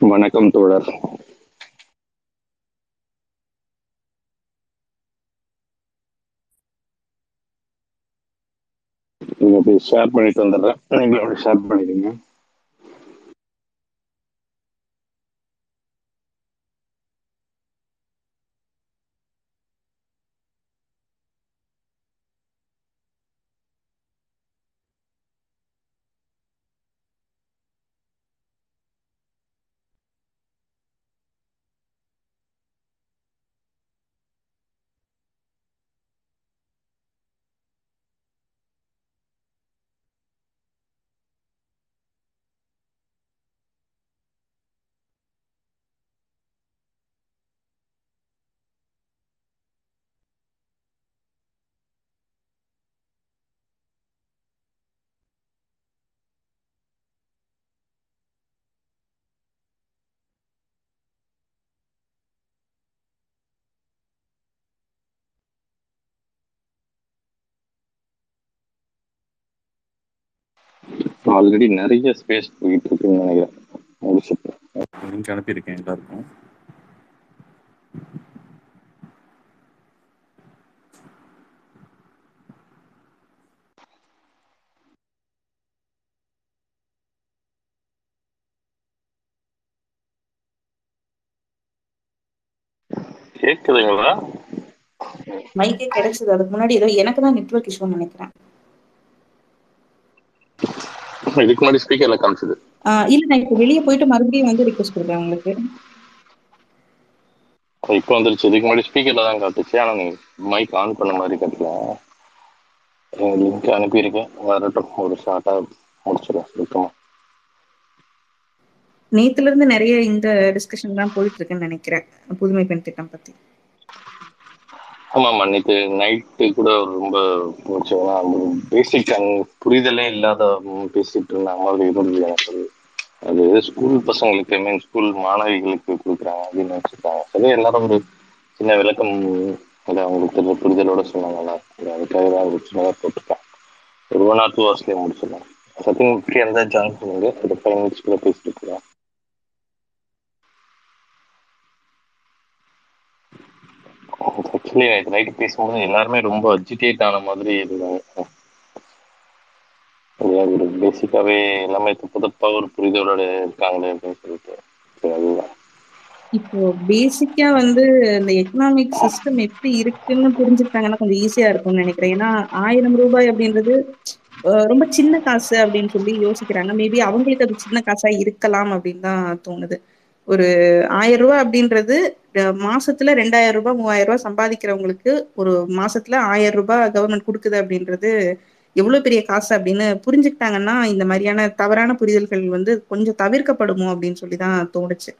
வணக்கம் தோழர். நீங்க போய் ஷேர் பண்ணிட்டு வந்துடுறேன். நீங்களும் ஷேர் பண்ணிடுங்க. ஆல்ரெடி நிறைய ஸ்பேஸ் போயிட்டு இருக்குன்னு நினைக்கிறேன். முடிச்சுட்டு லிங்க் அனுப்பியிருக்கேன் எல்லாருக்கும். கேக்குதுங்களா? மைக்கே கிடைச்சது. அதுக்கு முன்னாடி ஏதோ எனக்கு தான் நெட்வொர்க் இஷ்யூன்னு நினைக்கிறேன். இதுக்கு முன்னாடி ஸ்பீக்கர்ல காமிச்சது. இல்ல நான் இப்போ வெளியே போயிட்டு மறுபடியும் வந்து ரிக்வஸ்ட் கொடுக்குறேன் உங்களுக்கு. இப்போ வந்துருச்சு. இதுக்கு முன்னாடி ஸ்பீக்கர்ல தான் காட்டுச்சு. ஆனா நீங்க மைக் ஆன் பண்ண மாதிரி காட்டல. லிங்க் அனுப்பியிருக்கேன். வரட்டும். ஒரு ஷார்ட்டா முடிச்சிடும் சுத்தமா. நேத்துல இருந்து நிறைய இந்த டிஸ்கஷன் தான் போயிட்டு இருக்குன்னு நினைக்கிறேன். புதுமை பெண் திட்டம் பத்தி. ஆமா ஆமா நேற்று நைட்டு கூட ரொம்ப முடிச்சோம்னா ஒரு பேசிக் புரிதலே இல்லாத பேசிட்டு இருந்த மாதிரி இருந்தது எனக்கு அது. ஸ்கூல் பசங்களுக்கு மீன் ஸ்கூல் மாணவிகளுக்கு கொடுக்குறாங்க அப்படின்னு நினைச்சிருக்காங்க. சரி எல்லாரும் ஒரு சின்ன விளக்கம் இல்லை அவங்களுக்கு தெரிஞ்ச புரிதலோட சொன்னாங்களா சரி, அதுக்காக தான் ஒரு சின்னதாக போட்டிருக்கேன் ஒரு ஒன் ஆர் டூ ஹவர்ஸ்லேயே முடிச்சிடலாம். சத்தியம் ஃப்ரீ எந்த ஜாயின் பண்ணுங்க. ஒரு ஃபைவ் மினிட்ஸ் கூட பேசிட்டு இருக்கிறேன் ஆக்சுவலி நேற்று நைட்டு பேசும்போது எல்லாருமே ரொம்ப அஜிடேட் ஆன மாதிரி இருந்தாங்க ஒரு பேசிக்காவே எல்லாமே தப்பு தப்பா ஒரு புரிதலோட இருக்காங்களே அப்படின்னு சொல்லிட்டு. அதுதான். இப்போ பேசிக்கா வந்து இந்த எக்கனாமிக் சிஸ்டம் எப்படி இருக்குன்னு புரிஞ்சுக்கிட்டாங்கன்னா கொஞ்சம் ஈஸியா இருக்கும்னு நினைக்கிறேன். ஏன்னா ஆயிரம் ரூபாய் அப்படின்றது ரொம்ப சின்ன காசு அப்படின்னு சொல்லி யோசிக்கிறாங்க. மேபி அவங்களுக்கு அது சின்ன காசா இருக்கலாம் அப்படின்னு தான் தோணுது. ஒரு ஆயிரம் ரூபாய் அப்படின்றது மாசத்துல ரெண்டாயிரம் ரூபாய் மூவாயிரம் ரூபாய் சம்பாதிக்கிறவங்களுக்கு ஒரு மாசத்துல ஆயிரம் ரூபாய் கவர்மெண்ட் கொடுக்குது அப்படின்றது எவ்வளவு பெரிய காசு அப்படின்னு புரிஞ்சுக்கிட்டாங்கன்னா இந்த மாதிரியான தவறான புரிதல்கள் வந்து கொஞ்சம் தவிர்க்கப்படுமோ அப்படின்னு சொல்லி தான் தோணுச்சு.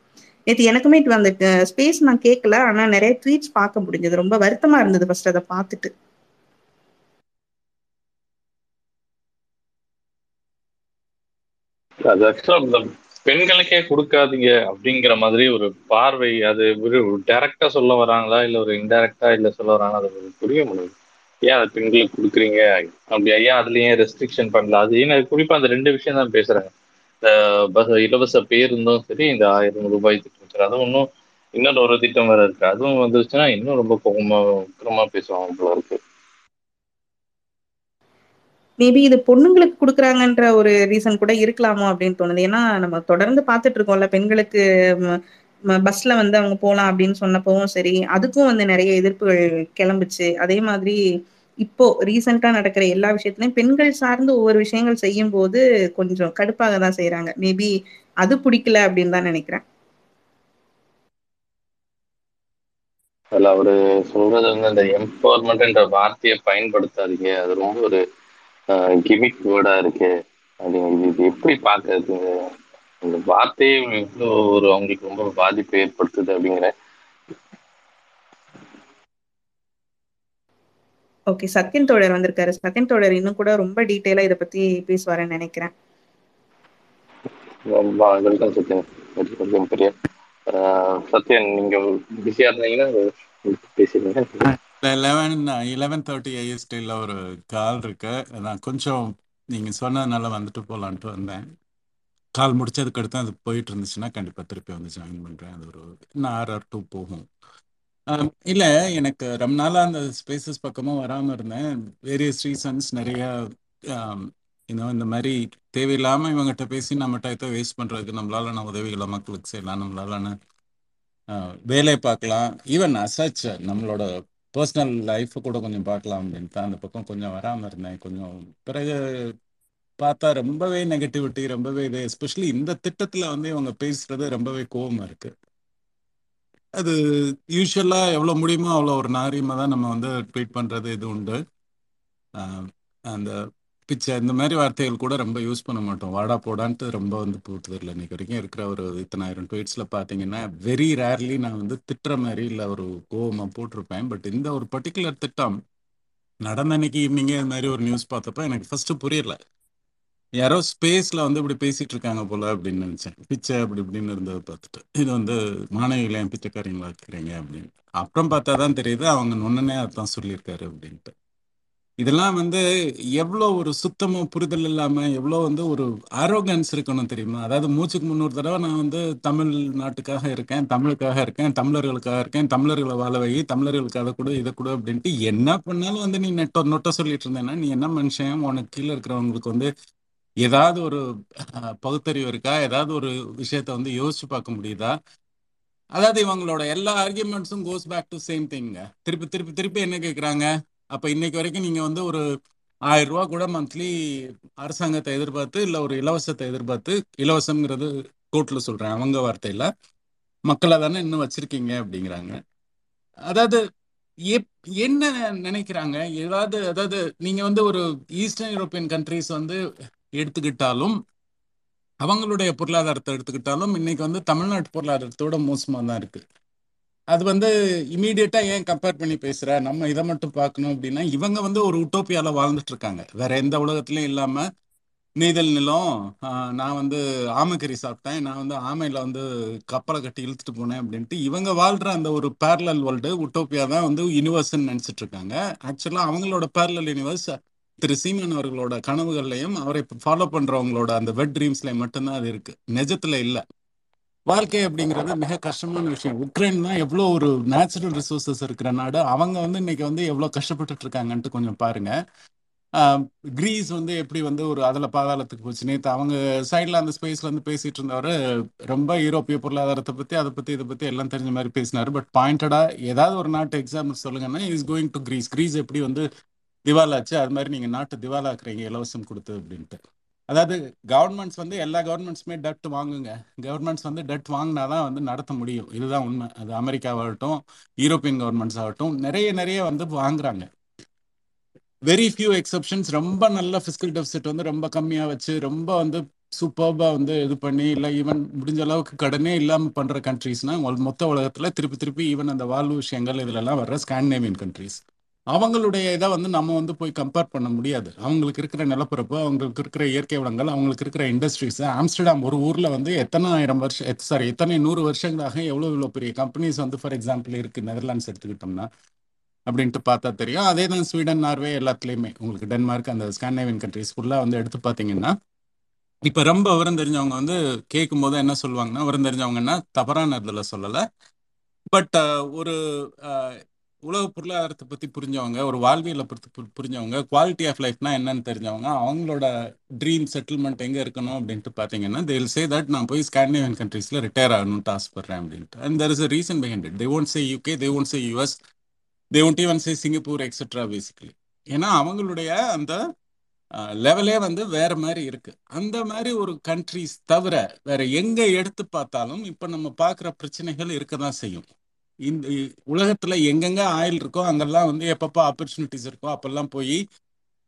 நேத்து எனக்குமே அந்த ஸ்பேஸ் நான் கேட்கல ஆனா நிறைய ட்வீட்ஸ் பார்க்க முடிஞ்சது. ரொம்ப வருத்தமா இருந்தது ஃபர்ஸ்ட் அதை பார்த்துட்டு. அது ஆக்சுவலா பெண்களுக்கே கொடுக்காதீங்க அப்படிங்கிற மாதிரி ஒரு பார்வை அது ஒரு டைரக்டா சொல்ல வராங்களா? இல்ல ஒரு இன்டைரக்டா இல்ல சொல்ல வராங்களா? அது புரிய முடியுது ஏன் அது பெண்களுக்கு கொடுக்குறீங்க? அப்படி ஏன் அதுலயும் ரெஸ்ட்ரிக்ஷன் பண்ணல? அது ஏன்னா குறிப்பா அந்த ரெண்டு விஷயம் தான் பேசுறாங்க. இந்த பஸ் இலவச பேருந்தும் சரி இந்த ஆயிரம் ரூபாய் திட்டம் சரி அதுவும் இன்னும் இன்னொரு ஒரு திட்டம் வேற இருக்கு. அதுவும் வந்துருச்சுன்னா இன்னும் ரொம்ப கோபமா உக்கிரமா பேசுவாங்க போல இருக்கு. மேபி இது பொண்ணுங்களுக்கு கொடுக்குறாங்கன்ற ஒரு ரீசன் கூட இருக்கலாமோ அப்படின்னு தோணுது. ஏன்னா நம்ம தொடர்ந்து பார்த்துட்டு இருக்கோம்ல பெண்களுக்கு பஸ்ல வந்து அவங்க போகலாம் அப்படின்னு சொன்னப்பவும் சரி அதுக்கும் வந்து நிறைய எதிர்ப்புகள் கிளம்புச்சு. அதே மாதிரி இப்போ ரீசெண்டா நடக்கிற எல்லா விஷயத்துலயும் பெண்கள் சார்ந்து ஒவ்வொரு விஷயங்கள் செய்யும் போது கொஞ்சம் கடுப்பாக தான் செய்யறாங்க மேபி அது பிடிக்கல அப்படின்னு தான் நினைக்கிறேன். அதுல அவரு சொல்றது வந்து அந்த எம்பவர்மெண்ட்ன்ற வார்த்தையை பயன்படுத்தாதீங்க. அது ரொம்ப ஒரு கிமிக் வேர்டா இருக்கு அப்படிங்கிறது இது எப்படி பாக்குறது? இந்த வார்த்தையே இவ்வளோ ஒரு அவங்களுக்கு ரொம்ப பாதிப்பு ஏற்படுத்துது அப்படிங்கிற. ஓகே சத்யன் தோழர் வந்திருக்காரு. சத்யன் தோழர் இன்னும் கூட ரொம்ப டீட்டெயிலா இதை பத்தி பேசுவாருன்னு நினைக்கிறேன். வெல்கம் சத்யன். வெல்கம் பெரிய. ஆஹ் சத்யன் நீங்க பிஸியா இருந்தீங்கன்னா பேசிடுங்க. லெவன் லெவன் தேர்ட்டி ஐஎஸ்டியில் ஒரு கால் இருக்கு. நான் கொஞ்சம் நீங்கள் சொன்னதுனால வந்துட்டு போகலான்ட்டு வந்தேன். கால் முடிச்சதுக்கு அடுத்து அது போயிட்டு இருந்துச்சுன்னா கண்டிப்பாக திருப்பி வந்து ஜாயின் பண்ணுறேன் அது ஒரு இன்னும் ஆறு ஆர் டூ போகும். இல்லை எனக்கு ரொம்ப நாளாக அந்த ஸ்பேசஸ் பக்கமும் வராமல் இருந்தேன். வேரியஸ் ரீசன்ஸ் நிறையா இன்னும் இந்த மாதிரி தேவையில்லாமல் இவங்ககிட்ட பேசி நம்ம டயத்தை வேஸ்ட் பண்ணுறதுக்கு நம்மளால நான் உதவிகளை மக்களுக்கு செய்யலாம். நம்மளால வேலையை பார்க்கலாம். ஈவன் அசச் நம்மளோட பர்சனல் லைஃப் கூட கொஞ்சம் பார்க்கலாம் அப்படின்ட்டு அந்த பக்கம் கொஞ்சம் வராமல் இருந்தேன். கொஞ்சம் பிறகு பார்த்தா ரொம்பவே நெகட்டிவிட்டி ரொம்பவே இது எஸ்பெஷலி இந்த திட்டத்தில் வந்து இவங்க பேசுறது ரொம்பவே கோபமாக இருக்கு. அது யூஸ்வலாக எவ்வளோ முடியுமோ அவ்வளோ ஒரு நாரியமா தான் நம்ம வந்து ட்வீட் பண்ணுறது இது உண்டு. அந்த பிச்சை இந்த மாதிரி வார்த்தைகள் கூட ரொம்ப யூஸ் பண்ண மாட்டோம். வாடா போடான்ட்டு ரொம்ப வந்து பூத்துவரில் இன்னைக்கு வரைக்கும். இருக்கிற ஒரு இத்தனாயிரம் ட்வீட்ஸில் பார்த்தீங்கன்னா வெரி ரேர்லி நான் வந்து திட்டுற மாதிரி இல்லை ஒரு கோவமாக போட்டிருப்பேன். பட் இந்த ஒரு பர்டிகுலர் திட்டம் நடந்த அன்னைக்கு ஈவினிங்கே இது மாதிரி ஒரு நியூஸ் பார்த்தப்ப எனக்கு ஃபஸ்ட்டு புரியல. யாரோ ஸ்பேஸில் வந்து இப்படி பேசிகிட்டு இருக்காங்க போல அப்படின்னு நினச்சேன். பிச்சை அப்படி இப்படின்னு இருந்ததை பார்த்துட்டு இது வந்து மாணவிகளை பிச்சைக்காரங்களா இருக்கிறீங்க அப்படின்னு. அப்புறம் பார்த்தா தான் தெரியுது அவங்க நொன்னனே அதான் சொல்லியிருக்காரு அப்படின்ட்டு. இதெல்லாம் வந்து எவ்வளோ ஒரு சுத்தமும் புரிதல் இல்லாமல் எவ்வளோ வந்து ஒரு ஆரோகன்ஸ் இருக்கணும் தெரியுமா? அதாவது மூச்சுக்கு முன்னூறு தடவை நான் வந்து தமிழ் நாட்டுக்காக இருக்கேன் தமிழுக்காக இருக்கேன் தமிழர்களுக்காக இருக்கேன் தமிழர்களை வாழ வை தமிழர்களுக்கு அதை கூட இதை கூட அப்படின்ட்டு என்ன பண்ணாலும் வந்து நீ நெட்டோ நொட்டை சொல்லிட்டு இருந்தேன்னா நீ என்ன மனுஷன்? உனக்கு கீழே இருக்கிறவங்களுக்கு வந்து ஏதாவது ஒரு பகுத்தறிவு இருக்கா? ஏதாவது ஒரு விஷயத்த வந்து யோசிச்சு பார்க்க முடியுதா? அதாவது இவங்களோட எல்லா ஆர்கியூமெண்ட்ஸும் goes back to same thing திருப்பி திருப்பி திருப்பி என்ன கேட்குறாங்க அப்ப இன்னைக்கு வரைக்கும் நீங்க வந்து ஒரு ஆயிரம் ரூபா கூட மந்த்லி அரசாங்கத்தை எதிர்பார்த்து இல்ல ஒரு இலவசத்தை எதிர்பார்த்து இலவசம்ங்கிறது கோர்ட்டில் சொல்றேன் அவங்க வார்த்தையில. மக்களை தானே இன்னும் வச்சிருக்கீங்க அப்படிங்கிறாங்க. அதாவது எப்- என்ன நினைக்கிறாங்க? ஏதாவது அதாவது நீங்க வந்து ஒரு ஈஸ்டர்ன் யூரோப்பியன் கண்ட்ரிஸ் வந்து எடுத்துக்கிட்டாலும் அவங்களுடைய பொருளாதாரத்தை எடுத்துக்கிட்டாலும் இன்னைக்கு வந்து தமிழ்நாட்டு பொருளாதாரத்தோட மோசமா தான் இருக்கு. அது வந்து இமீடியட்டா ஏன் கம்பேர் பண்ணி பேசுற? நம்ம இதை மட்டும் பார்க்கணும் அப்படின்னா இவங்க வந்து ஒரு உட்டோப்பியால வாழ்ந்துட்டு இருக்காங்க வேற எந்த உலகத்திலயும் இல்லாம நெய்தல் நிலம் நான் வந்து ஆமைக்கறி சாப்பிட்டேன் நான் வந்து ஆமையில வந்து கப்பலை கட்டி இழுத்துட்டு போனேன் அப்படின்ட்டு இவங்க வாழ்ற அந்த ஒரு பேரலல் வேர்ல்டு உட்டோப்பியா தான் வந்து யூனிவர்ஸ்ன்னு நினைச்சிட்டு இருக்காங்க ஆக்சுவலா அவங்களோட பேரலல் யூனிவர்ஸ் திரு சீமன் அவர்களோட கனவுகள்லையும் அவரை ஃபாலோ பண்றவங்களோட அந்த வெட் ட்ரீம்ஸ்லயும் மட்டும்தான் அது இருக்கு. நிஜத்துல இல்லை. வாழ்க்கை அப்படிங்கிறது மிக கஷ்டமான விஷயம். உக்ரைன் தான் எவ்வளோ ஒரு நேச்சுரல் ரிசோர்சஸ் இருக்கிற நாடு. அவங்க வந்து இன்னைக்கு வந்து எவ்வளோ கஷ்டப்பட்டுட்டு இருக்காங்கன்ட்டு கொஞ்சம் பாருங்க. கிரீஸ் வந்து எப்படி வந்து ஒரு அதில் பாதாளத்துக்கு போச்சு நேற்று அவங்க சைடில் அந்த ஸ்பேஸ்ல வந்து பேசிட்டு இருந்தவர் ரொம்ப யூரோப்பிய பொருளாதாரத்தை பற்றி அதை பற்றி இதை பற்றி எல்லாம் தெரிஞ்ச மாதிரி பேசினார். பட் பாயிண்டடாக ஏதாவது ஒரு நாட்டு எக்ஸாம்பிள் சொல்லுங்கன்னா is going to Greece Greece எப்படி வந்து திவாலாச்சு? அது மாதிரி நீங்கள் நாட்டு திவாலாக்குறீங்க இலவசம் கொடுத்து அப்படின்ட்டு. அதாவது கவர்மெண்ட்ஸ் வந்து எல்லா கவர்மெண்ட்ஸுமே டெட் வாங்குங்க. கவர்மெண்ட்ஸ் வந்து டெட் வாங்கினா தான் வந்து நடத்த முடியும். இதுதான் உண்மை. அது அமெரிக்காவாகட்டும் யூரோப்பியன் கவர்மெண்ட்ஸ் ஆகட்டும் நிறைய நிறைய வந்து வாங்குறாங்க. வெரி ஃபியூ எக்ஸப்ஷன்ஸ் ரொம்ப நல்ல ஃபிஸ்கல் டெபிசிட் வந்து ரொம்ப கம்மியாக வச்சு ரொம்ப வந்து சூப்பர்பா வந்து இது பண்ணி இல்லை ஈவன் முடிஞ்ச அளவுக்கு கடனே இல்லாமல் பண்ணுற கண்ட்ரீஸ்னா மொத்த உலகத்தில் திருப்பி திருப்பி ஈவன் அந்த வாழ்வு விஷயங்கள் இதுலலாம் வர்ற ஸ்காண்டினேவியன் கண்ட்ரீஸ் அவங்களுடைய இதை வந்து நம்ம வந்து போய் கம்பேர் பண்ண முடியாது. அவங்களுக்கு இருக்கிற நிலப்பரப்பு அவங்களுக்கு இருக்கிற இயற்கை வளங்கள் அவங்களுக்கு இருக்கிற இண்டஸ்ட்ரீஸ் ஆம்ஸ்டர்டாம் ஒரு ஊரில் வந்து எத்தனை ஆயிரம் வருஷம் சாரி எத்தனை நூறு வருஷங்களாக எவ்வளோ இவ்வளோ பெரிய கம்பெனிஸ் வந்து ஃபார் எக்ஸாம்பிள் இருக்குது நெதர்லாண்ட்ஸ் எடுத்துக்கிட்டோம்னா அப்படின்ட்டு பார்த்தா தெரியும். அதே தான் ஸ்வீடன் நார்வே எல்லாத்துலேயுமே. உங்களுக்கு டென்மார்க் அந்த ஸ்காண்டினேவியன் கண்ட்ரிஸ் ஃபுல்லாக வந்து எடுத்து பார்த்தீங்கன்னா இப்போ ரொம்ப விவரம் தெரிஞ்சவங்க வந்து கேட்கும் போது என்ன சொல்லுவாங்கன்னா விவரம் தெரிஞ்சவங்கன்னா தவறான இதில் சொல்லலை. பட் ஒரு உலக பொருளாதாரத்தை பற்றி புரிஞ்சவங்க ஒரு வாழ்வியலை பற்றி புரிஞ்சவங்க குவாலிட்டி ஆஃப் லைஃப்னா என்னன்னு தெரிஞ்சவங்க அவங்களோட ட்ரீம் செட்டில்மெண்ட் எங்கே இருக்கணும் அப்படின்ட்டு பார்த்தீங்கன்னா தேல் சே தட் நான் போய் ஸ்காண்டினேவியன் கண்ட்ரீஸில் ரிட்டையர் ஆகணும்னு ஆசைப்படுறேன் அப்படின்ட்டு. And there is a reason behind it they won't say UK they won't say US they won't even say Singapore etcetera basically ஏன்னா அவங்களுடைய அந்த லெவலே வந்து வேற மாதிரி இருக்கு. அந்த மாதிரி ஒரு கண்ட்ரிஸ் தவிர வேற எங்க எடுத்து பார்த்தாலும் இப்ப நம்ம பார்க்குற பிரச்சனைகள் இருக்க தான் செய்யும். இந்த உலகத்துல எங்கெங்க ஆயில் இருக்கோ அங்கெல்லாம் வந்து எப்பப்போ ஆப்பர்ச்சுனிட்டிஸ் இருக்கோ அப்பெல்லாம் போய்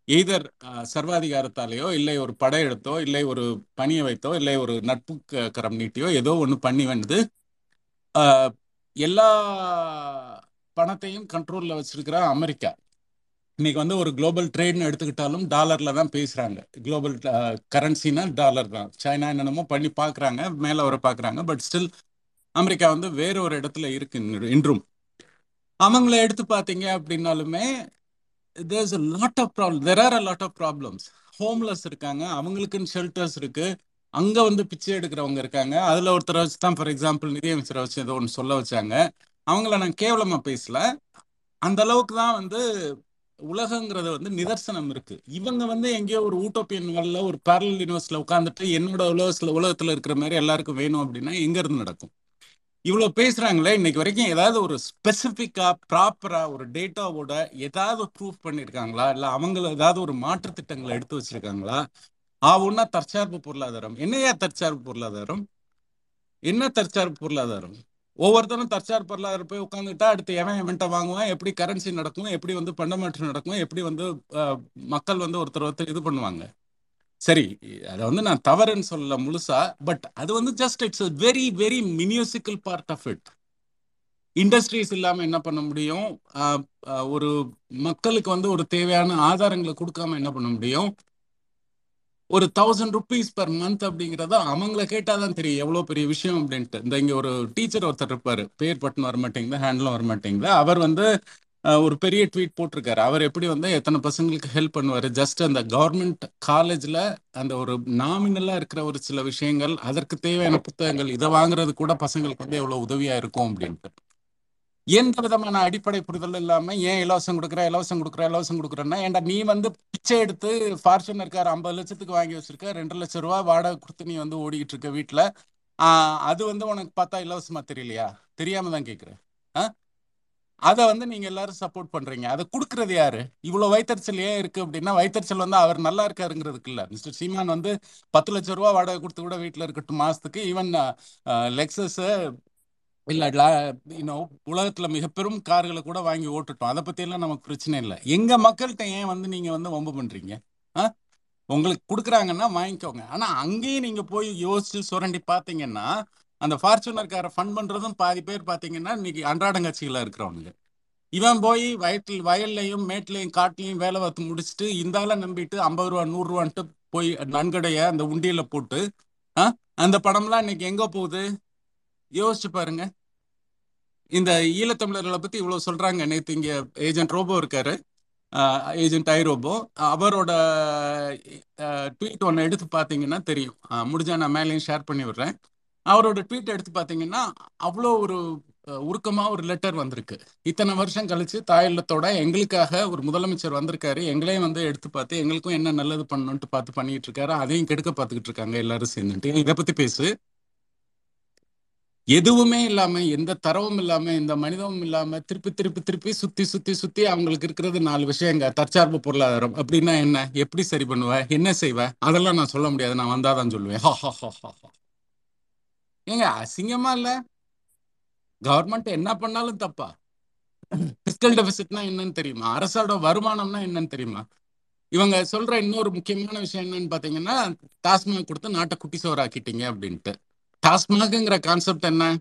எய்தர் சர்வாதிகாரத்தாலேயோ இல்லை ஒரு படையெடுத்தோ இல்லை ஒரு பணியை வைத்தோ இல்லை ஒரு நட்பு க- கரம் நீட்டியோ ஏதோ ஒன்று பண்ணி வந்து எல்லா பணத்தையும் கண்ட்ரோலில் வச்சிருக்கிற அமெரிக்கா. இன்னைக்கு வந்து ஒரு குளோபல் ட்ரேட்னு எடுத்துக்கிட்டாலும் டாலரில் தான் பேசுகிறாங்க குளோபல் கரன்சினா டாலர் தான். சைனா என்னென்னமோ பண்ணி பார்க்குறாங்க மேலே வர பார்க்குறாங்க பட் ஸ்டில் அமெரிக்கா வந்து வேற ஒரு இடத்துல இருக்கு இன்றும். அவங்கள எடுத்து பார்த்தீங்க அப்படின்னாலுமே there's a lot of problem there are a lot of problems homeless இருக்காங்க அவங்களுக்குன்னு ஷெல்டர்ஸ் இருக்கு. அங்க வந்து பிச்சை எடுக்கிறவங்க இருக்காங்க. அதுல ஒருத்தரை வச்சு தான் ஃபார் எக்ஸாம்பிள் நிதியமைச்சரை வச்சு ஏதோ ஒன்று சொல்ல வச்சாங்க. அவங்கள நான் கேவலமா பேசல. அந்த அளவுக்கு தான் வந்து உலகங்கிறது வந்து நிதர்சனம் இருக்கு. இவங்க வந்து எங்கேயோ ஒரு ஊட்டோப்பியன் வேர்ல்ட்ல ஒரு பேரல் யூனிவர்ஸ்ல உட்காந்துட்டு என்னோட உலகத்துல உலகத்துல இருக்கிற மாதிரி எல்லாருக்கும் வேணும் அப்படின்னா எங்க இருந்து நடக்கும். இவ்வளவு பேசுறாங்களே இன்னைக்கு வரைக்கும் ஏதாவது ஒரு ஸ்பெசிபிக்கா ப்ராப்பரா ஒரு டேட்டாவோட ஏதாவது ப்ரூஃப் பண்ணிருக்காங்களா? இல்ல அவங்கள ஏதாவது ஒரு மாற்று திட்டங்களை எடுத்து வச்சிருக்காங்களா? ஆவுன்னா தற்சார்பு பொருளாதாரம். என்னையா தற்சார்பு பொருளாதாரம்? என்ன தற்சார்பு பொருளாதாரம்? ஒவ்வொருத்தரும் தற்சார்பு பொருளாதாரம் போய் உட்காந்துட்டா அடுத்து எவன் எவன்ட்ட வாங்குவான்? எப்படி கரன்சி நடக்கும்? எப்படி வந்து பண்டமாற்றம் நடக்கும்? எப்படி வந்து மக்கள் வந்து ஒருத்தர் ஒருத்தர் இது பண்ணுவாங்க? சரி அதை வந்து நான் தவறுன்னு சொல்லல முழுசா பட் அது வந்து just it's very very minuscule part of it industries இல்லாம என்ன பண்ண முடியும்? ஒரு மக்களுக்கு வந்து ஒரு தேவையான ஆதாரங்களை கொடுக்காம என்ன பண்ண முடியும்? ஒரு தௌசண்ட் ருபீஸ் பர் மந்த் அப்படிங்கிறத அவங்கள கேட்டாதான் தெரியும் எவ்வளோ பெரிய விஷயம் அப்படின்ட்டு. இந்த இங்கே ஒரு டீச்சர் ஒருத்தர் இருப்பார் பேர் பட்டன் வர மாட்டேங்குது ஹேண்ட்லும் வர மாட்டேங்குது அவர் வந்து ஒரு பெரிய ட்வீட் போட்டிருக்காரு. அவர் எப்படி வந்து எத்தனை பசங்களுக்கு ஹெல்ப் பண்ணுவாரு? ஜஸ்ட் அந்த கவர்மெண்ட் காலேஜ்ல அந்த ஒரு நாமினலா இருக்கிற ஒரு சில விஷயங்கள் அதற்கு தேவையான புத்தகங்கள் இதை வாங்குறது கூட பசங்களுக்கு வந்து எவ்வளவு உதவியா இருக்கும் அப்படின்ட்டு. எந்த விதமான அடிப்படை புரிதல் இல்லாம ஏன் இலவசம் கொடுக்குற? இலவசம் கொடுக்குற? இலவசம் கொடுக்குறேன்னா ஏன்டா நீ வந்து பிச்சை எடுத்து ஃபார்ச்சுனர் கார் ஐம்பது லட்சத்துக்கு வாங்கி வச்சிருக்க. ரெண்டு லட்சம் ரூபா வாடகை கொடுத்து நீ வந்து ஓடிக்கிட்டு இருக்க வீட்டுல ஆஹ் அது வந்து உனக்கு பார்த்தா இலவசமா தெரியலையா? தெரியாம தான் கேக்குறேன். அதை வந்து நீங்க எல்லாரும் சப்போர்ட் பண்றீங்க. அதை கொடுக்கறது யாரு? இவ்வளவு வைத்தறிச்சல் ஏன் இருக்கு அப்படின்னா வைத்தறிச்சல் வந்து அவர் நல்லா இருக்காருங்கிறதுக்கு இல்ல. மிஸ்டர் சீமான் வந்து பத்து லட்சம் ரூபா வாடகை கொடுத்து கூட வீட்டுல இருக்கட்டும். மாசத்துக்கு ஈவன் லெக்ஸஸ் இல்ல இன்னும் உலகத்துல மிக பெரும் கார்களை கூட வாங்கி ஓட்டுட்டோம். அதை பத்தி எல்லாம் நமக்கு பிரச்சனை இல்லை. எங்க மக்கள்கிட்ட ஏன் வந்து நீங்க வந்து வம்பு பண்றீங்க? ஆ? உங்களுக்கு கொடுக்குறாங்கன்னா வாங்கிக்கோங்க. ஆனா அங்கேயும் நீங்க போய் யோசிச்சு சுரண்டி பாத்தீங்கன்னா அந்த ஃபார்ச்சுனர் காரை ஃபண்ட் பண்ணுறதும் பாதி பேர் பார்த்தீங்கன்னா இன்னைக்கு அன்றாடங்கட்சிகளா இருக்கிறவங்க இவன் போய் வயற்றில் வயல்லையும் மேட்லையும் காட்டிலையும் வேலை பார்த்து முடிச்சுட்டு இந்தால நம்பிட்டு ஐம்பது ரூபா நூறுரூவான்ட்டு போய் நன்கடைய அந்த உண்டியில் போட்டு அந்த படம்லாம் இன்னைக்கு எங்க போகுது? யோசிச்சு பாருங்க. இந்த ஈழத்தமிழர்களை பத்தி இவ்வளவு சொல்றாங்க. நேற்று இங்க ஏஜென்ட் ரோபோ இருக்காரு. Agent I robo. அவரோட ட்வீட் ஒன்று எடுத்து பார்த்தீங்கன்னா தெரியும். முடிஞ்சா நான் மேலேயும் ஷேர் பண்ணி விடுறேன். அவரோட ட்வீட் எடுத்து பார்த்தீங்கன்னா அவ்வளோ ஒரு உருக்கமாக ஒரு லெட்டர் வந்திருக்கு. இத்தனை வருஷம் கழிச்சு தாயல்லத்தோட எங்களுக்காக ஒரு முதலமைச்சர் வந்திருக்காரு. எங்களையும் வந்து எடுத்து பார்த்து எங்களுக்கும் என்ன நல்லது பண்ணணும்ட்டு பார்த்து பண்ணிட்டு இருக்காரு அதையும் கெடுக்க பார்த்துக்கிட்டு இருக்காங்க எல்லாரும் சேர்ந்துட்டு இதை பத்தி பேசு. எதுவுமே இல்லாம எந்த தரவும் இல்லாம எந்த மனிதமும் இல்லாம திருப்பி திருப்பி திருப்பி சுத்தி சுத்தி சுத்தி அவங்களுக்கு இருக்கிறது நாலு விஷயங்க. தற்சார்பு பொருளாதாரம். அப்படின்னா என்ன? எப்படி சரி பண்ணுவ? என்ன செய்வ? அதெல்லாம் நான் சொல்ல முடியாது. நான் வந்தாதான் சொல்லுவேன். ஹா, ஹா, ஹா, ஹா, ஹா. ஏங்க அசிங்கமா இல்ல? கவர்மெண்ட் என்ன பண்ணாலும் தப்பா? பிஸ்கல் டெபிசிட்னா என்னன்னு தெரியுமா? அரசோட வருமானம்னா என்னன்னு தெரியுமா? இவங்க சொல்ற இன்னொரு முக்கியமான விஷயம் என்னன்னு பாத்தீங்கன்னா டாஸ்மாக் கொடுத்து நாட்டை குட்டி சோறாக்கிட்டீங்க அப்படின்ட்டு. டாஸ்மாக்ங்கிற கான்செப்ட் என்ன?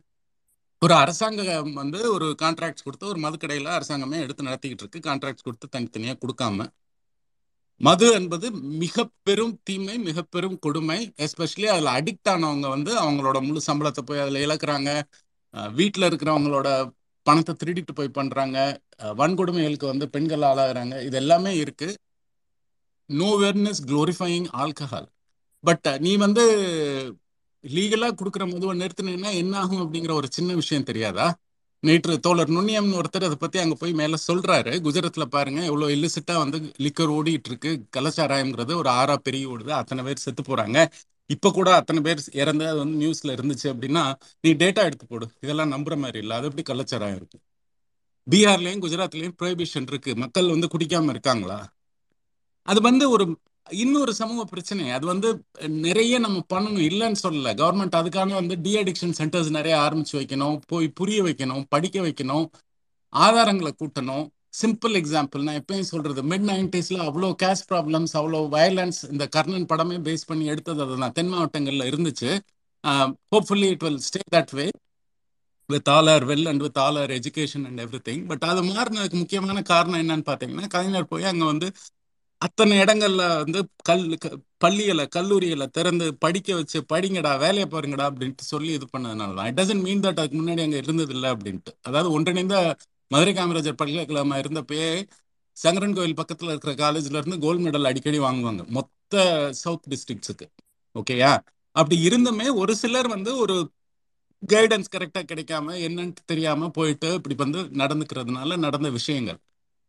ஒரு அரசாங்கம் வந்து ஒரு கான்ட்ராக்ட் கொடுத்து ஒரு மதுக்கடையில அரசாங்கமே எடுத்து நடத்திக்கிட்டு இருக்கு. கான்ட்ராக்ட் கொடுத்து தனித்தனியா கொடுக்காம மது என்பது மிக பெரும் தீமை மிக பெரும் கொடுமை. எஸ்பெஷலி அதுல அடிக்ட் ஆனவங்க வந்து அவங்களோட முழு சம்பளத்தை போய் அதுல இழக்கிறாங்க. வீட்டில் இருக்கிறவங்களோட பணத்தை திருடிட்டு போய் பண்றாங்க. வன்கொடுமைகளுக்கு வந்து பெண்கள் ஆளாகிறாங்க. இது எல்லாமே இருக்கு. No awareness glorifying alcohol but நீ வந்து லீகலா கொடுக்குற மதுவை நிறுத்தினீங்கன்னா என்ன ஆகும் அப்படிங்கிற ஒரு சின்ன விஷயம் தெரியாதா? நேற்று தோழர் நுண்ணியம்னு ஒருத்தர் அதை பத்தி அங்க போய் மேல சொல்றாரு. குஜராத்ல பாருங்க எவ்வளவு இல்லிசிட்டா வந்து லிக்கர் ஓடிட்டு இருக்கு கலாச்சாரம்ங்கிறது ஒரு ஆறா பெரிய ஓடுது அத்தனை பேர் செத்து போறாங்க. இப்ப கூட அத்தனை பேர் இறந்து அது வந்து நியூஸ்ல இருந்துச்சு அப்படின்னா நீ டேட்டா எடுத்து போடு. இதெல்லாம் நம்புற மாதிரி இல்லை. அது எப்படி கலாச்சாரம் இருக்கு? பீகார்லயும் குஜராத்லயும் ப்ரொஹிபிஷன் இருக்கு. மக்கள் வந்து குடிக்காம இருக்காங்களா? அது வந்து ஒரு இன்னொரு சமூக பிரச்சனை அது வந்து நிறைய நம்ம பண்ணணும் இல்லைன்னு சொல்லல. கவர்மெண்ட் அதுக்கான வந்து டி அடிக்ஷன் சென்டர்ஸ் நிறைய ஆரம்பிச்சு வைக்கணும் போய் புரிய வைக்கணும் படிக்க வைக்கணும் ஆதாரங்களை கூட்டணும். சிம்பிள் எக்ஸாம்பிள் நான் எப்பயும் சொல்றது மிட் நைன்டிஸ்ல அவ்வளோ கேஷ் ப்ராப்ளம்ஸ் அவ்வளோ வயலன்ஸ் இந்த கர்ணன் படமே பேஸ் பண்ணி எடுத்தது அதுதான். தென் மாவட்டங்கள்ல இருந்துச்சு. Hopefully it will stay that way with all our wealth and with all our education and everything but அது மாறினதுக்கு முக்கியமான காரணம் என்னன்னு பார்த்தீங்கன்னா கலைஞர் போய் அங்கே வந்து அத்தனை இடங்கள்ல வந்து கல் க- பள்ளிகளை கல்லூரிகளை திறந்து படிக்க வச்சு படிங்கடா வேலையை பாருங்கடா அப்படின்ட்டு சொல்லி இது பண்ணதுனால தான் இட் டசன்ட் மீன் தட் அதுக்கு முன்னாடி அங்கே இருந்தது இல்லை அப்படின்ட்டு. அதாவது ஒன்றிணைந்த மதுரை காமராஜர் பல்கலைக்கழகமா இருந்தப்பயே சங்கரன் கோயில் பக்கத்தில் இருக்கிற காலேஜ்ல இருந்து கோல்டு மெடல் அடிக்கடி வாங்குவாங்க. மொத்த சவுத் டிஸ்ட்ரிக்ட்ஸுக்கு ஓகேயா அப்படி இருந்துமே ஒரு சிலர் வந்து ஒரு கைடன்ஸ் கரெக்டாக கிடைக்காம என்னன்னு தெரியாம போயிட்டு இப்படி வந்து நடந்துக்கிறதுனால நடந்த விஷயங்கள்.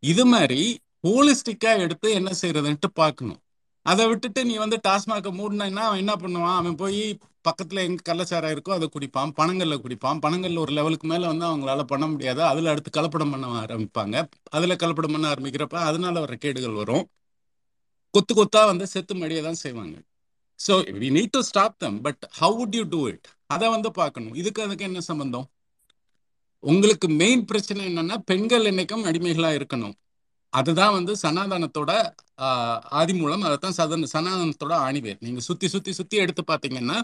இது மாதிரி ஹோலிஸ்டிக்கா எடுத்து என்ன செய்யறதுன்ட்டு பார்க்கணும். அதை விட்டுட்டு நீ வந்து டாஸ்மாக மூடினா அவன் என்ன பண்ணுவான்? அவன் போய் பக்கத்துல எங்க கள்ளச்சாரம் இருக்கோ அதை குடிப்பான். பணங்கள்ல குடிப்பான். பணங்கள்ல ஒரு லெவலுக்கு மேல வந்து அவங்களால பண்ண முடியாது. அதுல அடுத்து கலப்படம் பண்ண ஆரம்பிப்பாங்க. அதுல கலப்படம் பண்ண ஆரம்பிக்கிறப்ப அதனால வர கேடுகள் வரும். கொத்து கொத்தா வந்து செத்து மடியை தான் செய்வாங்க. So we need to stop them but how would you do it அதை வந்து பார்க்கணும். இதுக்கு அதுக்கு என்ன சம்பந்தம்? உங்களுக்கு மெயின் பிரச்சனை என்னன்னா பெண்கள் என்னைக்கும் அடிமைகளா இருக்கணும். அதுதான் வந்து சனாதனத்தோட ஆதிமூலம். அதைத்தான் சதன சனாதனத்தோட ஆணிவேர் நீங்க சுத்தி சுத்தி சுத்தி எடுத்து பாத்தீங்கன்னா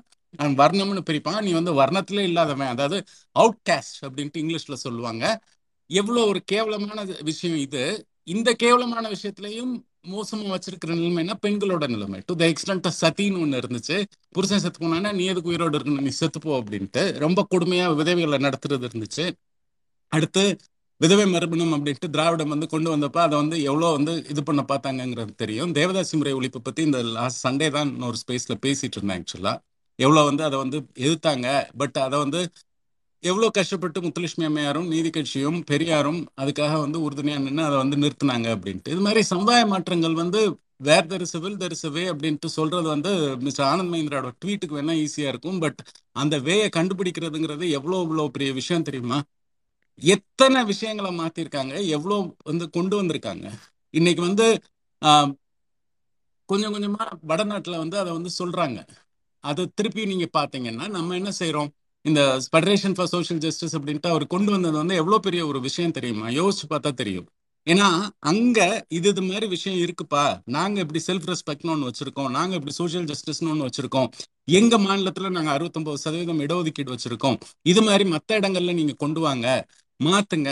வர்ணம்னு பிரிப்பான் நீ வந்து வர்ணத்திலே இல்லாதவன் அதாவது அவுட் கேஸ்ட் அப்படின்ட்டு இங்கிலீஷ்ல சொல்லுவாங்க. எவ்வளோ ஒரு கேவலமான விஷயம் இது. இந்த கேவலமான விஷயத்திலையும் மோசமா வச்சிருக்கிற நிலைமைனா பெண்களோட நிலைமை. டு த எக்ஸ்டன்ட் சத்தின்னு ஒன்று இருந்துச்சு. புருஷன் செத்து போனானா நீ எதுக்கு உயிரோடு இருக்கணும்? நீ செத்துப்போ அப்படின்ட்டு. ரொம்ப கொடுமையா விதவைகளை நடத்துறது இருந்துச்சு. அடுத்து விதவை மறுபணம் அப்படின்ட்டு திராவிடம் வந்து கொண்டு வந்தப்ப அதை வந்து எவ்வளோ வந்து இது பண்ண பார்த்தாங்கங்கிறது தெரியும். தேவதாசி முறை ஒழிப்பு பத்தி இந்த லாஸ்ட் சண்டே தான் ஒரு ஸ்பேஸ்ல பேசிட்டு இருந்தேன் ஆக்சுவலா எவ்வளோ வந்து அதை வந்து எதிர்த்தாங்க. பட் அதை வந்து எவ்வளோ கஷ்டப்பட்டு முத்துலட்சுமி அம்மையாரும் நீதி கட்சியும் பெரியாரும் அதுக்காக வந்து உறுதுணையா நின்று அதை வந்து நிறுத்தினாங்க அப்படின்ட்டு. இது மாதிரி சமுதாய மாற்றங்கள் வந்து where there civil there way அப்படின்ட்டு சொல்றது வந்து மிஸ்டர் ஆனந்த் மஹிந்திராவோட ட்வீட்டுக்கு வேணா ஈஸியா இருக்கும். பட் அந்த வேயை கண்டுபிடிக்கிறதுங்கிறது எவ்வளோ இவ்வளோ பெரிய விஷயம் தெரியுமா? எத்தனை விஷயங்களை மாத்திருக்காங்க? எவ்வளோ வந்து கொண்டு வந்திருக்காங்க? இன்னைக்கு வந்து ஆஹ், கொஞ்சம் கொஞ்சமா வடநாட்டுல வந்து அதை வந்து சொல்றாங்க. அதை திருப்பி நீங்க பாத்தீங்கன்னா நம்ம என்ன செய்யறோம் இந்த ஃபெடரேஷன் ஃபார் சோஷியல் ஜஸ்டிஸ் அப்படின்ட்டு அவர் கொண்டு வந்தது வந்து எவ்வளவு பெரிய ஒரு விஷயம் தெரியுமா? யோசிச்சு பார்த்தா தெரியும். ஏன்னா அங்க இது இது மாதிரி விஷயம் இருக்குப்பா. நாங்க இப்படி செல்ஃப் ரெஸ்பெக்ட்னு ஒன்று வச்சிருக்கோம். நாங்க இப்படி சோஷியல் ஜஸ்டிஸ்னு ஒன்று வச்சிருக்கோம். எங்க மாநிலத்துல நாங்க அறுபத்தொன்பது சதவீதம் இடஒதுக்கீடு வச்சிருக்கோம். இது மாதிரி மத்த இடங்கள்ல நீங்க கொண்டு வாங்க. மாத்துங்க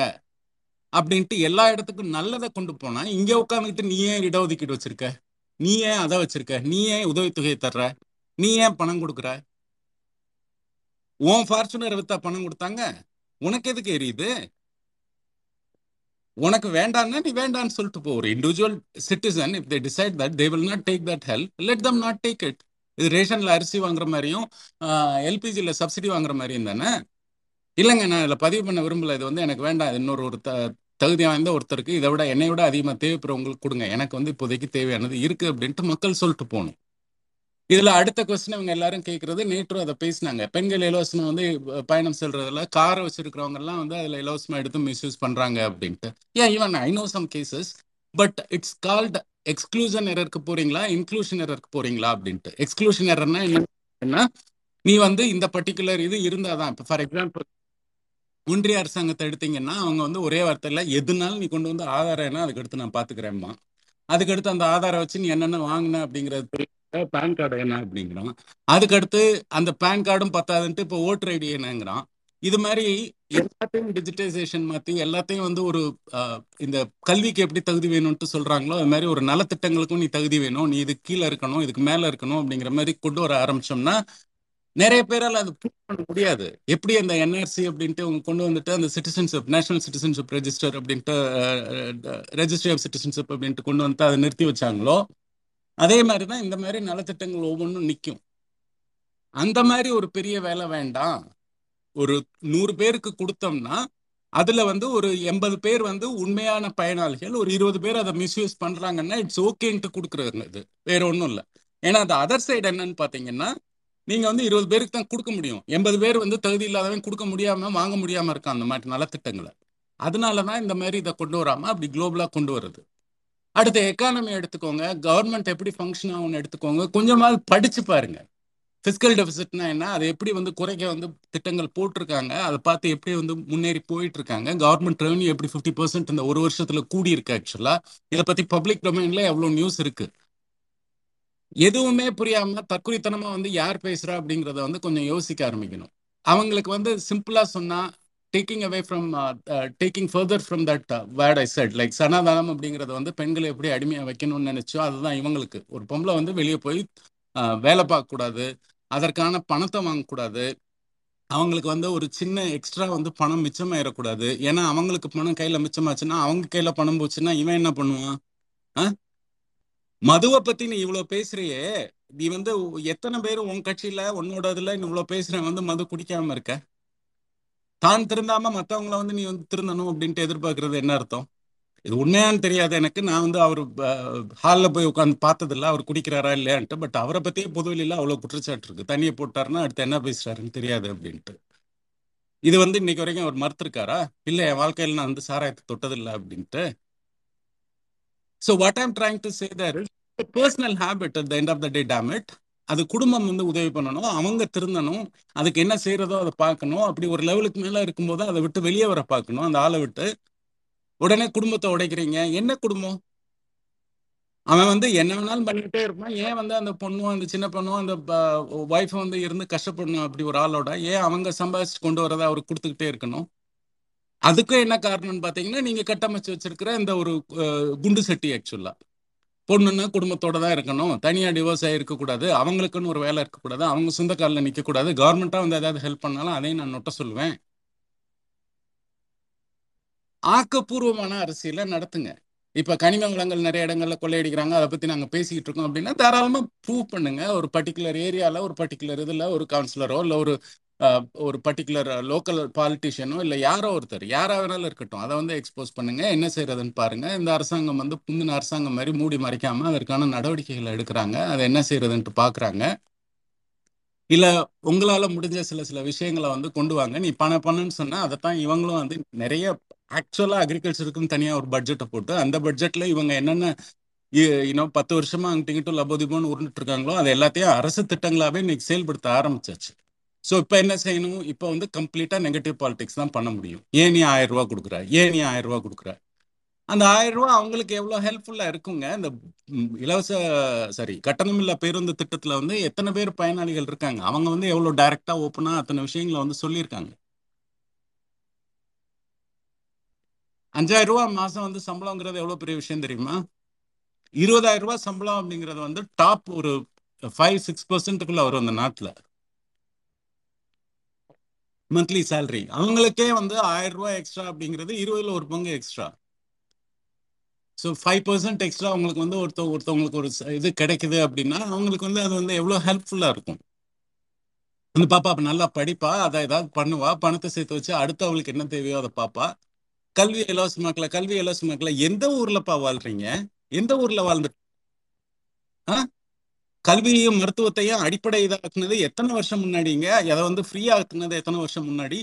அப்படின்ட்டு எல்லா இடத்துக்கும் நல்லதை கொண்டு போனா இங்க உட்காந்துக்கிட்டு நீ ஏன் இடஒதுக்கீடு வச்சிருக்க? நீ ஏன் அதை வச்சிருக்க? நீ ஏன் உதவித்தொகையை தர்ற? நீ ஏன் பணம் கொடுக்குற? உன் ஃபார்ச்சுனர் வித்தா பணம் கொடுத்தாங்க. உனக்கு எதுக்கு எரியுது? உனக்கு வேண்டாம்னா நீ வேண்டாம்னு சொல்லிட்டு போ. ஒரு individual citizen if they decide that they will not take that help let them not take it இது ரேஷன்ல அரிசி வாங்குற மாதிரியும் எல்பிஜியில் சப்சிடி வாங்குற மாதிரியும் தானே? இல்லைங்க நான் இதில் பதிவு பண்ண விரும்பல. இது வந்து எனக்கு வேண்டாம். இன்னொரு ஒரு த தகுதி வாய்ந்த ஒருத்தருக்கு. இதை விட என்னை விட அதிகமாக தேவைப்படுறவங்களுக்கு கொடுங்க. எனக்கு வந்து இப்போதைக்கு தேவையானது இருக்கு அப்படின்ட்டு மக்கள் சொல்லிட்டு போகணும். இதுல அடுத்த கொஸ்டின் இவங்க எல்லாரும் கேட்குறது நேற்று அதை பேசினாங்க. பெண்கள் இலவசமா வந்து பயணம் செல்றதுல காரை வச்சிருக்கிறவங்க எல்லாம் வந்து அதுல இலவசமாக எடுத்து மிஸ்யூஸ் பண்றாங்க அப்படின்ட்டு. ஏன் even I know some cases but it's called exclusion எரருக்கு போறீங்களா? இன்க்ளூஷன் எரருக்கு போறீங்களா அப்படின்ட்டு. எக்ஸ்க்ளூஷன் எரர்னா என்ன? நீ வந்து இந்த பர்டிகுலர் இது இருந்தாதான். இப்போ ஃபார் எக்ஸாம்பிள் ஒன்றிய அரசாங்கத்தை எடுத்தீங்கன்னா அவங்க வந்து ஒரே வார்த்தையில் எதுனாலும் நீ கொண்டு வந்து ஆதாரம் என்ன அதுக்கு நான் பார்த்துக்கிறேம்மா அதுக்கடுத்து அந்த ஆதாரம் வச்சு நீ என்னென்ன வாங்கின அப்படிங்கிறது பேன் கார்டு என்ன அப்படிங்கிறான். அதுக்கடுத்து அந்த பேன் கார்டும் பத்தாதுன்ட்டு இப்போ ஓட்டர் ஐடி என்னங்கிறான் இது மாதிரி எல்லாத்தையும் டிஜிட்டைசேஷன் மாத்தி எல்லாத்தையும் வந்து ஒரு ஆஹ், இந்த கல்விக்கு எப்படி தகுதி வேணும்ட்டு சொல்றாங்களோ அது மாதிரி ஒரு நலத்திட்டங்களுக்கும் நீ தகுதி வேணும். நீ இது கீழே இருக்கணும் இதுக்கு மேல இருக்கணும் அப்படிங்கிற மாதிரி கொண்டு வர ஆரம்பிச்சோம்னா நிறைய பேரால் அது ப்ரூவ் பண்ண முடியாது. எப்படி அந்த என்ஆர்சி அப்படின்ட்டு அவங்க கொண்டு வந்துட்டு அந்த சிட்டிசன்ஷிப் நேஷனல் சிட்டிசன்ஷிப் ரெஜிஸ்டர் அப்படின்ட்டு ரெஜிஸ்ட்ரி ஆஃப் சிட்டிசன்ஷிப் அப்படின்ட்டு கொண்டு வந்து அதை நிறுத்தி வச்சாங்களோ அதே மாதிரி தான் இந்த மாதிரி நலத்திட்டங்கள் ஒவ்வொன்றும் நிற்கும் அந்த மாதிரி ஒரு பெரிய வேலை வேண்டாம். ஒரு நூறு பேருக்கு கொடுத்தோம்னா அதுல வந்து ஒரு எண்பது பேர் வந்து உண்மையான பயனாளிகள் ஒரு இருபது பேர் அதை மிஸ்யூஸ் பண்றாங்கன்னா இட்ஸ் ஓகேன்ட்டு கொடுக்குறது இது. வேற ஒன்றும் இல்லை. ஏன்னா அது அதர் சைடு என்னன்னு பாத்தீங்கன்னா நீங்க வந்து இருபது பேருக்கு தான் கொடுக்க முடியும். எண்பது பேர் வந்து தகுதி இல்லாதவன் கொடுக்க முடியாம வாங்க முடியாம இருக்கான் அந்த மாதிரி நலத்திட்டங்களை அதனாலதான் இந்த மாதிரி இதை கொண்டு வராம அப்படி குளோபலா கொண்டு வருது. அடுத்த எக்கானமி எடுத்துக்கோங்க. கவர்மெண்ட் எப்படி ஃபங்க்ஷன் ஆகும்னு எடுத்துக்கோங்க. கொஞ்சமாவது படிச்சு பாருங்க. ஃபிஸ்கல் டெபிசிட்னா என்ன? அதை எப்படி வந்து குறைக்க வந்து திட்டங்கள் போட்டிருக்காங்க? அதை பார்த்து எப்படி வந்து முன்னேறி போயிட்டு இருக்காங்க கவர்மெண்ட் ரெவன்யூ எப்படி ஃபிஃப்டி பர்சன்ட் இந்த ஒரு வருஷத்துல கூடி இருக்கு ஆக்சுவலா இதை பத்தி பப்ளிக் டொமைன்ல எவ்வளவு நியூஸ் இருக்கு? எதுவுமே புரியாம தற்குறித்தனமா வந்து யார் பேசுறா அப்படிங்கிறத வந்து கொஞ்சம் யோசிக்க ஆரம்பிக்கணும். அவங்களுக்கு வந்து சிம்பிளா சொன்னா taking away from taking further from that word I said like Sanatana அப்படிங்கறத வந்து பெண்களை எப்படி அடிமையா வைக்கணும்னு நினைச்சோ அதுதான் இவங்களுக்கு. ஒரு பொம்பளை வந்து வெளியே போய் uh, வேலை பார்க்கக்கூடாது அதற்கான பணத்தை வாங்கக்கூடாது அவங்களுக்கு வந்து ஒரு சின்ன எக்ஸ்ட்ரா வந்து பணம் மிச்சமாயிடக்கூடாது ஏன்னா அவங்களுக்கு பணம் கையில மிச்சமாச்சுன்னா அவங்க கையில பணம் போச்சுன்னா இவன் என்ன பண்ணுவான்? ஆ? மதுவை பத்தி நீ இவ்வளவு பேசுறியே. நீ வந்து எத்தனை பேர் உன் கட்சியில உன்னோட இதுல இவ்வளவு பேசுறேன் வந்து மது குடிக்காம இருக்க? தான் திருந்தாம மத்தவங்கள வந்து நீ வந்து திருந்தணும் அப்படின்ட்டு எதிர்பார்க்கறது என்ன அர்த்தம்? இது உண்மையான்னு தெரியாது எனக்கு. நான் வந்து அவர் ஹாலில் போய் உட்காந்து பார்த்ததில்ல. அவர் குடிக்கிறாரா இல்லையான்ட்டு. பட் அவரை பத்தியே பொதுவெளியில அவ்வளவு குற்றச்சாட்டு இருக்கு. தண்ணியை போட்டாருன்னா அடுத்து என்ன பேசுறாருன்னு தெரியாது அப்படின்ட்டு. இது வந்து இன்னைக்கு வரைக்கும் அவர் மறுத்திருக்காரா? இல்லை என் வாழ்க்கையில நான் வந்து சாராயத்தை தொட்டதில்லை அப்படின்ட்டு. So what I'm trying to say their personal habit at the end of the day damn it அது குடும்பம் வந்து உதவி பண்ணணும் அவங்க திருந்தணும் அதுக்கு என்ன செய்யறதோ அதை பார்க்கணும் அப்படி ஒரு லெவலுக்கு மேல இருக்கும்போது அதை விட்டு வெளியே வர பார்க்கணும் அந்த ஆளை விட்டு. உடனே குடும்பத்தை உடைக்கிறீங்க என்ன குடும்பம்? அவன் வந்து என்ன வேணாலும் பண்ணிட்டே இருப்பான் ஏன் வந்து அந்த பொண்ணும் அந்த சின்ன பொண்ணும் அந்த ஒய்ஃப் வந்து இருந்து கஷ்டப்படணும் அப்படி ஒரு ஆளோட ஏன் அவங்க சம்பாதிச்சு கொண்டு வரதை அவருக்கு கொடுத்துக்கிட்டே இருக்கணும்? அதுக்கும் என்ன காரணம்னு பார்த்தீங்கன்னா நீங்க கட்டமைச்சு வச்சிருக்கிற இந்த ஒரு குண்டு சட்டி ஆக்சுவலா பொண்ணுன்னா குடும்பத்தோட தான் இருக்கணும். தனியாக டிவோர்ஸ் ஆகிருக்கக்கூடாது அவங்களுக்குன்னு ஒரு வேலை இருக்கக்கூடாது. அவங்க சொந்த காலில் நிற்கக்கூடாது கவர்மெண்ட்டாக வந்து ஏதாவது ஹெல்ப் பண்ணாலும் அதையும் நான் நொட்ட சொல்லுவேன். ஆக்கப்பூர்வமான அரசியலை நடத்துங்க. இப்போ கனிம வளங்கள் நிறைய இடங்களில் கொள்ளையடிக்கிறாங்க. அதை பற்றி நாங்கள் பேசிக்கிட்டு இருக்கோம் அப்படின்னா தாராளமாக ப்ரூவ் பண்ணுங்க. ஒரு பர்டிகுலர் ஏரியாவில் ஒரு பர்டிகுலர் இதில் ஒரு கவுன்சிலரோ இல்லை ஒரு ஒரு பர்டிகுலர் லோக்கல் பாலிட்டிஷியனோ இல்லை யாரோ ஒருத்தர் யாராக வேணாலும் இருக்கட்டும் அதை வந்து எக்ஸ்போஸ் பண்ணுங்க என்ன செய்யறதுன்னு பாருங்க. இந்த அரசாங்கம் வந்து முந்தின அரசாங்கம் மாதிரி மூடி மறைக்காம அதற்கான நடவடிக்கைகளை எடுக்கிறாங்க. அதை என்ன செய்யறதுன்ட்டு பாக்குறாங்க. இல்லை உங்களால முடிஞ்ச சில சில விஷயங்களை வந்து கொண்டு வாங்க. நீ பண பணம்னு சொன்னா அதைத்தான் இவங்களும் வந்து நிறைய ஆக்சுவலாக அக்ரிகல்ச்சருக்குன்னு தனியாக ஒரு பட்ஜெட்டை போட்டு அந்த பட்ஜெட்ல இவங்க என்னென்ன இன்னும் பத்து வருஷமா அங்கிட்டு இங்கிட்டும் லபோதிபோன்னு உருண்டுட்டு இருக்காங்களோ அது எல்லாத்தையும் அரசு திட்டங்களாவே இன்னைக்கு செயல்படுத்த ஆரம்பிச்சாச்சு. ஸோ இப்போ என்ன செய்யணும்? இப்போ வந்து கம்ப்ளீட்டாக நெகட்டிவ் பாலிடிக்ஸ் தான் பண்ண முடியும். ஏன் நீ ஆயிரம் ரூபா கொடுக்குற? ஏன் நீ ஆயிரம் ரூபா கொடுக்குற? அந்த ஆயிரம் ரூபா அவங்களுக்கு எவ்வளோ ஹெல்ப்ஃபுல்லாக இருக்குங்க? இந்த இலவச சாரி கட்டணமில்லா பேருந்து திட்டத்தில் வந்து எத்தனை பேர் பயனாளிகள் இருக்காங்க? அவங்க வந்து எவ்வளோ டைரெக்டாக ஓப்பனாக அத்தனை விஷயங்களை வந்து சொல்லியிருக்காங்க. அஞ்சாயிரம் ரூபா மாதம் வந்து சம்பளங்கிறது எவ்வளோ பெரிய விஷயம் தெரியுமா? இருபதாயிரம் ரூபா சம்பளம் அப்படிங்கிறது வந்து டாப் ஒரு ஃபைவ் சிக்ஸ் பர்சன்ட்டுக்குள்ளே வரும் அந்த நாட்டில். மந்த்லி சேலரி அவங்களுக்கே வந்து ஆயிரம் ரூபாய் எக்ஸ்ட்ரா அப்படிங்கிறது இருபதுல ஒரு பங்கு extra so five percent extra அவங்களுக்கு வந்து ஒருத்த ஒருத்தவங்களுக்கு ஒரு இது கிடைக்குது அப்படின்னா அவங்களுக்கு வந்து அது வந்து எவ்வளோ ஹெல்ப்ஃபுல்லாக இருக்கும். அந்த பாப்பா அப்போ நல்லா படிப்பா அதை ஏதாவது பண்ணுவா பணத்தை சேர்த்து வச்சு அடுத்து அவளுக்கு என்ன தேவையோ அதை பாப்பா. கல்வி இலவசமாக்கல கல்வி இலவசமாக்கல எந்த ஊர்லப்பா வாழ்றீங்க? எந்த ஊர்ல வாழ்ந்து ஆ? கல்வியையும் மருத்துவத்தையும் அடிப்படை இதாக்குனது எத்தனை வருஷம் முன்னாடிங்க? அதை வந்து ஃப்ரீயா ஆக்குனது எத்தனை வருஷம் முன்னாடி?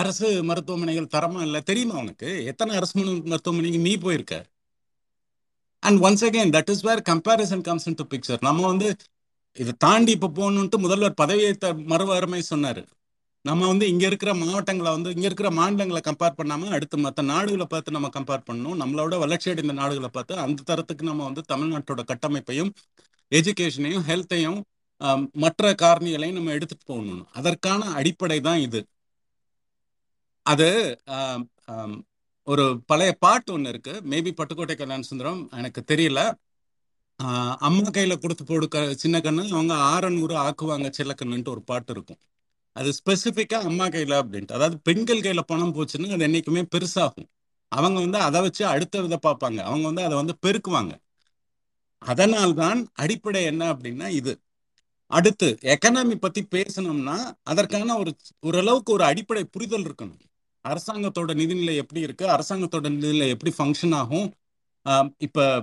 அரசு மருத்துவமனைகள் தரமா இல்லை? தெரியுமா உனக்கு? எத்தனை அரசு மருத்துவமனைக்கு நீ போயிருக்க? And once again that is where comparison comes into picture நம்ம வந்து இதை தாண்டி இப்போ போகணுன்ட்டு முதல்வர் பதவியேற்ற மறுவாரமே சொன்னார். நம்ம வந்து இங்கே இருக்கிற மாவட்டங்களை வந்து இங்கே இருக்கிற மாநிலங்களை கம்பேர் பண்ணாமல் அடுத்து மற்ற நாடுகளை பார்த்து நம்ம கம்பேர் பண்ணணும். நம்மளோட வளர்ச்சி அடைந்த நாடுகளை பார்த்து அந்த தரத்துக்கு நம்ம வந்து தமிழ்நாட்டோட கட்டமைப்பையும் எஜுகேஷனையும் ஹெல்த்தையும் மற்ற காரணிகளையும் நம்ம எடுத்துட்டு போகணும். அதற்கான அடிப்படை தான் இது. அது ஒரு பழைய பாட்டு ஒன்று இருக்கு. மேபி பட்டுக்கோட்டை கல்யாண சுந்தரம் எனக்கு தெரியல. அம்மா கையில கொடுத்து போடு க- சின்ன கண்ணு அவங்க ஆறநூறு ஆக்குவாங்க சில்லக்கண்ணுன்ட்டு ஒரு பாட்டு இருக்கும். அது ஸ்பெசிஃபிக்கா அம்மா கையில அப்படின்ட்டு. அதாவது பெண்கள் கையில பணம் போச்சுன்னா அது என்னைக்குமே பெருசாகும். அவங்க வந்து அதை வச்சு அடுத்த வித பார்ப்பாங்க. அவங்க வந்து அதை வந்து பெருக்குவாங்க. அதனால்தான் அடிப்படை என்ன அப்படின்னா இது. அடுத்து எக்கனாமி பத்தி பேசணும்னா அதற்கான ஒரு ஓரளவுக்கு ஒரு அடிப்படை புரிதல் இருக்கணும். அரசாங்கத்தோட நிதிநிலை எப்படி இருக்கு? அரசாங்கத்தோட நிதிநிலை எப்படி ஃபங்க்ஷன் ஆகும்? இப்ப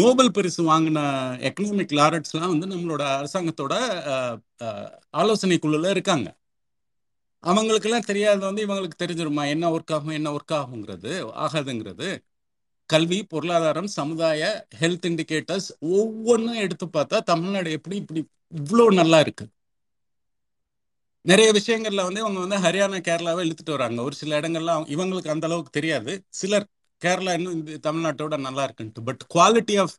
நோபல் பரிசு வாங்கின எக்கனாமிக் லாரட்ஸ்லாம் வந்து நம்மளோட அரசாங்கத்தோட ஆலோசனை குழுல இருக்காங்க. அவங்களுக்கெல்லாம் தெரியாத வந்து இவங்களுக்கு தெரிஞ்சிருமா? என்ன ஒர்க் ஆகும்? என்ன ஒர்க் ஆகுங்கிறது ஆகாதுங்கிறது. கல்வி பொருளாதாரம் சமுதாய ஹெல்த் இண்டிகேட்டர்ஸ் ஒவ்வொன்றும் எடுத்து பார்த்தா தமிழ்நாடு எப்படி இப்படி இவ்வளோ நல்லா இருக்கு. நிறைய விஷயங்கள்ல வந்து இவங்க வந்து ஹரியானா கேரளாவை இழுத்துட்டு வராங்க. ஒரு சில இடங்கள்ல இவங்களுக்கு அந்த அளவுக்கு தெரியாது. சிலர் கேரளா இன்னும் இந்த தமிழ்நாட்டோட நல்லா இருக்குன்ட்டு. பட் குவாலிட்டி ஆஃப்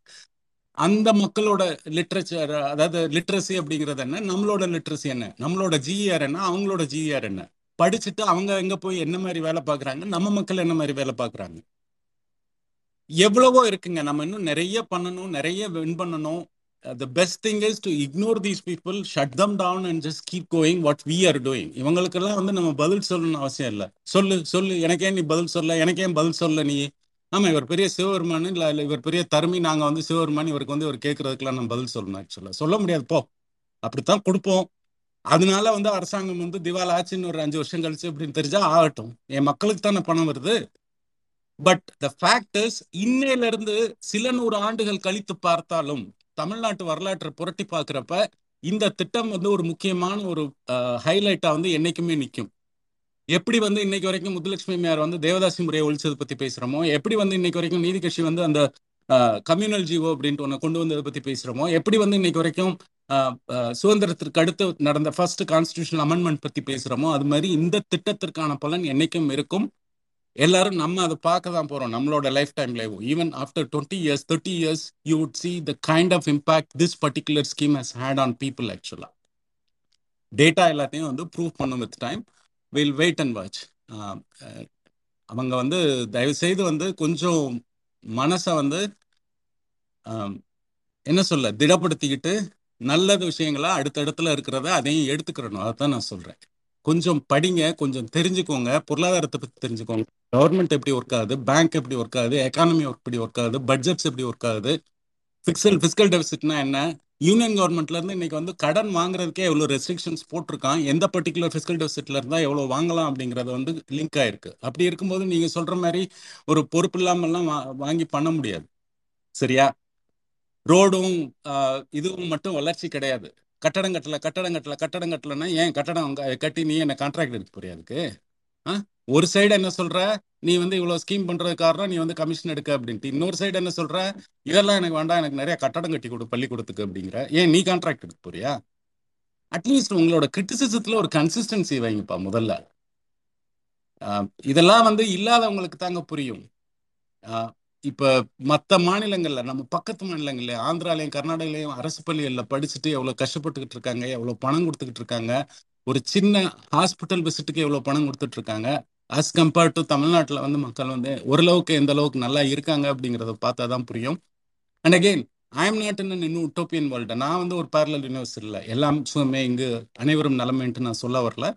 அந்த மக்களோட லிட்ரேச்சர் அதாவது லிட்ரஸி அப்படிங்கிறது என்ன? நம்மளோட லிட்ரஸி என்ன? நம்மளோட ஜிஇஆர் என்ன? அவங்களோட ஜிஇஆர் என்ன? படிச்சுட்டு அவங்க எங்க போய் என்ன மாதிரி வேலை பார்க்கறாங்க? நம்ம மக்கள் என்ன மாதிரி வேலை பார்க்கறாங்க? எவ்வளவோ இருக்குங்க. நம்ம இன்னும் நிறைய பண்ணணும் நிறைய வின் பண்ணணும். The best thing is to ignore these people shut them down and just keep going what we are doing இவங்களுக்கெல்லாம் வந்து நம்ம பதில் சொல்லணும்னு அவசியம் இல்லை. சொல்லு சொல்லு. எனக்கே நீ பதில் சொல்ல எனக்கே பதில் சொல்ல நீ. ஆமா இவர் பெரிய சிவபெருமான் இல்ல இல்ல இவர் பெரிய தருமி நாங்க வந்து சிவபெருமான் இவருக்கு வந்து இவர் கேட்கறதுக்கெல்லாம் நம்ம பதில் சொல்லணும் ஆக்சுவலா சொல்ல முடியாது போ. அப்படித்தான் கொடுப்போம். அதனால வந்து அரசாங்கம் வந்து திவால் ஆச்சுன்னு ஒரு அஞ்சு வருஷம் கழிச்சு அப்படின்னு தெரிஞ்சா ஆகட்டும். என் மக்களுக்கு தானே பணம் வருது. பட் த ஃபேக்டர்ஸ் இன்னையிலிருந்து இன்னையில இருந்து சில நூறு ஆண்டுகள் கழித்து பார்த்தாலும் தமிழ்நாட்டு வரலாற்றை புரட்டி பார்க்குறப்ப இந்த திட்டம் வந்து ஒரு முக்கியமான ஒரு ஹைலைட்டா வந்து என்னைக்குமே நிற்கும் எப்படி வந்து இன்னைக்கு வரைக்கும் முத்துலட்சுமி மேயர் வந்து தேவதாசி முறையை ஒழிச்சதை பத்தி பேசுறோமோ எப்படி வந்து இன்னைக்கு வரைக்கும் நீதி கட்சி வந்து அந்த கம்யூனல் ஜீவோ அப்படின்ட்டு ஒன்று கொண்டு வந்ததை பத்தி பேசுறோமோ எப்படி வந்து இன்னைக்கு வரைக்கும் ஆஹ், சுதந்திரத்திற்கு அடுத்து நடந்த ஃபர்ஸ்ட் கான்ஸ்டியூஷனல் அமெண்ட்மெண்ட் பத்தி பேசுறோமோ அது மாதிரி இந்த திட்டத்திற்கான பலன் என்னைக்கும் இருக்கும். எல்லாரும் நம்ம அதை பார்க்க தான் போறோம். நம்மளோட லைஃப் டைம்ல even after twenty years thirty years you would see the kind of impact this particular scheme has had on people ஆக்சுவலா டேட்டா எல்லாத்தையும் வந்து ப்ரூவ் பண்ணும் with time will wait and watch அவங்க வந்து தயவு செய்து வந்து கொஞ்சம் மனசை வந்து என்ன சொல்ல திடப்படுத்திக்கிட்டு நல்லது விஷயங்களா அடுத்தடுத்துல இருக்கிறத அதையும் எடுத்துக்கிறணும். அதை தான் நான் சொல்றேன். கொஞ்சம் படிங்க கொஞ்சம் தெரிஞ்சுக்கோங்க. பொருளாதாரத்தை பத்தி தெரிஞ்சுக்கோங்க. கவர்மெண்ட் எப்படி ஒர்க் ஆகுது? பேங்க் எப்படி ஒர்க் ஆகுது? எக்கானமி எப்படி ஒர்க் ஆகுது? பட்ஜெட்ஸ் எப்படி ஒர்க் ஆகுது? ஃபிக்சல் ஃபிஸ்கல் டெபிசிட்னா என்ன? யூனியன் கவர்மெண்ட்ல இருந்து இன்னைக்கு வந்து கடன் வாங்குறதுக்கே எவ்வளவு ரெஸ்ட்ரிக்ஷன்ஸ் போட்டிருக்கான். எந்த பர்டிகுலர் ஃபிஸ்கல் டெபிசிட்ல இருந்தா எவ்வளவு வாங்கலாம் அப்படிங்கறது வந்து லிங்க் ஆயிருக்கு. அப்படி இருக்கும்போது நீங்க சொல்ற மாதிரி ஒரு பொறுப்பு இல்லாமல்லாம் வாங்கி பண்ண முடியாது. சரியா? ரோடும் இதுவும் மட்டும் வளர்ச்சி கிடையாது. கட்டடம் கட்டல கட்டடம் கட்டல கட்டடம் கட்டலன்னா ஏன் கட்டடம் கட்டி நீ என்ன கான்ட்ராக்ட் எடுக்க போறியா அதுக்கு? ஆ? ஒரு சைடு என்ன சொல்ற? நீ வந்து இவ்வளவு ஸ்கீம் பண்றது காரணம் நீ வந்து கமிஷன் எடுக்க அப்படின்ட்டு. இன்னொரு சைடு என்ன சொல்ற? இதெல்லாம் எனக்கு வேண்டாம் எனக்கு நிறைய கட்டடம் கட்டி கொடு பள்ளிக்கூடத்துக்கு அப்படிங்கிற. ஏன் நீ கான்ட்ராக்ட் எடுக்க போறியா? அட்லீஸ்ட் உங்களோட கிரிட்டிசிசத்துல ஒரு கன்சிஸ்டன்சி வைங்கப்பா முதல்ல. இதெல்லாம் வந்து இல்லாதவங்களுக்கு தாங்க புரியும். இப்ப மத்த மாநிலங்கள்ல நம்ம பக்கத்து மாநிலங்கள்ல ஆந்திராலையும் கர்நாடகாலையும் அரசு பள்ளிகள்ல படிச்சுட்டு எவ்வளவு கஷ்டப்பட்டுக்கிட்டு இருக்காங்க எவ்வளவு பணம் கொடுத்துக்கிட்டு இருக்காங்க ஒரு சின்ன ஹாஸ்பிட்டல் விசிட்டுக்கு எவ்வளவு பணம் கொடுத்துட்டு இருக்காங்க அஸ் கம்பேர்ட் டு தமிழ்நாட்டில் வந்து மக்கள் வந்து ஓரளவுக்கு எந்த அளவுக்கு நல்லா இருக்காங்க அப்படிங்கிறத பார்த்தா தான் புரியும். And again I am not in இன்னும் உட்டோப்பியன் வேர்ல்டு நான் வந்து ஒரு பேரலல் யூனிவர்ஸ் இல்லை. எல்லாம் சுமே இங்கு அனைவரும் நலமேன்ட்டு நான் சொல்ல வரல.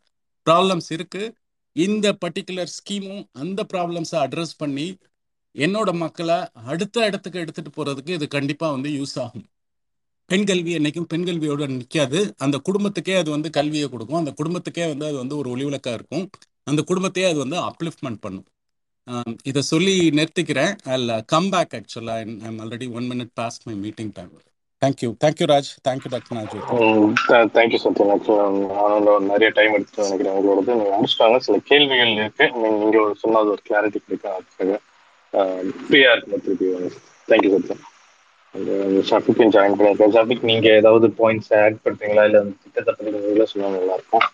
ப்ராப்ளம்ஸ் இருக்கு. இந்த பர்டிகுலர் ஸ்கீமும் அந்த ப்ராப்ளம்ஸை அட்ரஸ் பண்ணி என்னோட மக்களை அடுத்த இடத்துக்கு எடுத்துட்டு போறதுக்கு இது கண்டிப்பா வந்து யூஸ் ஆகும். பெண் கல்வி என்னைக்கும் பெண் கல்வியோட நிற்காது அந்த குடும்பத்துக்கே அது வந்து கல்வியை கொடுக்கும். அந்த குடும்பத்துக்கே வந்து அது வந்து ஒரு ஒளிவிளக்கா இருக்கும். அந்த குடும்பத்தையே அது வந்து அப்லிஃப்ட்மெண்ட் பண்ணும். இதை சொல்லி நிறுத்திக்கிறேன். அல்ல கம் பேக் ஆக்சுவலா I'm already one minute past my meeting time thank you thank you Raj thank you doctor Naj thank you Sathyan நானும் நிறைய டைம் எடுத்து நினைக்கிறேன் உங்களோட முடிச்சிட்டாங்க சில கேள்விகள் இருக்கு. நீங்க சொன்னது ஒரு கிளாரிட்டி கிடைக்கும் அதுக்காக ஃப்ரீயா இருக்கும் திருப்பி. தேங்க்யூ சத்யன் ஷாஃபிக்கும் ஜாயின் பண்ணியிருக்கேன். ஷாஃபிக் நீங்க ஏதாவது பாயிண்ட்ஸ் ஆட் பண்றீங்களா? இல்ல திட்டத்தை பத்தி நீங்களே சொன்னா நல்லா இருக்கும்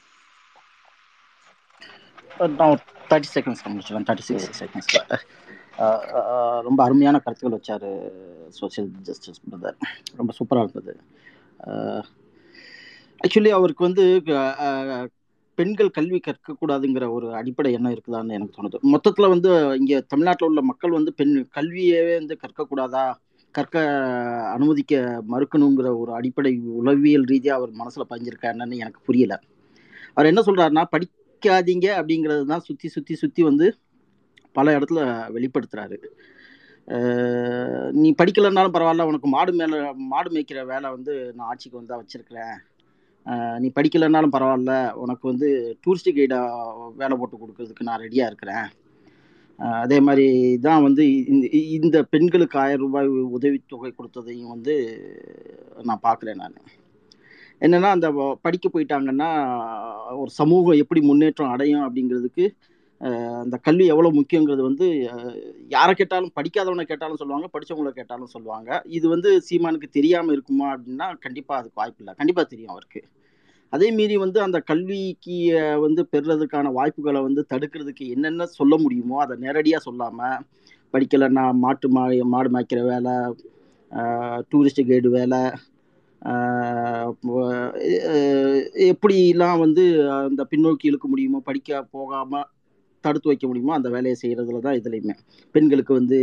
நான் தேர்ட்டி செகண்ட்ஸ் முடிச்சுவேன் தேர்ட்டி சிக்ஸ் செகண்ட்ஸில் ரொம்ப அருமையான கருத்துக்கள் வச்சார் சோஷியல் ஜஸ்டிஸ் பிரதர் ரொம்ப சூப்பராக இருந்தது. ஆக்சுவலி அவருக்கு வந்து அஹ், பெண்கள் கல்வி கற்கக்கூடாதுங்கிற ஒரு அடிப்படை எண்ணம் இருக்குதான்னு எனக்கு தோணுது. மொத்தத்தில் வந்து இங்கே தமிழ்நாட்டில் உள்ள மக்கள் வந்து பெண் கல்வியவே வந்து கற்கக்கூடாதா? கற்க அனுமதிக்க மறுக்கணுங்கிற ஒரு அடிப்படை உளவியல் ரீதியாக அவர் மனசில் பதிஞ்சிருக்காருன்னு எனக்கு புரியல. அவர் என்ன சொல்கிறாருன்னா படிக்காதீங்க அப்படிங்கிறது தான் சுற்றி சுற்றி சுற்றி வந்து பல இடத்துல வெளிப்படுத்துகிறாரு நீ படிக்கலைன்னாலும் பரவாயில்ல உனக்கு மாடு மேலே மாடு மேய்க்கிற வேலை வந்து நான் ஆட்சிக்கு வந்தால் வச்சுருக்கிறேன். நீ படிக்கலைன்னாலும் பரவாயில்ல. உனக்கு வந்து டூரிஸ்ட் கைடாக வேலை போட்டு கொடுக்கறதுக்கு நான் ரெடியாக இருக்கிறேன். அதே மாதிரி தான் வந்து இந்த இந்த பெண்களுக்கு ஆயிரம் ரூபாய் உதவித்தொகை கொடுத்ததையும் வந்து நான் பார்க்குறேன் நான். என்னென்னா அந்த படிக்க போயிட்டாங்கன்னா ஒரு சமூகம் எப்படி முன்னேற்றம் அடையும் அப்படிங்கிறதுக்கு அந்த கல்வி எவ்வளோ முக்கியங்கிறது வந்து யாரை கேட்டாலும் படிக்காதவனை கேட்டாலும் சொல்லுவாங்க படித்தவங்கள கேட்டாலும் சொல்லுவாங்க. இது வந்து சீமானுக்கு தெரியாமல் இருக்குமா அப்படின்னா கண்டிப்பாக அதுக்கு வாய்ப்பு இல்லை. கண்டிப்பாக தெரியும் அவருக்கு. அதே மீறி வந்து அந்த கல்விக்கு வந்து பெறுறதுக்கான வாய்ப்புகளை வந்து தடுக்கிறதுக்கு என்னென்ன சொல்ல முடியுமோ அதை நேரடியாக சொல்லாமல் படிக்கலைன்னா மாட்டு மா மாடு மாய்க்கிற வேலை டூரிஸ்ட் கைடு வேலை எப்படிலாம் வந்து அந்த பின்னோக்கி இழுக்க முடியுமோ படிக்க போகாமல் தடுத்து வைக்க முடியுமோ அந்த வேலையை செய்கிறதுல தான் இதுலையுமே. பெண்களுக்கு வந்து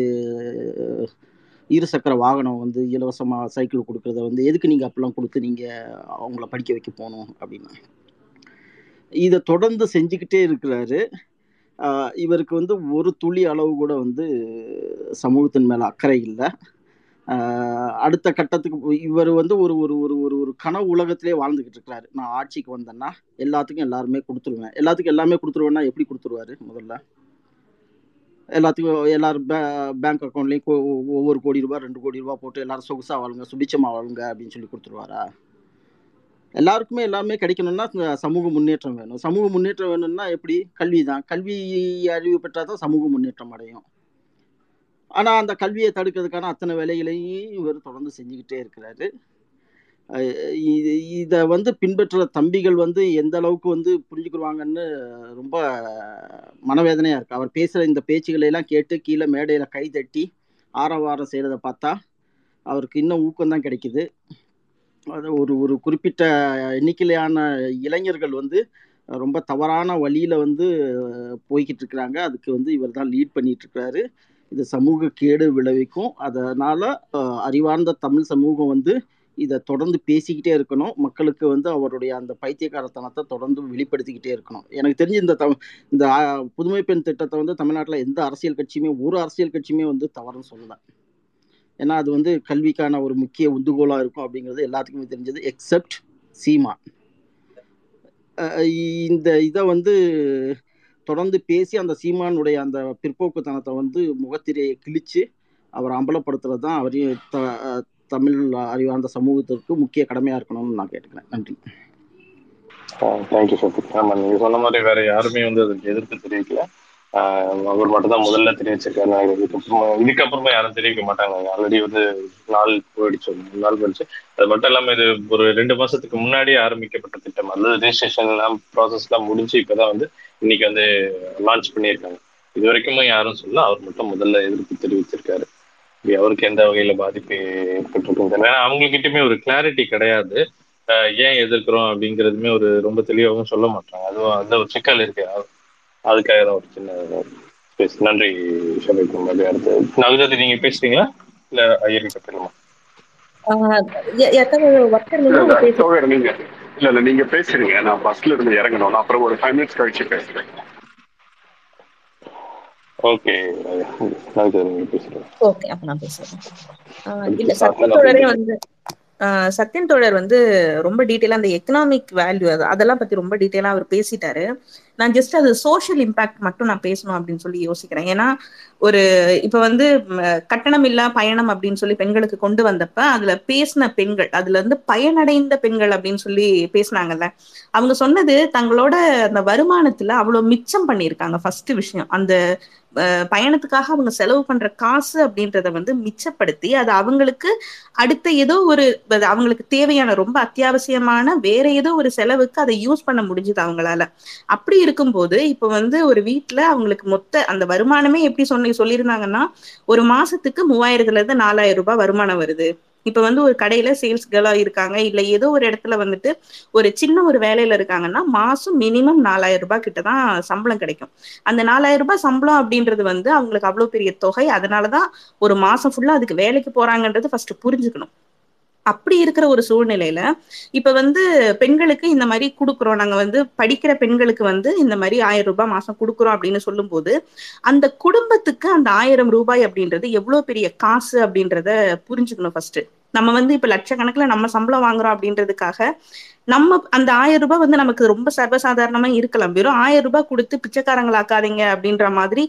இருசக்கர வாகனம் வந்து இலவசமாக சைக்கிள் கொடுக்குறத வந்து எதுக்கு நீங்கள் அப்பெல்லாம் கொடுத்து நீங்கள் அவங்கள படிக்க வைக்க போகணும் அப்படின்னு. இதை தொடர்ந்து செஞ்சுக்கிட்டே இருக்கிறாரு. ஆஹ் இவருக்கு வந்து ஒரு துளி அளவு கூட வந்து சமூகத்தின் மேல அக்கறை இல்லை. அடுத்த கட்டத்துக்கு இவர் வந்து ஒரு ஒரு ஒரு ஒரு ஒரு கனவு உலகத்திலே வாழ்ந்துகிட்டு இருக்கிறாரு. நான் ஆட்சிக்கு வந்தேன்னா எல்லாத்துக்கும் எல்லாருமே கொடுத்துருவேன். எல்லாத்துக்கும் எல்லாமே கொடுத்துருவேன்னா எப்படி கொடுத்துருவாரு முதல்ல? எல்லாத்துக்கும் எல்லாரும் பே- பேங்க் அக்கௌண்ட்லேயும் ஒவ்வொரு கோடி ரூபாய் ரெண்டு கோடி ரூபாய் போட்டு எல்லாரும் சொகுசாக வாழுங்க சுபிச்சமாக வாழுங்க அப்படின்னு சொல்லி கொடுத்துருவாரா? எல்லாருக்குமே எல்லாமே கிடைக்கணும்னா சமூக முன்னேற்றம் வேணும். சமூக முன்னேற்றம் வேணும்னா எப்படி? கல்வி தான் கல்வி அறிவு பெற்றால் தான் சமூக முன்னேற்றம் அடையும். ஆனால் அந்த கல்வியை தடுக்கிறதுக்கான அத்தனை வேலைகளையும் இவர் தொடர்ந்து செஞ்சுக்கிட்டே இருக்கிறாரு. இது இதை வந்து பின்பற்றுற தம்பிகள் வந்து எந்த அளவுக்கு வந்து புரிஞ்சுக்கிடுவாங்கன்னு ரொம்ப மனவேதனையாக இருக்குது அவர் பேசுகிற இந்த பேச்சுகளையெல்லாம் கேட்டு கீழே மேடையில் கை தட்டி ஆரவாரம் செய்கிறத பார்த்தா அவருக்கு இன்னும் ஊக்கம் தான் கிடைக்குது. அது ஒரு ஒரு குறிப்பிட்ட எண்ணிக்கையிலான இளைஞர்கள் வந்து ரொம்ப தவறான வழியில் வந்து போய்கிட்டு இருக்கிறாங்க. அதுக்கு வந்து இவர் தான் லீட் பண்ணிட்டு இருக்கிறாரு. இது சமூக கேடு விளைவிக்கும். அதனால அறிவார்ந்த தமிழ் சமூகம் வந்து இதை தொடர்ந்து பேசிக்கிட்டே இருக்கணும். மக்களுக்கு வந்து அவருடைய அந்த பைத்தியக்காரத்தனத்தை தொடர்ந்து வெளிப்படுத்திக்கிட்டே இருக்கணும். எனக்கு தெரிஞ்சு இந்த தம் இந்த புதுமை பெண் திட்டத்தை வந்து தமிழ்நாட்டில் எந்த அரசியல் கட்சியுமே ஒரு அரசியல் கட்சியுமே வந்து தவறுன்னு சொல்லலை. ஏன்னா அது வந்து கல்விக்கான ஒரு முக்கிய உந்துகோலாக இருக்கும் அப்படிங்கிறது எல்லாத்துக்குமே தெரிஞ்சது எக்ஸப்ட் சீமா. இந்த இதை வந்து தொடர்ந்து பேசி அந்த சீமானுடைய அந்த பிற்போக்குத்தனத்தை வந்து முகத்திரையை கிழிச்சு அவர் அம்பலப்படுத்துறது தான் அவரையும் த தமிழ் அறிவார்ந்த சமூகத்திற்கு முக்கிய கடமையாக இருக்கணும்னு நான் கேட்டுக்கிறேன். நன்றி. தேங்க்யூ சத்திக் ஆமா நீங்கள் சொன்ன மாதிரி வேற யாருமே வந்து அதுக்கு எதிர்ப்பு தெரிவிக்கல அவர் மட்டும் தான் முதல்ல தெரிவிச்சிருக்காரு. நான் இதுக்கப்புறமா இதுக்கப்புறமா யாரும் தெரிவிக்க மாட்டாங்க. ஆல்ரெடி வந்து நாள் போயிடுச்சு. ஒரு மூணு நாள் போயிடுச்சு. அது மட்டும் இல்லாம இது ஒரு ரெண்டு மாசத்துக்கு முன்னாடி ஆரம்பிக்கப்பட்ட திட்டம். அது ரெஜிஸ்ட்ரேஷன் எல்லாம் ப்ராசஸ் எல்லாம் முடிஞ்சு இப்பதான் வந்து இன்னைக்கு வந்து லான்ச் பண்ணியிருக்காங்க. இது வரைக்குமே யாரும் சொல்ல அவர் மட்டும் முதல்ல எதிர்ப்பு தெரிவிச்சிருக்காரு. அவருக்கு எந்த வகையில பாதிப்பு ஏற்பட்டிருக்கும் ஏன்னா அவங்ககிட்டயுமே ஒரு கிளாரிட்டி கிடையாது. ஆஹ் ஏன் எதிர்க்கிறோம் அப்படிங்கிறதுமே ஒரு ரொம்ப தெளிவாகவும் சொல்ல மாட்டாங்க. அதுவும் அந்த ஒரு சிக்கல் இருக்கு. அதுக்காக தான் ஒரு சின்ன space. நன்றி ஷபிக் மாதிரி அடுத்து. நகுஜாதி நீங்க பேசுறீங்களா? இல்ல ஐயர் ஒருத்தர் இல்ல நீங்க இல்ல நீங்க இல்ல இல்ல நீங்க பேசுறீங்க. நான் பஸ்ல இருந்து இறங்கணும். அப்புறம் ஒரு ஃபைவ் மினிட்ஸ் கழிச்சு பேசுறேன். ஓகே. நகுஜாதி நீங்க பேசுறீங்க ஓகே அப்ப நான் பேசுறேன். இல்ல சாத்தன் சத்யன் தோழரே வந்து ஆஹ் சத்யன் தோழர் வந்து ரொம்ப டீட்டெயிலா அந்த எக்கனாமிக் வேல்யூ அது அதெல்லாம் பத்தி ரொம்ப டீட்டெயிலா அவர் பேசிட்டாரு. நான் ஜஸ்ட் அது சோஷியல் இம்பாக்ட் மட்டும் நான் பேசணும் அப்படின்னு சொல்லி யோசிக்கிறேன். ஏன்னா ஒரு இப்ப வந்து கட்டணம் இல்லா பயணம் அப்படின்னு சொல்லி பெண்களுக்கு கொண்டு வந்தப்ப அதுல பேசின பெண்கள் அதுல இருந்து பயனடைந்த பெண்கள் அப்படின்னு சொல்லி பேசினாங்கல்ல. அவங்க சொன்னது தங்களோட அந்த வருமானத்துல அவ்வளவு மிச்சம் பண்ணியிருக்காங்க ஃபர்ஸ்ட் விஷயம். அந்த பயணத்துக்காக அவங்க செலவு பண்ற காசு அப்படின்றத வந்து மிச்சப்படுத்தி அது அவங்களுக்கு அடுத்த ஏதோ ஒரு அவங்களுக்கு தேவையான ரொம்ப அத்தியாவசியமான வேற ஏதோ ஒரு செலவுக்கு அதை யூஸ் பண்ண முடிஞ்சது அவங்களால. அப்படி இருக்கும்போது இப்ப வந்து ஒரு வீட்டுல அவங்களுக்கு மொத்த அந்த வருமானமே எப்படி சொன்ன சொல்லியிருந்தாங்கன்னா ஒரு மாசத்துக்கு மூவாயிரத்துல இருந்து நாலாயிரம் ரூபாய் வருமானம் வருது. இப்ப வந்து ஒரு கடையில சேல்ஸ் கேர்ளா இருக்காங்க இல்ல ஏதோ ஒரு இடத்துல வந்துட்டு ஒரு சின்ன ஒரு வேலையில இருக்காங்கன்னா மாசம் மினிமம் நாலாயிரம் ரூபாய் கிட்ட தான் சம்பளம் கிடைக்கும். அந்த நாலாயிரம் ரூபாய் சம்பளம் அப்படின்றது வந்து அவங்களுக்கு அவ்வளவு பெரிய தொகை. அதனாலதான் ஒரு மாசம் ஃபுல்லா அதுக்கு வேலைக்கு போறாங்கன்றது ஃபர்ஸ்ட் புரிஞ்சுக்கணும். அப்படி இருக்கிற ஒரு சூழ்நிலையில இப்ப வந்து பெண்களுக்கு இந்த மாதிரி கொடுக்குறோம். நாங்க வந்து படிக்கிற பெண்களுக்கு வந்து இந்த மாதிரி ஆயிரம் ரூபாய் மாசம் கொடுக்குறோம் அப்படின்னு சொல்லும்போது அந்த குடும்பத்துக்கு அந்த ஆயிரம் ரூபாய் அப்படின்றது எவ்வளவு பெரிய காசு அப்படின்றத புரிஞ்சுக்கணும் ஃபர்ஸ்ட் நம்ம வந்து இப்ப லட்சக்கணக்குல நம்ம சம்பளம் வாங்குறோம் அப்படின்றதுக்காக நம்ம அந்த ஆயிரம் ரூபாய் வந்து நமக்கு ரொம்ப சர்வசாதாரணமா இருக்கலாம். வெறும் ஆயிரம் ரூபாய் கொடுத்து பிச்சைக்காரங்களாக்காதீங்க அப்படின்ற மாதிரி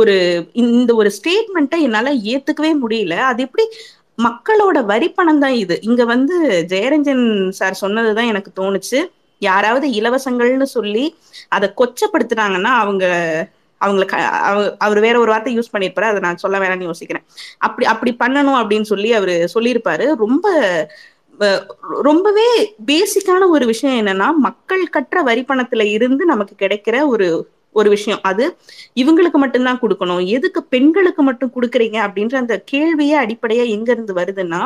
ஒரு இந்த ஒரு ஸ்டேட்மெண்ட்டை என்னால ஏத்துக்கவே முடியல. அது எப்படி மக்களோட வரிப்பணம் தான் இது. இங்க வந்து ஜெயரஞ்சன் சார் சொன்னதுதான் எனக்கு தோணுச்சு. யாராவது இலவசங்கள்னு சொல்லி அதை கொச்சப்படுத்துனாங்கன்னா அவங்க அவங்களுக்கு அவர் வேற ஒரு வார்த்தை யூஸ் பண்ணிருப்பாரு அதை நான் சொல்ல வேணாம்னு யோசிக்கிறேன். அப்படி அப்படி பண்ணணும் அப்படின்னு சொல்லி அவரு சொல்லியிருப்பாரு. ரொம்ப ரொம்பவே பேசிக்கான ஒரு விஷயம் என்னன்னா மக்கள் கற்ற வரிப்பணத்துல இருந்து நமக்கு கிடைக்கிற ஒரு ஒரு விஷயம். அது இவங்களுக்கு மட்டும்தான் கொடுக்கணும். எதுக்கு பெண்களுக்கு மட்டும் கொடுக்குறீங்க அப்படின்ற அந்த கேள்வியே அடிப்படையா எங்க இருந்து வருதுன்னா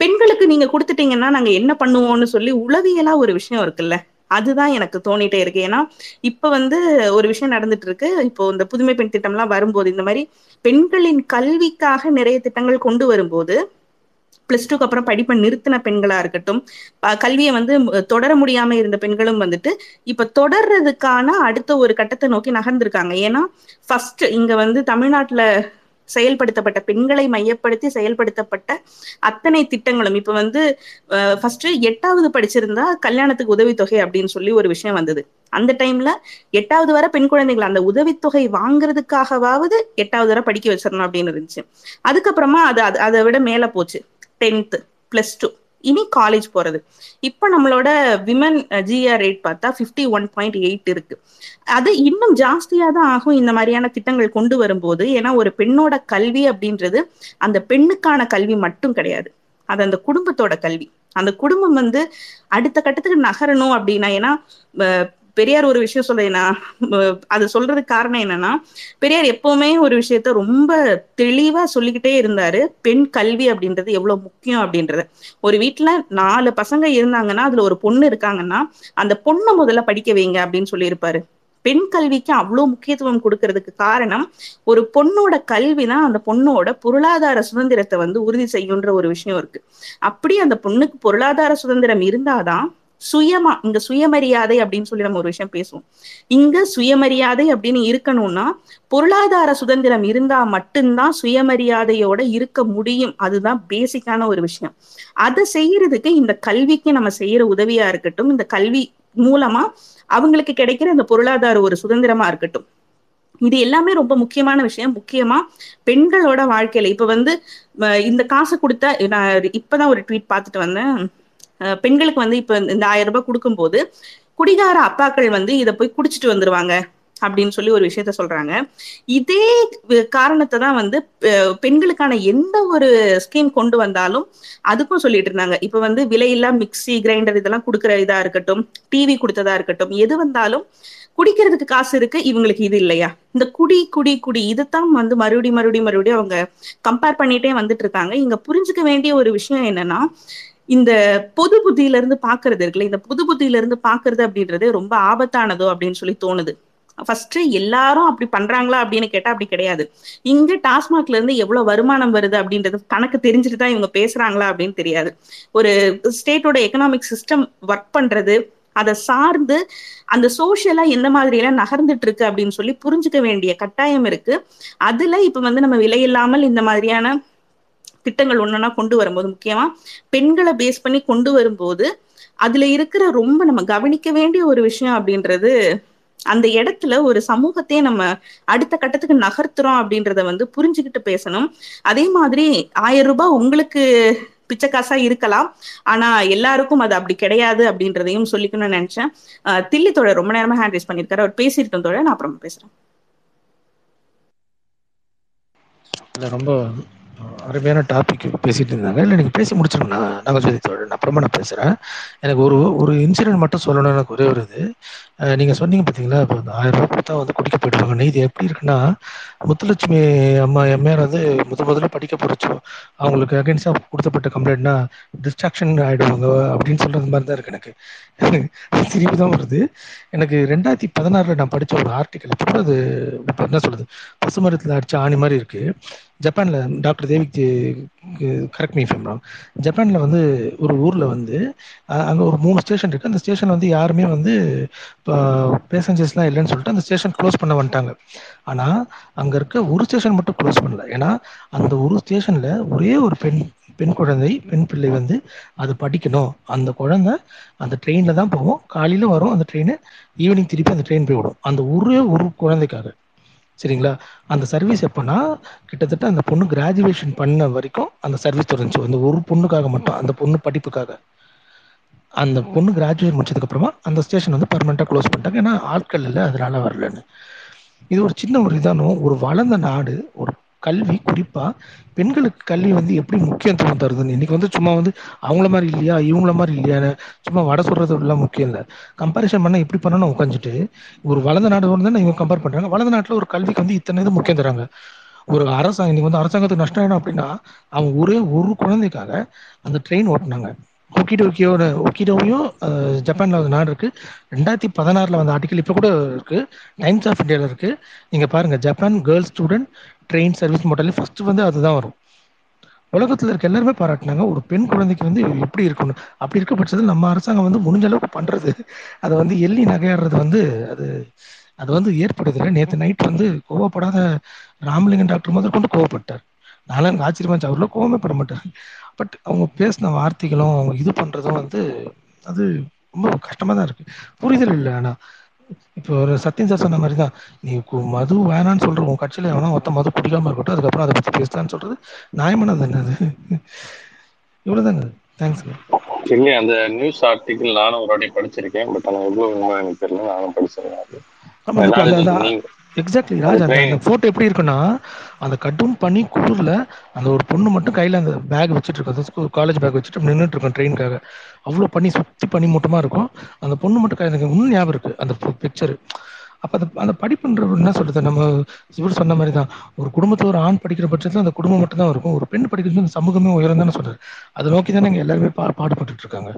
பெண்களுக்கு நீங்க கொடுத்துட்டீங்கன்னா நாங்க என்ன பண்ணுவோம்னு சொல்லி உளவியலா ஒரு விஷயம் இருக்குல்ல. அதுதான் எனக்கு தோணிட்டே இருக்கு. ஏன்னா இப்ப வந்து ஒரு விஷயம் நடந்துட்டு இருக்கு இப்போ இந்த புதுமை பெண் திட்டம்லாம் வரும்போது இந்த மாதிரி பெண்களின் கல்விக்காக நிறைய திட்டங்கள் கொண்டு வரும்போது பிளஸ் டூக்கு அப்புறம் படிப்பை நிறுத்தின பெண்களா இருக்கட்டும் கல்வியை வந்து தொடர முடியாம இருந்த பெண்களும் வந்துட்டு இப்ப தொடர்றதுக்கான அடுத்த ஒரு கட்டத்தை நோக்கி நகர்ந்திருக்காங்க. ஏன்னா ஃபர்ஸ்ட் இங்க வந்து தமிழ்நாட்டுல செயல்படுத்தப்பட்ட பெண்களை மையப்படுத்தி செயல்படுத்தப்பட்ட அத்தனை திட்டங்களும் இப்ப வந்து ஃபர்ஸ்ட் எட்டாவது படிச்சிருந்தா கல்யாணத்துக்கு உதவித்தொகை அப்படின்னு சொல்லி ஒரு விஷயம் வந்தது. அந்த டைம்ல எட்டாவது வரை பெண் குழந்தைகள் அந்த உதவித்தொகை வாங்குறதுக்காகவாவது எட்டாவது வர படிக்க வச்சிடணும் அப்படின்னு இருந்துச்சு. அதுக்கப்புறமா அது அதை விட மேல போச்சு. டென்த்து பிளஸ் டூ இனி காலேஜ் போறது. இப்ப நம்மளோட விமன் ஜிஆர் ரேட் பார்த்தா ஃபிஃப்டி ஒன் பாயிண்ட் எயிட் இருக்கு. அது இன்னும் ஜாஸ்தியா தான் ஆகும் இந்த மாதிரியான திட்டங்கள் கொண்டு வரும்போது. ஏன்னா ஒரு பெண்ணோட கல்வி அப்படின்றது அந்த பெண்ணுக்கான கல்வி மட்டும் கிடையாது. அது அந்த குடும்பத்தோட கல்வி. அந்த குடும்பம் வந்து அடுத்த கட்டத்துக்கு நகரணும் அப்படின்னா ஏன்னா பெரியார் ஒரு விஷயம் சொல்றேன்னா அது சொல்றதுக்கு காரணம் என்னன்னா பெரியார் எப்பவுமே ஒரு விஷயத்த ரொம்ப தெளிவா சொல்லிக்கிட்டே இருந்தாரு. பெண் கல்வி அப்படின்றது எவ்வளவு முக்கியம் அப்படின்றது. ஒரு வீட்டுல நாலு பசங்க இருந்தாங்கன்னா அதுல ஒரு பொண்ணு இருக்காங்கன்னா அந்த பொண்ணை முதல்ல படிக்க வைங்க அப்படின்னு சொல்லியிருப்பாரு. பெண் கல்விக்கு அவ்வளவு முக்கியத்துவம் கொடுக்கறதுக்கு காரணம் ஒரு பொண்ணோட கல்வி தான் அந்த பொண்ணோட பொருளாதார சுதந்திரத்தை வந்து உறுதி செய்யுன்ற ஒரு விஷயம் இருக்கு. அப்படி அந்த பொண்ணுக்கு பொருளாதார சுதந்திரம் இருந்தாதான் சுயமா இங்க சுயமரியாதை அப்படின்னு சொல்லி நம்ம ஒரு விஷயம் பேசுவோம். இங்க சுயமரியாதை அப்படின்னு இருக்கணும்னா பொருளாதார சுதந்திரம் இருந்தா மட்டும்தான் சுயமரியாதையோட இருக்க முடியும். அதுதான் பேசிக்கான ஒரு விஷயம். அதை செய்யறதுக்கு இந்த கல்விக்கு நம்ம செய்யற உதவியா இருக்கட்டும் இந்த கல்வி மூலமா அவங்களுக்கு கிடைக்கிற இந்த பொருளாதார ஒரு சுதந்திரமா இருக்கட்டும். இது எல்லாமே ரொம்ப முக்கியமான விஷயம். முக்கியமா பெண்களோட வாழ்க்கையில. இப்ப வந்து இந்த காசு கொடுத்தா நான் இப்பதான் ஒரு ட்வீட் பார்த்துட்டு வந்தேன். பெண்களுக்கு வந்து இப்ப இந்த ஆயிரம் ரூபாய் கொடுக்கும்போது குடிகார அப்பாக்கள் வந்து இதை போய் குடிச்சிட்டு வந்துருவாங்க அப்படின்னு சொல்லி ஒரு விஷயத்த சொல்றாங்க. இதே காரணத்தை தான் வந்து பெண்களுக்கான எந்த ஒரு ஸ்கீம் கொண்டு வந்தாலும் அதுக்கும் சொல்லிட்டு இருந்தாங்க. இப்ப வந்து விலையில்லா மிக்சி கிரைண்டர் இதெல்லாம் கொடுக்குற இதா இருக்கட்டும் டிவி கொடுத்ததா இருக்கட்டும் எது வந்தாலும் குடிக்கிறதுக்கு காசு இருக்கு இவங்களுக்கு இது இல்லையா? இந்த குடி குடி குடி இதுதான் வந்து மறுபடி மறுபடி மறுபடியும் அவங்க கம்பேர் பண்ணிட்டே வந்துட்டு இருக்காங்க. இங்க புரிஞ்சுக்க வேண்டிய ஒரு விஷயம் என்னன்னா இந்த பொது புத்தியில இருந்து பாக்குறது இருக்குல்ல இந்த பொது புத்தியில இருந்து பாக்குறது அப்படின்றது ரொம்ப ஆபத்தானதோ அப்படின்னு சொல்லி தோணுது. ஃபர்ஸ்ட் எல்லாரும் அப்படி பண்றாங்களா அப்படின்னு கேட்டா அப்படி கிடையாது. இங்க டாஸ்மாக்ல இருந்து எவ்வளவு வருமானம் வருது அப்படின்றது கணக்கு தெரிஞ்சுட்டு தான் இவங்க பேசுறாங்களா அப்படின்னு தெரியாது. ஒரு ஸ்டேட்டோட எக்கனாமிக் சிஸ்டம் ஒர்க் பண்றது அதை சார்ந்து அந்த சோசியலா எந்த மாதிரி எல்லாம் நகர்ந்துட்டு இருக்கு அப்படின்னு சொல்லி புரிஞ்சுக்க வேண்டிய கட்டாயம் இருக்கு. அதுல இப்ப வந்து நம்ம விலையில்லாமல் இந்த மாதிரியான திட்டங்கள் ஒன்னொன்னா கொண்டு வரும்போது முக்கியமா பெண்களை பேஸ் பண்ணி கொண்டு வரும்போது அதுல இருக்கிற ரொம்ப நம்ம கவனிக்க வேண்டிய ஒரு விஷயம் அப்படின்றது அந்த இடத்துல ஒரு சமூகத்தையே நம்ம அடுத்த கட்டத்துக்கு நகர்த்துறோம் அப்படின்றத வந்து புரிஞ்சுக்கிட்டு பேசணும். அதே மாதிரி ஆயிரம் ரூபாய் உங்களுக்கு பிச்சை காசா இருக்கலாம். ஆனா எல்லாருக்கும் அது அப்படி கிடையாது அப்படின்றதையும் சொல்லிக்கணும்னு நினைச்சேன். தில்லி தோழர் ரொம்ப நேரமா ஹேண்ட் ரைஸ் பண்ணிருக்காரு அவர் பேசிருக்கோம் தோழர். நான் அப்புறமா பேசுறேன். ரொம்ப அருமையான டாபிக் பேசிட்டு இருந்தாங்க. இல்லை நீங்கள் பேசி முடிச்சிருங்கண்ணா நான் நாகஜோதி தோழன் அப்புறமா நான் பேசுகிறேன் எனக்கு ஒரு ஒரு இன்சிடென்ட் மட்டும் சொல்லணும்னு எனக்கு ஒரே வருது நீங்கள் சொன்னீங்க பார்த்தீங்களா இப்போ அந்த ஆயிரம் ரூபாய் கொடுத்தா வந்து குடிக்க போயிடுவாங்கன்னு இது எப்படி இருக்குன்னா முத்துலட்சுமி அம்மா எம்ஏஆர் வந்து முத முதல்ல படிக்க போகிறச்சோ அவங்களுக்கு அகேன்ஸ்டாக கொடுத்தப்பட்ட கம்ப்ளைண்ட்னா டிஸ்ட்ராக்ஷன் ஆகிடுவாங்க அப்படின்னு சொல்கிறது மாதிரி தான் இருக்குது எனக்கு. சிரிப்பு தான் வருது. எனக்கு ரெண்டாயிரத்தி பதினாறில் நான் படித்த ஒரு ஆர்டிக்கல் அப்புறம் அது இப்போ என்ன சொல்கிறது பசுமரத்தில் அடித்த ஆணி மாதிரி இருக்குது ஜப்பானில் டாக்டர் தேவிக் கரெக்ட் மீ ஃபேம் ஜப்பானில் வந்து ஒரு ஊரில் வந்து அங்கே ஒரு மூணு ஸ்டேஷன் இருக்குது அந்த ஸ்டேஷன் வந்து யாருமே வந்து பேசஞ்சர்ஸ்லாம் இல்லைன்னு சொல்லிட்டு அந்த ஸ்டேஷன் க்ளோஸ் பண்ண வந்துட்டாங்க. ஆனால் அங்கே இருக்க ஒரு ஸ்டேஷன் மட்டும் க்ளோஸ் பண்ணல. ஏன்னா அந்த ஒரு ஸ்டேஷனில் ஒரே ஒரு பெண் பெண் குழந்தை பெண் பிள்ளை வந்து அது படிக்கணும். அந்த குழந்தை அந்த ட்ரெயினில் தான் போவோம் காலையில் வரும். அந்த ட்ரெயின் ஈவினிங் திருப்பி அந்த ட்ரெயின் போய்விடும் அந்த ஒரே ஒரு குழந்தைக்காக. சரிங்களா? அந்த சர்வீஸ் எப்போனா கிட்டத்தட்ட அந்த பொண்ணு கிராஜுவேஷன் பண்ண வரைக்கும் அந்த சர்வீஸ் தொடர்ந்துச்சு. அந்த ஒரு பொண்ணுக்காக மட்டும் அந்த பொண்ணு படிப்புக்காக. அந்த பொண்ணு கிராஜுவேஷன் முடிச்சதுக்கப்புறமா அந்த ஸ்டேஷன் வந்து பர்மனெண்ட்டாக க்ளோஸ் பண்ணிட்டாங்க. ஏன்னா ஆட்கள் இல்லை அதனால வரலன்னு. இது ஒரு சின்ன ஒரு இதானும் ஒரு வளர்ந்த நாடு ஒரு கல்வி குறிப்பாக பெண்களுக்கு கல்வி வந்து எப்படி முக்கியத்துவம் தருதுன்னு? இன்னைக்கு வந்து சும்மா வந்து அவங்கள மாதிரி இல்லையா இவங்கள மாதிரி இல்லையான்னு சும்மா வடை சொல்றது எல்லாம் முக்கியம் இல்லை. கம்பாரிசன் பண்ண எப்படி பண்ணணும் உட்காந்துட்டு ஒரு வளர்ந்த நாடு வந்து இவங்க கம்பேர் பண்றாங்க. வளர்ந்த நாட்டில் ஒரு கல்விக்கு வந்து இத்தனை இது முக்கியம் தராங்க. ஒரு அரசாங்கம் இன்னைக்கு வந்து அரசாங்கத்துக்கு நஷ்டம் ஆயிடும் அப்படின்னா அவங்க ஒரே ஒரு குழந்தைக்காக அந்த ட்ரெயின் ஓட்டினாங்க. ஒக்கிடோக்கியோட ஒக்கிடோவையும் ஜப்பானில் வந்து நாடு இருக்கு. ரெண்டாயிரத்தி பதினாறில் வந்த ஆர்டிக்கல் இப்போ கூட இருக்கு. டைம்ஸ் ஆஃப் இந்தியாவில் இருக்கு. நீங்க பாருங்க Japan girls student train service model first வந்து அதுதான் வரும். உலகத்தில் இருக்க எல்லாருமே பாராட்டினாங்க. ஒரு பெண் குழந்தைக்கு வந்து எப்படி இருக்கணும். அப்படி இருக்க பட்சத்தில் நம்ம அரசாங்கம் வந்து முடிஞ்ச அளவுக்கு பண்றது. அதை வந்து எள்ளி நகையாடுறது வந்து அது அது வந்து ஏற்படுதில்லை நேற்று நைட் வந்து கோவப்படாத ராமலிங்கம் டாக்டர் முதல் கொண்டு கோவப்பட்டார். நானும் எனக்கு ஆச்சரியமா இருந்துச்சு. அவர்லாம் கோவமே பட மாட்டார். பட் அவங்க பேசின வார்த்தைகளும் அவங்க இது பண்றதும் வந்து அது ரொம்ப கஷ்டமா தான் இருக்கு. புரிதல் இல்லை ஆனா. இப்போ ஒரு சத்யன் சார் சொன்ன மாதிரி தான் நீ மது வேணான்னு சொல்ற உன் கட்சியில எவனா ஒருத்த மது குடிக்காம இருக்கட்டும் அதுக்கப்புறம் அதை பத்தி பேசலாம்னு சொல்றது நியாயமானது என்ன அது? இவ்வளவுதாங்க தேங்க்ஸ்ங்க இல்லையா அந்த நியூஸ் ஆர்டிக்கிள் நானும் ஒரு வாட்டி படிச்சிருக்கேன். பட் ஆனால் எவ்வளவு உண்மை எனக்கு தெரியல. நானும் படிச்சிருக்கேன். எக்ஸாக்ட்லி ராஜ் அந்த போட்டோ எப்படி இருக்குன்னா அந்த கடும் பனி குளிர்ல அந்த ஒரு பொண்ணு மட்டும் கையில அந்த பேக் வச்சுட்டு இருக்கும் காலேஜ் பேக் வச்சுட்டு நின்றுட்டு இருக்கும் ட்ரெயினுக்காக அவ்வளோ பனி சுத்தி பனி மூட்டமா இருக்கும். அந்த பொண்ணு மட்டும் கையில இன்னும் ஞாபகம் இருக்கு அந்த பிக்சர் அப்ப அந்த அந்த படிப்புன்ற என்ன சொல்றது? நம்ம இவர் சொன்ன மாதிரி தான் ஒரு குடும்பத்துல ஒரு ஆண் படிக்கிற பட்சத்துல அந்த குடும்பம் மட்டும் தான் இருக்கும். ஒரு பெண் படிக்கிறது அந்த சமூகமே உயரம் தானே சொல்றாரு. அதை நோக்கி தானே எல்லாருமே பாடுபட்டு இருக்காங்க.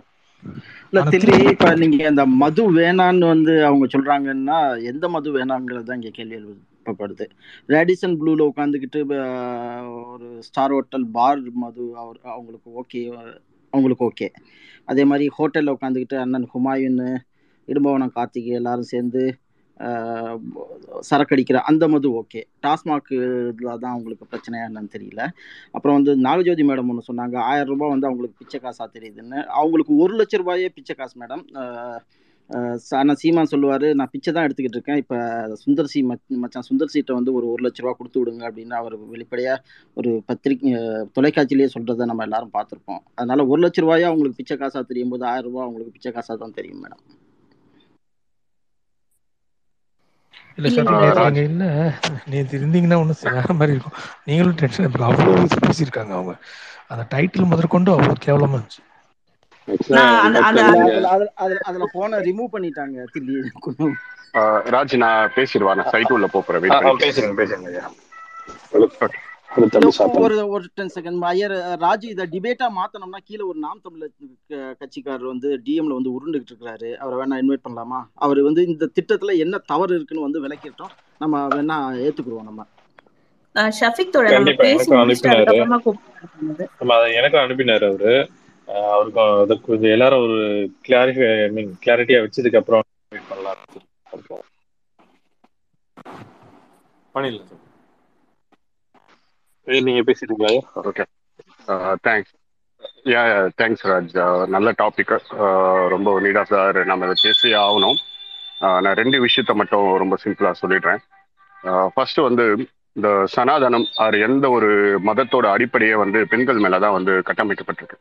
இல்ல திருப்பி இப்ப நீங்க அந்த மது வேணான்னு வந்து அவங்க சொல்றாங்கன்னா எந்த மது வேணாங்கிறது தான் இங்க கேள்வி எழுப்பப்படுது. ரேடிசன் ப்ளூல உட்காந்துக்கிட்டு ஒரு ஸ்டார் ஹோட்டல் பார் மது அவர் அவங்களுக்கு ஓகே அவங்களுக்கு ஓகே அதே மாதிரி ஹோட்டல்ல உட்காந்துக்கிட்டு அண்ணன் ஹுமாயூன் இடும்பவனம் கார்த்திகை எல்லாரும் சேர்ந்து சரக்கடிக்கிற அந்த மது ஓகே. டாஸ்மாக் இதில் தான் அவங்களுக்கு பிரச்சனையா என்னன்னு தெரியல. அப்புறம் வந்து நாகஜோதி மேடம் ஒன்று சொன்னாங்க ஆயிரம் ரூபாய் வந்து அவங்களுக்கு பிச்சை காசாக தெரியுதுன்னு. அவங்களுக்கு ஒரு லட்ச ரூபாயே பிச்சை காசு மேடம். ஆனால் சீமான் சொல்லுவார் நான் பிச்சை தான் எடுத்துக்கிட்டு இருக்கேன். இப்போ சுந்தர் சி மச்சான் சுந்தர் சீட்டை வந்து ஒரு ஒரு லட்ச ரூபா கொடுத்து விடுங்க அப்படின்னு அவர் வெளிப்படையாக ஒரு பத்திரிக்கை தொலைக்காட்சியிலேயே சொல்கிறத நம்ம எல்லாரும் பார்த்துருப்போம். அதனால் ஒரு லட்ச ரூபாயா அவங்களுக்கு பிச்சை காசாக தெரியும் போது ஆயிரம் ரூபா அவங்களுக்கு பிச்சை காசாக தான் தெரியும் மேடம். இல்ல சார் இல்ல நேற்று ராஜ் நீங்க இல்ல. நேற்று இருந்தீங்கன்னா ஒன்றும் வேற மாதிரி இருக்கும். நீங்களும் டென்ஷன் இப்போ அவ்வளோ பேசியிருக்காங்க அவங்க. அந்த டைட்டில் முதற்கொண்டு அவ்வளோ கேவலமா இருந்துச்சு. அதுல போன ரிமூவ் பண்ணிட்டாங்க ஆஹ் ராஜ் நான் பேசிடுவா? நான் சைட் உள்ள போறேன். ஆ வெயிட் ஒரு ஒரு டென் செகண்ட் ஐயர் ராஜு இதை டிபேட்டா மாத்தணும்னா கீழே ஒரு நாம் தமிழர் கட்சிக்காரர் வந்து டிஎம்ல வந்து உருண்டுகிட்டு இருக்கிறாரு. அவரை வேணா இன்வைட் பண்ணலாமா? அவர் வந்து இந்த திட்டத்துல என்ன தவறு இருக்குன்னு வந்து விளக்கிட்டோம். நம்ம வேணா ஏத்துக்குருவோம் நம்ம. ஷஃபிக் எனக்கும் அனுப்பினாரு. அவரு. அஹ் அவருக்கும் அதை கொஞ்சம் எல்லாரும் ஒரு கிளாரிஃபை ஐ மீன் கிளாரிட்டியா வச்சதுக்கு அப்புறம் பண்ணலாம். பண்ணிடலாம் நீங்க பேசிட்டீங்களா okay thanks ya thanks Raj நல்ல டாபிக் uh, ரொம்ப நீட் ஆஃப் தார் நம்ம இதை பேசி ஆகணும். Uh, நான் ரெண்டு விஷயத்த மட்டும் ரொம்ப சிம்பிளாக சொல்லிடுறேன். Uh, ஃபர்ஸ்ட் வந்து இந்த சனாதனம் அது எந்த ஒரு மதத்தோட அடிப்படையே வந்து பெண்கள் மேலே தான் வந்து கட்டமைக்கப்பட்டிருக்கு.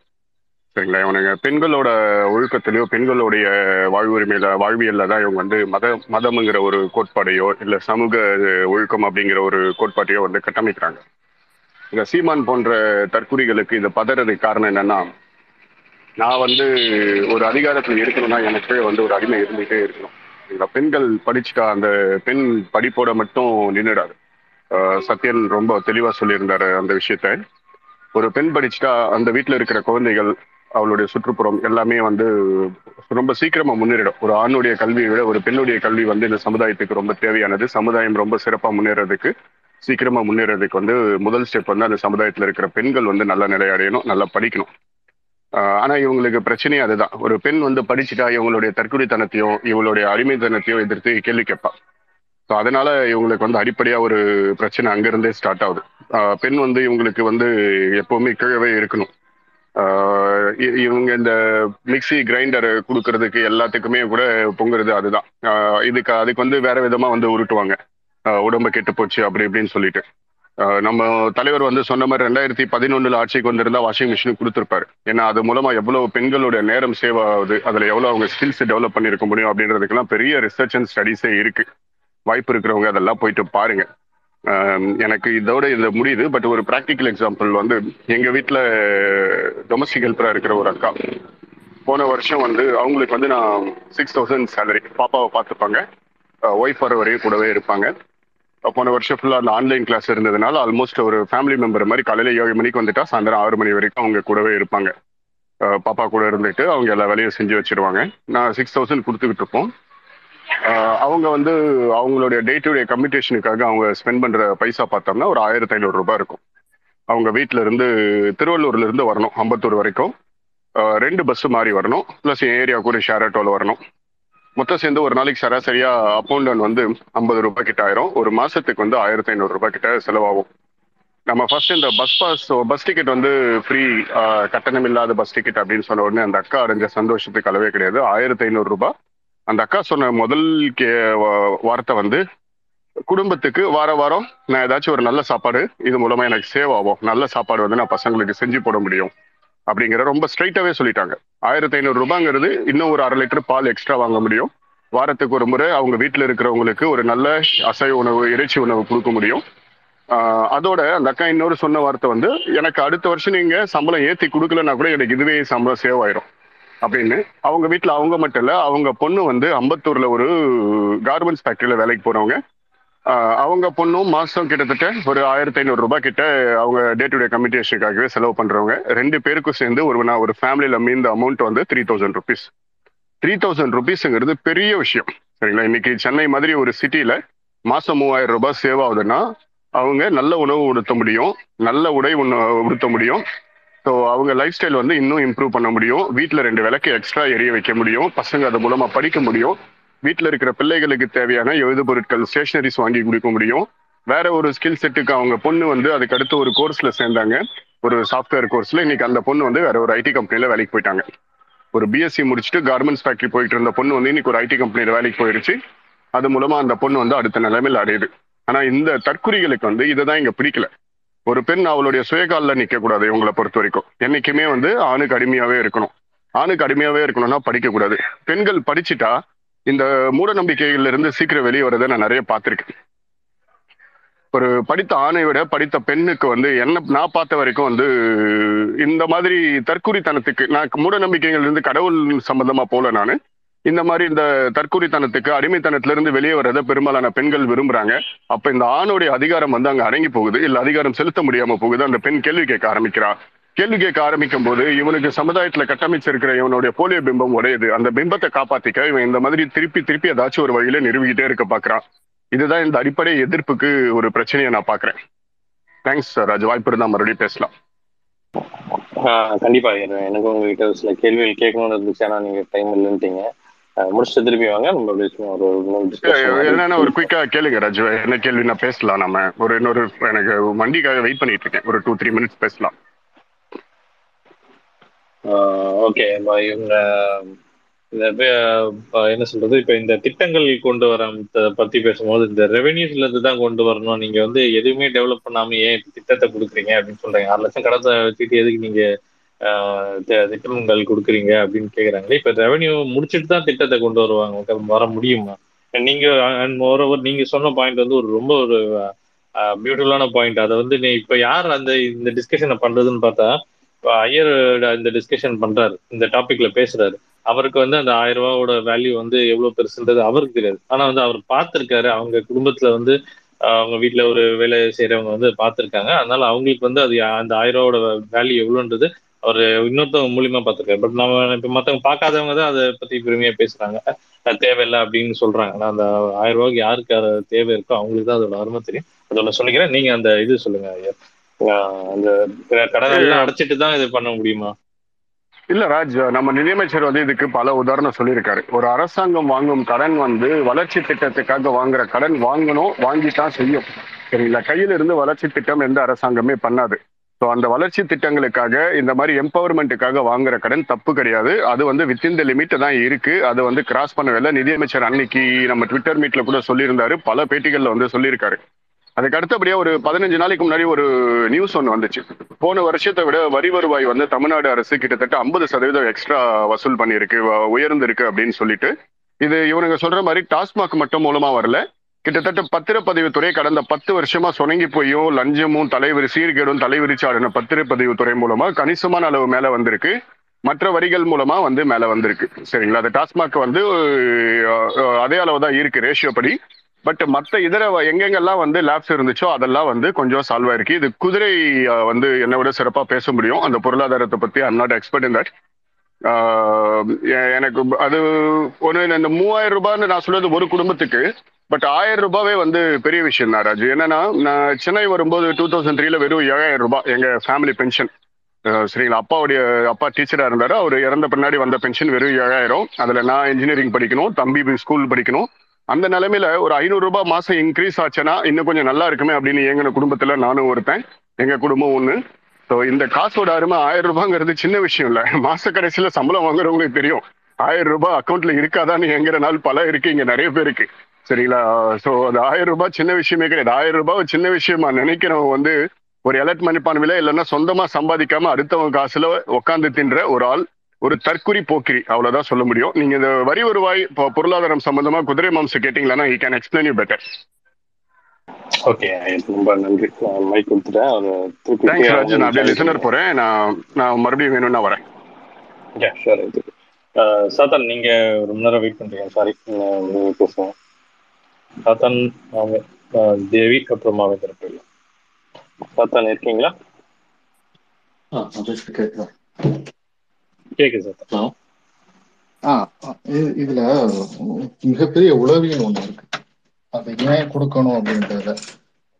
சரிங்களா? இவனுங்க பெண்களோட ஒழுக்கத்திலையோ பெண்களுடைய வாழ்வுரிமையில வாழ்வியல்ல தான் இவங்க வந்து மத மதம்ங்கிற ஒரு கோட்பாடையோ இல்லை சமூக ஒழுக்கம் அப்படிங்கிற ஒரு கோட்பாட்டையோ வந்து கட்டமைக்கிறாங்க. இந்த சீமான் போன்ற தற்குறிகளுக்கு இதை பதறதுக்கு காரணம் என்னன்னா நான் வந்து ஒரு அதிகாரத்தில் இருக்கணும்னா எனக்கு வந்து ஒரு அடிமை இருந்துகிட்டே இருக்கணும். இந்த பெண்கள் படிச்சுட்டா அந்த பெண் படிப்போட மட்டும் நின்றுடாது ஆஹ் சத்யன் ரொம்ப தெளிவா சொல்லியிருந்தாரு அந்த விஷயத்த. ஒரு பெண் படிச்சுட்டா அந்த வீட்டில் இருக்கிற குழந்தைகள் அவளுடைய சுற்றுப்புறம் எல்லாமே வந்து ரொம்ப சீக்கிரமா முன்னேறிடும். ஒரு ஆணுடைய கல்வியை விட ஒரு பெண்ணுடைய கல்வி வந்து இந்த சமுதாயத்துக்கு ரொம்ப தேவையானது. சமுதாயம் ரொம்ப சிறப்பா முன்னேறதுக்கு சீக்கிரமா முன்னேறதுக்கு வந்து முதல் ஸ்டெப் வந்து அந்த சமுதாயத்துல இருக்கிற பெண்கள் வந்து நல்ல நிலை அடையணும் நல்லா படிக்கணும். ஆனா இவங்களுக்கு பிரச்சனையே அதுதான். ஒரு பெண் வந்து படிச்சுட்டா இவங்களுடைய தற்கொலைத்தனத்தையும் இவங்களுடைய அடிமைத்தனத்தையும் எதிர்த்து கேள்வி கேட்பா. ஸோ அதனால இவங்களுக்கு வந்து அடிப்படையா ஒரு பிரச்சனை அங்கிருந்தே ஸ்டார்ட் ஆகுது. பெண் வந்து இவங்களுக்கு வந்து எப்பவுமே கீழவே இருக்கணும். ஆஹ் இ- இவங்க இந்த மிக்ஸி கிரைண்டர் கொடுக்கறதுக்கு எல்லாத்துக்குமே கூட பொங்குறது அதுதான். இதுக்கு அதுக்கு வந்து வேற விதமா வந்து உருட்டுவாங்க. உடம்பு கெட்டு போச்சு அப்படி இப்படின்னு சொல்லிட்டு. நம்ம தலைவர் வந்து சொன்ன மாதிரி ரெண்டாயிரத்தி பதினொன்னுல ஆட்சிக்கு வந்திருந்தா வாஷிங் மிஷின் கொடுத்துருப்பாரு. ஏன்னா அது மூலமா எவ்வளவு பெண்களோட நேரம் சேவ் ஆகுது அதுல எவ்வளவு அவங்க ஸ்கில்ஸ் டெவலப் பண்ணிருக்க முடியும் அப்படின்றதுக்கெல்லாம் பெரிய ரிசர்ச் அண்ட் ஸ்டடிஸே இருக்கு. வாய்ப்பு இருக்கிறவங்க அதெல்லாம் போயிட்டு பாருங்க. எனக்கு இதோட இது முடியுது பட் ஒரு ப்ராக்டிக்கல் எக்ஸாம்பிள் வந்து எங்க வீட்டில் டொமஸ்டிக் ஹெல்ப்பரா இருக்கிற ஒரு அக்கா. போன வருஷம் வந்து அவங்களுக்கு வந்து நான் சிக்ஸ் தௌசண்ட் சேலரி பாப்பாவை பார்த்துப்பாங்க. ஒய்ஃப் வர வரையும் கூடவே இருப்பாங்க. போன வருஷம் ஃபுல்லாக அந்த ஆன்லைன் கிளாஸ் இருந்ததுனால ஆல்மோஸ்ட் ஒரு ஃபேமிலி மெம்பர் மாதிரி காலையில் ஏழு மணிக்கு வந்துட்டா சாயந்தரம் ஆறு மணி வரைக்கும் அவங்க கூடவே இருப்பாங்க. பாப்பா கூட இருந்துட்டு அவங்க எல்லா வேலையும் செஞ்சு வச்சிருவாங்க. நான் சிக்ஸ் தௌசண்ட் கொடுத்துக்கிட்டு இருப்போம். அவங்க வந்து அவங்களுடைய டே டு டே கம்யூனிகேஷனுக்காக அவங்க ஸ்பெண்ட் பண்ணுற பைசா பார்த்தோம்னா ஒரு ஆயிரத்தி ஐநூறு ரூபாய் இருக்கும். அவங்க வீட்டில இருந்து திருவள்ளூர்ல இருந்து வரணும் அம்பத்தூர் வரைக்கும். ரெண்டு பஸ் மாறி வரணும் ப்ளஸ் ஏரியாவுக்கு ஒரு ஷேர் ஆட்டோவில் வரணும். மொத்தம் சேர்ந்து ஒரு நாளைக்கு சராசரியா அப் டவுன் வந்து ஐம்பது ரூபாய் கிட்ட ஆயிரும். ஒரு மாசத்துக்கு வந்து ஆயிரத்தி ஐநூறு ரூபாய் கிட்ட செலவாகும். நம்ம ஃபர்ஸ்ட் இந்த பஸ் பாஸ் பஸ் டிக்கெட் வந்து ஃப்ரீ கட்டணம் இல்லாத பஸ் டிக்கெட் அப்படின்னு சொன்ன உடனே அந்த அக்கா அடைஞ்ச சந்தோஷத்துக்கு அளவே கிடையாது. ஆயிரத்தி ஐநூறு ரூபாய். அந்த அக்கா சொன்ன முதல் கே வா- வார்த்தை வந்து குடும்பத்துக்கு வார வாரம் நான் ஏதாச்சும் ஒரு நல்ல சாப்பாடு இது மூலமா எனக்கு சேவ் ஆகும். நல்ல சாப்பாடு வந்து நான் பசங்களுக்கு செஞ்சு போட முடியும். அப்படிங்கிற ரொம்ப ஸ்ட்ரைட்டாவே சொல்லிட்டாங்க. ஆயிரத்தி ஐநூறு ரூபாங்கிறது இன்னும் ஒரு அரை லிட்டர் பால் எக்ஸ்ட்ரா வாங்க முடியும். வாரத்துக்கு ஒரு முறை அவங்க வீட்டில் இருக்கிறவங்களுக்கு ஒரு நல்ல அசைவ உணவு இறைச்சி உணவு கொடுக்க முடியும். ஆஹ் அதோட அந்த அக்கா இன்னொரு சொன்ன வார்த்தை வந்து எனக்கு அடுத்த வருஷம் நீங்க சம்பளம் ஏத்தி கொடுக்கலன்னா கூட எனக்கு இதுவே சம்பளம் சேவ் ஆயிரும். அப்படின்னு. அவங்க வீட்ல அவங்க மட்டும் இல்ல அவங்க பொண்ணு வந்து அம்பத்தூர்ல ஒரு கார்மெண்ட்ஸ் ஃபேக்டரியில வேலைக்கு போறவங்க. அவங்க பொண்ணும் மாசம் கிட்டத்தட்ட ஒரு ஆயிரத்தி ஐநூறு ரூபாய் கிட்ட அவங்க டே டு டே கம்யூனிகேஷனுக்காகவே செலவு பண்றவங்க. ரெண்டு பேருக்கும் சேர்ந்து ஒரு நான் ஒரு ஃபேமிலியில மீந்த அமௌண்ட் வந்து three thousand rupees three thousand ருபீஸ்ங்கிறது பெரிய விஷயம். சரிங்களா? இன்னைக்கு சென்னை மாதிரி ஒரு சிட்டியில மாசம் மூவாயிரம் ரூபாய் சேவ் ஆகுதுன்னா அவங்க நல்ல உணவு உடுத்த முடியும் நல்ல உடை ஒன்று உடுத்த முடியும். ஸோ அவங்க லைஃப் ஸ்டைல் வந்து இன்னும் இம்ப்ரூவ் பண்ண முடியும். வீட்டில் ரெண்டு விளக்கு எக்ஸ்ட்ரா எரிய வைக்க முடியும். பசங்க அது மூலமாக படிக்க முடியும். வீட்டில் இருக்கிற பிள்ளைகளுக்கு தேவையான எழுது பொருட்கள் ஸ்டேஷனரிஸ் வாங்கி கொடுக்க முடியும். வேற ஒரு ஸ்கில் செட்டுக்கு அவங்க பொண்ணு வந்து அதுக்கு அடுத்து ஒரு கோர்ஸ்ல சேர்ந்தாங்க. ஒரு சாஃப்ட்வேர் கோர்ஸ்ல இன்னைக்கு அந்த பொண்ணு வந்து வேற ஒரு ஐடி கம்பெனில வேலைக்கு போயிட்டாங்க. ஒரு பிஎஸ்சி முடிச்சுட்டு கார்மெண்ட்ஸ் ஃபேக்டரி போயிட்டு இருந்த பொண்ணு வந்து இன்னைக்கு ஒரு ஐடி கம்பெனில வேலைக்கு போயிருச்சு. அது மூலமா அந்த பொண்ணு வந்து அடுத்த நிலைமையில் அடையுது. ஆனா இந்த தற்குறிகளுக்கு வந்து இதுதான் இங்க பிடிக்கல. ஒரு பெண் அவளுடைய சுயகாலில் நிக்க கூடாது இவங்களை பொறுத்த வரைக்கும். என்னைக்குமே வந்து ஆணுக்கு அடிமையாவே இருக்கணும். ஆணுக்கு அடிமையாவே இருக்கணும்னா படிக்க கூடாது. பெண்கள் படிச்சுட்டா இந்த மூட நம்பிக்கைகள்ல இருந்து சீக்கிரம் வெளியே வரதை நான் நிறைய பார்த்திருக்கேன். ஒரு படித்த ஆணை விட படித்த பெண்ணுக்கு வந்து என்ன நான் பார்த்த வரைக்கும் வந்து இந்த மாதிரி தற்கூரித்தனத்துக்கு நான் மூட நம்பிக்கைகள் இருந்து கடவுள் சம்பந்தமா போல நான் இந்த மாதிரி இந்த தற்கூரித்தனத்துக்கு அடிமைத்தனத்துல இருந்து வெளியே வர்றத பெரும்பாலான பெண்கள் விரும்புறாங்க. அப்ப இந்த ஆணுடைய அதிகாரம் வந்து அங்க அடங்கி போகுது. இல்ல அதிகாரம் செலுத்த முடியாம போகுது. அந்த பெண் கேள்வி கேட்க ஆரம்பிக்கிறா. கேள்வி கேட்க ஆரம்பிக்கும் போது இவனுக்கு சமுதாயத்துல கட்டமைச்சிருக்கிற இவனுடைய போலியோ பிம்பம் உடையுது. அந்த பிம்பத்தை காப்பாத்திக்க இவன் இந்த மாதிரி திருப்பி திருப்பி ஏதாச்சும் ஒரு வழியில நிறுவிக்கிட்டே இருக்க பாக்குறான். இதுதான் இந்த அடிப்படை எதிர்ப்புக்கு ஒரு பிரச்சனையை நான் பாக்குறேன். தேங்க்ஸ் சார் ராஜ் வாய்ப்பு இருந்தா மறுபடியும் பேசலாம். கண்டிப்பா. எனக்கு- உங்ககிட்ட சில கேள்விகள் கேட்கணும்னு இருந்துச்சு. ஆனா நீங்க டைம் இல்லைன்ட்டீங்க. ஆஹ் முடிச்சுட்டு திருப்பி வாங்க. நம்ம என்னன்னா ஒரு குயிக்கா கேளுங்க ராஜு. என்ன கேள்வி நான் பேசலாம் நம்ம. ஒரு இன்னொரு எனக்கு வண்டிக்காக வெயிட் பண்ணிட்டு இருக்கேன். ஒரு டூ த்ரீ மினிட்ஸ் பேசலாம். ஓகே இவங்க இந்த என்ன சொல்றது? இப்ப இந்த திட்டங்கள் கொண்டு வர பத்தி பேசும்போது இந்த ரெவென்யூஸ்ல இருந்து தான் கொண்டு வரணும். நீங்க வந்து எதுவுமே டெவலப் பண்ணாம ஏன் திட்டத்தை கொடுக்குறீங்க அப்படின்னு சொல்றீங்க. ஆறு லட்சம் கடத்தை வச்சுட்டு எதுக்கு நீங்க ஆஹ், திட்டங்கள் கொடுக்குறீங்க அப்படின்னு கேக்குறாங்களே. இப்ப ரெவென்யூ முடிச்சிட்டு தான் திட்டத்தை கொண்டு வருவாங்க. வர முடியுமா? நீங்க அண்ட் மோரோவர் நீங்க சொன்ன பாயிண்ட் வந்து ஒரு ரொம்ப ஒரு பியூட்டிஃபுல்லான பாயிண்ட் அதை வந்து நீ இப்ப யார் அந்த இந்த டிஸ்கஷனை பண்றதுன்னு பார்த்தா ஐயர் இந்த டிஸ்கஷன் பண்றாரு இந்த டாபிக்ல பேசுறாரு. அவருக்கு வந்து அந்த ஆயிரம் ரூபாவோட வேல்யூ வந்து எவ்வளவு பெருசுன்றது அவருக்கு தெரியாது. ஆனா வந்து அவர் பார்த்திருக்காரு அவங்க குடும்பத்துல வந்து அவங்க வீட்டுல ஒரு வேலை செய்யறவங்க வந்து பார்த்திருக்காங்க. அதனால அவங்களுக்கு வந்து அது அந்த ஆயிரம் ரூபாவோட வேல்யூ எவ்வளவுன்றது அவர் இன்னொருத்தவங்க மூலியமா பார்த்திருக்காரு. பட் நம்ம இப்ப மத்தவங்க பார்க்காதவங்க தான் அதை பத்தி பெருமையா பேசுறாங்க. தேவையில்லை அப்படின்னு சொல்றாங்க. ஆனா அந்த ஆயிரம் ரூபாய்க்கு யாருக்கு அது தேவை இருக்கோ அவங்களுக்கு தான் அதோட அருமை தெரியும். அதோட சொல்லிக்கிறேன். நீங்க அந்த இது சொல்லுங்க ஐயா. அந்த கடன் எல்லாம் அடைச்சிட்டு தான் இது பண்ண முடியுமா? இல்ல ராஜ் நம்ம நிதியமைச்சர் வந்து இதுக்கு பல உதாரணம் சொல்லியிருக்காரு. ஒரு அரசாங்கம் வாங்கும் கடன் வந்து வளர்ச்சி திட்டத்துக்காக வாங்குற கடன் வாங்கணும் வாங்கித்தான் செய்யும். சரிங்களா? கையில இருந்து வளர்ச்சி திட்டம் எந்த அரசாங்கமே பண்ணாது. ஸோ அந்த வளர்ச்சி திட்டங்களுக்காக இந்த மாதிரி எம்பவர்மெண்ட்டுக்காக வாங்குற கடன் தப்பு கிடையாது. அது வந்து வித்தின் த லிமிட் தான் இருக்கு. அது வந்து கிராஸ் பண்ணவே இல்லை. நிதியமைச்சர் அன்னைக்கு நம்ம ட்விட்டர் மீட்ல கூட சொல்லியிருந்தாரு. பல பேட்டிகள்ல வந்து சொல்லியிருக்காரு. அதுக்கு அடுத்தபடியா ஒரு பதினஞ்சு நாளைக்கு முன்னாடி ஒரு நியூஸ் ஒன்று வந்துச்சு. போன வருஷத்தை விட வரி வருவாய் வந்து தமிழ்நாடு அரசு கிட்டத்தட்ட ஐம்பது சதவீதம் எக்ஸ்ட்ரா வசூல் பண்ணியிருக்கு உயர்ந்திருக்கு அப்படின்னு சொல்லிட்டு. இது இவனுங்க சொல்ற மாதிரி டாஸ்மாக் மட்டும் மூலமா வரல. கிட்டத்தட்ட பத்திரப்பதிவுத்துறை கடந்த பத்து வருஷமா சுணங்கி போயும் லஞ்சமும் தலைவரி சீர்கேடும் தலைவிரிச்சாடின பத்திரப்பதிவுத்துறை மூலமா கணிசமான அளவு மேல வந்திருக்கு. மற்ற வரிகள் மூலமா வந்து மேல வந்திருக்கு. சரிங்களா? அது டாஸ்மாக் வந்து அதே அளவு தான் இருக்கு ரேஷியோ படி. பட் மற்ற இதர எங்கெங்கெல்லாம் வந்து லேப்ஸ் இருந்துச்சோ அதெல்லாம் வந்து கொஞ்சம் சால்வ் ஆயிருக்கு. இது குதிரை வந்து என்னை விட சிறப்பா பேச முடியும். அந்த பொருளாதாரத்தை பத்தி I'm not expert in that எனக்கு அது ஒன்று இந்த மூவாயிரம் ரூபான்னு நான் சொல்றது ஒரு குடும்பத்துக்கு. பட் ஆயிரம் ரூபாவே வந்து பெரிய விஷயம் தான் ராஜு. என்னன்னா நான் சென்னை வரும்போது டூ தௌசண்ட் த்ரீல வெறும் ஏழாயிரம் ரூபாய் எங்க ஃபேமிலி பென்ஷன் சரிங்களா? அப்பாவுடைய அப்பா டீச்சரா இருந்தாரு. அவர் இறந்த பின்னாடி வந்த பென்ஷன் வெறும் ஏழாயிரம். அதுல நான் இன்ஜினியரிங் படிக்கணும் தம்பி ஸ்கூல் படிக்கணும். அந்த நிலைமையில ஒரு ஐநூறு ரூபாய் மாசம் இன்க்ரீஸ் ஆச்சுன்னா இன்னும் கொஞ்சம் நல்லா இருக்குமே அப்படின்னு எங்க குடும்பத்துல நானும் ஒருத்தன் எங்க குடும்பம் ஒண்ணு. ஸோ இந்த காசோட அருமை ஆயிரம் ரூபாங்கிறது சின்ன விஷயம் இல்ல. மாச கடைசியில சம்பளம் வாங்குறவங்களுக்கு தெரியும். ஆயிரம் ரூபாய் அக்கௌண்ட்ல இருக்காதான்னு எங்கிற நாள் பல இருக்கு இங்க நிறைய பேருக்கு சரிங்களா? ஸோ அது ஆயிரம் ரூபாய் சின்ன விஷயமே கிடையாது. ஆயிரம் ரூபாய் சின்ன விஷயமா நினைக்கிறவன் வந்து ஒரு எலக்ட் மதிப்பான்மையில இல்லைன்னா சொந்தமா சம்பாதிக்காம அடுத்தவங்க காசுல உட்காந்து தின்ற ஒரு ஆள் ஒரு தற்குறி போக்கிரி அவ்வளவுதான் சொல்ல முடியும். நீங்க இந்த வரி வருவாய் பொருளாதாரம் சம்பந்தமா குதிரை மாம்சம் கேட்டீங்களா he can explain you better okay ரொம்ப நன்றி. மைக் கொடுத்துட்டேன் தேங்க்ஸ் நான் அப்படியே லிசனர் போறேன். நான் நான் மறுபடியும் வேணும்னா வரேன். ஷூர் இது சாத்தன் நீங்க ரொம்ப நேரம் வெயிட் பண்றீங்க. சாரி நீங்க பேசுங்க. சாத்தன் தேவி அப்புறம் மாவேந்திர பிள்ளை சாத்தான் இருக்கீங்களா? ஆ பேசுறது கேக்குது. சாத்தன் ஹலோ இதுல மிகப்பெரிய உளவியல் ஒண்ணு இருக்கு. அதை ஏன் கொடுக்கணும் அப்படின்றதுல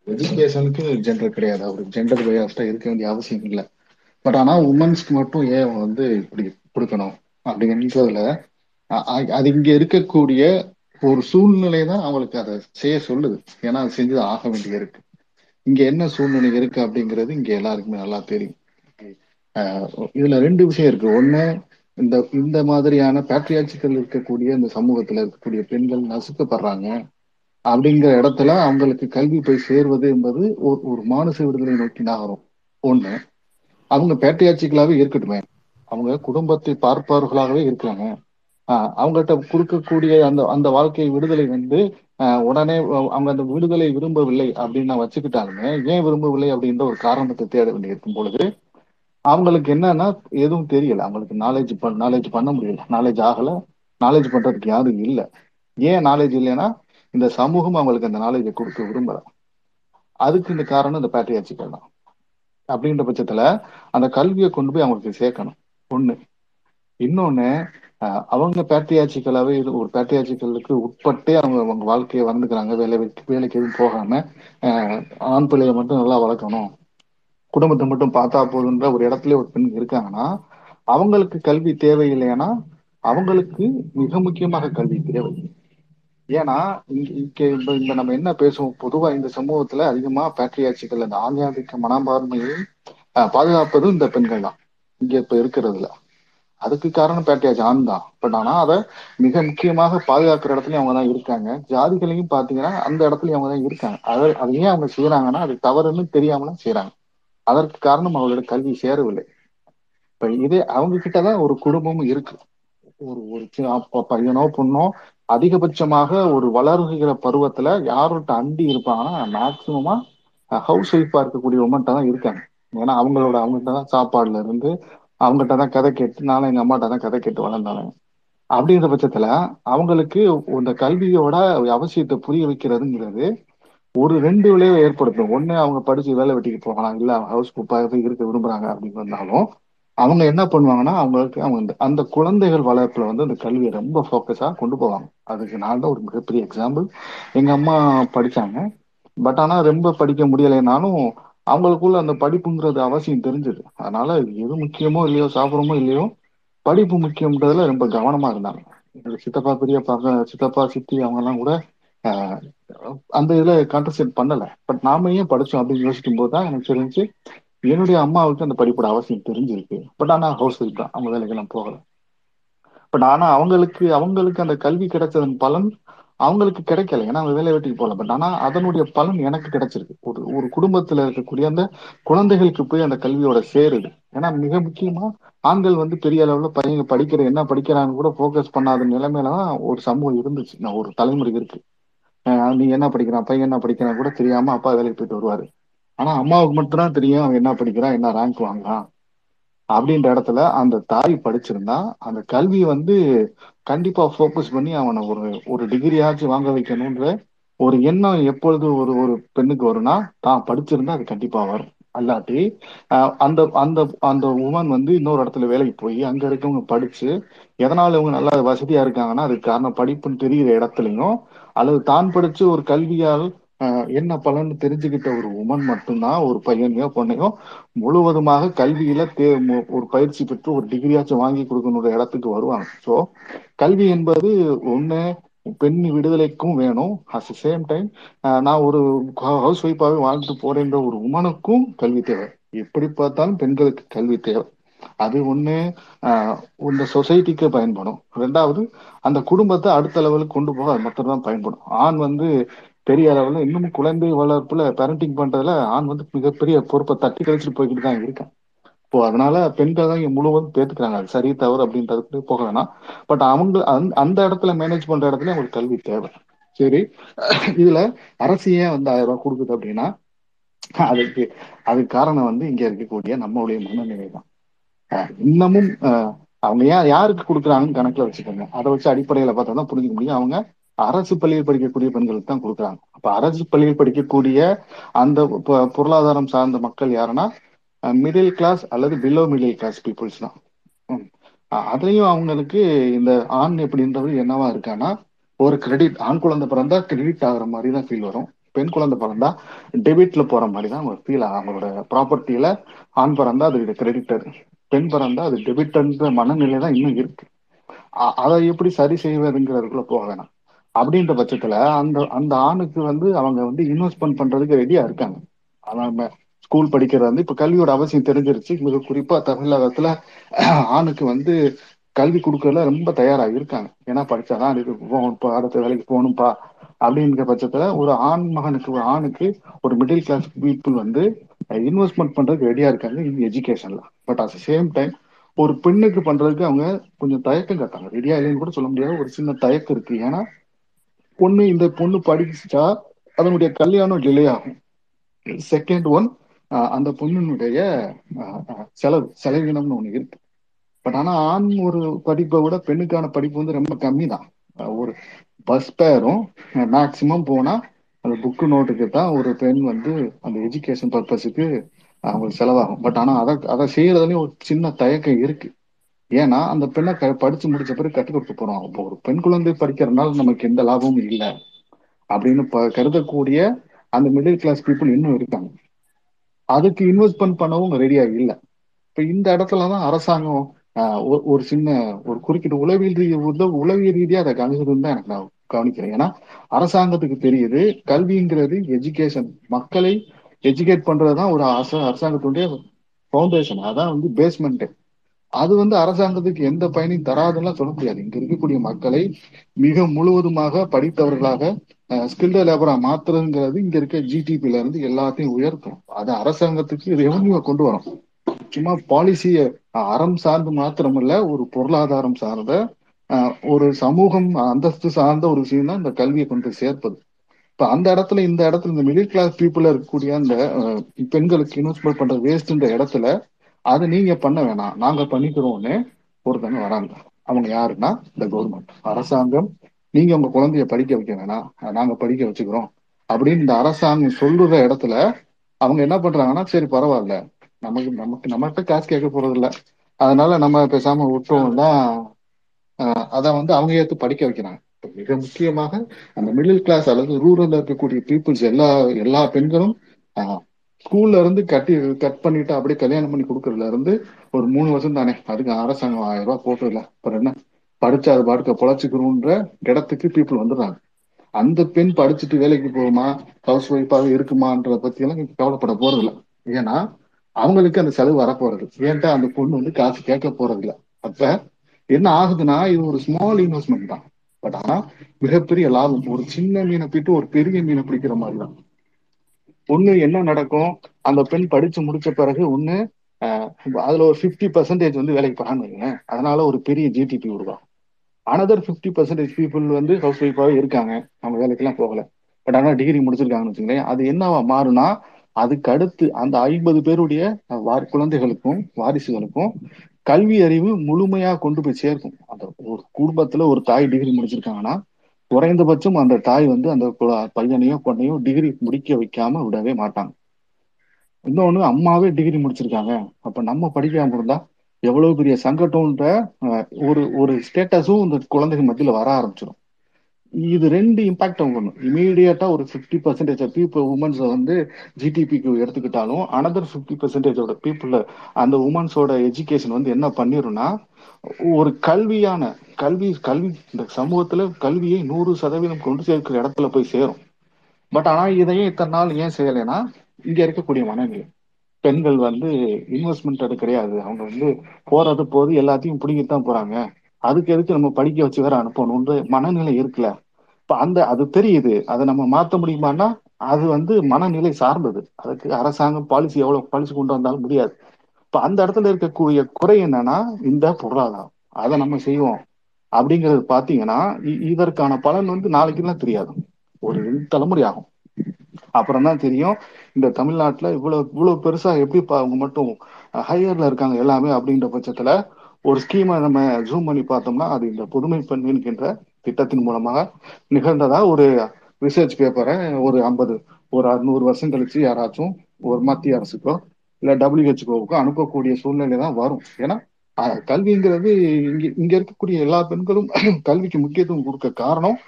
எஜுகேஷனுக்கு ஜெண்டர் கிடையாது. அவருக்கு ஜெண்டர் பயாஸ்டா இருக்க வேண்டிய அவசியம் இல்லை. பட் ஆனா உமன்ஸ்க்கு மட்டும் ஏன் வந்து இப்படி கொடுக்கணும் அப்படின்றதுல அது இங்க இருக்கக்கூடிய ஒரு சூழ்நிலை தான் அவங்களுக்கு அதை செய்ய சொல்லுது. ஏன்னா அது செஞ்சு ஆக வேண்டிய இருக்கு. இங்க என்ன சூழ்நிலை இருக்கு அப்படிங்கிறது இங்க எல்லாருக்குமே நல்லா தெரியும். இதுல ரெண்டு விஷயம் இருக்கு. ஒண்ணு இந்த இந்த மாதிரியான பேட்ரியாட்சிகள் இருக்கக்கூடிய இந்த சமூகத்துல இருக்கக்கூடிய பெண்கள் நசுக்கப்படுறாங்க அப்படிங்கிற இடத்துல அவங்களுக்கு கல்வி போய் சேர்வது என்பது ஒரு ஒரு மானுச விடுதலை நோக்கி நகரும். ஒண்ணு அவங்க பேட்ரியாட்சிகளாவே இருக்கட்டுமே. அவங்க குடும்பத்தை பார்ப்பவர்களாகவே இருக்கிறாங்க. ஆஹ் அவங்ககிட்ட கொடுக்கக்கூடிய அந்த அந்த வாழ்க்கை விடுதலை வந்து ஆஹ் உடனே அவங்க அந்த விடுதலை விரும்பவில்லை அப்படின்னு நான் வச்சுக்கிட்டாலுமே ஏன் விரும்பவில்லை அப்படின்ற ஒரு காரணத்தை தேட வேண்டியிருக்கும் பொழுது அவங்களுக்கு என்னன்னா எதுவும் தெரியல. அவங்களுக்கு நாலேஜ் பண் நாலேஜ் பண்ண முடியல. நாலேஜ் ஆகல. நாலேஜ் பண்றதுக்கு யாரும் இல்ல. ஏன் நாலேஜ் இல்லைன்னா இந்த சமூகம் அவங்களுக்கு அந்த நாலேஜை கொடுக்க விரும்பல. அதுக்கு இந்த காரணம் இந்த பேட்ரியாட்சிகள் தான். அப்படின்ற பட்சத்துல அந்த கல்வியை கொண்டு போய் அவங்களுக்கு சேர்க்கணும். ஒண்ணு. இன்னொன்னு அவங்க பேட்ரியாட்சிகளாவே இது ஒரு பேட்ரியாட்சிகளுக்கு உட்பட்டே அவங்க அவங்க வாழ்க்கையை வந்துக்கிறாங்க வேலை வேலைக்கு எதுவும் போகாம ஆண் பிள்ளையை மட்டும் நல்லா வளர்க்கணும். குடும்பத்தை மட்டும் பார்த்தா போதுன்ற ஒரு இடத்துல ஒரு பெண் இருக்காங்கன்னா அவங்களுக்கு கல்வி தேவையில்லைன்னா அவங்களுக்கு மிக முக்கியமாக கல்வி தேவை. ஏன்னா இங்க இங்க இந்த இந்த நம்ம என்ன பேசுவோம்? பொதுவா இந்த சமூகத்துல அதிகமா பேட்ரியாட்சிகள் அந்த ஆங்கியாதிக்க மனப்பான்மையை பாதுகாப்பதும் இந்த பெண்கள் தான். இங்க இப்ப இருக்கிறதுல. அதுக்கு காரணம் பேட்ரியாட்சி ஆண் தான். பட் ஆனா அதை மிக முக்கியமாக பாதுகாக்கிற இடத்துலயும் அவங்க தான் இருக்காங்க. ஜாதிகளையும் பாத்தீங்கன்னா அந்த இடத்துலயும் அவங்க தான் இருக்காங்க. அதை அதை ஏன் அவங்க செய்யறாங்கன்னா அது தவறுன்னு தெரியாமலாம் செய்யறாங்க அதற்கு காரணம் அவங்களோட கல்வி சேரவில்லை. இப்ப இதே அவங்க கிட்டதான் ஒரு குடும்பமும் இருக்கு. ஒரு ஒரு பையனோ பொண்ணோ அதிகபட்சமாக ஒரு வளர்கிற பருவத்துல யார்கிட்ட அண்டி இருப்பாங்கன்னா மேக்சிமமா ஹவுஸ் ஒய்ஃபா இருக்கக்கூடிய உமன்ட்ட தான் இருக்காங்க. ஏன்னா அவங்களோட அவங்ககிட்ட தான் சாப்பாடுல இருந்து அவங்ககிட்ட தான் கதை கேட்டு நானும் எங்க அம்மாட்ட தான் கதை கேட்டு வளர்ந்தாங்க அப்படிங்கிற பட்சத்துல அவங்களுக்கு இந்த கல்வியோட அவசியத்தை புரிய வைக்கிறதுங்கிறது ஒரு ரெண்டு விளைவை ஏற்படுத்தும். ஒன்னு அவங்க படிச்சு வேலை வெட்டிக்கு போகலாம். இல்ல ஹவுஸ் குப்பாக இருக்க விரும்புறாங்க அப்படின்னு வந்தாலும் அவங்க என்ன பண்ணுவாங்கன்னா அவங்களுக்கு அவங்க அந்த குழந்தைகள் வளர்ப்புல வந்து அந்த கல்வியை ரொம்ப ஃபோக்கஸா கொண்டு போவாங்க. அதுக்கு நான் தான் ஒரு மிகப்பெரிய எக்ஸாம்பிள் எங்க அம்மா படிச்சாங்க. பட் ஆனா ரொம்ப படிக்க முடியலைனாலும் அவங்களுக்குள்ள அந்த படிப்புங்கிறது அவசியம் தெரிஞ்சது. அதனால எது முக்கியமோ இல்லையோ சாப்பிடுறோமோ இல்லையோ படிப்பு முக்கியம்ன்றதுல ரொம்ப கவனமா இருந்தாங்க. சித்தப்பா பெரியப்பா சித்தப்பா சித்தி அவங்க எல்லாம் கூட அந்த இதுல கான்சன்ட்ரேட் பண்ணல. பட் நாம ஏன் படிச்சோம் அப்படின்னு யோசிக்கும் போது தான் எனக்கு தெரிஞ்சு என்னுடைய அம்மாவுக்கு அந்த படிப்போட அவசியம் தெரிஞ்சிருக்கு. பட் ஆனா ஹவுஸ் ஒய்ஃப் தான். அவங்க வேலைக்கெல்லாம் போகல. பட் ஆனா அவங்களுக்கு அவங்களுக்கு அந்த கல்வி கிடைச்சதன் பலன் அவங்களுக்கு கிடைக்கல. ஏன்னா அவங்க வேலை வெட்டிக்கு போகல. பட் ஆனா அதனுடைய பலன் எனக்கு கிடைச்சிருக்கு. ஒரு ஒரு குடும்பத்துல இருக்கக்கூடிய அந்த குழந்தைகளுக்கு போய் அந்த கல்வியோட சேருது. ஏன்னா மிக முக்கியமா ஆண்கள் வந்து பெரிய அளவுல பையன் படிக்கிற என்ன படிக்கிறாங்கன்னு கூட ஃபோக்கஸ் பண்ணாத நிலைமையில தான் ஒரு சமூகம் இருந்துச்சு. நான் ஒரு தலைமுறை இருக்கு. நீ என்ன படிக்கிறான்? பையன் என்ன படிக்கிறான் கூட தெரியாம அப்பா வேலைக்கு போயிட்டு வருவாரு. ஆனா அம்மாவுக்கு மட்டும்தான் தெரியும் அவன் என்ன படிக்கிறான் என்ன ரேங்க் வாங்குறான் அப்படின்ற இடத்துல அந்த தாய் படிச்சிருந்தா அந்த கல்வி வந்து கண்டிப்பா ஃபோக்கஸ் பண்ணி அவனை ஒரு ஒரு டிகிரியாச்சும் வாங்க வைக்கணும்ன்ற ஒரு எண்ணம் எப்பொழுது ஒரு ஒரு பெண்ணுக்கு வரும்னா தான் படிச்சிருந்தா அது கண்டிப்பா வரும். அல்லாட்டி ஆஹ் அந்த அந்த அந்த உமன் வந்து இன்னொரு இடத்துல வேலைக்கு போய் அங்க இருக்கவங்க படிச்சு எதனால இவங்க நல்லா வசதியா இருக்காங்கன்னா அதுக்கு காரணம் படிப்புன்னு தெரிகிற இடத்துலயும் அல்லது தான் படிச்சு ஒரு கல்வியால் ஆஹ் என்ன பலன்னு தெரிஞ்சுக்கிட்ட ஒரு உமன் மட்டும்தான் ஒரு பையனையோ பொண்ணையோ முழுவதுமாக கல்வியில தே ஒரு பயிற்சி பெற்று ஒரு டிகிரியாச்சும் வாங்கி கொடுக்கணுன்ற இடத்துக்கு வருவாங்க. ஸோ கல்வி என்பது ஒண்ணு பெண் விடுதலைக்கும் வேணும். அட் த சேம் டைம் நான் ஒரு ஹவுஸ் ஒய்ஃபாகவே வாழ்ந்துட்டு போறேன்ற ஒரு உமனுக்கும் கல்வி தேவை. எப்படி பார்த்தாலும் பெண்களுக்கு கல்வி தேவை. அது ஒண்ணு ஆஹ் இந்த சொசைட்டிக்கு பயன்படும். ரெண்டாவது அந்த குடும்பத்தை அடுத்த லெவலுக்கு கொண்டு போக அது மட்டும் தான் பயன்படும். ஆண் வந்து பெரிய அளவுல இன்னும் குழந்தை வளர்ப்புல பேரண்டிங் பண்றதுல ஆண் வந்து மிகப்பெரிய பொறுப்பை தட்டி கழிச்சுட்டு போய்கிட்டு தான் இருக்கான். இப்போ அதனால பெண்கள் தான் இங்க முழுவதும் பேத்துக்கிறாங்க. அது சரி தவறு அப்படின்றது போக வேணாம். பட் அவங்க அந்த அந்த இடத்துல மேனேஜ் பண்ற இடத்துல அவங்களுக்கு கல்வி தேவை. சரி இதுல அரசு ஏன் வந்து ஆயிரம் ரூபாய் கொடுக்குது அப்படின்னா அதுக்கு அதுக்கு காரணம் வந்து இங்க இருக்கக்கூடிய நம்மளுடைய மனநிலை தான். இன்னமும் ஆஹ் அவங்க ஏன் யாருக்கு கொடுக்குறாங்கன்னு கணக்குல வச்சுக்கோங்க. அதை வச்சு அடிப்படையில பார்த்தா தான் புரிஞ்சுக்க முடியும். அவங்க அரசு பள்ளியில் படிக்கக்கூடிய பெண்களுக்கு தான் கொடுக்குறாங்க. அப்ப அரசு பள்ளியில் படிக்கக்கூடிய அந்த பொ- பொருளாதாரம் சார்ந்த மக்கள் யாருன்னா மிடில் கிளாஸ் அல்லது பிலோ மிடில் கிளாஸ் பீப்புள்ஸ் தான். ம். அதுலயும் அவங்களுக்கு இந்த ஆண் எப்படின்றது என்னவா இருக்கான்னா ஒரு கிரெடிட் ஆண் குழந்தை பிறந்தா கிரெடிட் ஆகுற மாதிரி தான் ஃபீல் வரும். பெண் குழந்தை பிறந்தா டெபிட்ல போற மாதிரி தான் அவங்க ஃபீல் ஆகும் அவங்களோட ப்ராப்பர்ட்டியில ஆண் பிறந்தா அது கிரெடிட்டர் பெண் பிறந்தா அது டெபிட்ன்ற மனநிலை தான் இன்னும் இருக்கு. அதை எப்படி சரி செய்வதுங்கிறதுக்குள்ள போக வேணாம். அப்படின்ற பட்சத்துல அந்த அந்த ஆணுக்கு வந்து அவங்க வந்து இன்வெஸ்ட்மெண்ட் பண்றதுக்கு ரெடியா இருக்காங்க. ஆனா ஸ்கூல் படிக்கிறது வந்து இப்ப கல்வியோட அவசியம் தெரிஞ்சிருச்சு. மிக குறிப்பா தமிழகத்துல ஆணுக்கு வந்து கல்வி கொடுக்கறதுல ரொம்ப தயாரா இருக்காங்க. ஏன்னா படிச்சாதான் இது போகணும் அடுத்த வேலைக்கு போகணும்ப்பா அப்படிங்கிற பட்சத்துல ஒரு ஆண் மகனுக்கு ஒரு ஆணுக்கு ஒரு மிடில் கிளாஸ் பீப்புள் வந்து இன்வெஸ்ட்மெண்ட் பண்றதுக்கு ரெடியா இருக்காங்க இன் எஜுகேஷன்ல பட் அட் சேம் டைம் ஒரு பெண்ணுக்கு பண்றதுக்கு அவங்க கொஞ்சம் தயக்கம் காட்டாங்க ரெடியா இல்லைன்னு கூட சொல்ல முடியாது. ஒரு சின்ன தயக்கம் இருக்கு. ஏன்னா பொண்ணு இந்த பொண்ணு படிச்சா அதனுடைய கல்யாணம் டிலே ஆகும். செகண்ட் ஒன் அந்த பொண்ணினுடைய செலவு செலவினம்னு ஒண்ணு இருக்கு. பட் ஆனா ஆண் ஒரு படிப்பை விட பெண்ணுக்கான படிப்பு வந்து ரொம்ப கம்மி தான் ஒரு பஸ் பேரும் மேக்சிமம் போனா அந்த புக்கு நோட்டுக்கு தான் ஒரு பெண் வந்து அந்த எஜுகேஷன் பர்பஸுக்கு அவங்களுக்கு செலவாகும். பட் ஆனால் அதை அதை செய்யறதுலயும் ஒரு சின்ன தயக்கம் இருக்கு. ஏன்னா அந்த பெண்ணை க- படிச்சு முடிச்ச பிறகு கற்றுக் கொடுக்க போறோம். இப்போ ஒரு பெண் குழந்தை படிக்கிறதுனால நமக்கு எந்த லாபமும் இல்லை. அப்படின்னு ப- கருதக்கூடிய அந்த மிடில் கிளாஸ் பீப்புள் இன்னும் இருக்காங்க. அதுக்கு இன்வெஸ்ட்மெண்ட் பண்ணவும் ரெடியா இல்லை. இப்போ இந்த இடத்துல தான் அரசாங்கம் ஒரு சின்ன ஒரு குறிக்கிட்ட உளவியல் ரீ உத- உளவியல் ரீதியாக அதை கணிச்சதுன்னு தான் எனக்கு நான் கவனிக்கிறேன். ஏன்னா அரசாங்கத்துக்கு தெரியுது கல்விங்கிறது எஜுகேஷன் மக்களை எஜுகேட் பண்றதுதான் ஒரு அரச அரசாங்கத்துடைய ஃபவுண்டேஷன் அதான் வந்து பேஸ்மெண்ட் அது வந்து அரசாங்கத்துக்கு எந்த பயனையும் தராதுலாம் சொல்ல முடியாது. இங்க இருக்கக்கூடிய மக்களை மிக முழுவதுமாக படித்தவர்களாக ஸ்கில்டு லேபரா மாத்துறதுங்கிறது இங்க இருக்க ஜிடிபில இருந்து எல்லாத்தையும் உயர்த்தும் அது அரசாங்கத்துக்கு ரெவன்யூ கொண்டு வரும். சும்மா பாலிசியை அறம் சார்ந்து மாத்திரமில்ல ஒரு பொருளாதாரம் சார்ந்த ஒரு சமூகம் அந்தஸ்து சார்ந்த ஒரு விஷயம் தான் இந்த கல்வியை கொண்டு சேர்ப்பது. இப்ப அந்த இடத்துல இந்த இடத்துல இந்த மிடில் கிளாஸ் பீப்புள இருக்கக்கூடிய அந்த பெண்களுக்கு இன்வெஸ்ட்மெண்ட் பண்ற வேஸ்ட்ன்ற இடத்துல அதை நீங்க பண்ண வேணாம். நாங்க பண்ணிக்கிறோம்னு ஒருத்தங்க வராங்க. அவங்க யாருன்னா இந்த கவர்மெண்ட் அரசாங்கம் நீங்க உங்க குழந்தைய படிக்க வைக்க வேணாம். நாங்க படிக்க வச்சுக்கிறோம். அப்படின்னு இந்த அரசாங்கம் சொல்ற இடத்துல அவங்க என்ன பண்றாங்கன்னா சரி பரவாயில்ல. நமக்கு நமக்கு நம்மகிட்ட காசு கேட்க போறது இல்லை அதனால நம்ம பேசாம விட்டோம்னா அதை வந்து அவங்க ஏத்து படிக்க வைக்கிறாங்க. மிக முக்கியமாக அந்த மிடில் கிளாஸ் அல்லது ரூரல்ல இருக்கக்கூடிய பீப்புள்ஸ் எல்லா எல்லா பெண்களும் ஸ்கூல்ல இருந்து கட்டி கட் பண்ணிட்டு அப்படியே கல்யாணம் பண்ணி கொடுக்கறதுல இருந்து ஒரு மூணு வருஷம் தானே. அதுக்கு அரசாங்கம் ஆயிரம் ரூபாய் போட்டுல அப்புறம் என்ன? படிச்சு அது பாட்டுக்க பொழைச்சிக்கணுன்ற இடத்துக்கு பீப்புள் வந்துடுறாங்க. அந்த பெண் படிச்சுட்டு வேலைக்கு போகுமா? ஹவுஸ் ஒய்ஃபாக இருக்குமான்றத பத்தி எல்லாம் கவலைப்பட போறது ஏன்னா அவங்களுக்கு அந்த செலவு வரப்போறது ஏன்டா அந்த பொண்ணு வந்து காசு கேட்க போறது அப்ப என்ன ஆகுதுன்னா இது ஒரு ஸ்மால் இன்வெஸ்ட்மெண்ட் தான். பட் ஆனா மிகப்பெரிய லாபம். ஒரு சின்ன மீனை பிடிட்டு ஒரு பெரிய மீனை பிடிக்கிற மாதிரி தான். ஒண்ணு என்ன நடக்கும்? அந்த பெண் படிச்சு முடிச்ச பிறகு ஒண்ணு ஆஹ் அதுல ஒரு 50% பர்சன்டேஜ் வந்து வேலைக்கு போறான்னு வைங்களேன் அதனால ஒரு பெரிய ஜிடிபி உருவாகும். அனதர் 50% பர்சன்டேஜ் பீப்புள் வந்து ஹவுஸ் ஒய்ஃபாவே இருக்காங்க. நம்ம வேலைக்கெல்லாம் போகல. பட் ஆனா டிகிரி முடிச்சிருக்காங்கன்னு வச்சுங்களேன். அது என்னவா மாறுனா அதுக்கு அடுத்து அந்த ஐம்பது பேருடைய குழந்தைகளுக்கும் வாரிசுகளுக்கும் கல்வி அறிவு முழுமையா கொண்டு போய் சேர்க்கும். அந்த ஒரு குடும்பத்துல ஒரு தாய் டிகிரி முடிச்சிருக்காங்கன்னா குறைந்தபட்சம் அந்த தாய் வந்து அந்த பையனையோ பொண்ணையோ டிகிரி முடிக்க வைக்காம விடவே மாட்டாங்க. இன்னொன்னு அம்மாவே டிகிரி முடிச்சிருக்காங்க. அப்ப நம்ம படிக்காம இருந்தா எவ்வளவு பெரிய சங்கடம்ன்ற ஒரு ஒரு ஸ்டேட்டஸும் இந்த குழந்தைகள் மத்தியில வர ஆரம்பிச்சிடும் இது ரெண்டு இம்பாக்ட் பண்ணணும். இமீடியட்டா ஒரு ஃபிஃப்டி பர்சன்டேஜ் பீப்புள் உமன்ஸ் வந்து ஜிடிபிக்கு எடுத்துக்கிட்டாலும் அனதர் ஃபிஃப்டி பர்சன்டேஜோட பீப்புள் அந்த உமன்ஸோட எஜுகேஷன் வந்து என்ன பண்ணிரும்னா ஒரு கல்வியான கல்வி கல்வி இந்த சமூகத்துல கல்வியை நூறு சதவீதம் கொண்டு சேர்க்கிற இடத்துல போய் சேரும். பட் ஆனா இதையும் இத்தனை நாள் ஏன் செய்யலைன்னா இங்க இருக்கக்கூடிய மனநிலை பெண்கள் வந்து இன்வெஸ்ட்மெண்ட் அது கிடையாது. அவங்க வந்து போறது போது எல்லாத்தையும் பிடிக்கிட்டு தான் போறாங்க. அதுக்கு எதுக்கு நம்ம படிக்க வச்சு வேற அனுப்பணும்ன்ற மனநிலை இருக்குல்ல. இப்ப அந்த அது தெரியுது. அதை நம்ம மாத்த முடியுமான்னா அது வந்து மனநிலை சார்ந்தது. அதுக்கு அரசாங்கம் பாலிசி எவ்வளவு பாலிசி கொண்டு வந்தாலும் முடியாது. இப்ப அந்த இடத்துல இருக்கக்கூடிய குறை என்னன்னா இந்த பொருளாதாரம். அதை நம்ம செய்வோம். அப்படிங்கிறது பாத்தீங்கன்னா இ- இதற்கான பலன் வந்து நாளைக்குலாம் தெரியாது. ஒரு தலைமுறை ஆகும். அப்புறம் தான் தெரியும் இந்த தமிழ்நாட்டுல இவ்வளவு இவ்வளவு பெருசா எப்படி பா- அவங்க மட்டும் ஹையர்ல இருக்காங்க எல்லாமே அப்படின்ற பட்சத்துல ஒரு ஸ்கீமை நம்ம ஜூம் பண்ணி பார்த்தோம்னா அது இந்த புதுமை பெண் என்கின்ற திட்டத்தின் மூலமாக நிகழ்ந்ததா? ஒரு ரிசர்ச் பேப்பரை ஒரு ஐம்பது ஒரு அறுநூறு வருஷம் கழிச்சு யாராச்சும் ஒரு மத்திய அரசுக்கோ இல்லை டபிள்யூஹெச்ஓவுக்கோ அனுப்பக்கூடிய சூழ்நிலை தான் வரும். ஏன்னா கல்விங்கிறது இங்க இங்க இருக்கக்கூடிய எல்லா பெண்களும் கல்விக்கு முக்கியத்துவம் கொடுக்க காரணம்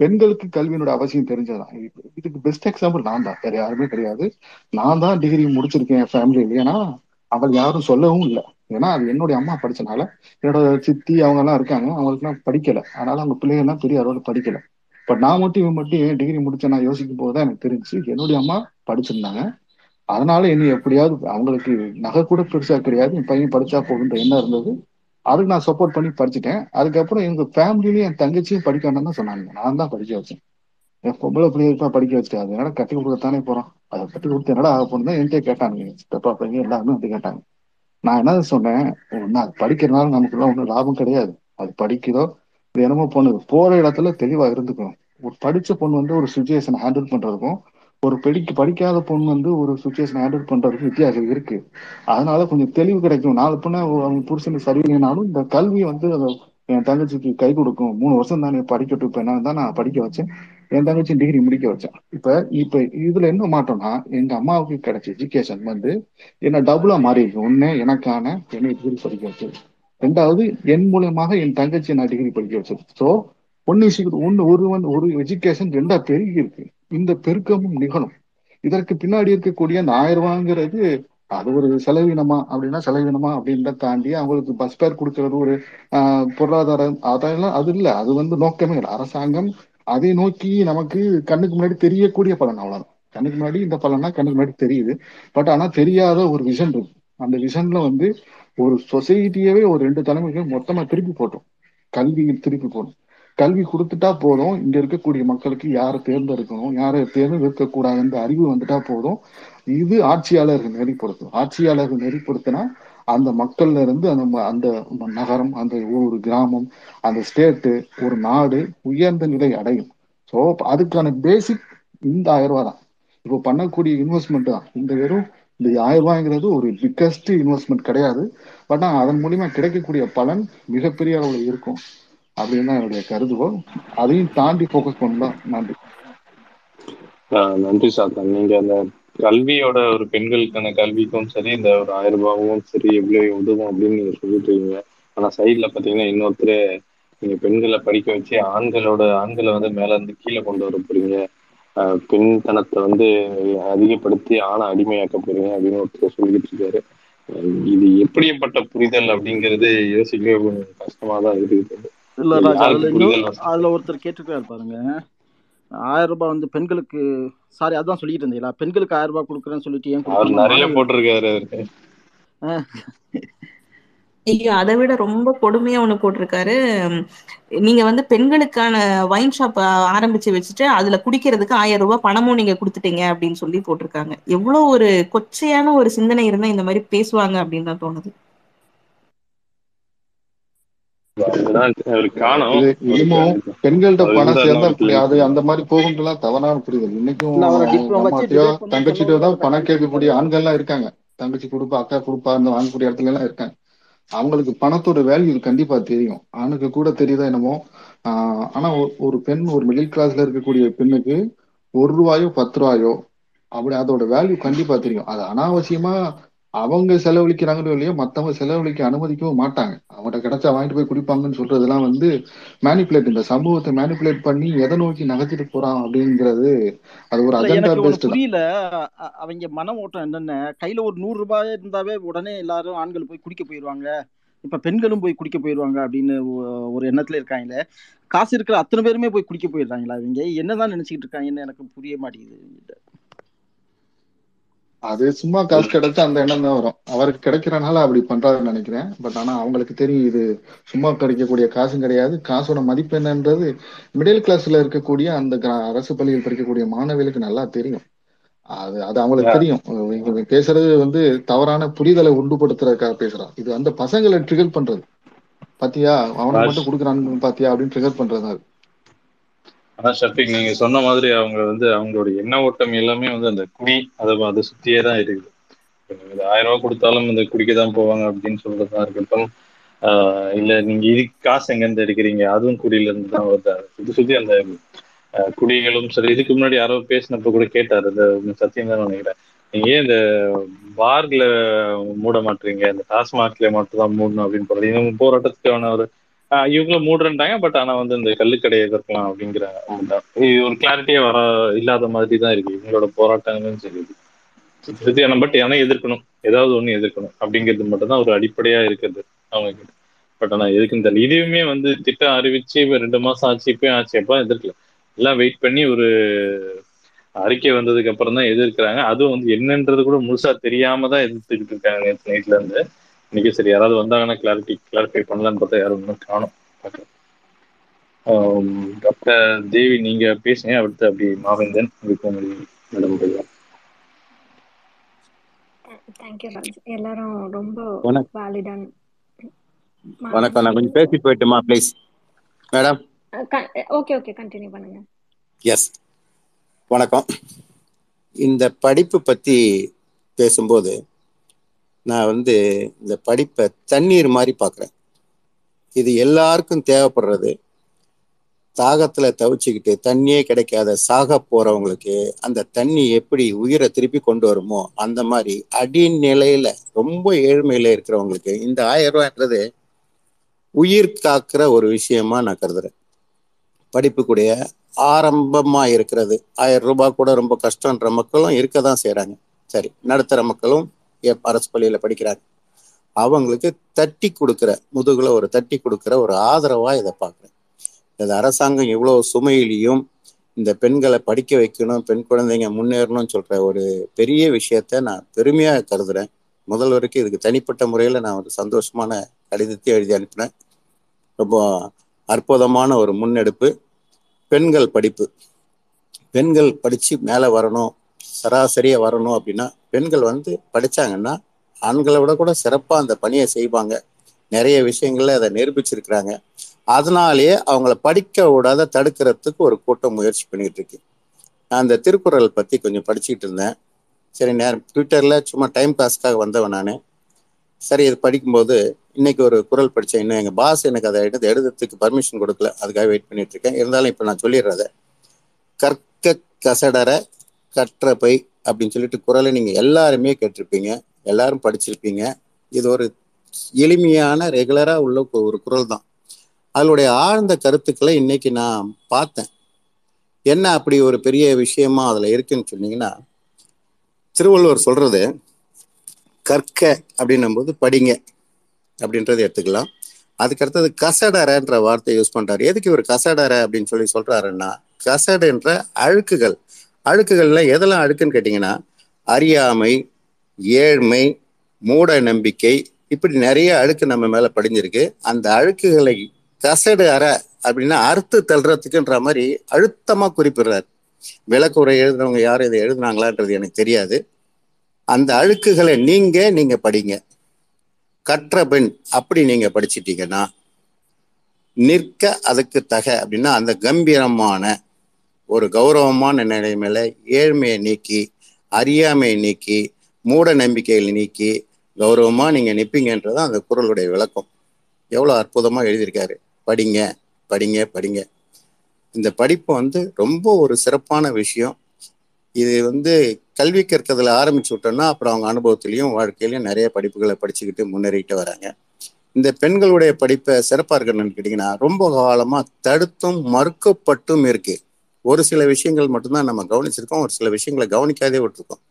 பெண்களுக்கு கல்வியினோட அவசியம் தெரிஞ்சதுதான். இது- இதுக்கு பெஸ்ட் எக்ஸாம்பிள் நான் தான். வேற யாருமே கிடையாது. நான் தான் டிகிரி முடிச்சிருக்கேன் என் ஃபேமிலியில் ஏன்னா அவள் யாரும் சொல்லவும் இல்லை. ஏன்னா அது என்னுடைய அம்மா படிச்சனால என்னோட சித்தி அவங்க எல்லாம் இருக்காங்க. அவங்களுக்குலாம் படிக்கல. அதனால அவங்க பிள்ளைங்க எல்லாம் பெரிய அளவில் படிக்கல. பட் நான் மட்டும் இவன் மட்டும் ஏன் டிகிரி முடிச்ச நான் யோசிக்கும் போது தான் எனக்கு தெரிஞ்சு என்னுடைய அம்மா படிச்சிருந்தாங்க. அதனால என்னை எப்படியாவது அவங்களுக்கு நகை கூட பெருசா கிடையாது. என் பையன் படிச்சா போகுன்ற எண்ணம் இருந்தது. அதுக்கு நான் சப்போர்ட் பண்ணி படிச்சுட்டேன். அதுக்கப்புறம் எங்க ஃபேமிலியிலயும் என் தங்கச்சியும் படிக்க வேண்டாம்னு தான் சொன்னாங்க. நான் தான் படிக்க வச்சேன். என் பொம்பளை பிள்ளைகளுக்கு படிக்க வச்சுட்டு அது என்னடா கட்டி கொடுக்கத்தானே போறோம் அதை கட்டி கொடுத்து என்னடா ஆக போனதான் என்கிட்ட கேட்டாங்க சித்தப்பா பையன் எல்லாருமே வந்து கேட்டாங்க. நான் என்ன சொன்னேன் நான் அது படிக்கிறனால நமக்குலாம் ஒன்றும் லாபம் கிடையாது. அது படிக்குதோ இது என்னமோ பொண்ணு போற இடத்துல தெளிவா இருந்துக்கணும். ஒரு படிச்ச பொண்ணு வந்து ஒரு சுச்சுவேஷன் ஹேண்டில் பண்றதுக்கும் ஒரு படிக்க படிக்காத பொண்ணு வந்து ஒரு சுச்சுவேஷன் ஹேண்டில் பண்ணுறதுக்கும் வித்தியாசம் இருக்கு. அதனால கொஞ்சம் தெளிவு கிடைக்கும். நாலு பொண்ணு அவங்க புருஷனுக்கு சரியில்லைனாலும் இந்த கல்வி வந்து அதை என் தங்கச்சிக்கு கை கொடுக்கும். மூணு வருஷம் தானே படிக்கட்டும். இப்போ என்ன தான் நான் படிக்க வச்சேன். என் தங்கச்சி டிகிரி முடிக்க வச்சான். இப்ப இப்ப இதுல என்ன மாட்டோம்னா எங்க அம்மாவுக்கு கிடைச்ச எஜுகேஷன் வந்து என்ன டபுளா மாறி இருக்கு ஒண்ணு எனக்கான என்னை டிகிரி படிக்க வச்சது. ரெண்டாவது என் மூலியமாக என் தங்கச்சி நான் டிகிரி படிக்க வச்சது. சோ ஒன்னு விஷயம் ஒன்னு ஒரு வந்து ஒரு எஜுகேஷன் ரெண்டா பெருகி இருக்கு. இந்த பெருக்கமும் நிகழும். இதற்கு பின்னாடி இருக்கக்கூடிய அந்த ஆயிரம் ரூபாங்கிறது அது ஒரு செலவீனமா அப்படின்னா செலவீனமா அப்படின்றத தாண்டி அவங்களுக்கு பஸ் பேர் கொடுக்கறது ஒரு ஆஹ், பொருளாதாரம் அதெல்லாம் அது இல்ல. அது வந்து நோக்கமே இல்லை. அரசாங்கம் அதை நோக்கி நமக்கு கண்ணுக்கு முன்னாடி தெரியக்கூடிய பலன் அவ்வளவுதான். கண்ணுக்கு முன்னாடி இந்த பலன்னா கண்ணுக்கு முன்னாடி தெரியுது. பட் ஆனா தெரியாத ஒரு விஷன் இருக்கு. அந்த விஷன்ல வந்து ஒரு சொசைட்டியவே ஒரு ரெண்டு தலைமுறைகள் மொத்தமா திருப்பி போட்டோம். கல்வியில் திருப்பி போடும். கல்வி கொடுத்துட்டா போதும். இங்க இருக்கக்கூடிய மக்களுக்கு யாரை தேர்ந்தெடுக்கணும் யாரை தேர்ந்தெடுக்க கூடாதுன்ற அறிவு வந்துட்டா போதும். இது ஆட்சியாளர்கள் நெறிப்படுத்தும். ஆட்சியாளர்கள் நெறிப்படுத்தினா அந்த மக்கள்ல இருந்து அந்த அந்த நகரம் அந்த ஊர் கிராமம் அந்த ஸ்டேட்டு ஒரு நாடு உயர்ந்த நிலை அடையும். ஸோ அதுக்கான பேசிக் இந்த ஆயிரம் ரூபா தான். இப்போ பண்ணக்கூடிய இன்வெஸ்ட்மெண்ட் தான். இந்த வெறும் இந்த ஆயிரம் ரூபாய்ங்கிறது ஒரு பிக்கஸ்ட் இன்வெஸ்ட்மெண்ட் கிடையாது. பட் ஆனால் அதன் மூலியமா கிடைக்கக்கூடிய பலன் மிகப்பெரிய அளவில் இருக்கும். அப்படின்னு தான் என்னுடைய கருதுகோள் அதையும் தாண்டி ஃபோக்கஸ் பண்ணலாம். நன்றி. ஆஹ் நன்றி சாத்தன். நீங்க அந்த கல்வியோட ஒரு பெண்களுக்கான கல்விக்கும் சரி இந்த ஒரு ஆயிரம் ரூபாவும் சரி எவ்வளவு உதவும் அப்படின்னு நீங்க சொல்லிட்டு இருக்கீங்க. ஆனா சைட்ல பாத்தீங்கன்னா இன்னொருத்தர் நீங்க பெண்களை படிக்க வச்சு ஆண்களோட ஆண்களை வந்து மேல இருந்து கீழே கொண்டு வர போறீங்க. பெண்தனத்தை வந்து அதிகப்படுத்தி ஆணை அடிமையாக்க போறீங்க அப்படின்னு ஒருத்தர் சொல்லிட்டு இருக்காரு. இது எப்படிப்பட்ட புரிதல் அப்படிங்கிறது யோசிக்கவே கொஞ்சம் கஷ்டமா தான் இருக்குது. இல்ல அதுல ஒருத்தர் கேட்டிருக்காரு பாருங்க. ஆயிரம் ரூபாய் வந்து பெண்களுக்கு சாரி அதான் சொல்லிட்டு இருந்தீங்களா பெண்களுக்கு ஆயிரம் ரூபாய் கொடுக்குறேன்னு சொல்லிட்டு ஏன் நிறைய போட்டிருக்காரு ஐயோ அதை விட ரொம்ப கொடுமையா ஒண்ணு போட்டிருக்காரு. நீங்க வந்து பெண்களுக்கான வைன் ஷாப் ஆரம்பிச்சு வச்சுட்டு அதுல குடிக்கிறதுக்கு ஆயிரம் ரூபாய் பணமும் நீங்க கொடுத்துட்டீங்க அப்படின்னு சொல்லி போட்டிருக்காங்க. எவ்வளவு ஒரு கொச்சையான ஒரு சிந்தனை இருந்தா இந்த மாதிரி பேசுவாங்க அப்படின்னு தான் தோணுது அதுதான் அவர் காணும் இது அவருக்கு இன்னமும் பெண்கள்கிட்ட பணம் சேர்ந்தா அது அந்த மாதிரி போகும்லாம் தவறான புரிதல். இன்னைக்கும் தங்கச்சிட்டோ தான் பணம் கேட்கக்கூடிய சொல்லுவாரு ஆண்கள்லாம் இருக்காங்க. தங்கச்சி கொடுப்பா அக்கா கொடுப்பா அந்த வாங்கக்கூடிய இடத்துல எல்லாம் இருக்காங்க. அவங்களுக்கு பணத்தோட வேல்யூ கண்டிப்பா தெரியும். ஆணுக்கு கூட தெரியுதா என்னமோ. ஆஹ் ஆனா ஒரு ஒரு பெண் ஒரு மிடில் கிளாஸ்ல இருக்கக்கூடிய பெண்ணுக்கு ஒரு ரூபாயோ பத்து ரூபாயோ அப்படி அதோட வேல்யூ கண்டிப்பா தெரியும். அது அனாவசியமா அவங்க செலவழிக்கிறாங்களோ இல்லையோ மத்தவங்க செலவழிக்க அனுமதிக்கவும் மாட்டாங்க. அவங்கள்ட்ட கிடைச்சா வாங்கிட்டு போய் குடிப்பாங்கன்னு சொல்றதெல்லாம் வந்து மேனிப்புலேட் இந்த சமூகத்தை மேனிப்புலேட் பண்ணி எதை நோக்கி நகர்த்திட்டு போறான் அப்படிங்கிறது அது ஒரு அஜெண்டா பேஸ்டு புரியல. அவங்க மன ஓட்டம் என்னென்ன? கையில ஒரு நூறு ரூபாய் இருந்தாவே உடனே எல்லாரும் ஆண்கள் போய் குடிக்க போயிடுவாங்க இப்ப பெண்களும் போய் குடிக்க போயிடுவாங்க அப்படின்னு ஒரு எண்ணத்துல இருக்காங்களே. காசு இருக்கிற அத்தனை பேருமே போய் குடிக்க போயிடுறாங்களா இவங்க? என்னதான் நினைச்சுக்கிட்டு இருக்காங்கன்னு எனக்கு புரிய மாட்டேங்குது அது சும்மா காசு கிடைச்சா அந்த எண்ணம் தான் வரும். அவருக்கு கிடைக்கிறனால அப்படி பண்றாருன்னு நினைக்கிறேன். பட் ஆனா அவங்களுக்கு தெரியும் இது சும்மா கிடைக்கக்கூடிய காசும் கிடையாது. காசோட மதிப்பு என்னன்றது மிடில் கிளாஸ்ல இருக்கக்கூடிய அந்த கிரா- அரசு பள்ளியில் படிக்கக்கூடிய மாணவிகளுக்கு நல்லா தெரியும். அது அது அவங்களுக்கு. தெரியும். பேசுறது வந்து தவறான புரிதலை உண்டுபடுத்துறதுக்காக பேசுறான் இது வந்து பசங்களை ட்ரிகர் பண்றது. பாத்தியா? அவனுக்கு ராஜ் மட்டும் கொடுக்குறான்னு பாத்தியா? அப்படின்னு ட்ரிகர் பண்றது அது. ஆனா ஷஃபிக் நீங்க சொன்ன மாதிரி அவங்க வந்து அவங்களோட எண்ண ஓட்டம் எல்லாமே வந்து அந்த குடி அதை அதை சுத்தியே தான் இருக்குது. ஆயிரம் ரூபாய் கொடுத்தாலும் இந்த குடிக்க தான் போவாங்க அப்படின்னு சொல்றதா இருக்கட்டும். ஆஹ் இல்ல நீங்க இது காசு எங்க இருந்து எடுக்கிறீங்க? அதுவும் குடியில இருந்து தான் வருது. சுத்தி சுத்தி அந்த குடிகளும் சரி இதுக்கு முன்னாடி யாரோ பேசினப்ப கூட கேட்டாரு. இந்த சத்தியம் தான் நினைக்கிறேன். நீங்க ஏன் இந்த பார்ல மூட மாட்டீங்க? இந்த டாஸ்மாக்ல மட்டும் தான் மூடணும் அப்படின்னு போறது இவங்க போராட்டத்துக்கான ஒரு இவங்களும் மூடுறேன்ட்டாங்க பட் ஆனா வந்து இந்த கல்லுக்கடையை எதிர்க்கலாம் அப்படிங்கிறாங்க இது ஒரு கிளாரிட்டியே வர இல்லாத மாதிரி தான் இருக்கு. இவங்களோட போராட்டங்களும் சரி. ஆனா பட் ஆனா எதிர்க்கணும். ஏதாவது ஒண்ணு எதிர்க்கணும். அப்படிங்கிறது மட்டும்தான் ஒரு அடிப்படையா இருக்குது அவங்க கிட்ட பட் ஆனா எதுக்குன்னு தெரியல இதுவுமே வந்து திட்டம் அறிவிச்சு இப்ப ரெண்டு மாசம் ஆச்சு இப்பயும் ஆச்சு எப்ப எதிர்க்கல. எல்லாம் வெயிட் பண்ணி ஒரு அறிக்கை வந்ததுக்கு அப்புறம் தான் எதிர்க்கிறாங்க. அதுவும் வந்து என்னன்றது கூட முழுசா தெரியாம தான் எதிர்த்துக்கிட்டு இருக்காங்க நேற்று நைட்ல இருந்து. இன்னைக்கு சரி யாராவது வந்தாங்கன்னா கிளாரிட்டி கிளாரிஃபை பண்ணலான்னு பார்த்தா யாரும் இன்னும் காணும். டாக்டர் தேவி நீங்க பேசுங்க. அடுத்து அப்படி மாவேந்தன் அதுக்கு மேடம் தேங்க்யூ ராஜ் எல்லாரும் ரொம்ப வணக்கம். வேலிடான வணக்கம் நான் கொஞ்சம் பேசி போயிட்டுமா please madam okay okay continue பண்ணுங்க. எஸ் வணக்கம். இந்த படிப்பு பற்றி பேசும்போது நான் வந்து இந்த படிப்பை தண்ணீர் மாதிரி பார்க்குறேன். இது எல்லாருக்கும் தேவைப்படுறது. தாகத்தில் தவிச்சுக்கிட்டு தண்ணியே கிடைக்காத சாக போகிறவங்களுக்கு அந்த தண்ணி எப்படி உயிரை திருப்பி கொண்டு வருமோ அந்த மாதிரி அடிநிலையில் ரொம்ப ஏழ்மையில் இருக்கிறவங்களுக்கு இந்த ஆயிரம் ரூபாய்ன்றது உயிர் காக்கிற ஒரு விஷயமா நான் கருதுறேன். படிப்புக்குடைய ஆரம்பமாக இருக்கிறது. ஆயிரம் ரூபாய் கூட ரொம்ப கஷ்டன்ற மக்களும் இருக்க தான் செய்கிறாங்க சரி நடுத்தர மக்களும் அரசு பள்ளியில் படிக்கிறாங்க அவங்களுக்கு தட்டி கொடுக்குற முதுகுல ஒரு தட்டி கொடுக்குற ஒரு ஆதரவா இதை பார்க்குறேன். இது அரசாங்கம் இவ்வளோ சுமையிலையும் இந்த பெண்களை படிக்க வைக்கணும் பெண் குழந்தைங்க முன்னேறணும்னு சொல்ற ஒரு பெரிய விஷயத்த நான் பெருமையா கருதுறேன். முதல்வருக்கு இதுக்கு தனிப்பட்ட முறையில் நான் ஒரு சந்தோஷமான கடிதத்தை எழுதி அனுப்பினேன். ரொம்ப அற்புதமான ஒரு முன்னெடுப்பு. பெண்கள் படிப்பு. பெண்கள் படித்து மேலே வரணும் சராசரியாக வரணும் அப்படின்னா பெண்கள் வந்து படிச்சாங்கன்னா ஆண்களை விட கூட சிறப்பாக அந்த பணியை செய்வாங்க. நிறைய விஷயங்கள்ல அதை நிரூபிச்சிருக்கிறாங்க. அதனாலேயே அவங்கள படிக்க விடாத தடுக்கிறதுக்கு ஒரு கூட்டம் முயற்சி பண்ணிட்டு இருக்கு. நான் அந்த திருக்குறள் பத்தி கொஞ்சம் படிச்சுக்கிட்டு இருந்தேன். சரி நேரம். ட்விட்டர்ல சும்மா டைம் பாஸ்க்காக வந்தவன் நான். சரி இது படிக்கும்போது இன்னைக்கு ஒரு குரல் படித்தேன் இன்னும் எங்கள் பாஸ் எனக்கு அதை எடுத்து எழுதுறதுக்கு பர்மிஷன் கொடுக்கல. அதுக்காக வெயிட் பண்ணிட்டு இருக்கேன். இருந்தாலும் இப்போ நான் சொல்லிடுறத கற்க கசடர கற்ற பை அப்படின்னு சொல்லிட்டு குரலை நீங்க எல்லாருமே கேட்டிருப்பீங்க. எல்லாரும் படிச்சிருப்பீங்க. இது ஒரு எளிமையான ரெகுலரா உள்ள ஒரு குரல் தான். அதனுடைய ஆழ்ந்த கருத்துக்களை இன்னைக்கு நான் பார்த்தேன். என்ன அப்படி ஒரு பெரிய விஷயமா அதுல இருக்குன்னு சொன்னீங்கன்னா திருவள்ளுவர் சொல்றது கற்க அப்படின்னும் போது படிங்க அப்படின்றத எடுத்துக்கலாம். அதுக்கு அடுத்தது கசடரன்ற வார்த்தை யூஸ் பண்றாரு. எதுக்கு இவர் கசடர அப்படின்னு சொல்லி சொல்றாருன்னா கசடுன்ற அழுக்குகள் அழுக்குகள்ல எதெல்லாம் அழுக்குன்னு கேட்டீங்கன்னா அறியாமை ஏழ்மை மூட நம்பிக்கை இப்படி நிறைய அழுக்கு நம்ம மேல படிஞ்சிருக்கு. அந்த அழுக்குகளை கசடு அற அப்படின்னா அறுத்து தள்ளுறதுக்குன்ற மாதிரி அழுத்தமா குறிப்பிடுறாரு. விளக்குறை எழுதுனவங்க யாரும் இதை எழுதுனாங்களான்றது எனக்கு தெரியாது. அந்த அழுக்குகளை நீங்க நீங்க படிங்க. கற்ற பெண் அப்படி நீங்க படிச்சிட்டீங்கன்னா நிற்க அதுக்கு தக அப்படின்னா அந்த கம்பீரமான ஒரு கௌரவமான நிலைமையில ஏழ்மையை நீக்கி அறியாமையை நீக்கி மூட நம்பிக்கைகளை நீக்கி கௌரவமாக நீங்கள் நிற்பீங்கன்றது அந்த குரலுடைய விளக்கம். எவ்வளோ அற்புதமாக எழுதியிருக்காரு. படிங்க படிங்க படிங்க. இந்த படிப்பு வந்து ரொம்ப ஒரு சிறப்பான விஷயம். இது வந்து கல்வி கற்கிறதுல ஆரம்பிச்சு விட்டோம்னா அப்புறம் அவங்க அனுபவத்திலையும் வாழ்க்கையிலையும் நிறைய படிப்புகளை படிச்சுக்கிட்டு முன்னேறிட்டு வராங்க. இந்த பெண்களுடைய படிப்பை சிறப்பாக இருக்கணும்னு கேட்டிங்கன்னா ரொம்ப காலமாக தடுத்தும் மறுக்கப்பட்டும் இருக்குது ஒரு சில விஷயங்கள் மட்டும்தான் நம்ம கவனிச்சிருக்கோம் ஒரு சில விஷயங்களை கவனிக்காதே விட்டுருக்கோம்.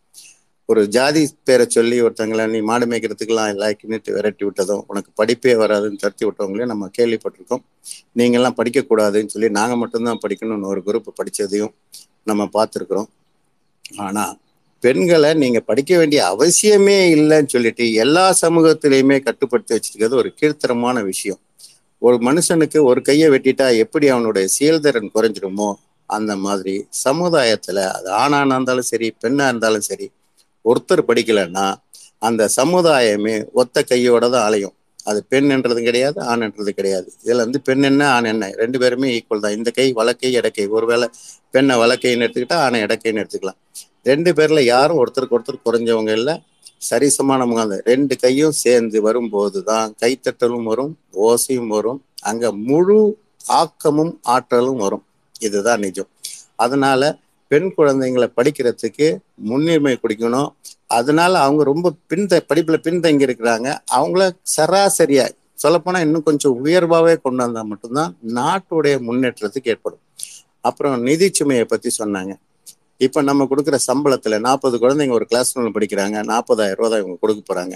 ஒரு ஜாதி பேரை சொல்லி ஒருத்தங்களை நீ மாடு மேய்க்கிறதுக்கெல்லாம் லாய்க்குன்னுட்டு விரட்டி விட்டதும் உனக்கு படிப்பே வராதுன்னு தடுத்தி விட்டவங்களையும் நம்ம கேள்விப்பட்டிருக்கோம். நீங்கள்லாம் படிக்கக்கூடாதுன்னு சொல்லி நாங்கள் மட்டும்தான் படிக்கணும்னு ஒரு குரூப் படித்ததையும் நம்ம பார்த்துருக்குறோம். ஆனால் பெண்களை நீங்கள் படிக்க வேண்டிய அவசியமே இல்லைன்னு சொல்லிட்டு எல்லா சமூகத்திலையுமே கட்டுப்படுத்தி வச்சிருக்கிறது ஒரு கீழ்த்தரமான விஷயம். ஒரு மனுஷனுக்கு ஒரு கையை வெட்டிட்டா எப்படி அவனுடைய செயல்திறன் குறைஞ்சிருமோ அந்த மாதிரி சமுதாயத்துல அது ஆணானா இருந்தாலும் சரி பெண்ணா இருந்தாலும் சரி ஒருத்தர் படிக்கலைன்னா அந்த சமுதாயமே ஒத்த கையோட தான் அலையும். அது பெண்ன்றது கிடையாது ஆண்ன்றது கிடையாது. இதுல வந்து பெண் என்ன ஆண் என்ன? ரெண்டு பேருமே ஈக்குவல் தான். இந்த கை வழக்கை இடக்கை ஒருவேளை பெண்ணை வழக்கைன்னு எடுத்துக்கிட்டா ஆணை இடக்கைன்னு எடுத்துக்கலாம். ரெண்டு பேர்ல யாரும் ஒருத்தருக்கு ஒருத்தர் குறைஞ்சவங்க இல்லை. சரிசமானவங்க அந்த ரெண்டு கையும் சேர்ந்து வரும்போது தான் கைத்தட்டலும் வரும் ஓசையும் வரும். அங்க முழு ஆக்கமும் ஆற்றலும் வரும். இதுதான் நிஜம். அதனால பெண் குழந்தைங்களை படிக்கிறதுக்கு முன்னுரிமை கொடுக்கணும். அதனால அவங்க ரொம்ப பின்த படிப்புல பின்தங்கி இருக்கிறாங்க அவங்கள சராசரியா சொல்லப்போனா இன்னும் கொஞ்சம் உயர்வாவே கொண்டு வந்தா மட்டும்தான் நாட்டுடைய முன்னேற்றத்துக்கு ஏற்படும். அப்புறம் நிதி சுமையை பத்தி சொன்னாங்க. இப்ப நம்ம கொடுக்குற சம்பளத்துல நாற்பது குழந்தைங்க ஒரு கிளாஸ் ரூம்ல படிக்கிறாங்க. நாற்பதாயிரம் ரூபாய் தான் இவங்க கொடுக்க போறாங்க.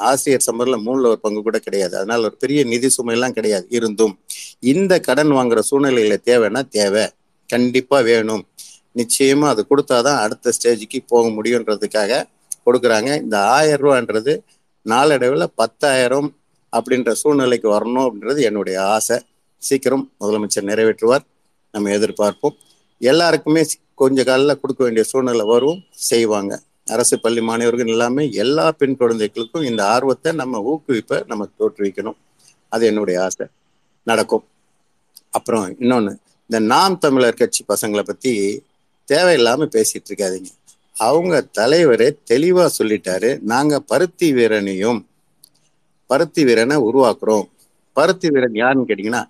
ஆசிரியர் சம்பளம்ல மூணுல ஒரு பங்கு கூட கிடையாது. அதனால ஒரு பெரிய நிதி சுமையெல்லாம் கிடையாது. இருந்தும் இந்த கடன் வாங்குற சூழ்நிலையில தேவைன்னா தேவை. கண்டிப்பா வேணும். நிச்சயமா அது கொடுத்தாதான் அடுத்த ஸ்டேஜுக்கு போக முடியுன்றதுக்காக கொடுக்குறாங்க. இந்த ஆயிரம் ரூபான்றது நாளடைவில் பத்தாயிரம் அப்படின்ற சூழ்நிலைக்கு வரணும் அப்படின்றது என்னுடைய ஆசை. சீக்கிரம் முதலமைச்சர் நிறைவேற்றுவார். நம்ம எதிர்பார்ப்போம். எல்லாருக்குமே கொஞ்ச காலில் கொடுக்க வேண்டிய சூழ்நிலை வரும். செய்வாங்க. அரசு பள்ளி மாணவர்கள் எல்லாமே எல்லா பெண் குழந்தைகளுக்கும் இந்த ஆர்வத்தை நம்ம ஊக்குவிப்பை நம்ம தோற்றுவிக்கணும். அது என்னுடைய ஆசை. நடக்கும். அப்புறம் இன்னொன்று இந்த நாம் தமிழர் கட்சி பசங்களை பற்றி தேவையில்லாமல் பேசிகிட்டு இருக்காதீங்க. அவங்க தலைவரே தெளிவாக சொல்லிட்டாரு. நாங்கள் பருத்தி வீரனையும் பருத்தி வீரனை உருவாக்குறோம். பருத்தி வீரன் யாருன்னு கேட்டிங்கன்னா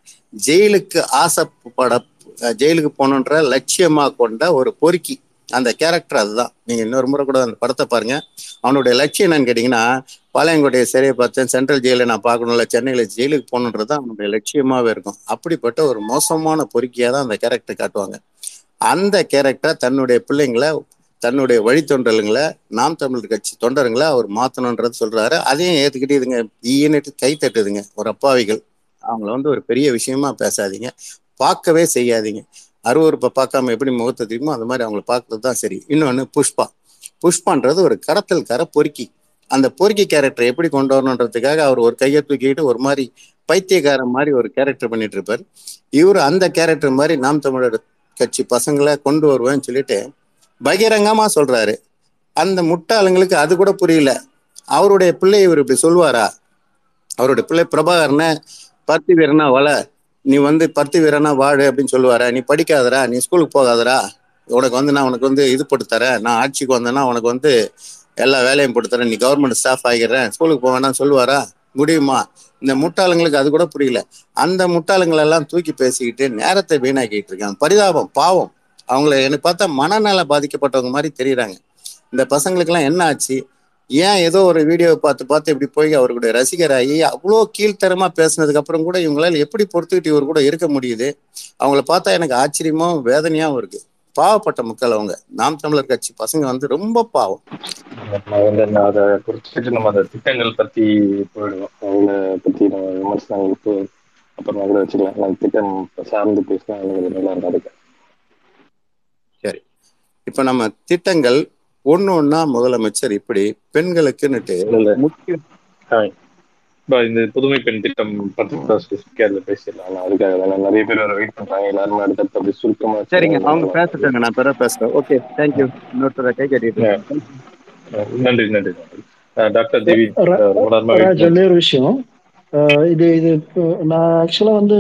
ஜெயிலுக்கு ஆசைப்பட ஜெயிலுக்கு போகணுன்ற லட்சியமாக கொண்ட ஒரு பொறுக்கி. அந்த கேரக்டர் அதுதான். நீங்க இன்னொரு முறை கூட அந்த படத்தை பாருங்க. அவனுடைய லட்சியம் என்னன்னு கேட்டீங்கன்னா பாளையங்கோட்டையை சிறையை பார்த்தேன் சென்ட்ரல் ஜெயில நான் பார்க்கணும்ல சென்னையில ஜெயிலுக்கு போகணுன்றது அவனுடைய லட்சியமாவே இருக்கும். அப்படிப்பட்ட ஒரு மோசமான பொறுக்கியா தான் அந்த கேரக்டர் காட்டுவாங்க. அந்த கேரக்டர் தன்னுடைய பிள்ளைங்களை தன்னுடைய வழித்தொண்டலுங்களை நாம் தமிழர் கட்சி தொண்டருங்களை அவர் மாத்தணுன்றது சொல்றாரு. அதையும் ஏத்துக்கிட்டு இதுங்க ஈனிட்டு கை தட்டுதுங்க. ஒரு அப்பாவிகள். அவங்கள வந்து ஒரு பெரிய விஷயமா பேசாதீங்க. பார்க்கவே செய்யாதீங்க. அருவறுப்பை பார்க்காம எப்படி முகத்தை தெரியுமோ அந்த மாதிரி அவங்கள பார்க்கறது தான் சரி. இன்னொன்று புஷ்பா. புஷ்பான்றது ஒரு கரத்தல் கர பொறுக்கி. அந்த பொறுக்கி கேரக்டர் எப்படி கொண்டு வரணுன்றதுக்காக அவர் ஒரு கையை தூக்கிட்டு ஒரு மாதிரி பைத்தியக்காரன் மாதிரி ஒரு கேரக்டர் பண்ணிட்டு இருப்பார் இவர் அந்த கேரக்டர் மாதிரி நாம் தமிழர் கட்சி பசங்களை கொண்டு வருவேன்னு சொல்லிட்டு பகிரங்கமா சொல்றாரு. அந்த முட்டாளுங்களுக்கு அது கூட புரியல. அவருடைய பிள்ளை இவர் இப்படி சொல்வாரா அவருடைய பிள்ளை பிரபாகரனை பருத்தி வீரனா வள நீ வந்து பருத்தி வீரனா வாழு அப்படின்னு சொல்லுவார நீ படிக்காதரா நீ ஸ்கூலுக்கு போகாதரா உனக்கு வந்து நான் உனக்கு வந்து இது போட்டு தரேன். நான் ஆட்சிக்கு வந்தேன்னா உனக்கு வந்து எல்லா வேலையும் போட்டு தரேன். நீ கவர்மெண்ட் ஸ்டாஃப் ஆகிடுறேன். ஸ்கூலுக்கு போவேன்னா சொல்லுவாரா? முடியுமா? இந்த முட்டாளுங்களுக்கு அது கூட புரியல. அந்த முட்டாளுங்களெல்லாம் தூக்கி பேசிக்கிட்டு நேரத்தை வீணாக்கிட்டு இருக்காங்க. பரிதாபம் பாவம். அவங்கள எனக்கு பார்த்தா மனநல பாதிக்கப்பட்டவங்க மாதிரி தெரியுறாங்க. இந்த பசங்களுக்கெல்லாம் என்ன ஆச்சு? ஏன் ஏதோ ஒரு வீடியோவை பார்த்து பார்த்து இப்படி போய் அவர்களுடைய ரசிகராகி அவ்வளோ கீழ்த்தரமா பேசினதுக்கு அப்புறம் கூட இவங்களால எப்படி பொறுத்துக்கிட்டு இவர் கூட இருக்க முடியுது? அவங்கள பார்த்தா எனக்கு ஆச்சரியமும் வேதனையாவும் இருக்கு. பாவப்பட்ட மக்கள் அவங்க. நாம் தமிழர் கட்சி பசங்க வந்து ரொம்ப பாவம். அதை குறிச்சிட்டு நம்ம அந்த திட்டங்கள் பத்தி போயிடுவோம். அவங்கள பத்தி நம்ம விமர்சனங்களுக்கு அப்புறமா கூட வச்சுக்கலாம். நான் திட்டம் சார்ந்து பேசினா நல்லா இருக்கும். சரி. இப்ப நம்ம திட்டங்கள் ஒண்ணு ஒண்ணா முதலமைச்சர் இப்படி பெண்களுக்குன்னுட்டு முக்கிய இந்த புதுமை பெண் திட்டம் பத்தி அதுல பேசிடலாம். நான் அதுக்காக தான் நிறைய பேர் வெயிட் பண்றாங்க. எல்லாருமே அடுத்தடுத்து அப்படி சுருக்கமா சரிங்க அவங்க பேசிட்டாங்க நான் பிற பேசுறேன். ஓகே தேங்க்யூ இன்னொருத்தர கை கட்டிட்டு நன்றி நன்றி டாக்டர் தேவி ஒரே விஷயம். இது இது நான் ஆக்சுவலா வந்து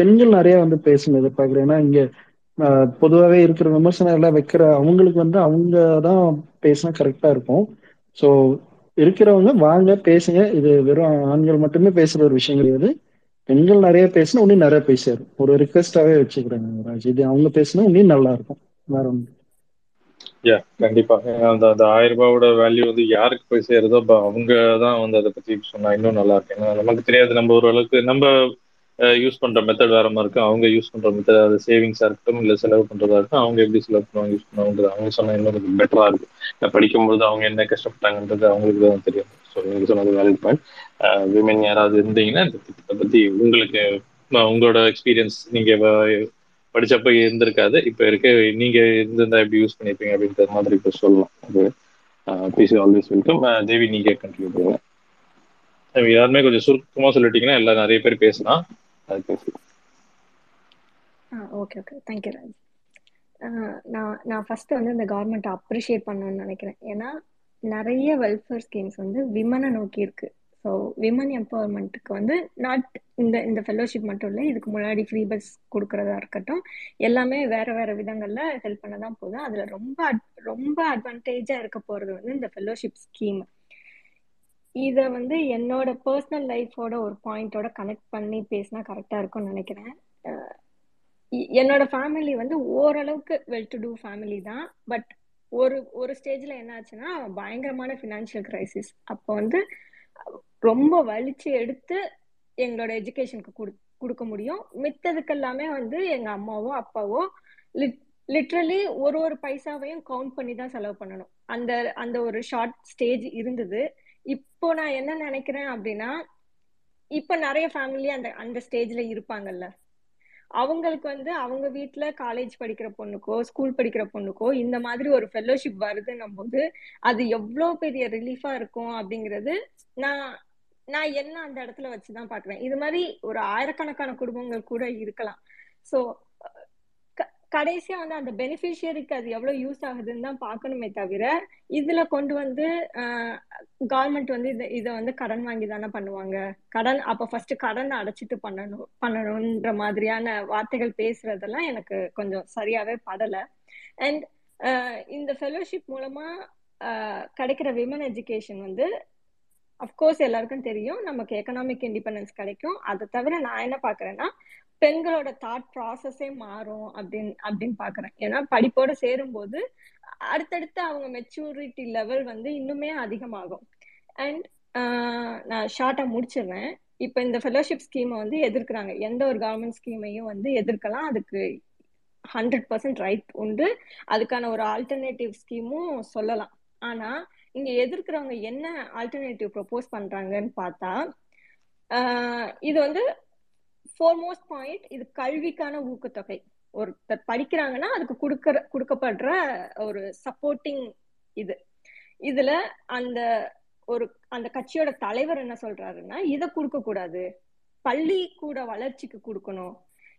பெண்கள் நிறைய வந்து பேசணும் எதிர்பார்க்கிறேன் ஏன்னா இங்க பொதுவாகவே இருக்கிற விமர்சனம் வைக்கிற அவங்களுக்கு வந்து அவங்க தான் பேசினா கரெக்டா இருக்கும். ஸோ இருக்கிறவங்க வாங்க பேசுங்க. இது வெறும் ஆண்கள் மட்டுமே பேசுற ஒரு விஷயம் கிடையாது. பெண்கள் நிறைய பேசினா இன்னும் நிறைய பேசாரு ஒரு ரிக்வெஸ்டாகவே வச்சுக்கிறேங்க ராஜ். இது அவங்க பேசினா இன்னும் நல்லா இருக்கும். வேற ஒன்று யா கண்டிப்பா. அந்த அந்த ஆயிரம் ரூபாவோட வேல்யூ வந்து யாருக்கு போய் சேருதோ அவங்க தான் வந்து அதை பத்தி சொன்னா இன்னும் நல்லா இருக்கு ஏன்னா நமக்கு தெரியாது நம்ம ஓரளவுக்கு நம்ம யூஸ் பண்ற மெத்தட் வேற மாதிரி இருக்கும். அவங்க யூஸ் பண்ற மெத்தட் அது சேவிங்ஸா இருக்கட்டும் இல்ல செலவு பண்றதா இருக்கட்டும் அவங்க எப்படி செலவு பண்ணுவாங்க யூஸ் பண்ணுவாங்க அவங்க சொன்னா இன்னும் கொஞ்சம் பெட்டரா இருக்கும். நான் படிக்கும்போது அவங்க என்ன கஷ்டப்பட்டாங்கன்றது அவங்களுக்கு தான் தெரியும். ஸோ நீங்க சொன்னது வேலிட் பாயிண்ட் விமன் யாராவது இருந்தீங்கன்னா இந்த திட்டத்தை பத்தி உங்களுக்கு உங்களோட எக்ஸ்பீரியன்ஸ் நீங்க படிச்சப்ப இருந்திருக்காது. இப்ப இருக்க நீங்க இருந்திருந்தா எப்படி யூஸ் பண்ணிருப்பீங்க அப்படின்ற மாதிரி இப்ப சொல்லலாம். அது ப்ளீஸ் ஆல்வேஸ் வெல்கம் தேவி நீங்க கண்டினியூ பண்ணுங்க. யாருமே கொஞ்சம் சுருக்கமா சொல்லிட்டீங்கன்னா எல்லாம் நிறைய பேர் பேசலாம். அது ஆ okay okay thank you Raj ஆஹ் நான் நான் ஃபர்ஸ்ட் வந்து இந்த கவர்மெண்ட்டை அப்ரிஷியேட் பண்ணணும்னு நினைக்கிறேன். ஏன்னா நிறைய வெல்ஃபேர் ஸ்கீம்ஸ் வந்து விமனை நோக்கி இருக்கு. ஸோ விமன் எம்பவர்மெண்ட்டுக்கு வந்து நாட் இந்த இந்த ஃபெல்லோஷிப் மட்டும் இல்லை இதுக்கு முன்னாடி ஃப்ரீ பஸ் கொடுக்கறதா இருக்கட்டும் எல்லாமே வேற வேற விதங்கள்ல ஹெல்ப் பண்ண தான் போதும் அதுல ரொம்ப ரொம்ப அட்வான்டேஜாக இருக்க போறது வந்து இந்த ஃபெல்லோஷிப் ஸ்கீம் இத வந்து என்னோட பர்சனல் லைஃபோட ஒரு பாயிண்டோட கனெக்ட் பண்ணி பேசினா கரெக்டா இருக்கும்னு நினைக்கிறேன். இ- என்னோட ஃபேமிலி வந்து ஓரளவுக்கு வெல் டு டூ ஃபேமிலி தான். பட் ஒரு ஒரு ஸ்டேஜ்ல என்ன ஆச்சுன்னா பயங்கரமான ஃபினான்ஷியல் கிரைசிஸ் அப்போ வந்து ரொம்ப வலிச்சு எடுத்து எங்களோட எஜுகேஷனுக்கு கொடு கொடுக்க முடியும். மித்ததுக்கு எல்லாமே வந்து எங்க அம்மாவோ அப்பாவோ லிட்ரலி ஒரு ஒரு பைசாவையும் கவுண்ட் பண்ணி தான் செலவு பண்ணணும். அந்த அந்த ஒரு ஷார்ட் ஸ்டேஜ் இருந்தது. இப்போ நான் என்ன நினைக்கிறேன் அப்படின்னா இப்ப நிறைய ஃபேமிலி அந்த அந்த ஸ்டேஜ்ல இருப்பாங்கல்ல. அவங்களுக்கு வந்து அவங்க வீட்டுல காலேஜ் படிக்கிற பொண்ணுக்கோ ஸ்கூல் படிக்கிற பொண்ணுக்கோ இந்த மாதிரி ஒரு ஃபெல்லோஷிப் வருதுன்னும் போது அது எவ்வளவு பெரிய ரிலீஃபா இருக்கும் அப்படிங்கிறது நான் நான் என்ன அந்த இடத்துல வச்சுதான் பாக்குறேன் இது மாதிரி ஒரு ஆயிரக்கணக்கான குடும்பங்கள் கூட இருக்கலாம். சோ கடைசியா வந்து அந்த பெனிஃபிஷியரிக்கு அது எவ்வளவு யூஸ் ஆகுதுன்னு தான் பார்க்கணுமே தவிர இதுல கொண்டு வந்து கவர்மெண்ட் வந்து இதை இதை வந்து கடன் வாங்கி தானே பண்ணுவாங்க. கடன் அப்ப ஃபர்ஸ்ட் கடன் அடைச்சிட்டு பண்ணணும் பண்ணணும்ன்ற மாதிரியான வார்த்தைகள் பேசுறதெல்லாம் எனக்கு கொஞ்சம் சரியாவே படல. அண்ட் இந்த ஃபெலோஷிப் மூலமா ஆஹ் கிடைக்கிற விமன் எஜுகேஷன் வந்து அஃப்கோர்ஸ் எல்லாருக்கும் தெரியும். நமக்கு எக்கனாமிக் இண்டிபெண்டன்ஸ் கிடைக்கும். அதை தவிர நான் என்ன பாக்குறேன்னா பெண்களோட தாட் ப்ராசஸே மாறும் அப்படின்னு அப்படின்னு பாக்குறேன் ஏன்னா படிப்போட சேரும்போது அடுத்தடுத்து அவங்க மெச்சூரிட்டி லெவல் வந்து இன்னுமே அதிகமாகும். அண்ட் நான் ஷார்ட்டா முடிச்சிடுறேன். இப்போ இந்த ஃபெலோஷிப் ஸ்கீமை வந்து எதிர்க்கிறாங்க. எந்த ஒரு கவர்மெண்ட் ஸ்கீமையும் வந்து எதிர்க்கலாம். அதுக்கு ஹண்ட்ரட் பர்சன்ட் ரைட் உண்டு. அதுக்கான ஒரு ஆல்டர்னேட்டிவ் ஸ்கீமும் சொல்லலாம். ஆனா இங்க எதிர்க்கிறவங்க என்ன ஆல்டர்னேட்டிவ் ப்ரொப்போஸ் பண்றாங்கன்னு பார்த்தா இது வந்து ஃபோர்மோஸ்ட் பாயிண்ட் இது கல்விக்கான ஊக்கத்தொகை. ஒருத்தர் படிக்கிறாங்கன்னா அதுக்கு கொடுக்கற கொடுக்கப்படுற ஒரு சப்போர்ட்டிங் இது. இதுல அந்த ஒரு அந்த கட்சியோட தலைவர் என்ன சொல்றாருன்னா இதை கொடுக்க கூடாது பள்ளி கூட வளர்ச்சிக்கு கொடுக்கணும்.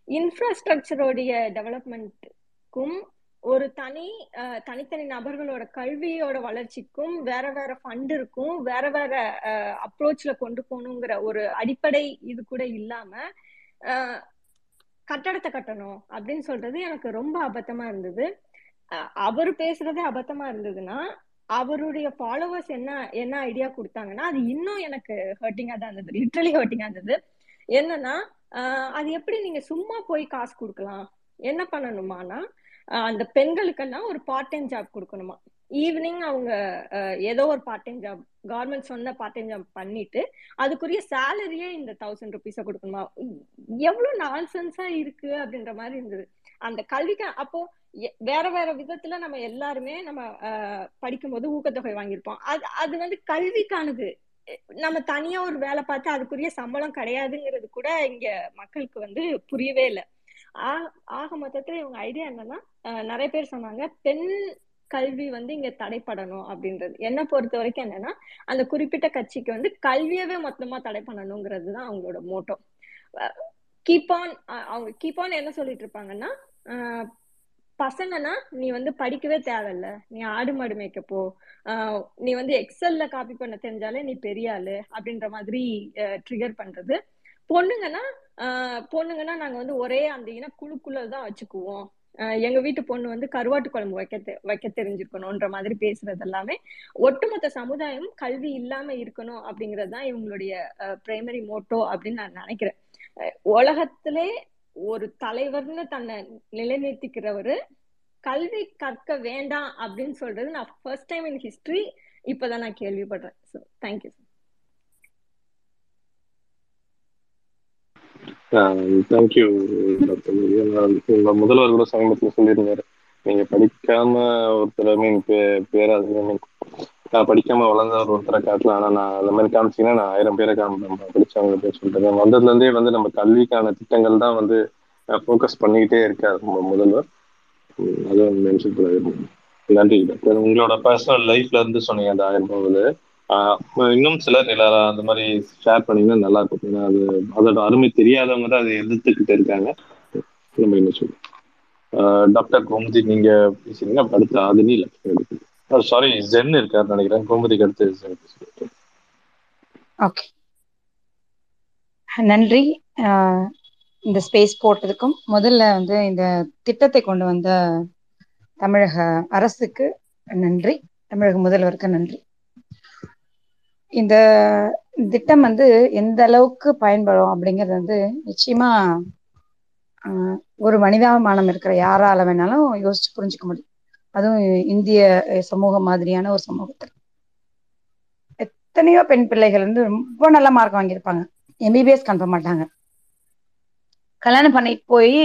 இன்ஃப்ராஸ்ட்ரக்சரோடைய டெவலப்மெண்ட்டுக்கும் ஒரு தனி தனித்தனி நபர்களோட கல்வியோட வளர்ச்சிக்கும் வேற வேற ஃபண்ட் இருக்கும் வேற வேற அப்ரோச்ல கொண்டு போகணுங்கிற ஒரு அடிப்படை இது கூட இல்லாம கட்டடத்தை கட்டணும் அப்படின்னு சொல்றது எனக்கு ரொம்ப அபத்தமா இருந்தது. அவர் பேசுறதே அபத்தமா இருந்ததுன்னா அவருடைய ஃபாலோவர்ஸ் என்ன என்ன ஐடியா கொடுத்தாங்கன்னா அது இன்னும் எனக்கு ஹர்ட்டிங்கா தான் இருந்தது. லிட்ரலி ஹர்ட்டிங்கா இருந்தது. என்னன்னா அது எப்படி நீங்க சும்மா போய் காசு கொடுக்கலாம்? என்ன பண்ணணுமானா அந்த பெண்களுக்கெல்லாம் ஒரு பார்ட் டைம் ஜாப் கொடுக்கணுமா? ஈவினிங் அவங்க ஏதோ ஒரு பார்ட் டைம் ஜாப் கவர்மெண்ட் சொன்ன பார்ட் டைம் ஜாப் பண்ணிட்டு அதுக்குரிய சேலரியே இந்த தௌசண்ட் ருபீஸ கொடுக்கணுமா? எவ்வளவு நான்சென்ஸா இருக்கு அப்படின்ற மாதிரி இருந்தது. அந்த கல்விக்கு அப்போ வேற வேற விதத்துல நம்ம எல்லாருமே நம்ம படிக்கும்போது ஊக்கத்தொகை வாங்கியிருப்போம். அது அது வந்து கல்விக்கானது. நம்ம தனியா ஒரு வேலை பார்த்து அதுக்குரிய சம்பளம் கிடையாதுங்கிறது கூட இங்க மக்களுக்கு வந்து புரியவே இல்லை. ஆக மொத்தத்துல இவங்க ஐடியா என்னன்னா நிறைய பேர் சொன்னாங்க பெண் கல்வி வந்து இங்க தடைப்படணும் அப்படின்றது. என்ன பொறுத்த வரைக்கும் என்னன்னா அந்த குறிப்பிட்ட கட்சிக்கு வந்து கல்வியவே மொத்தமா தடை பண்ணணுங்கிறது தான் அவங்களோட மோட்டோ. கீப் ஆன் அவங்க கீப் ஆன் என்ன சொல்லிட்டு இருப்பாங்கன்னா பசங்கன்னா நீ வந்து படிக்கவே தேவையில்ல. நீ ஆடு மாடு மேய்க்க போ. நீ வந்து எக்ஸல்ல காப்பி பண்ண தெரிஞ்சாலே நீ பெரிய ஆளு அப்படின்ற மாதிரி ட்ரிகர் பண்றது. பொண்ணுங்கன்னா பொண்ணுங்கன்னா நாங்க வந்து ஒரே அந்த இன குழுக்குள்ள தான் வச்சுக்குவோம். எங்க வீட்டு பொண்ணு வந்து கருவாட்டு குழம்பு வைக்க வைக்க தெரிஞ்சிருக்கணும்ன்ற மாதிரி பேசுறது எல்லாமே ஒட்டுமொத்த சமுதாயம் கல்வி இல்லாம இருக்கணும் அப்படிங்கிறது தான் இவங்களுடைய பிரைமரி மோட்டோ அப்படின்னு நான் நினைக்கிறேன். உலகத்திலே ஒரு தலைவர்னு தன்னை நிலைநிறுத்திக்கிறவரு கல்வி கற்க வேண்டாம் அப்படின்னு சொல்றது நான் ஃபர்ஸ்ட் டைம் இன் ஹிஸ்டரி இப்பதான் நான் கேள்விப்படுறேன். ஸோ தேங்க்யூ தேங்க்யூ டாக்டர் முதல்வர் கூட சமீபத்தில் சொல்லியிருந்தாரு. நீங்க படிக்காம ஒருத்தர் மீன் பேராசிரியர் நான் படிக்காம வளர்ந்தவர் ஒருத்தரை காட்டலாம் ஆனா நான் அந்த மாதிரி காமிச்சீங்கன்னா நான் ஆயிரம் பேரை காமிப்பேன் படிச்சவங்க பேர் சொல்லிட்டு வந்ததுல இருந்தே வந்து நம்ம கல்விக்கான திட்டங்கள் தான் வந்து ஃபோக்கஸ் பண்ணிக்கிட்டே இருக்காரு நம்ம முதல்வர். உம் அதை மென்ஷன் பண்ண விரும்புகிறேன் நன்றி டாக்டர் உங்களோட பர்சனல் லைஃப்ல இருந்து சொன்னீங்க அந்த ஆயிரம் ரூபாய் இன்னும் சிலர் எல்லாரும் அந்த மாதிரி ஷேர் பண்ணீங்கன்னா நல்லா இருக்கும். ஏன்னா அது அதோட அருமை தெரியாதவங்க தான் அதை எதிர்த்துக்கிட்டு இருக்காங்க. நம்ம என்ன சொல்லுவோம் டாக்டர் கோமதி நீங்க பேசுறீங்க. அப்ப அடுத்து ஆதினி லட்சுமி சாரி ஜென் இருக்காரு நினைக்கிறேன். கோமதிக்கு அடுத்து ஓகே நன்றி. ஆஹ் இந்த ஸ்பேஸ் போட்டதுக்கும் முதல்ல வந்து இந்த திட்டத்தை கொண்டு வந்த தமிழக அரசுக்கு நன்றி. தமிழக முதல்வருக்கு நன்றி. இந்த திட்டம் வந்து எந்த அளவுக்கு பயன்படும் அப்படிங்கிறது வந்து நிச்சயமா ஒரு மனிதாபிமானம் இருக்கிற யாரால வேணாலும் யோசிச்சு புரிஞ்சுக்க முடியும். அதுவும் இந்திய சமூகம் மாதிரியான ஒரு சமூகத்தில். எத்தனையோ பெண் பிள்ளைகள் வந்து ரொம்ப நல்ல மார்க் வாங்கியிருப்பாங்க. எம்பிபிஎஸ் கன்ஃபார்ம் மாட்டாங்க. கல்யாணம் பண்ணி போய்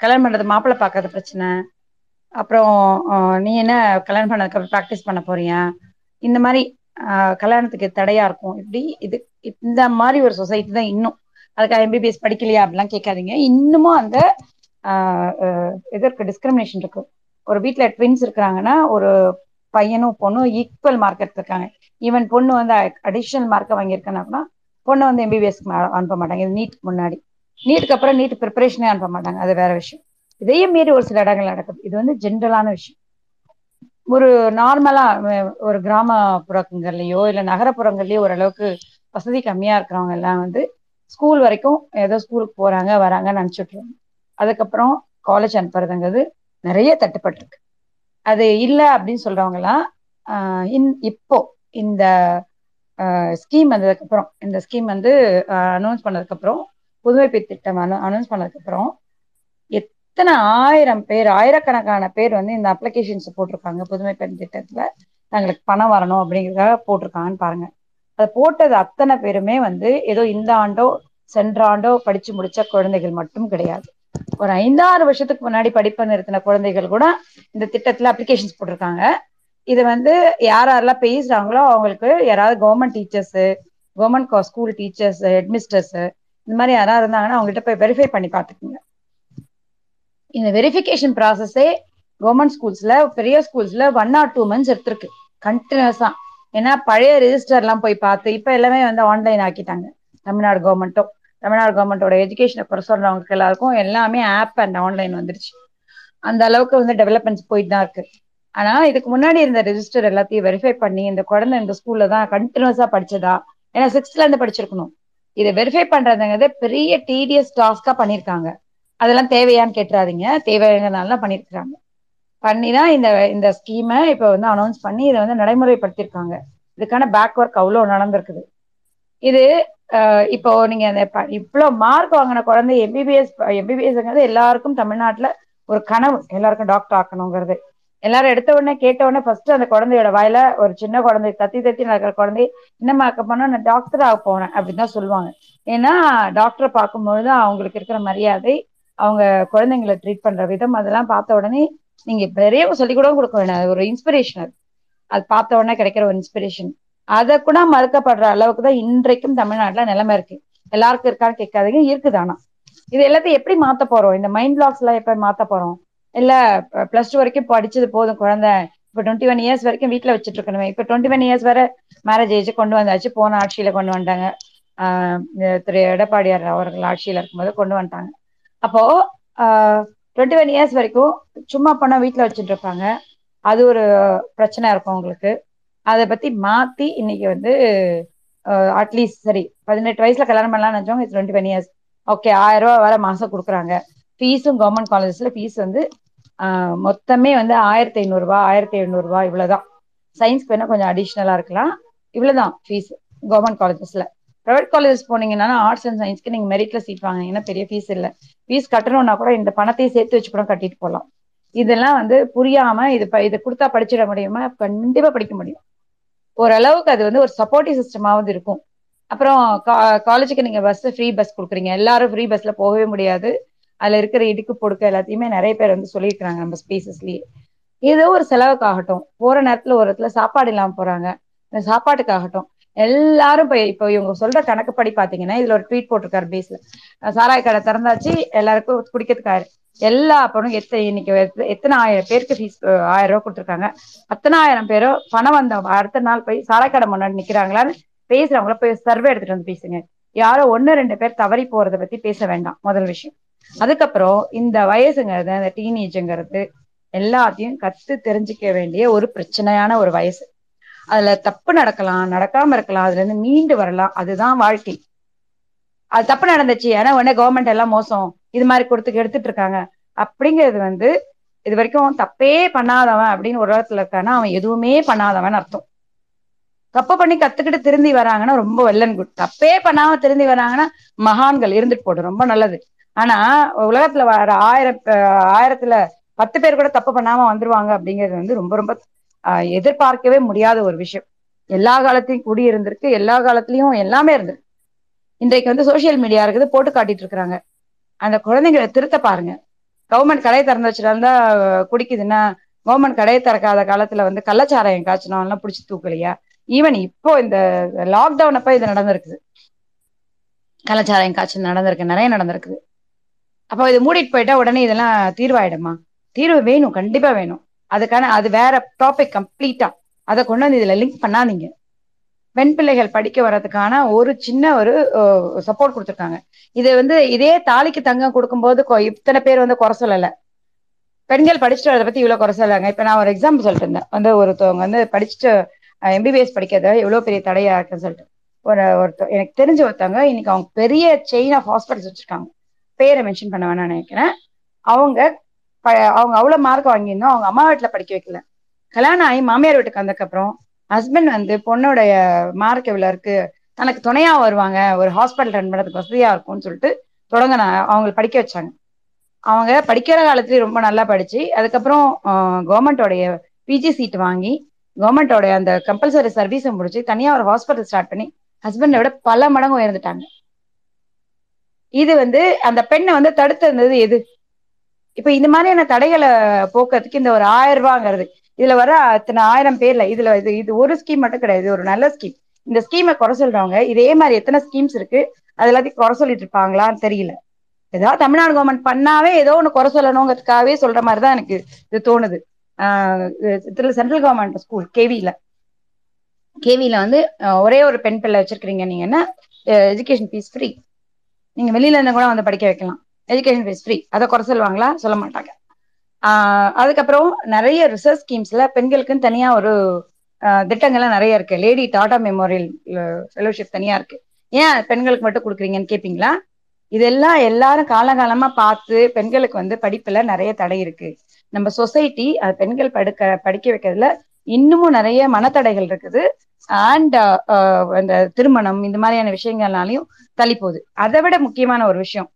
கல்யாணம் பண்றது மாப்பிள்ளை பார்க்கறது பிரச்சனை. அப்புறம் நீ என்ன கல்யாணம் பண்ணதுக்கு அப்புறம் ப்ராக்டிஸ் பண்ண போறியா? இந்த மாதிரி கல்யாணத்துக்கு தடையா இருக்கும். இப்படி இது இந்த மாதிரி ஒரு சொசைட்டி தான் இன்னும். அதுக்காக எம்பிபிஎஸ் படிக்கலையா அப்படிலாம் கேட்காதீங்க. இன்னமும் அந்த இதற்கு டிஸ்கிரிமினேஷன் இருக்கு ஒரு வீட்டில் ட்வின்ஸ் இருக்கிறாங்கன்னா ஒரு பையனும் பொண்ணும் ஈக்குவல் மார்க் எடுத்திருக்காங்க. ஈவன் பொண்ணு வந்து அடிஷனல் மார்க்கை வாங்கியிருக்கேன்னா பொண்ணு வந்து எம்பிபிஎஸ்க்கு அனுப்ப மாட்டாங்க. இது நீட்டுக்கு முன்னாடி. நீட்டுக்கு அப்புறம் நீட் ப்ரிப்பரேஷனே அனுப்ப மாட்டாங்க. அது வேற விஷயம். இதையும் மீறி ஒரு சில இடங்கள் நடக்குது. இது வந்து ஜென்ரலான விஷயம். ஒரு நார்மலா ஒரு கிராமப்புறங்கள்லயோ இல்ல நகரப்புறங்கள்லயோ ஓரளவுக்கு வசதி கம்மியா இருக்கிறவங்க எல்லாம் வந்து ஸ்கூல் வரைக்கும் ஏதோ ஸ்கூலுக்கு போறாங்க வராங்கன்னு நினைச்சுட்ருவாங்க அதுக்கப்புறம் காலேஜ் அனுப்புறதுங்கிறது நிறைய தட்டுப்பட்டு இருக்கு அது இல்லை அப்படின்னு சொல்றவங்க எல்லாம் இன் இப்போ இந்த ஸ்கீம் வந்ததுக்கு அப்புறம் இந்த ஸ்கீம் வந்து அனௌன்ஸ் பண்ணதுக்கு அப்புறம் புதுமைப்பு திட்டம் அனௌன்ஸ் பண்ணதுக்கு அப்புறம் எத்தனை ஆயிரம் பேர் ஆயிரக்கணக்கான பேர் வந்து இந்த அப்ளிகேஷன்ஸ் போட்டிருக்காங்க. புதுமை பெண் திட்டத்துல தங்களுக்கு பணம் வரணும் அப்படிங்கிறதுக்காக போட்டிருக்காங்கன்னு பாருங்க. அதை போட்டது அத்தனை பேருமே வந்து ஏதோ இந்த ஆண்டோ சென்ற ஆண்டோ படிச்சு முடிச்ச குழந்தைகள் மட்டும் கிடையாது. ஒரு ஐந்தாறு வருஷத்துக்கு முன்னாடி படிப்பை நிறுத்தின குழந்தைகள் கூட இந்த திட்டத்துல அப்ளிகேஷன்ஸ் போட்டிருக்காங்க. இது வந்து யார் யாரெல்லாம் பேசுறாங்களோ அவங்களுக்கு யாராவது government teachers government school teachers headmistress இந்த மாதிரி யாராவது இருந்தாங்கன்னா அவங்ககிட்ட போய் வெரிஃபை பண்ணி பார்த்துக்குங்க. இந்த வெரிஃபிகேஷன் ப்ராசஸே கவர்மெண்ட் ஸ்கூல்ஸ்ல பெரிய ஸ்கூல்ஸ்ல ஒன் ஆர் டூ மந்த்ஸ் எடுத்திருக்கு. கண்டினியூஸா ஏன்னா பழைய ரிஜிஸ்டர்லாம் போய் பார்த்து இப்போ எல்லாமே வந்து ஆன்லைன் ஆக்கிட்டாங்க. தமிழ்நாடு கவர்மெண்ட்டும் தமிழ்நாடு கவர்மெண்டோட எஜுகேஷனை குறை சொல்றவங்களுக்கு எல்லாருக்கும் எல்லாமே ஆப் அண்ட் ஆன்லைன் வந்துருச்சு. அந்த அளவுக்கு வந்து டெவலப்மெண்ட்ஸ் போயிட்டு தான் இருக்கு. ஆனா இதுக்கு முன்னாடி இருந்த ரெஜிஸ்டர் எல்லாத்தையும் வெரிஃபை பண்ணி இந்த குழந்தை இந்த ஸ்கூல்ல தான் கண்டினியூஸா படிச்சதா? ஏன்னா சிக்ஸ்த்ல இருந்து படிச்சிருக்கணும். இதை வெரிஃபை பண்றதுங்கிறது பெரிய டிடிஎஸ் டாஸ்கா பண்ணிருக்காங்க அதெல்லாம் தேவையான்னு கேட்டுறாதீங்க. தேவைங்கிறதுனால பண்ணியிருக்கிறாங்க பண்ணி தான் இந்த இந்த ஸ்கீமை இப்போ வந்து அனௌன்ஸ் பண்ணி இதை வந்து நடைமுறைப்படுத்தியிருக்காங்க. இதுக்கான பேக் ஒர்க் அவ்வளோ நடந்திருக்குது. இது இப்போ நீங்க அந்த இவ்வளோ மார்க் வாங்கின குழந்தை எம்பிபிஎஸ் எம்பிபிஎஸ்ங்கிறது எல்லாருக்கும் தமிழ்நாட்டில் ஒரு கனவு. எல்லாருக்கும் டாக்டர் ஆக்கணுங்கிறது. எல்லாரும் எடுத்த உடனே கேட்ட உடனே ஃபர்ஸ்ட் அந்த குழந்தையோட வாயில ஒரு சின்ன குழந்தை தத்தி தத்தி நடக்கிற குழந்தை என்னம்மா ஆக்க போனா நான் டாக்டர் ஆக போனேன் அப்படின்னு தான் சொல்லுவாங்க. ஏன்னா டாக்டரை பார்க்கும்பொழுது அவங்களுக்கு இருக்கிற மரியாதை அவங்க குழந்தைங்களை ட்ரீட் பண்ற விதம் அதெல்லாம் பார்த்த உடனே நீங்க பெரியவங்க சொல்லி கூட கொடுக்க வேணாம். ஒரு இன்ஸ்பிரேஷன் அது அது பார்த்த உடனே கிடைக்கிற ஒரு இன்ஸ்பிரேஷன் அதை கூட மறுக்கப்படுற அளவுக்கு தான் இன்றைக்கும் தமிழ்நாட்டுல நிலைமை இருக்கு. எல்லாருக்கும் இருக்கான்னு கேட்காதீங்க. இருக்குது ஆனா. இது எல்லாத்தையும் எப்படி மாத்த போறோம்? இந்த மைண்ட் பிளாக்ஸ் எல்லாம் எப்ப மாத்த போறோம்? இல்ல பிளஸ் டூ வரைக்கும் படிச்சது போதும் குழந்தை. இப்ப டுவெண்ட்டி ஒன் இயர்ஸ் வரைக்கும் வீட்டுல வச்சுட்டு இருக்கணுமே. இப்ப டுவெண்ட்டி ஒன் இயர்ஸ் வரை மேரேஜ் ஏஜ் கொண்டு வந்தாச்சு. போன ஆட்சியில கொண்டு வந்துட்டாங்க. ஆஹ் திரு எடப்பாடியார் அவர்கள் ஆட்சியில இருக்கும்போது கொண்டு வந்துட்டாங்க. அப்போ டுவெண்ட்டி ஒன் இயர்ஸ் வரைக்கும் சும்மா பணம் வீட்டில் வச்சுட்டு இருப்பாங்க. அது ஒரு பிரச்சனை இருக்கும் உங்களுக்கு. அதை பத்தி மாத்தி இன்னைக்கு வந்து அட்லீஸ்ட் சரி பதினெட்டு வயசுல கல்யாணம் பண்ணலாம்னு நினைச்சவங்க டுவெண்ட்டி ஒன் இயர்ஸ் ஓகே ஆயிரம் ரூபா வர மாசம் கொடுக்குறாங்க. ஃபீஸும் கவர்மெண்ட் காலேஜஸ்ல ஃபீஸ் வந்து மொத்தமே வந்து ஆயிரத்தி ஐநூறுரூவா ஆயிரத்தி எழுநூறுபா இவ்வளோதான் சயின்ஸ் வேணா கொஞ்சம் அடிஷ்னலாக இருக்கலாம். இவ்வளோதான் ஃபீஸ் கவர்மெண்ட் காலேஜஸ்ல ப்ரைவேட் காலேஜஸ் போனீங்கன்னா ஆர்ட்ஸ் அண்ட் சயின்ஸ்க்கு நீங்க மெரிட்ல சீட் வாங்கினீங்கன்னா பெரிய ஃபீஸ் இல்லை. ஃபீஸ் கட்டணும்னா கூட இந்த பணத்தையும் சேர்த்து வச்சு கூட கட்டிட்டு போகலாம் இதெல்லாம் வந்து புரியாம இது ப- கொடுத்தா படிச்சிட முடியுமா? கண்டிப்பா படிக்க முடியும். ஓரளவுக்கு அது வந்து ஒரு சப்போர்ட்டிவ் சிஸ்டமாவது இருக்கும். அப்புறம் காலேஜுக்கு நீங்க பஸ் ஃப்ரீ பஸ் கொடுக்குறீங்க. எல்லாரும் ஃப்ரீ பஸ்ல போகவே முடியாது. அதுல இருக்கிற இடுக்கு பொடுக்க எல்லாத்தையுமே நிறைய பேர் வந்து சொல்லியிருக்கிறாங்க நம்ம ஸ்பேசஸ்லயே ஏதோ ஒரு செலவுக்காகட்டும். போற நேரத்துல ஒரு இடத்துல சாப்பாடு இல்லாம போறாங்க. சாப்பாட்டுக்காகட்டும். எல்லாரும் இப்ப இப்போ இவங்க சொல்ற கணக்குப்படி பாத்தீங்கன்னா இதுல ஒரு ட்வீட் போட்டிருக்காரு பேஸ்ல சாராய் கடை திறந்தாச்சு எல்லாருக்கும் குடிக்கிறதுக்காரு எல்லா பணம் எத்தனை இன்னைக்கு எத்தனை ஆயிரம் பேருக்கு ஃபீஸ் ஆயிரம் ரூபாய் கொடுத்துருக்காங்க. அத்தனை ஆயிரம் பேரும் பணம் வந்த அடுத்த நாள் போய் சாராய கடை முன்னாடி நிக்கிறாங்களான்னு பேசுறவங்கள போய் சர்வே எடுத்துட்டு வந்து பேசுங்க. யாரோ ஒன்னு ரெண்டு பேர் தவறி போறதை பத்தி பேச வேண்டாம் முதல் விஷயம். அதுக்கப்புறம் இந்த வயசுங்கிறது அந்த டீனேஜுங்கிறது எல்லாத்தையும் கத்து தெரிஞ்சுக்க வேண்டிய ஒரு பிரச்சனையான ஒரு வயசு. அதுல தப்பு நடக்கலாம் நடக்காம இருக்கலாம் அதுல இருந்து மீண்டு வரலாம் அதுதான் வாழ்க்கை. அது தப்பு நடந்துச்சு ஏன்னா உடனே கவர்மெண்ட் எல்லாம் மோசம் இது மாதிரி கொடுத்து எடுத்துட்டு இருக்காங்க. அப்படிங்கிறது வந்து இது வரைக்கும் தப்பே பண்ணாதவன் அப்படின்னு ஒரு இடத்துல இருக்கானா அவன் எதுவுமே பண்ணாதவன் அர்த்தம். தப்பு பண்ணி கத்துக்கிட்டு திருந்தி வராங்கன்னா ரொம்ப வெல்லன் குட் தப்பே பண்ணாம திருந்தி வராங்கன்னா மகான்கள் இருந்துட்டு போடும் ரொம்ப நல்லது. ஆனா உலகத்துல வர ஆயிரம் ஆயிரத்துல பத்து பேர் கூட தப்பு பண்ணாம வந்துருவாங்க அப்படிங்கிறது வந்து ரொம்ப ரொம்ப எதிர்பார்க்கவே முடியாத ஒரு விஷயம். எல்லா காலத்தையும் குடி இருந்திருக்கு எல்லா காலத்துலயும் எல்லாமே இருந்திருக்கு. இன்றைக்கு வந்து சோசியல் மீடியா இருக்குது போட்டு காட்டிட்டு இருக்கிறாங்க. அந்த குழந்தைங்களை திருத்த பாருங்க. கவர்மெண்ட் கடையை திறந்து வச்சிருந்தா குடிக்குதுன்னா கவர்மெண்ட் கடையை திறக்காத காலத்துல வந்து கள்ளச்சாராயம் காய்ச்சணும் எல்லாம் பிடிச்சி தூக்கலையா? ஈவன் இப்போ இந்த லாக்டவுன் அப்ப இது நடந்திருக்குது. கள்ளச்சாராயம் காய்ச்சல் நடந்திருக்கு நிறைய நடந்திருக்குது. அப்போ இது மூடிட்டு போயிட்டா உடனே இதெல்லாம் தீர்வாயிடுமா? தீர்வு வேணும் கண்டிப்பா வேணும். அதுக்கான அது வேற டாபிக் கம்ப்ளீட்டா அதை கொண்டு வந்து இதுல லிங்க் பண்ணாதீங்க. பெண் பிள்ளைகள் படிக்க வர்றதுக்கான ஒரு சின்ன ஒரு சப்போர்ட் கொடுத்துருக்காங்க. இது வந்து இதே தாலிக்கு தங்கம் கொடுக்கும்போது கொ- இத்தனை பேர் வந்து குறை சொல்லல. பெண்கள் படிச்சுட்டு வரதை பத்தி இவ்வளவு குறை சொல்லாங்க. இப்ப நான் ஒரு எக்ஸாம்பிள் சொல்லிட்டு இருந்தேன். வந்து ஒருத்தவங்க வந்து படிச்சுட்டு எம்பிபிஎஸ் படிக்கிறத எவ்வளவு பெரிய தடையா இருக்குன்னு சொல்லிட்டு. ஒரு ஒருத்த எனக்கு தெரிஞ்ச ஒருத்தவங்க இன்னைக்கு அவங்க பெரிய செயின் ஆஃப் ஹாஸ்பிட்டல்ஸ் வச்சிருக்காங்க. பேரை மென்ஷன் பண்ண வேணாம்னு நினைக்கிறேன். அவங்க அவங்க அவ்வளவு மார்க் வாங்கியிருந்தோம். அவங்க அம்மா வீட்டுல படிக்க வைக்கல. கல்யாணம் ஆகி மாமியார் வீட்டுக்கு வந்ததுக்கப்புறம் ஹஸ்பண்ட் வந்து பொண்ணுடைய மார்க் இவ்வளவு இருக்கு? தனக்கு துணையா வருவாங்க. ஒரு ஹாஸ்பிட்டல் ரன் பண்றதுக்கு வசதியா இருக்கும்னு சொல்லிட்டு தொடங்கின அவங்களை படிக்க வச்சாங்க. அவங்க படிக்கிற காலத்துலயும் ரொம்ப நல்லா படிச்சு அதுக்கப்புறம் கவர்மெண்டோடைய பிஜி சீட் வாங்கி கவர்மெண்டோடைய அந்த கம்பல்சரி சர்வீஸை முடிச்சு தனியா ஒரு ஹாஸ்பிட்டல் ஸ்டார்ட் பண்ணி ஹஸ்பண்டை விட பல மடங்கு உயர்ந்துட்டாங்க. இது வந்து அந்த பெண்ணை வந்து தடுத்து இருந்தது எது? இப்ப இந்த மாதிரியான தடைகளை போக்குறதுக்கு இந்த ஒரு ஆயிரம் ரூபாங்கிறது இதுல வர அத்தனை ஆயிரம் பேர்ல இதுல இது இது ஒரு ஸ்கீம் மட்டும் கிடையாது இது ஒரு நல்ல ஸ்கீம் இந்த ஸ்கீமை குறை சொல்றவங்க இதே மாதிரி எத்தனை ஸ்கீம்ஸ் இருக்கு அது எல்லாத்தையும் குறை சொல்லிட்டு இருப்பாங்களான்னு தெரியல. ஏதாவது தமிழ்நாடு கவர்மெண்ட் பண்ணாவே ஏதோ ஒண்ணு குறை சொல்லணுங்கிறதுக்காகவே சொல்ற மாதிரி தான் எனக்கு இது தோணுது. ஆஹ் சென்ட்ரல் கவர்மெண்ட் ஸ்கூல் கேவில கேவில வந்து ஒரே ஒரு பெண் பிள்ளை நீங்க நீங்கன்னா எஜுகேஷன் ஃபீஸ் ஃப்ரீ நீங்க வெளியில இருந்தா கூட வந்து படிக்க வைக்கலாம். எஜுகேஷன் ஃபீஸ் ஃப்ரீ அதை குறை சொல்லுவாங்களா? சொல்ல மாட்டாங்க. ஆஹ் அதுக்கப்புறம் நிறைய ரிசர்ச் ஸ்கீம்ஸ்ல பெண்களுக்குன்னு தனியா ஒரு திட்டங்கள்லாம் நிறைய இருக்கு. லேடி டாடா மெமோரியல் ஃபெலோஷிப் தனியா இருக்கு. ஏன் பெண்களுக்கு மட்டும் கொடுக்குறீங்கன்னு கேட்பீங்களா இதெல்லாம் எல்லாரும் காலகாலமா பார்த்து பெண்களுக்கு வந்து படிப்புல நிறைய தடை இருக்கு. நம்ம சொசைட்டி பெண்கள் படுக்க படிக்க வைக்கிறதுல இன்னமும் நிறைய மனத்தடைகள் இருக்குது. அண்ட் அந்த திருமணம் இந்த மாதிரியான விஷயங்கள்னாலையும் தள்ளி போகுது. அதை விட முக்கியமான ஒரு விஷயம்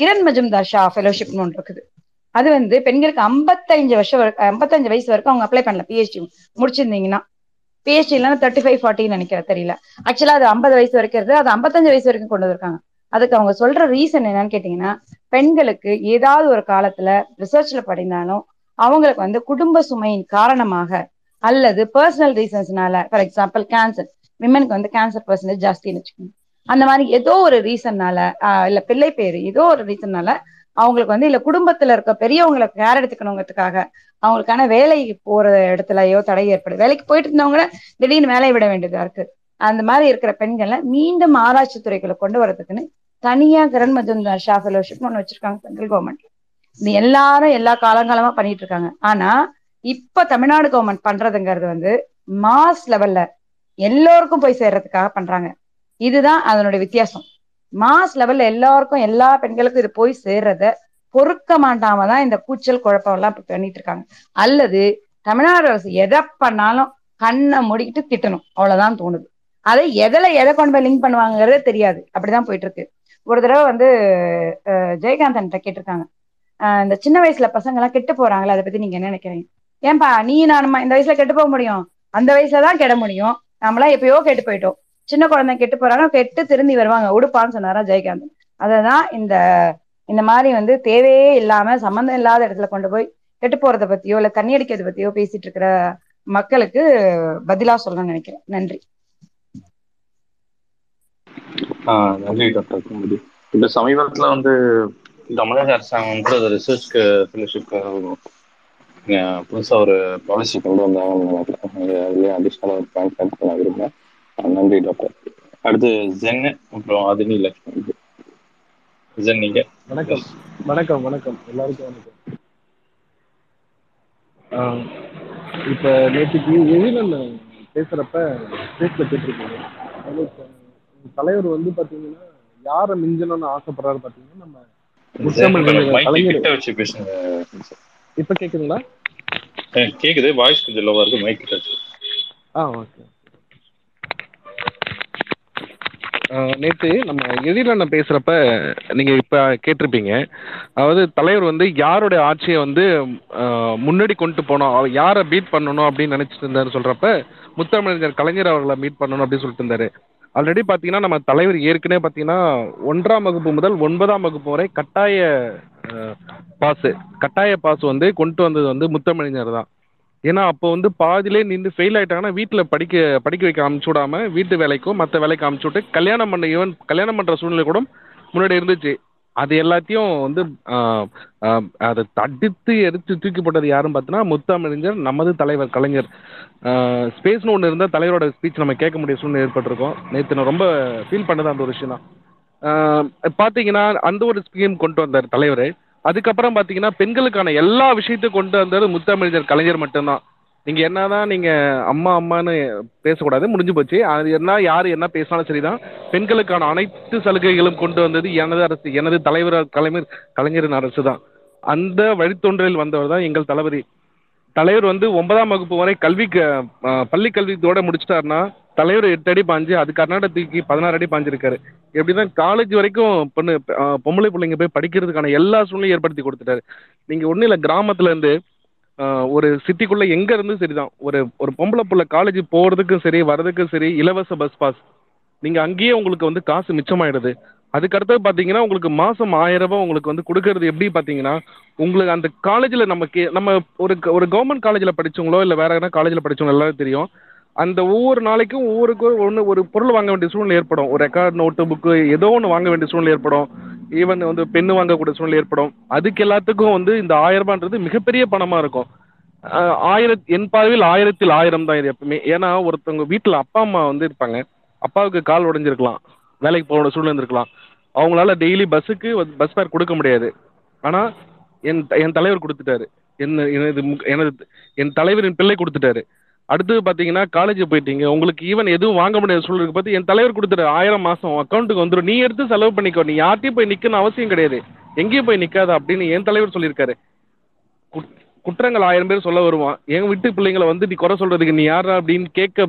கிரண் மஜும்தார் ஷா ஃபெலோஷிப்னு ஒன்று இருக்குது. அது வந்து பெண்களுக்கு ஐம்பத்தஞ்சு வருஷம் ஐம்பத்தஞ்சு வயசு வரைக்கும் அவங்க அப்ளை பண்ணல. பிஹெச்டி முடிச்சிருந்தீங்கன்னா பிஹெச்டி இல்லைன்னா தேர்ட்டி ஃபைவ் ஃபார்ட்டின்னு நினைக்கிறேன் தெரியல. ஆக்சுவலா அது ஐம்பது வயசு வரைக்கும் இருக்கு அது ஐம்பத்தஞ்சு வயசு வரைக்கும் கொண்டு வந்திருக்காங்க. அதுக்கு அவங்க சொல்ற ரீசன் என்னன்னு கேட்டீங்கன்னா பெண்களுக்கு ஏதாவது ஒரு காலத்துல ரிசர்ச்ல படிந்தாலும் அவங்களுக்கு வந்து குடும்ப சுமையின் காரணமாக அல்லது பர்சனல் ரீசன்ஸ்னால ஃபார் எக்ஸாம்பிள் கேன்சர் விமனுக்கு வந்து கேன்சர் பர்சன்டேஜ் ஜாஸ்தின்னு வச்சுக்கோங்க. அந்த மாதிரி ஏதோ ஒரு ரீசன்னால இல்ல பிள்ளை பேரு ஏதோ ஒரு ரீசன்னால அவங்களுக்கு வந்து இல்ல குடும்பத்துல இருக்க பெரியவங்களை கேர் எடுத்துக்கணுங்கிறதுக்காக அவங்களுக்கான வேலைக்கு போற இடத்துலயோ தடை ஏற்படுது வேலைக்கு போயிட்டு இருந்தவங்கள திடீர்னு வேலையை விட வேண்டியதா இருக்கு. அந்த மாதிரி இருக்கிற பெண்களை மீண்டும் ஆராய்ச்சி துறைகளை கொண்டு வரதுக்குன்னு தனியா கிரண் மஜும்தார் ஷா ஃபெலோஷிப் ஒன்று வச்சிருக்காங்க சென்ட்ரல் கவர்மெண்ட் இது எல்லாரும் எல்லா காலங்காலமா பண்ணிட்டு இருக்காங்க. ஆனா இப்ப தமிழ்நாடு கவர்மெண்ட் பண்றதுங்கிறது வந்து மாஸ் லெவல்ல எல்லோருக்கும் போய் சேர்றதுக்காக பண்றாங்க. இதுதான் அதனுடைய வித்தியாசம். மாஸ் லெவல்ல எல்லாருக்கும் எல்லா பெண்களுக்கும் இது போய் சேர்றத பொறுக்க மாட்டாம தான் இந்த கூச்சல் குழப்பம் எல்லாம் பண்ணிட்டு இருக்காங்க. அல்லது தமிழ்நாடு அரசு எதை பண்ணாலும் கண்ணை முடிக்கிட்டு திட்டணும். அவ்வளவுதான் தோணுது. அதை எதில் எதை கொண்டு போய் லிங்க் பண்ணுவாங்கிறதே தெரியாது. அப்படிதான் போயிட்டு இருக்கு ஒரு தடவை வந்து ஜெயகாந்தன் கேட்டிருக்காங்க. இந்த சின்ன வயசுல பசங்க எல்லாம் கெட்டு போறாங்களே அதை பத்தி நீங்க என்ன நினைக்கிறீங்க? ஏன்பா நீ நானுமா இந்த வயசுல கெட்டு போக முடியும்? அந்த வயசுல தான் கெட முடியும். நம்மளாம் எப்பயோ கெட்டு போயிட்டோம். சின்ன குழந்தை கெட்டு போறாங்க கெட்டு திரும்பி வருவாங்க. உடுப்பான்னு சொன்னாரா ஜெயகாந்த். அததான் இந்த இந்த மாதிரி வந்து தேவையே இல்லாம சம்மந்தம் இல்லாத இடத்துல கொண்டு போய் கெட்டு போறத பத்தியோ இல்ல தண்ணி அடிக்கிறத பத்தியோ பேசிட்டு இருக்கிற மக்களுக்கு பதிலா சொல்லணும்னு நினைக்கிறேன். நன்றி. ஆஹ் நன்றி டாக்டர். குமுதி இப்ப சமீபத்துல வந்து தமிழக அரசாங்கம் வந்து அது ரிசர்ச்க்கு ஃபெலோஷிப் புதுசா ஒரு பாலிசி கொண்டு வந்தாங்க நினைக்கிறேன். அது அதுலயே அடிஷ்னலாக ஒரு பாயிண்ட் ஆட் பண்ண விரும்புறேன். நன்றி டாக்டர் அடுத்து ஜென் அப்புறம் அதினி லக்ஷ்மி. ஜென் நீங்க. வணக்கம். வணக்கம் வணக்கம். எல்லாருக்கும் வணக்கம். இப்ப நேற்றுக்கு எழிலன் பேசுறப்ப பேசல கேட்டிருக்கீங்க. தலைவர் வந்து பாத்தீங்கன்னா யாரை மிஞ்சணும்னு ஆசைப்படுறாரு பாத்தீங்கன்னா நம்ம கலைஞர். வச்சு பேசுங்க. இப்ப கேக்குதுங்களா? கேக்குது. வாய்ஸ் கொஞ்சம் லோவா இருக்கு. மைக் கிட்ட ஆ ஓகே. நேற்று நம்ம எதிரண்ண பேசுறப்ப நீங்க இப்ப கேட்டிருப்பீங்க. அதாவது தலைவர் வந்து யாருடைய ஆட்சியை வந்து முன்னாடி கொண்டு போனோம் யாரை பீட் பண்ணணும் அப்படின்னு நினைச்சிட்டு இருந்தாரு சொல்றப்ப முத்தமிழர் கலைஞர் அவர்களை மீட் பண்ணணும் அப்படின்னு சொல்லிட்டு இருந்தாரு. ஆல்ரெடி பாத்தீங்கன்னா நம்ம தலைவர் ஏற்கனவே பாத்தீங்கன்னா ஒன்றாம் வகுப்பு முதல் ஒன்பதாம் வகுப்பு வரை கட்டாய பாஸ் கட்டாய பாஸ் வந்து கொண்டு வந்தது வந்து முத்தமிழர் தான். ஏன்னா அப்போ வந்து பாதியிலே நின்று ஃபெயில் ஆயிட்டாங்கன்னா வீட்டில் படிக்க படிக்க வைக்க அமுச்சு விடாம வீட்டு வேலைக்கும் மற்ற வேலைக்கு அமுச்சு விட்டு கல்யாணம் பண்ண ஈவன் கல்யாணம் பண்ற சூழ்நிலை கூட முன்னாடி இருந்துச்சு. அது எல்லாத்தையும் வந்து அதை தடுத்து எடுத்து தூக்கி போட்டது யாருன்னு பார்த்தீங்கன்னா முத்தமிழிஞர் நமது தலைவர் கலைஞர். ஸ்பேஸ்னு ஒன்று இருந்தால் தலைவரோட ஸ்பீச் நம்ம கேட்க முடிய சூழ்நிலை ஏற்பட்டிருக்கோம். நேற்று நான் ரொம்ப ஃபீல் பண்ணது அந்த ஒரு விஷயம் தான் பார்த்தீங்கன்னா அந்த ஒரு ஸ்கீம் கொண்டு வந்தார் தலைவர். அதுக்கப்புறம் பாத்தீங்கன்னா பெண்களுக்கான எல்லா விஷயத்தையும் கொண்டு வந்தது முத்தமிழர் கலைஞர் மட்டும்தான். நீங்க என்னதான் நீங்க அம்மா அம்மான்னு பேசக்கூடாது முடிஞ்சு போச்சு. அது என்ன யாரு என்ன பேசினாலும் சரிதான். பெண்களுக்கான அனைத்து சலுகைகளும் கொண்டு வந்தது எனது அரசு எனது தலைவர் கலைஞர் கலைஞரின் அரசு தான் அந்த வழித்தொன்றில் வந்தவர் தான் எங்கள் தளபதி. தலைவர் வந்து ஒன்பதாம் வகுப்பு வரை கல்விக்கு பள்ளி கல்வித்தோட முடிச்சிட்டாருன்னா தலைவர் எட்டு அடி பாஞ்சு அது கர்நாடகத்துக்கு பதினாறு அடி பாஞ்சிருக்காரு. எப்படிதான் காலேஜ் வரைக்கும் பொண்ணு பொம்பளை பிள்ளைங்க போய் படிக்கிறதுக்கான எல்லா சூழ்நிலையும் ஏற்படுத்தி கொடுத்துட்டாரு. நீங்க ஒன்றும் இல்லை கிராமத்துல இருந்து ஒரு சிட்டிக்குள்ள எங்க இருந்து சரிதான். ஒரு ஒரு பொம்பளை பிள்ளை காலேஜ் போறதுக்கும் சரி வர்றதுக்கும் சரி இலவச பஸ் பாஸ் நீங்க அங்கேயே உங்களுக்கு வந்து காசு மிச்சமாயிடுது. அதுக்கு அடுத்தது பாத்தீங்கன்னா உங்களுக்கு மாசம் ஆயிரம் ரூபாய் உங்களுக்கு வந்து கொடுக்கறது எப்படி பாத்தீங்கன்னா உங்களுக்கு அந்த காலேஜ்ல நம்ம கே நம்ம ஒரு ஒரு கவர்மெண்ட் காலேஜ்ல படிச்சவங்களோ இல்ல வேற எதனா காலேஜ்ல படிச்சவங்களோ எல்லாரும் தெரியும். அந்த ஒவ்வொரு நாளைக்கும் ஒவ்வொருக்கு ஒன்று ஒரு பொருள் வாங்க வேண்டிய சூழ்நிலை ஏற்படும். ஒரு ரெக்கார்ட் நோட்டு புக்கு ஏதோ ஒன்று வாங்க வேண்டிய சூழ்நிலை ஏற்படும். ஈவன் வந்து பெண்ணு வாங்கக்கூடிய சூழ்நிலை ஏற்படும். அதுக்கு எல்லாத்துக்கும் வந்து இந்த ஆயிரம் ரூபான்றது மிகப்பெரிய பணமாக இருக்கும். ஆயிரத் என் பார்வையில் ஆயிரத்தில் ஆயிரம் தான் இது எப்பவுமே. ஏன்னா ஒருத்தவங்க வீட்டில் அப்பா அம்மா வந்து இருப்பாங்க. அப்பாவுக்கு கால் உடைஞ்சிருக்கலாம். வேலைக்கு போக சூழ்நிலை இருந்திருக்கலாம். அவங்களால டெய்லி பஸ்ஸுக்கு பஸ் ஃபேர் கொடுக்க முடியாது. ஆனால் என் என் தலைவர் கொடுத்துட்டாரு. என்ன எனது எனது என் தலைவரின் பிள்ளை கொடுத்துட்டாரு. அடுத்தது பார்த்தீங்கன்னா காலேஜ் போயிட்டீங்க. உங்களுக்கு ஈவன் எதுவும் வாங்க முடியாத சூழலுக்கு பார்த்து என் தலைவர் கொடுத்துரு ஆயிரம் மாதம் அக்கௌண்ட்டுக்கு வந்துடும் நீ எடுத்து செலவு பண்ணிக்கோ. நீ யார்ட்டையும் போய் நிற்கணும் அவசியம் கிடையாது. எங்கேயும் போய் நிற்காத அப்படின்னு என் தலைவர் சொல்லியிருக்காரு. குட்- குற்றங்கள் ஆயிரம் பேர் சொல்ல வருவான். என் வீட்டு பிள்ளைங்களை வந்து நீ குறை சொல்றதுக்கு நீ யாரா அப்படின்னு கேட்க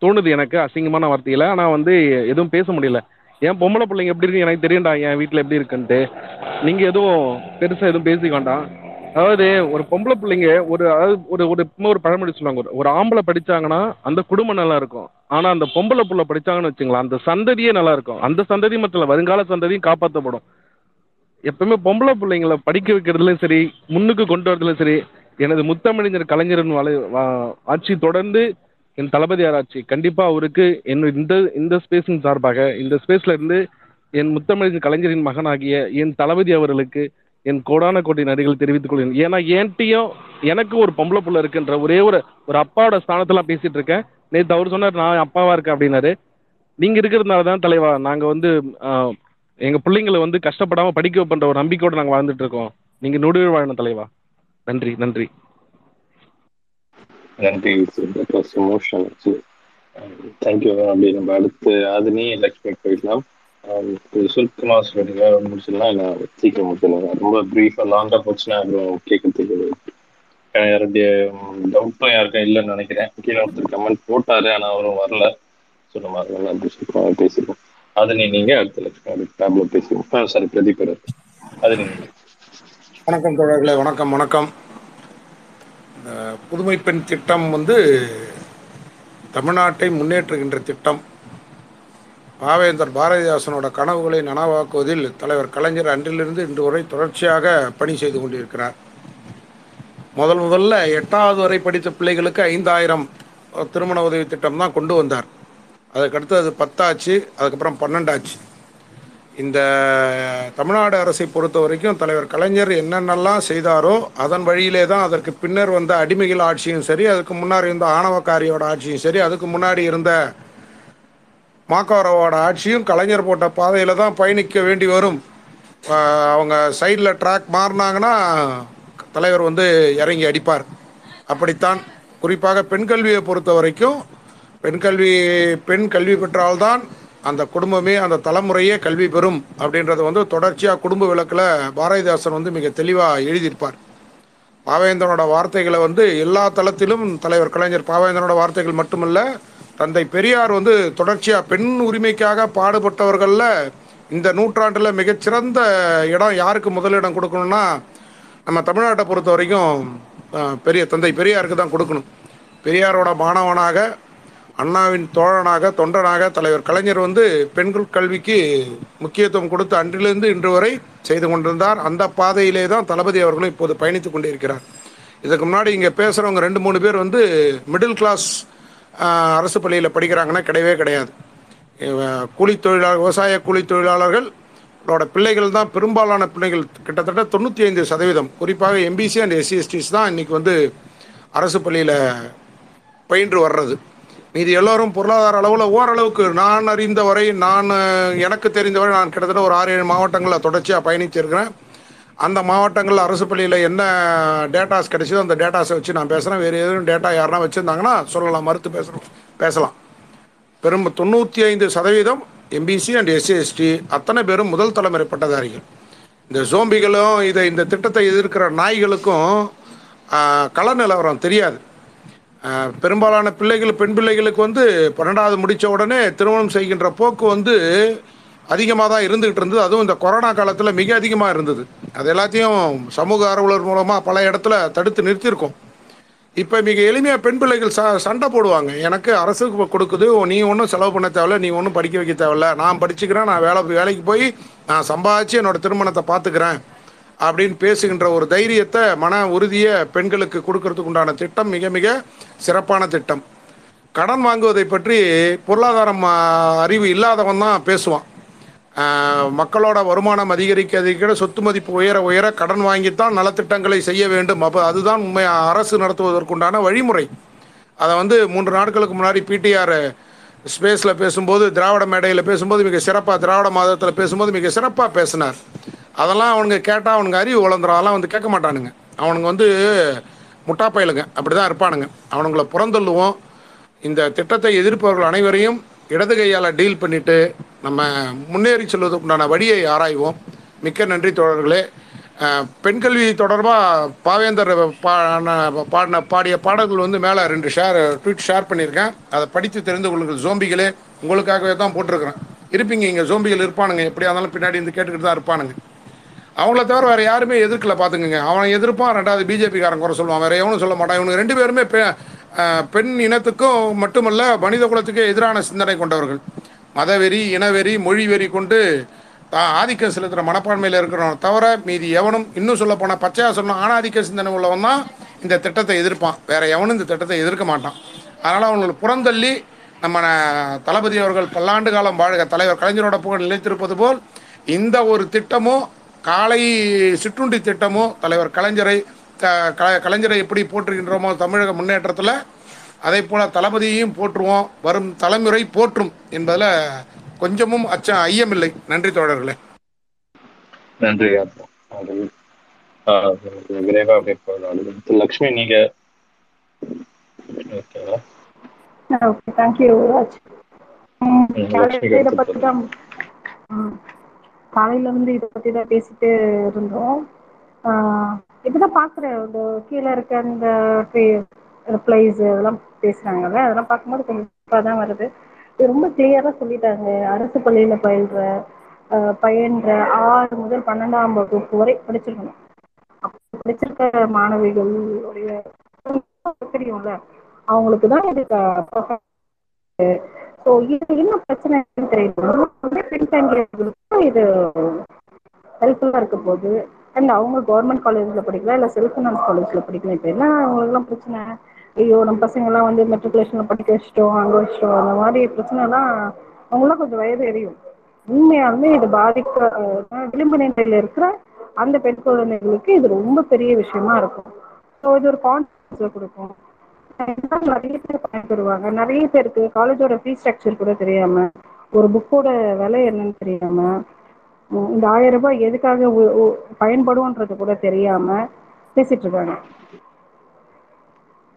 தோணுது எனக்கு. அசிங்கமான வார்த்தையில. ஆனா வந்து எதுவும் பேச முடியல. என் பொம்பளை பிள்ளைங்க எப்படி இருக்கு? எனக்கு தெரியும்டா. என் வீட்டில் எப்படி இருக்குன்ட்டு. நீங்க எதுவும் பெருசா எதுவும் பேசிக்க வேண்டாம். அதாவது ஒரு பொம்பளை பிள்ளைங்க ஒரு அதாவது ஒரு ஒரு ஒரு பழமொழி சொல்லுவாங்க. ஒரு- ஒரு ஆம்பளை படிச்சாங்கன்னா அந்த குடும்பம் நல்லா இருக்கும். ஆனா அந்த பொம்பளை புள்ள படிச்சாங்கன்னு வச்சுங்களா அந்த சந்ததியே நல்லா இருக்கும். அந்த சந்ததி மட்டும் இல்ல வருங்கால சந்ததியும் காப்பாற்றப்படும் எப்பவுமே பொம்பளை பிள்ளைங்களை படிக்க வைக்கிறதுலயும் சரி முன்னுக்கு கொண்டு வரதுலயும் சரி எனது முத்தமிழிஞர் கலைஞரின் வலை வா- ஆட்சி தொடர்ந்து என் தளபதியார் ஆட்சி. கண்டிப்பா அவருக்கு என் இந்த இந்த ஸ்பேஸின் சார்பாக இந்த ஸ்பேஸ்ல இருந்து என் முத்தமிழர் கலைஞரின் மகனாகிய என் தளபதி அவர்களுக்கு என் கோடான கோடி நடிகள் தெரிவித்துக் கொள்கிறேன். ஏன்னா என்கிட்டயும் எனக்கு ஒரு பொம்பளை புள்ள இருக்குன்ற ஒரே ஒரு ஒரு அப்பாவோட ஸ்தானத்துல பேசிட்டு இருக்கேன். நேற்று அவர் சொன்னார் நான் அப்பாவா இருக்கேன் அப்படின்னாரு. நீங்க இருக்கிறதுனால தான் தலைவா நாங்க வந்து ஆஹ், எங்க பிள்ளைங்களை வந்து கஷ்டப்படாம படிக்க வைப்பன்ற ஒரு நம்பிக்கையோட நாங்க வாழ்ந்துட்டு இருக்கோம். நீங்க நொடிவு வாழணும் தலைவா. நன்றி நன்றி. நன்றி தேங்க்யூ அப்படி நம்ம அடுத்து ஆதினி லக்ஷ்மி போயிடலாம். ஆம், இது சுருக்கமா சொல்லுங்க முடிச்சிடலாம். சீக்கிரம் முடிச்சிடலாம். ரொம்ப ப்ரீஃபாக லாங்காக போச்சுன்னா அப்புறம் கேட்கறதுக்கு யாருடைய டவுட்டும் யாருக்கும் இல்லைன்னு நினைக்கிறேன். கீழே ஒருத்தர் கமெண்ட் போட்டாரு ஆனால் அவரும் வரல. ஸோ நம்ம அதெல்லாம் அப்படி சுருக்கமாக பேசிடுவோம் ஆதினி நீங்க அடுத்த லக்ஷ்மி அடுத்த டேப்ல பேசிடுவோம் சாரி பிரதீப் அது நீங்க. வணக்கம் தோழர்களே வணக்கம் வணக்கம். இந்த புதுமை பெண் திட்டம் வந்து தமிழ்நாட்டை முன்னேற்றுகின்ற திட்டம். பாவேந்தர் பாரதிதாசனோட கனவுகளை நனவாக்குவதில் தலைவர் கலைஞர் அன்றிலிருந்து இன்று வரை தொடர்ச்சியாக பணி செய்து கொண்டிருக்கிறார். முதல் முதல்ல எட்டாவது வரை படித்த பிள்ளைகளுக்கு ஐந்தாயிரம் திருமண உதவி திட்டம் தான் கொண்டு வந்தார். அதுக்கடுத்து அது பத்தாச்சு அதுக்கப்புறம் பன்னெண்டாச்சு. இந்த தமிழ்நாடு அரசை பொறுத்த வரைக்கும் தலைவர் கலைஞர் என்னென்னலாம் செய்தாரோ அதன் வழியிலே தான் அதற்கு பின்னர் வந்த அடிமைகள் ஆட்சியும் சரி அதுக்கு முன்னாடி இருந்த ஆணவக்காரியோட ஆட்சியும் சரி அதுக்கு முன்னாடி இருந்த மாக்காரவோட ஆட்சியும் கலைஞர் போட்ட பாதையில் தான் பயணிக்க வேண்டி வரும். அவங்க சைடில் ட்ராக் மாறினாங்கன்னா தலைவர் வந்து இறங்கி அடிப்பார். அப்படித்தான் குறிப்பாக பெண் கல்வியை பொறுத்த வரைக்கும் பெண் கல்வி பெண் கல்வி பெற்றால்தான் அந்த குடும்பமே அந்த தலைமுறையே கல்வி பெறும் அப்படின்றத வந்து தொடர்ச்சியாக குடும்ப விளக்கில் பாரதிதாசன் வந்து மிக தெளிவாக எழுதியிருப்பார். பாவேந்தனோட வார்த்தைகளை வந்து எல்லா தளத்திலும் தலைவர் கலைஞர் பாவேந்தனோட வார்த்தைகள் மட்டுமல்ல தந்தை பெரியார் வந்து தொடர்ச்சியாக பெண் உரிமைக்காக பாடுபட்டவர்களில் இந்த நூற்றாண்டில் மிகச்சிறந்த இடம் யாருக்கு முதலிடம் கொடுக்கணும்னா நம்ம தமிழ்நாட்டை பொறுத்த வரைக்கும் பெரிய தந்தை பெரியாருக்கு தான் கொடுக்கணும். பெரியாரோட மாணவனாக அண்ணாவின் தோழனாக தொண்டனாக தலைவர் கலைஞர் வந்து பெண்கள் கல்விக்கு முக்கியத்துவம் கொடுத்து அன்றிலிருந்து இன்று வரை செய்து கொண்டிருந்தார். அந்த பாதையிலே தான் தளபதி அவர்களும் இப்போது பயணித்து கொண்டிருக்கிறார். இதுக்கு முன்னாடி இங்கே பேசுகிறவங்க ரெண்டு மூணு பேர் வந்து மிடில் கிளாஸ் அரசு பள்ளியில் படிக்கிறாங்கன்னா கிடையவே கிடையாது. கூலி தொழிலாளர் விவசாய கூலி தொழிலாளர்கள் பிள்ளைகள் தான் பெரும்பாலான பிள்ளைகள். கிட்டத்தட்ட தொண்ணூற்றி ஐந்து சதவீதம். குறிப்பாக எம்பிசி அண்ட் எஸ்சிஎஸ்டிஸ் தான் இன்னைக்கு வந்து அரசு பள்ளியில் பயின்று வர்றது. மீதி எல்லோரும் பொருளாதார அளவில் ஓரளவுக்கு நான் அறிந்த வரை நான் எனக்கு தெரிந்தவரை நான் கிட்டத்தட்ட ஒரு ஆறு ஏழு மாவட்டங்களில் தொடர்ச்சியாக பயணிச்சிருக்கிறேன். அந்த மாவட்டங்களில் அரசு பள்ளியில் என்ன டேட்டாஸ் கிடைச்சதோ அந்த டேட்டாஸை வச்சு நான் பேசுகிறேன் வேறு எதுவும் டேட்டா யாருனா வச்சுருந்தாங்கன்னா சொல்லலாம் மறுத்து பேசுகிறோம் பேசலாம். பெரும் தொண்ணூற்றி ஐந்து சதவீதம் எம்பிசி அண்ட் எஸ்சி எஸ்டி அத்தனை பேரும் முதல் தலைமுறை பட்டதாரிகள் இந்த சோம்பிகளும் இதை இந்த திட்டத்தை எதிர்க்கிற நாய்களுக்கும் கள நிலவரம் தெரியாது. பெரும்பாலான பிள்ளைகள் பெண் பிள்ளைகளுக்கு வந்து பன்னெண்டாவது முடித்த உடனே திருமணம் செய்கின்ற போக்கு வந்து அதிகமாக தான் இருந்துகிட்டு இருந்தது. அதுவும் இந்த கொரோனா காலத்தில் மிக அதிகமாக இருந்தது. அது எல்லாத்தையும் சமூக ஆர்வலர் மூலமாக பல இடத்துல தடுத்து நிறுத்தியிருக்கோம். இப்போ மிக எளிமையாக பெண் பிள்ளைகள் ச சண்டை போடுவாங்க. எனக்கு அரசுக்கு கொடுக்குது நீ ஒன்றும் செலவு பண்ண தேவையில்ல நீ ஒன்றும் படிக்க வைக்க தேவையில்ல. நான் படிச்சுக்கிறேன் நான் வேலை வேலைக்கு போய் நான் சம்பாதிச்சு என்னோட திருமணத்தை பார்த்துக்கிறேன் அப்படின்னு பேசுகின்ற ஒரு தைரியத்தை மன உறுதியை பெண்களுக்கு கொடுக்கறதுக்கு உண்டான திட்டம் மிக மிக சிறப்பான திட்டம். கடன் வாங்குவதை பற்றி பொருளாதாரம் அறிவு இல்லாதவன் தான் பேசுவான். மக்களோட வருமானம் அதிகரிக்க அதிகரிக்க சொத்து மதிப்பு உயர உயர கடன் வாங்கித்தான் நலத்திட்டங்களை செய்ய வேண்டும். அப்போ அதுதான் உண்மை. அரசு நடத்துவதற்குண்டான வழிமுறை. அதை வந்து மூன்று நாட்களுக்கு முன்னாடி பிடிஆர் ஸ்பேஸில் பேசும்போது திராவிட மேடையில் பேசும்போது மிக சிறப்பாக திராவிட மாதத்தில் பேசும்போது மிக சிறப்பாக பேசினார். அதெல்லாம் அவனுங்க கேட்டால் அவனுங்க அறிவு வளர்ந்துரும் அதெல்லாம் வந்து கேட்க மாட்டானுங்க. அவனுங்க வந்து முட்டாப்பயலுங்க. அப்படி தான் இருப்பானுங்க. அவனுங்களை புறந்தள்ளுவோம். இந்த திட்டத்தை எதிர்ப்பவர்கள் அனைவரையும் இடது கையால் டீல் பண்ணிட்டு நம்ம முன்னேறி செல்வதற்குண்டான வழியை ஆராய்வோம். மிக்க நன்றி தோழர்களே. பெண்கல்வி பெண் கல்வி தொடர்பாக பாவேந்தர் பாடின பாடின பாடிய பாடல்கள் வந்து மேலே ரெண்டு ஷேர் ட்வீட் ஷேர் பண்ணியிருக்கேன். அதை படித்து தெரிந்து கொள்ளுங்கள். ஜோம்பிகளே உங்களுக்காகவே தான் போட்டிருக்கிறேன். இருப்பீங்க இங்கே ஜோம்பிகள் இருப்பானுங்க. எப்படியா இருந்தாலும் பின்னாடி இருந்து கேட்டுக்கிட்டு தான் இருப்பானுங்க. அவங்கள தவிர வேறு யாருமே எதிர்க்கல பார்த்துக்குங்க. அவன் எதிர்ப்பான் ரெண்டாவது பிஜேபிக்காரன் குறை சொல்லுவான். வேறு எவனும் சொல்ல மாட்டான். இவனுக்கு ரெண்டு பேருமே பெண் இனத்துக்கும் மட்டுமல்ல மனித குலத்துக்கு எதிரான சிந்தனை கொண்டவர்கள். மதவெறி இனவெறி மொழி வெறி கொண்டு தான் ஆதிக்க செலுத்துகிற மனப்பான்மையில் இருக்கிறவன் தவிர மீதி எவனும் இன்னும் சொல்ல போனால் பச்சையாக சொல்லணும் ஆணாதிக்க சிந்தனை உள்ளவன் தான் இந்த திட்டத்தை எதிர்ப்பான். வேற எவனும் இந்த திட்டத்தை எதிர்க்க மாட்டான். அதனால் அவங்களுக்கு புறந்தள்ளி நம்ம தளபதி அவர்கள் பல்லாண்டு காலம் வாழ்க தலைவர் கலைஞரோட புகழ் நிலைத்திருப்பது போல் இந்த ஒரு திட்டமும் காலை சிற்றுண்டி திட்டமும் தலைவர் கலைஞரை க- கலைஞரை எப்படி போற்றுகின்றோமோ தமிழக முன்னேற்றத்தில் அதே போல தளபதியையும் போற்றுவோம் வரும் தலைமுறை போற்றும் என்பதில் கொஞ்சமும் அச்சம் ஐயமில்லை. நன்றி தோழர்களே. நன்றி விரைவா அப்படியே லக்ஷ்மி நீங்க? ஓகே தேங்க்யூ காலையில லக்ஷ்மிக்கு இதை அடுத்து பத்தி தான் ம், காலையில வந்து இதை பத்தி தான் பேசிட்டு இருந்தோம். ஆஹ் இப்பதான் பாக்குறேன். இந்த கீழே இருக்க இந்த ரிப்ளைஸ் இதெல்லாம் பேசுறாங்கல்ல அதெல்லாம் பார்க்கும்போது கொஞ்சம் தான் வருது. இது ரொம்ப கிளியரா சொல்லிட்டாங்க. அரசு பள்ளியில பயில்ற ஆஹ் பயின்ற ஆறு முதல் பன்னெண்டாம் வகுப்பு வரை படிச்சிருக்கணும். படிச்சிருக்க மாணவிகளுடைய தெரியும்ல? அவங்களுக்கு தான் இது ஸோ இது என்ன பிரச்சனைன்னு தெரியல. பின்தங்கியவர்களுக்கும் இது ஹெல்ப்ஃபுல்லாக இருக்க போகுது. அண்ட் அவங்க கவர்மெண்ட் காலேஜில் படிக்கலாம் இல்லை செல்ஃப் ஃபினான்ஸ் காலேஜில் படிக்கலாம் இப்போ என்ன அவங்களுக்குலாம் பிரச்சனை? ஐயோ நம்ம பசங்கள்லாம் வந்து மெட்ரிகுலேஷனில் படிக்க வச்சிட்டோம் அங்கே வச்சிட்டோம் அந்த மாதிரி பிரச்சனைலாம் அவங்களாம் கொஞ்சம் வயது எரியும். உண்மையாலுமே இது பாதிக்க விளிம்பு நிலையில் இருக்கிற அந்த பெண் குழந்தைகளுக்கு இது ரொம்ப பெரிய விஷயமா இருக்கும். ஸோ இது ஒரு கான்ஃபிடன்ஸை கொடுக்கும். நிறைய பேர் பயன்பெறுவாங்க. நிறைய பேருக்கு காலேஜோட ஃபீஸ் ஸ்ட்ரக்சர் கூட தெரியாம ஒரு புக்கோட விலை என்னன்னு தெரியாம இந்த ஆயிரம் ரூபாய் எதுக்காக பயன்படும்ன்றது கூட தெரியாம பேசிட்டு இருக்காங்க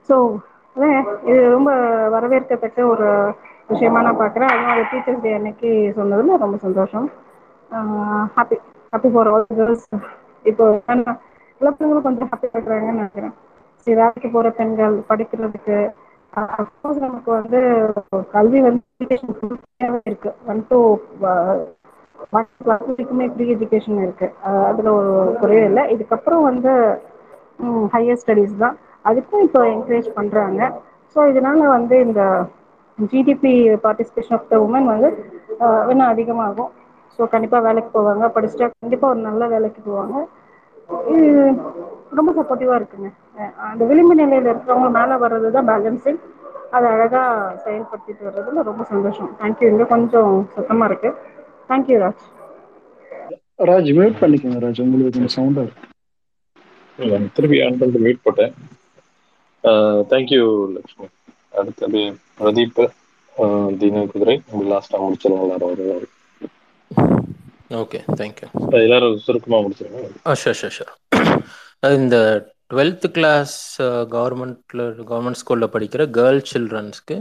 ஸோ இது ரொம்ப வரவேற்கத்தக்க ஒரு விஷயமா நான் பார்க்குறேன் அதுவும் அது டீச்சர்ஸ் டே அன்னைக்கு சொன்னதுல ரொம்ப சந்தோஷம். Happy happy for all girls இப்போ எல்லா பெண்களும் கொஞ்சம் ஹாப்பி ஆகுறாங்கன்னு நினைக்கிறேன். சரி வேலைக்கு போகிற பெண்கள் படிக்கிறதுக்கு அஃப்கோர்ஸ் நமக்கு வந்து கல்வி வந்து இருக்கு. ஒன் டூ ஒன் கிளாஸ் வரைக்குமே ஃப்ரீ எஜுகேஷன் இருக்கு. அதுல ஒரு குறையும் இல்லை. இதுக்கப்புறம் வந்து ஹையர் ஸ்டடீஸ் தான். அதுக்கும் இப்போ என்கரேஜ் பண்றாங்க. ஸோ இதனால வந்து இந்த GDP participation of the women வந்து இன்னும் அதிகமாகும். ஸோ கண்டிப்பாக வேலைக்கு போவாங்க. படிச்சுட்டா கண்டிப்பாக ஒரு நல்ல வேலைக்கு போவாங்க. இது ரொம்ப சப்போர்ட்டிவாக இருக்குங்க. அந்த விளிம்பு நிலையில் இருக்கிறவங்க மேலே வர்றது தான் பேலன்சிங் அதை அழகாக செயல்படுத்திட்டு வர்றதுல ரொம்ப சந்தோஷம். தேங்க்யூ இங்கே கொஞ்சம் சுத்தமாக இருக்கு. தேங்க்யூ ராஜ் ராஜ் மியூட் பண்ணிக்கோங்க ராஜ் உங்களுக்கு கொஞ்சம் சவுண்டா இருக்கு. திருப்பி ஆன் பண்ணிட்டு வெயிட் போட்டேன். Thank you Lakshmi. அடுத்தது பிரதீப் ஆஹ் தின குதிரை. லாஸ்டா முடிச்சிருவோம் எல்லாரும் ஓகே தேங்க்யூ எல்லாரும் சுருக்கமா முடிச்சிருங்க. ஷூர் ஷூர் ஷூர் இந்த டுவெல்த்து கிளாஸ் கவர்மெண்ட்டில் கவர்மெண்ட் ஸ்கூலில் படிக்கிற கேர்ள் சில்ட்ரன்ஸ்க்கு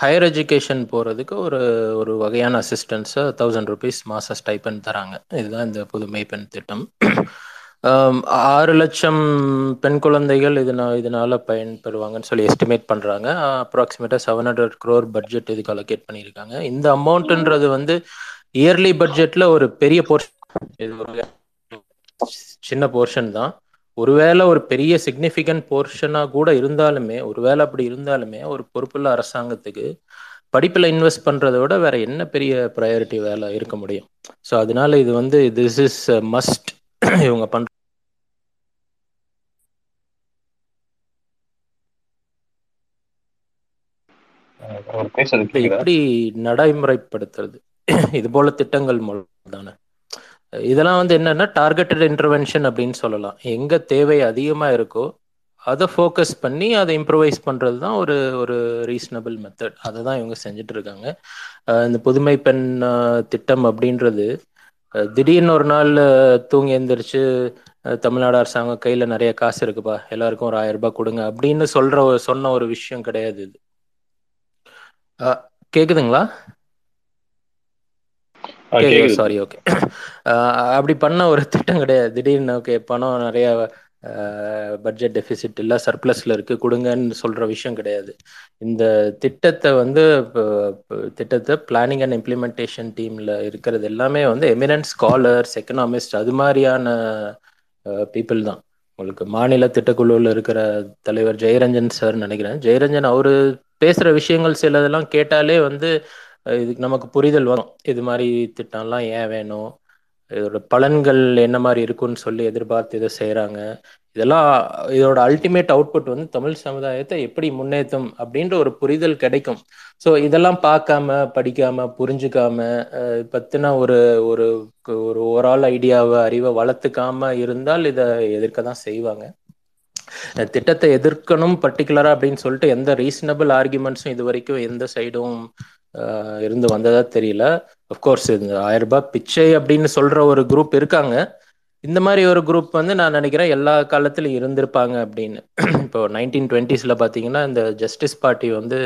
ஹையர் எஜுகேஷன் போகிறதுக்கு ஒரு ஒரு வகையான அசிஸ்டன்ஸை தௌசண்ட் ருபீஸ் மாதம் ஸ்டைப்பன் தராங்க. இதுதான் இந்த புதுமை பெண் திட்டம். ஆறு லட்சம் பெண் குழந்தைகள் இதனால் இதனால் பயன்பெறுவாங்கன்னு சொல்லி எஸ்டிமேட் பண்ணுறாங்க அப்ராக்சிமேட்டாக செவன் ஹண்ட்ரட் க்ரோர் பட்ஜெட் இதுக்கு அலோகேட் பண்ணியிருக்காங்க. இந்த அமௌண்ட்டுன்றது வந்து இயர்லி பட்ஜெட்டில் ஒரு பெரிய போர்ஷன் இது ஒரு சின்ன போர்ஷன் தான். ஒருவேளை ஒரு பெரிய சிக்னிஃபிகண்ட் போர்ஷனாக கூட இருந்தாலுமே ஒருவேளை அப்படி இருந்தாலுமே ஒரு பொறுப்புள்ள அரசாங்கத்துக்கு படிப்பில் இன்வெஸ்ட் பண்ணுறத விட வேற என்ன பெரிய ப்ரையாரிட்டி வேலை இருக்க முடியும்? ஸோ அதனால இது வந்து திஸ் இஸ் மஸ்ட் இவங்க பண்ற எப்படி நடைமுறைப்படுத்துறது. இது போல திட்டங்கள் மூலம் தானே. இதெல்லாம் வந்து என்னன்னா டார்கெட்டட் இன்டர்வென்ஷன் அப்படின்னு சொல்லலாம். எங்க தேவை அதிகமா இருக்கோ அதை ஃபோக்கஸ் பண்ணி அதை இம்ப்ரூவைஸ் பண்ணுறது தான் ஒரு ஒரு ரீசனபிள் மெத்தட் அதை தான் இவங்க செஞ்சுட்டு இருக்காங்க. இந்த புதுமை பெண் திட்டம் அப்படின்றது திடீர்னு ஒரு நாள் தூங்கி எந்திரிச்சு தமிழ்நாடு அரசாங்கம் கையில் நிறைய காசு இருக்குப்பா எல்லாருக்கும் ஒரு ஆயிரம் ரூபாய் கொடுங்க அப்படின்னு சொல்ற ஒரு- சொன்ன ஒரு விஷயம் கிடையாது இது. கேக்குதுங்களா? கேக்குது. சாரி ஓகே அப்படி பண்ண ஒரு திட்டம் கிடையாது. திடீர்னு ஓகே பணம் நிறைய பட்ஜெட் டெபிசிட் இல்லை சர்ப்ளஸ்ல இருக்கு கொடுங்கன்னு சொல்ற விஷயம் கிடையாது. இந்த திட்டத்தை வந்து திட்டத்தை பிளானிங் அண்ட் இம்ப்ளிமெண்டேஷன் டீம்ல இருக்கிறது எல்லாமே வந்து எமினன்ட் ஸ்காலர்ஸ் எக்கனாமிஸ்ட் அது மாதிரியான பீப்புள் தான். உங்களுக்கு மாநில திட்டக்குழுவில் இருக்கிற தலைவர் ஜெயரஞ்சன் சார் நினைக்கிறேன். ஜெயரஞ்சன் அவரு பேசுற விஷயங்கள் சிலதெல்லாம் கேட்டாலே வந்து இதுக்கு நமக்கு புரிதல் வரும். இது மாதிரி திட்டம்லாம் ஏன் வேணும்? இதோட பலன்கள் என்ன மாதிரி இருக்குன்னு சொல்லி எதிர்பார்த்து இதை செய்கிறாங்க இதெல்லாம் இதோட அல்டிமேட் அவுட்புட் வந்து தமிழ் சமுதாயத்தை எப்படி முன்னேற்றும் அப்படின்ற ஒரு புரிதல் கிடைக்கும். ஸோ இதெல்லாம் பார்க்காம படிக்காம புரிஞ்சுக்காம அஹ், பத்தின ஒரு ஒரு ஒரு ஓவரால் ஐடியாவை அறிவை வளர்த்துக்காம இருந்தால் இதை எதிர்க்க தான் செய்வாங்க. திட்டத்தை எதிர்க்கணும் பர்டிகுலரா அப்படின்னு சொல்லிட்டு எந்த ரீசனபிள் ஆர்குமெண்ட்ஸும் இது வரைக்கும் எந்த சைடும் இருந்து வந்ததா தெரியல. அஃப்கோர்ஸ் இந்த ஆயிரம் ரூபாய் பிச்சை அப்படின்னு சொல்ற ஒரு குரூப் இருக்காங்க. இந்த மாதிரி ஒரு குரூப் வந்து நான் நினைக்கிறேன் எல்லா காலத்திலும் இருந்திருப்பாங்க அப்படின்னு. இப்போ நைன்டீன் டுவெண்ட்டீஸில் பார்த்தீங்கன்னா இந்த ஜஸ்டிஸ் பார்ட்டி வந்து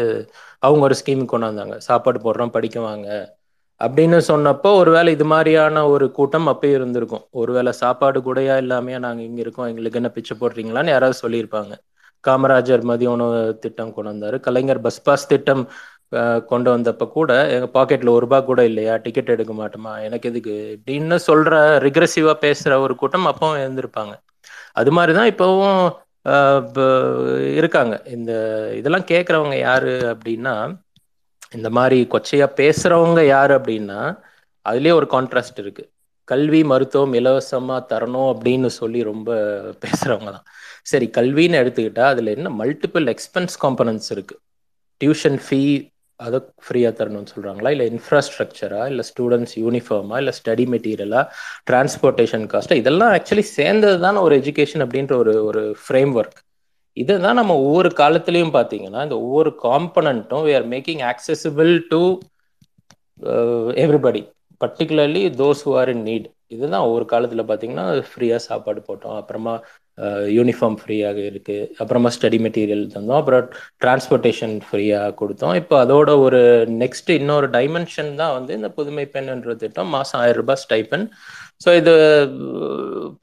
அவங்க ஒரு ஸ்கீம் கொண்டாந்தாங்க. சாப்பாடு போடுறோம் படிக்குவாங்க அப்படின்னு சொன்னப்போ ஒருவேளை இது மாதிரியான ஒரு கூட்டம் அப்பயும் இருந்திருக்கும். ஒருவேளை சாப்பாடு கூடையா இல்லாமையா நாங்கள் இங்கே இருக்கோம் எங்களுக்கு என்ன பிச்சை போடுறீங்களான்னு யாராவது சொல்லியிருப்பாங்க. காமராஜர் மதிய உணவு திட்டம் கொண்டு வந்தார் கலைஞர் பஸ் பாஸ் திட்டம் கொண்டு வந்தப்ப கூட எங்கள் பாக்கெட்டில் ஒரு ரூபா கூட இல்லையா? டிக்கெட் எடுக்க மாட்டோமா? எனக்கு எதுக்கு? இப்படின்னு சொல்கிற ரிக்ரெசிவாக பேசுகிற ஒரு கூட்டம் அப்பவும் இருந்திருப்பாங்க. அது மாதிரி தான் இப்போவும் இருக்காங்க. இந்த இதெல்லாம் கேட்குறவங்க யாரு அப்படின்னா இந்த மாதிரி கொச்சையா பேசுறவங்க யாரு அப்படின்னா அதுலயே ஒரு கான்ட்ராஸ்ட் இருக்கு. கல்வி மருத்துவம் இலவசமா தரணும் அப்படின்னு சொல்லி ரொம்ப பேசுறவங்க தான். சரி கல்வின்னு எடுத்துக்கிட்டா அதுல என்ன மல்டிபிள் எக்ஸ்பென்ஸ் காம்பனன்ஸ் இருக்கு. டியூஷன் ஃபீ அதை ஃப்ரீயாக தரணும்னு சொல்கிறாங்களா இல்லை இன்ஃப்ராஸ்ட்ரக்சரா இல்லை ஸ்டூடெண்ட்ஸ் யூனிஃபார்மா இல்லை ஸ்டடி மெட்டீரியலா டிரான்ஸ்போர்ட்டேஷன் காஸ்ட்டா இதெல்லாம் ஆக்சுவலி சேர்ந்தது தான் ஒரு எஜுகேஷன் அப்படின்ற ஒரு ஒரு ஃப்ரேம் ஒர்க் இதை தான் நம்ம ஒவ்வொரு காலத்துலேயும் பார்த்தீங்கன்னா இந்த ஒவ்வொரு காம்பனண்ட்டும் we are making accessible to everybody particularly those who are in need இதுதான் ஒவ்வொரு காலத்தில் பார்த்தீங்கன்னா ஃப்ரீயாக சாப்பாடு போட்டோம். அப்புறமா யூனிஃபார்ம் ஃப்ரீயாக இருக்குது அப்புறமா ஸ்டடி மெட்டீரியல் தந்தோம். அப்புறம் டிரான்ஸ்போர்ட்டேஷன் ஃப்ரீயாக கொடுத்தோம். இப்போ அதோட ஒரு நெக்ஸ்ட் இன்னொரு டைமென்ஷன் தான் வந்து இந்த புதுமை பெண்ன்ற திட்டம். மாதம் ஆயிரம் ரூபாய் ஸ்டைப்பன் ஸோ இது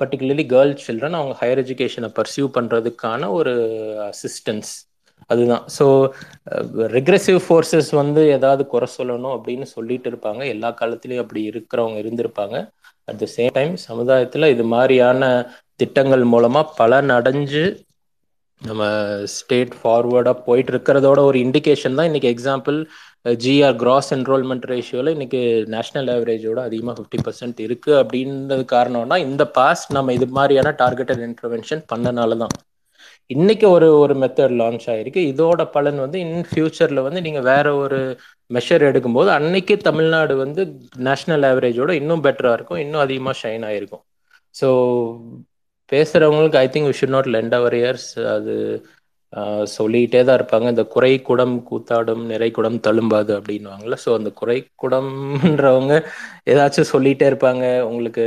பர்டிகுலர்லி கேர்ள் சில்ட்ரன் அவங்க ஹையர் எஜுகேஷனை பர்சியூ பண்ணுறதுக்கான ஒரு அசிஸ்டன்ஸ் அதுதான். ஸோ ரெக்ரெசிவ் ஃபோர்ஸஸ் வந்து ஏதாவது குறை சொல்லணும் அப்படின்னு சொல்லிட்டு இருப்பாங்க. எல்லா காலத்துலேயும் அப்படி இருக்கிறவங்க இருந்திருப்பாங்க. அட் த சேம் டைம் சமுதாயத்தில் இது மாதிரியான திட்டங்கள் மூலமாக பலனடைஞ்சு நம்ம ஸ்டேட் ஃபார்வர்டாக போயிட்டு இருக்கிறதோட ஒரு இண்டிகேஷன் தான் இன்னைக்கு எக்ஸாம்பிள் ஜிஆர் கிராஸ் என்ரோல்மெண்ட் ரேஷியோவில் இன்னைக்கு நேஷனல் ஆவரேஜோட அதிகமாக ஃபிஃப்டி பர்சன்ட் இருக்கு அப்படின்றது காரணம்னா இந்த பாஸ்ட் நம்ம இது மாதிரியான டார்கெட்டட் இன்டர்வென்ஷன் பண்ணனால தான். இன்னைக்கு ஒரு ஒரு மெத்தட் லான்ச் ஆயிருக்கு. இதோட பலன் வந்து இன் ஃபியூச்சர்ல வந்து நீங்க வேற ஒரு மெஷர் எடுக்கும்போது அன்னைக்கு தமிழ்நாடு வந்து நேஷனல் ஆவரேஜோட இன்னும் பெட்டரா இருக்கும் இன்னும் அதிகமாக ஷைன் ஆயிருக்கும். So பேசுறவங்களுக்கு I think we should not lend our ears அது சொல்லிக்கிட்டே தான் இருப்பாங்க. இந்த குறை குடம் கூத்தாடும் நிறை குடம் தழும்பாது அப்படின்வாங்கல்ல ஸோ அந்த குறை குடம்ன்றவங்க ஏதாச்சும் சொல்லிகிட்டே இருப்பாங்க. உங்களுக்கு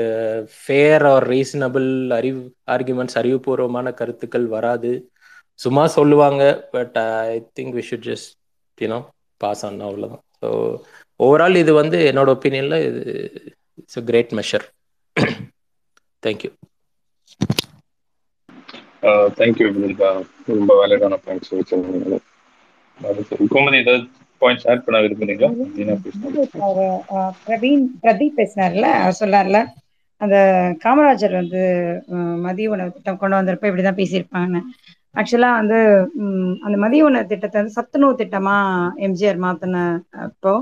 ஃபேர் ஆர் ரீசனபிள் அறிவு ஆர்குமெண்ட்ஸ் அறிவுபூர்வமான கருத்துக்கள் வராது. சும்மா சொல்லுவாங்க but I think we should just you know pass on அவ்வளோதான் ஸோ ஓவரால் இது வந்து என்னோட ஒப்பீனியனில் இது it's a great measure thank you thank you ரொம்ப வேலிடான பாயிண்ட்ஸ் வச்சிருந்தீங்க கோமதி ஏதாவது பாயிண்ட்ஸ் ஆட் பண்ண விரும்புறீங்களா பிரவீன் பிரதீப் பேசினார்ல அவர் சொல்லார்ல அந்த காமராஜர் வந்து மதிய உணவு திட்டம் கொண்டு வந்திருப்ப இப்படிதான் பேசியிருப்பாங்கன்னு. ஆக்சுவலா வந்து அந்த மதிய உணவு திட்டத்தை வந்து சத்துணவு திட்டமா எம்ஜிஆர் மாத்தின அப்போ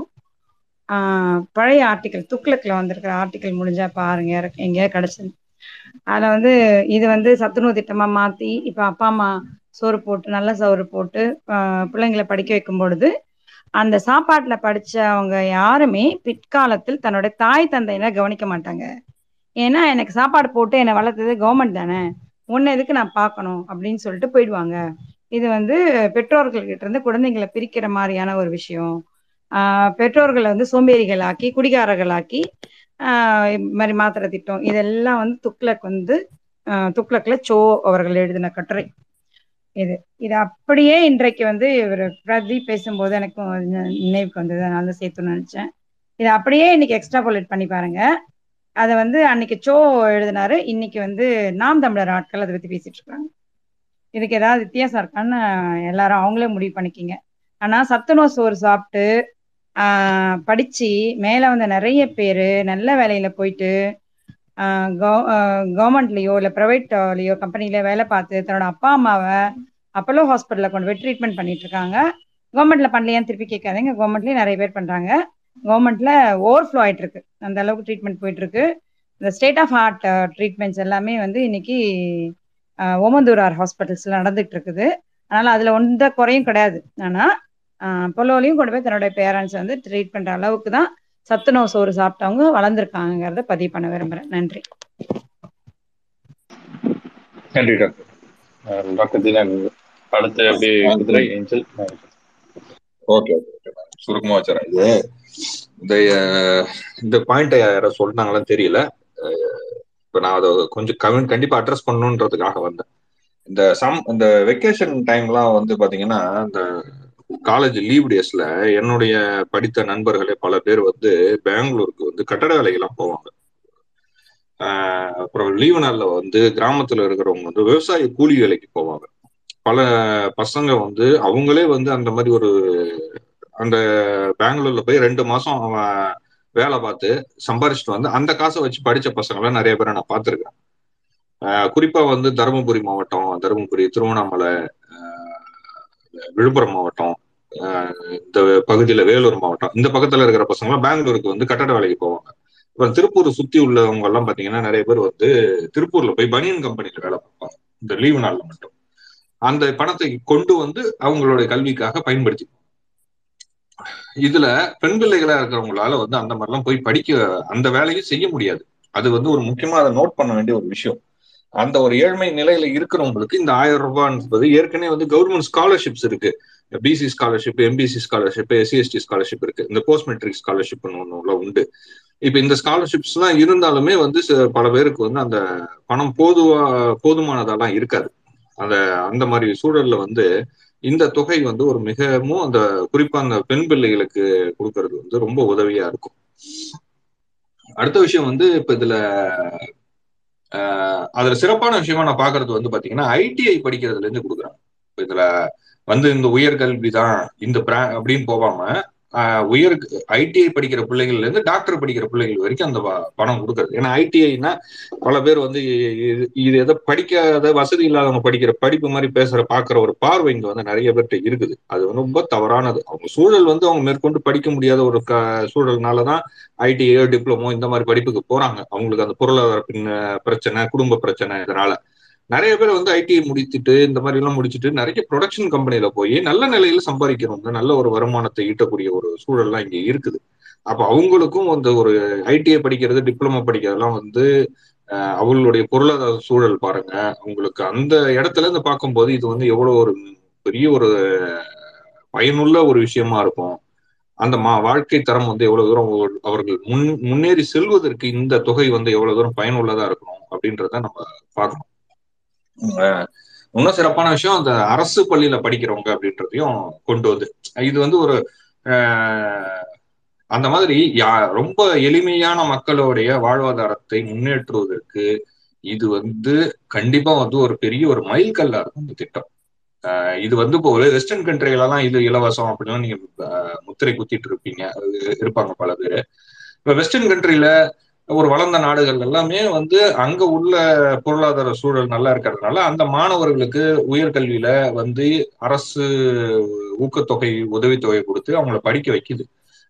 பழைய ஆர்டிக்கல் துக்ளக்ல வந்திருக்கிற ஆர்டிக்கல் முடிஞ்சா பாருங்க எங்கேயா கிடைச்சது அதுல வந்து இது வந்து சத்துணவு திட்டமா மாத்தி இப்ப அப்பா அம்மா சோறு போட்டு நல்ல சோறு போட்டு பிள்ளைங்களை படிக்க வைக்கும் பொழுது அந்த சாப்பாட்டுல படிச்சவங்க யாருமே பிற்காலத்தில் தன்னோட தாய் தந்தையின கவனிக்க மாட்டாங்க. ஏன்னா எனக்கு சாப்பாடு போட்டு என்னை வளர்த்தது கவர்மெண்ட் தானே. உன்னை எதுக்கு நான் பார்க்கணும்? அப்படின்னு சொல்லிட்டு போயிடுவாங்க. இது வந்து பெற்றோர்கள் கிட்ட இருந்து குழந்தைங்களை பிரிக்கிற மாதிரியான ஒரு விஷயம். ஆஹ் பெற்றோர்களை வந்து சோம்பேறிகளாக்கி ஆக்கி மாதிரி மாத்திரை திட்டம். இதெல்லாம் வந்து துக்ளக் வந்து துக்ளக்ல சோ அவர்கள் எழுதின கட்டுரை. இது. இது அப்படியே இன்றைக்கு வந்து இவர் பிரதீப் பேசும்போது எனக்கும் நினைவுக்கு வந்தது. அதனால சேர்த்துன்னு நினைச்சேன். இதை அப்படியே இன்னைக்கு எக்ஸ்ட்ராபோலேட் பண்ணி பாருங்க. அதை வந்து அன்னைக்கு சோ எழுதினாரு. இன்னைக்கு வந்து நாம் தமிழர் ஆட்கள் அதை பத்தி பேசிட்டு இருக்காங்க. இதுக்கு ஏதாவது வித்தியாசம் இருக்கான்னு எல்லாரும் அவங்களே முடிவு பண்ணிக்கிங்க. ஆனா சத்துணவு சோறு சாப்பிட்டு படிச்சு மேல வந்த நிறைய பேரு நல்ல வேலையில போயிட்டு கவர்மெண்ட்லயோ இல்ல ப்ரைவேட்லயோ கம்பெனில வேலை பார்த்து தன்னோட அப்பா அம்மாவை அப்போலோ ஹாஸ்பிட்டல்ல கொண்டு போய் ட்ரீட்மெண்ட் பண்ணிட்டு இருக்காங்க கவர்மெண்ட்ல பண்ணலையான்னு திருப்பி கேட்காதீங்க. கவர்மெண்ட்லயும் நிறைய பேர் பண்றாங்க. கவர்மெண்ட்ல ஓவர்ஃப்ளோ ஆயிட்டு இருக்கு அந்த அளவுக்கு ட்ரீட்மெண்ட் போயிட்டு இருக்கு இந்த ஸ்டேட் ஆஃப் ஹார்ட் ட்ரீட்மெண்ட்ஸ் எல்லாமே வந்து இன்னைக்கு ஓமந்தூரார் ஹாஸ்பிட்டல்ஸ்ல நடந்துட்டு இருக்குது. அதனால அதுல ஒன்ற குறையும் கிடையாது. ஆனா பொலோலையும் கொண்டு போய் தன்னுடைய பேரண்ட்ஸ் வந்து ட்ரீட் பண்ற அளவுக்கு தான் சத்துணவு சோறு சாப்பிட்டவங்க வளர்ந்துருக்காங்கிறத பதிவு பண்ண விரும்புறேன். நன்றி. நன்றி டாக்டர் அடுத்து அப்படி குதிரை ஏஞ்சல் ஓகே ஓகே சுருக்கமா வச்சுறேன். இது இந்த இந்த பாயிண்ட் யாரோ சொன்னாங்களான்னு தெரியல. இப்போ நான் அதை கொஞ்சம் கவன் கண்டிப்பா அட்ரஸ் பண்ணணுன்றதுக்காக வந்தேன். இந்த சம் இந்த வெக்கேஷன் டைம்லாம் வந்து பாத்தீங்கன்னா இந்த காலேஜ் லீவ் டேஸ்ல என்னுடைய படித்த நண்பர்களே பல பேர் வந்து பெங்களூருக்கு வந்து கட்டட வேலைக்கெல்லாம் போவாங்க. அப்புறம் லீவு நாள்ல வந்து கிராமத்துல இருக்கிறவங்க வந்து விவசாய கூலி வேலைக்கு போவாங்க. பல பசங்க வந்து அவங்களே வந்து அந்த மாதிரி ஒரு அந்த பெங்களூர்ல போய் ரெண்டு மாசம் அவன் வேலை பார்த்து சம்பாரிச்சிட்டு வந்து அந்த காசை வச்சு படிச்ச பசங்களாம் நிறைய பேரை நான் பார்த்துருக்கேன். குறிப்பா வந்து தருமபுரி மாவட்டம் தருமபுரி திருவண்ணாமலை விழுப்புரம் மாவட்டம் ஆஹ் இந்த பகுதியில வேலூர் மாவட்டம் இந்த பக்கத்துல இருக்கிற பசங்க எல்லாம் பெங்களூருக்கு வந்து கட்டட வேலைக்கு போவாங்க. அப்புறம் திருப்பூர் சுத்தி உள்ளவங்க எல்லாம் பாத்தீங்கன்னா நிறைய பேர் வந்து திருப்பூர்ல போய் பனியன் கம்பெனில வேலை பார்ப்பாங்க. இந்த லீவு நாள்ல மட்டும். அந்த பணத்தை கொண்டு வந்து அவங்களுடைய கல்விக்காக பயன்படுத்தி இதுல பெண் பிள்ளைகளா இருக்கிறவங்களால வந்து அந்த மாதிரிலாம் போய் படிக்க அந்த வேலையும் செய்ய முடியாது. அது வந்து ஒரு முக்கியமா அதை நோட் பண்ண வேண்டிய ஒரு விஷயம். அந்த ஒரு ஏழ்மை நிலையில இருக்கிறவங்களுக்கு இந்த ஆயிரம் ரூபாய் என்பது ஏற்கனவே வந்து கவர்மெண்ட் ஸ்காலர்ஷிப்ஸ் இருக்கு. BC scholarship MBC scholarship SCST scholarship இருக்கு. இந்த போஸ்ட் மெட்ரிக் ஸ்காலர்ஷிப் ஒன்று உண்டு. இப்ப இந்த ஸ்காலர்ஷிப்ஸ் எல்லாம் இருந்தாலுமே வந்து ச- பல பேருக்கு வந்து அந்த பணம் போதுவா போதுமானதெல்லாம் இருக்காது. அந்த அந்த மாதிரி சூழல்ல வந்து இந்த தொகை வந்து ஒரு மிகவும் அந்த குறிப்பா அந்த பெண் பிள்ளைகளுக்கு கொடுக்கறது வந்து ரொம்ப உதவியா இருக்கும். அடுத்த விஷயம் வந்து இப்ப இதுல அதுல சிறப்பான விஷயமா நான் பாக்குறது வந்து பாத்தீங்கன்னா ஐடிஐ படிக்கிறதுல இருந்து கொடுக்குறாங்க. இதுல வந்து இந்த உயர்கல்வி தான் இந்த பிரா அப்படின்னு போகாம உயர் ஐடிஐ படிக்கிற பிள்ளைகள்ல இருந்து டாக்டர் படிக்கிற பிள்ளைகள் வரைக்கும் அந்த பணம் கொடுக்குறது. ஏன்னா ஐடிஐனா பல பேர் வந்து இது இது எதை படிக்காத வசதி இல்லாதவங்க படிக்கிற படிப்பு மாதிரி பேசுற பாக்குற ஒரு பார்வை இங்க வந்து நிறைய பேர்கிட்ட இருக்குது. அது வந்து ரொம்ப தவறானது. அவங்க சூழல் வந்து அவங்க மேற்கொண்டு படிக்க முடியாத ஒரு க சூழல்னாலதான் ஐடிஐ டிப்ளமோ இந்த மாதிரி படிப்புக்கு போறாங்க. அவங்களுக்கு அந்த பொருளாதார பின்ன பிரச்சனை குடும்ப பிரச்சனை இதனால. நிறைய பேர் வந்து ஐடிஐ முடித்துட்டு இந்த மாதிரி எல்லாம் முடிச்சுட்டு நிறைய ப்ரொடக்ஷன் கம்பெனியில போய் நல்ல நிலையில சம்பாதிக்கிறவங்க நல்ல ஒரு வருமானத்தை ஈட்டக்கூடிய ஒரு சூழல்லாம் இங்க இருக்குது. அப்ப அவங்களுக்கும் அந்த ஒரு ஐடிஐ படிக்கிறது டிப்ளமோ படிக்கிறதெல்லாம் வந்து அவங்களுடைய பொருளாதார சூழல் பாருங்க. அவங்களுக்கு அந்த இடத்துல இருந்து பார்க்கும்போது இது வந்து எவ்வளவு ஒரு பெரிய ஒரு பயனுள்ள ஒரு விஷயமா இருக்கும். அந்த மா வாழ்க்கை தரம் வந்து எவ்வளவு தூரம் அவர்கள் அவர்கள் முன் முன்னேறி செல்வதற்கு இந்த தொகை வந்து எவ்வளவு தூரம் பயனுள்ளதா இருக்கணும் அப்படின்றத நம்ம பார்க்கணும். இன்னும் சிறப்பான விஷயம் அந்த அரசு பள்ளியில படிக்கிறவங்க அப்படின்றதையும் கொண்டு வந்து இது வந்து ஒரு அந்த மாதிரி யா ரொம்ப எளிமையான மக்களுடைய வாழ்வாதாரத்தை முன்னேற்றுவதற்கு இது வந்து கண்டிப்பா வந்து ஒரு பெரிய ஒரு மைல்கல்லா இருக்கும் இந்த திட்டம். இது வந்து இப்போ ஒரு வெஸ்டர்ன் கண்ட்ரிகளெல்லாம் இது இலவசம் அப்படின்னா நீங்க முத்திரை குத்திட்டு இருப்பீங்க அது இருப்பாங்க பல பேர். இப்ப வெஸ்டர்ன் கண்ட்ரில ஒரு வளர்ந்த நாடுகள் எல்லாமே வந்து அங்க உள்ள பொருளாதார சூழல் நல்லா இருக்கிறதுனால அந்த மாணவர்களுக்கு உயர்கல்வியில வந்து அரசு ஊக்கத்தொகை உதவித்தொகை கொடுத்து அவங்கள படிக்க வைக்குது.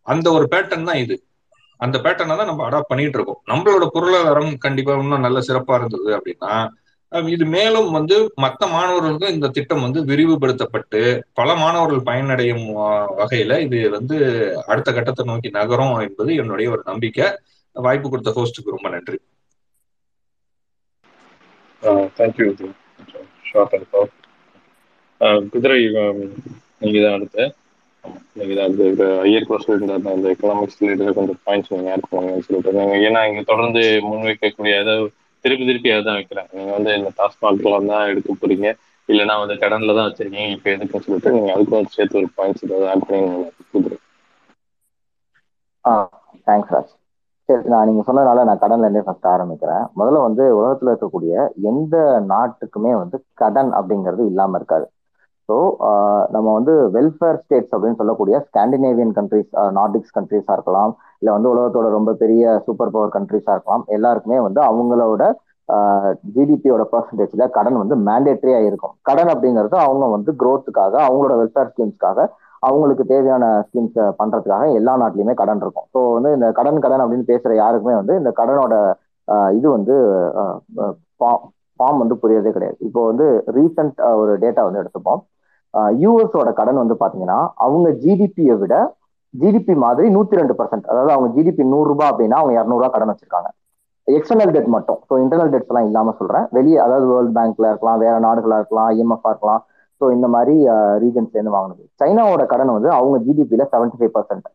அந்த ஒரு பேட்டர்ன் தான் இது. அந்த பேட்டர்னை தான் நம்ம அடாப்ட் பண்ணிட்டு இருக்கோம். நம்மளோட பொருளாதாரம் கண்டிப்பா இன்னும் நல்ல சிறப்பா இருந்தது அப்படின்னா இது மேலும் வந்து மற்ற மாணவர்களுக்கும் இந்த திட்டம் வந்து விரிவுபடுத்தப்பட்டு பல மாணவர்கள் பயனடையும் வகையில இது வந்து அடுத்த கட்டத்தை நோக்கி நகரும் என்பது என்னுடைய ஒரு நம்பிக்கை. வாய்ப்பு கொடுத்த ஹோஸ்டுக்கு ரொம்ப நன்றி. தேங்க்யூ குதிரை நீங்க தான் அடுத்து. நீங்க தான் அந்த இந்த ஐயர் கூட சொல்லியிருந்தாரு அந்த எக்கனாமிக்ஸ் ரிலேட்டட் கொஞ்சம் பாயிண்ட்ஸ் நீங்க ஆட் சொல்லிட்டு ஏன்னா இங்க தொடர்ந்து முன்வைக்கக்கூடிய அதாவது திருப்பி திருப்பி அதான் வைக்கிறேன் நீங்க வந்து இந்த டாஸ்மாக் தான் எடுக்க போறீங்க? இல்லைன்னா வந்து கடன்ல தான் வச்சிருக்கீங்க. இப்போ எதுக்குன்னு சொல்லிட்டு நீங்க அதுக்கும் சேர்த்து ஒரு பாயிண்ட்ஸ் ஏதாவது ஆட் பண்ணி குதிரை. ஆ தேங்க்ஸ் ராஜ். சரி நான் நீங்க சொன்னதுனால நான் கடன்ல இருந்தே ஃபர்ஸ்ட் ஆரம்பிக்கிறேன். முதல்ல வந்து உலகத்துல இருக்கக்கூடிய எந்த நாட்டுக்குமே வந்து கடன் அப்படிங்கிறது இல்லாம இருக்காது. ஸோ நம்ம வந்து வெல்ஃபேர் ஸ்டேட்ஸ் அப்படின்னு சொல்லக்கூடிய ஸ்காண்டினேவியன் கண்ட்ரிஸ் நார்டிக்ஸ் கண்ட்ரிஸா இருக்கலாம் இல்லை வந்து உலகத்தோட ரொம்ப பெரிய சூப்பர் பவர் கண்ட்ரிஸா இருக்கலாம் எல்லாருக்குமே வந்து அவங்களோட ஜிடிபியோட பர்சன்டேஜ்ல கடன் வந்து மேண்டேட்டரியா இருக்கும். கடன் அப்படிங்கிறது அவங்க வந்து க்ரோத்துக்காக அவங்களோட வெல்ஃபேர் ஸ்கீம்ஸ்க்காக அவங்களுக்கு தேவையான ஸ்கீம்ஸ் பண்றதுக்காக எல்லா நாட்டிலையுமே கடன் இருக்கும். ஸோ வந்து இந்த கடன் கடன் அப்படின்னு பேசுற யாருக்குமே வந்து இந்த கடனோட இது வந்து ஃபார்ம் வந்து புரியறதே கிடையாது. இப்போ வந்து ரீசெண்ட் ஒரு டேட்டா வந்து எடுத்துப்போம். யூஎஸோட கடன் வந்து பாத்தீங்கன்னா அவங்க ஜிடிபியை விட ஜிடிபி மாதிரி நூத்தி ரெண்டு பர்சன்ட் அதாவது அவங்க ஜிடிபி நூறு ரூபாய் அப்படின்னா அவங்க இரநூறுவா கடன் வச்சிருக்காங்க. எக்ஸ்டர்னல் டெட் மட்டும். ஸோ இன்டர்னல் டெட்ஸ் எல்லாம் இல்லாம சொல்றேன். வெளியே அதாவது வேர்ல்ட் பேங்க்ல இருக்கலாம் வேற நாடுகளா இருக்கலாம் ஐஎம்எஃப் இருக்கலாம் ஸோ இந்த மாதிரி ரீஜன்ஸ்லேருந்து வாங்கினது. சைனாவோட கடன் வந்து அவங்க ஜிடிபியில் செவன்டி ஃபைவ் பர்சன்ட்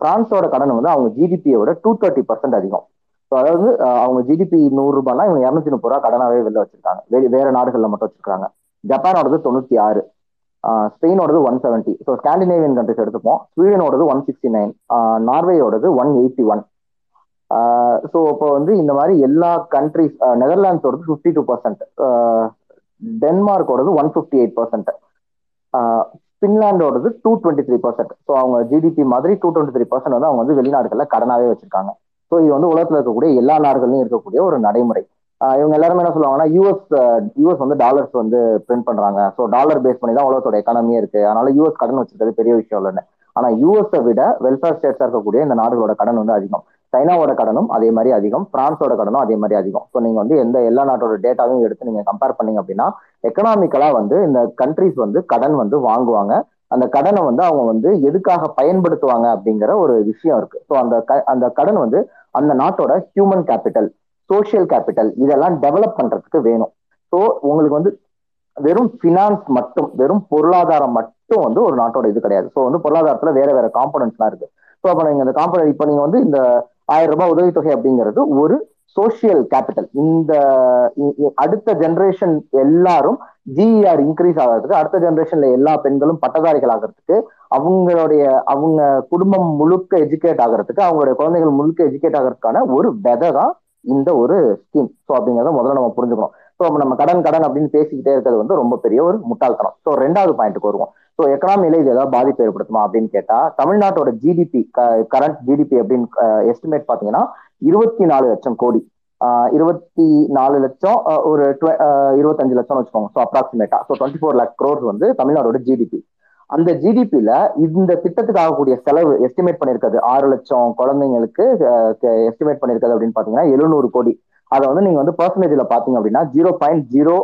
பிரான்ஸோட கடன் வந்து அவங்க ஜிடிபியோட டூ தேர்ட்டி பர்சன்ட் அதிகம். ஸோ அதாவது அவங்க ஜிடிபி நூறு ரூபாய்னா இவங்க இரநூத்தி முப்பது ரூபா கடனாகவே வெளில வச்சிருக்காங்க. வெளி வேற நாடுகளில் மட்டும் வச்சிருக்காங்க. ஜப்பானோடது தொண்ணூற்றி ஆறு ஸ்பெயினோடது one seventy so Scandinavian countries எடுத்துப்போம். ஸ்வீடனோடது ஒன் சிக்ஸ்டி நைன் நார்வேயோடது ஒன் எயிட்டி ஒன் ஸோ இப்போ வந்து இந்த மாதிரி எல்லா கண்ட்ரிஸ் நெதர்லாண்ட்ஸோடது ஃபிஃப்டி டூ பர்சன்ட் டென்மார்க்கோடது one fifty eight percent பின்லாண்டோடது two twenty three percent so அவங்க ஜிடிபி மாதிரி டூ டுவெண்ட்டி த்ரீ பர்சன்ட் வந்து அவங்க வந்து வெளிநாடுகளில் கடனாகவே வச்சிருக்காங்க. ஸோ இது வந்து உலகத்தில் இருக்கக்கூடிய எல்லா நாடுகளிலும் இருக்கக்கூடிய ஒரு நடைமுறை. இவங்க எல்லாருமே என்ன சொல்லுவாங்கன்னா யூஎஸ் யூஎஸ் வந்து டாலர்ஸ் வந்து பிரிண்ட் பண்றாங்க. ஸோ டாலர் பேஸ் பண்ணி தான் உலகத்தோட எக்கானமியே இருக்கு. அதனால யூஎஸ் கடன் வச்சிருக்கிறது பெரிய விஷயம் இல்லைன்னு. ஆனா யூஎஸை விட வெல்ஃபேர் ஸ்டேட்ஸா இருக்கக்கூடிய இந்த நாடுகளோட கடன் வந்து அதிகம். சைனாவோட கடனும் அதே மாதிரி அதிகம் பிரான்ஸோட கடனும் அதே மாதிரி அதிகம். ஸோ நீங்க வந்து எந்த எல்லா நாட்டோட டேட்டாவையும் எடுத்து நீங்க கம்பேர் பண்ணீங்க அப்படின்னா எக்கனாமிக்கலா வந்து இந்த கண்ட்ரிஸ் வந்து கடன் வந்து வாங்குவாங்க. அந்த கடனை வந்து அவங்க வந்து எதுக்காக பயன்படுத்துவாங்க அப்படிங்கிற ஒரு விஷயம் இருக்கு. ஸோ அந்த க- அந்த கடன் வந்து அந்த நாட்டோட ஹியூமன் கேபிட்டல் சோஷியல் கேபிட்டல் இதெல்லாம் டெவலப் பண்றதுக்கு வேணும். ஸோ உங்களுக்கு வந்து வெறும் ஃபினான்ஸ் மட்டும் வெறும் பொருளாதாரம் மட்டும் வந்து ஒரு நாட்டோட இது கிடையாது. ஸோ வந்து பொருளாதாரத்துல வேற வேற காம்பனன்ட்ஸ்லாம் இருக்கு. ஸோ அப்போ நீங்கள் இந்த காம்பனன்ட் இப்போ நீங்கள் வந்து இந்த ஆயிரம் ரூபாய் உதவித்தொகை அப்படிங்கிறது ஒரு சோஷியல் கேபிட்டல் இந்த இ- இ- அடுத்த ஜென்ரேஷன் எல்லாரும் ஜிஇஆர் இன்க்ரீஸ் ஆகிறதுக்கு அடுத்த ஜென்ரேஷன்ல எல்லா பெண்களும் பட்டதாரிகள் ஆகிறதுக்கு அவங்களுடைய அவங்க குடும்பம் முழுக்க எஜுகேட் ஆகிறதுக்கு அவங்களுடைய குழந்தைகள் முழுக்க எஜுகேட் ஆகிறதுக்கான ஒரு விதை தான் இந்த ஒரு ஸ்கீம் ஸோ அப்படிங்கிறத முதல்ல நம்ம புரிஞ்சுக்கணும். ஸோ நம்ம கடன் கடன் அப்படின்னு பேசிக்கிட்டே இருக்கிறது வந்து ரொம்ப பெரிய ஒரு முட்டாள்தனம். ஸோ ரெண்டாவது பாயிண்ட்டுக்கு வருவோம். ஸோ எக்கனாமியில இது ஏதாவது பாதிப்பு ஏற்படுத்துமா அப்படின்னு கேட்டா தமிழ்நாட்டோட ஜிடிபி கரண்ட் ஜிடிபி அப்படின்னு எஸ்டிமேட் பாத்தீங்கன்னா இருபத்தி நாலு லட்சம் கோடி. இருபத்தி நாலு லட்சம் ஒரு இருபத்தஞ்சு லட்சம் வச்சுக்கோங்க. So அப்ராக்சிமேட்டா so twenty four lakh crores வந்து தமிழ்நாடோட ஜிடிபி அந்த ஜிடிபியில இந்த திட்டத்துக்கு ஆகக்கூடிய செலவு எஸ்டிமேட் பண்ணியிருக்கிறது ஆறு லட்சம் குழந்தைங்களுக்கு எஸ்டிமேட் பண்ணியிருக்கிறது அப்படின்னு பாத்தீங்கன்னா எழுநூறு கோடி. அதை வந்து நீங்க வந்து பர்சன்டேஜ்ல பாத்தீங்க அப்படின்னா zero point zero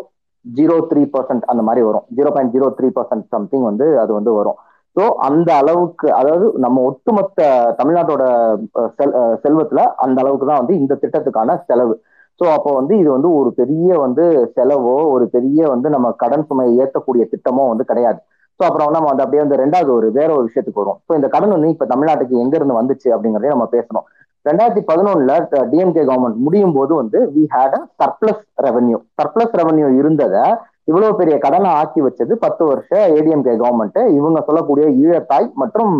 zero three percent அந்த மாதிரி வரும். Zero point zero three percent something வந்து அது வந்து வரும். ஸோ அந்த அளவுக்கு அதாவது நம்ம ஒட்டுமொத்த தமிழ்நாட்டோட செல்- செல்வத்துல அந்த அளவுக்கு தான் வந்து இந்த திட்டத்துக்கான செலவு. ஸோ அப்போ வந்து இது வந்து ஒரு பெரிய வந்து செலவோ ஒரு பெரிய வந்து நம்ம கடன் சுமையை ஏற்றக்கூடிய திட்டமோ வந்து கிடையாது. ஸோ அப்புறம் நம்ம வந்து அப்படியே வந்து ரெண்டாவது ஒரு வேற ஒரு விஷயத்துக்கு வரும் ஸோ இந்த கடன் வந்து இப்போ தமிழ்நாட்டுக்கு எங்க இருந்து வந்துச்சு அப்படிங்கிறதையும் நம்ம பேசணும். ரெண்டாயிரத்தி பதினொன்னுல டிஎம்கே கவர்மெண்ட் முடியும் போது வந்து we had a surplus revenue surplus revenue இருந்ததை இவ்வளவு பெரிய கடனை ஆக்கி வச்சது பத்து வருஷ ஏடிஎம்கே கவர்மெண்ட் இவங்க சொல்லக்கூடிய ஈழத்தாய் மற்றும்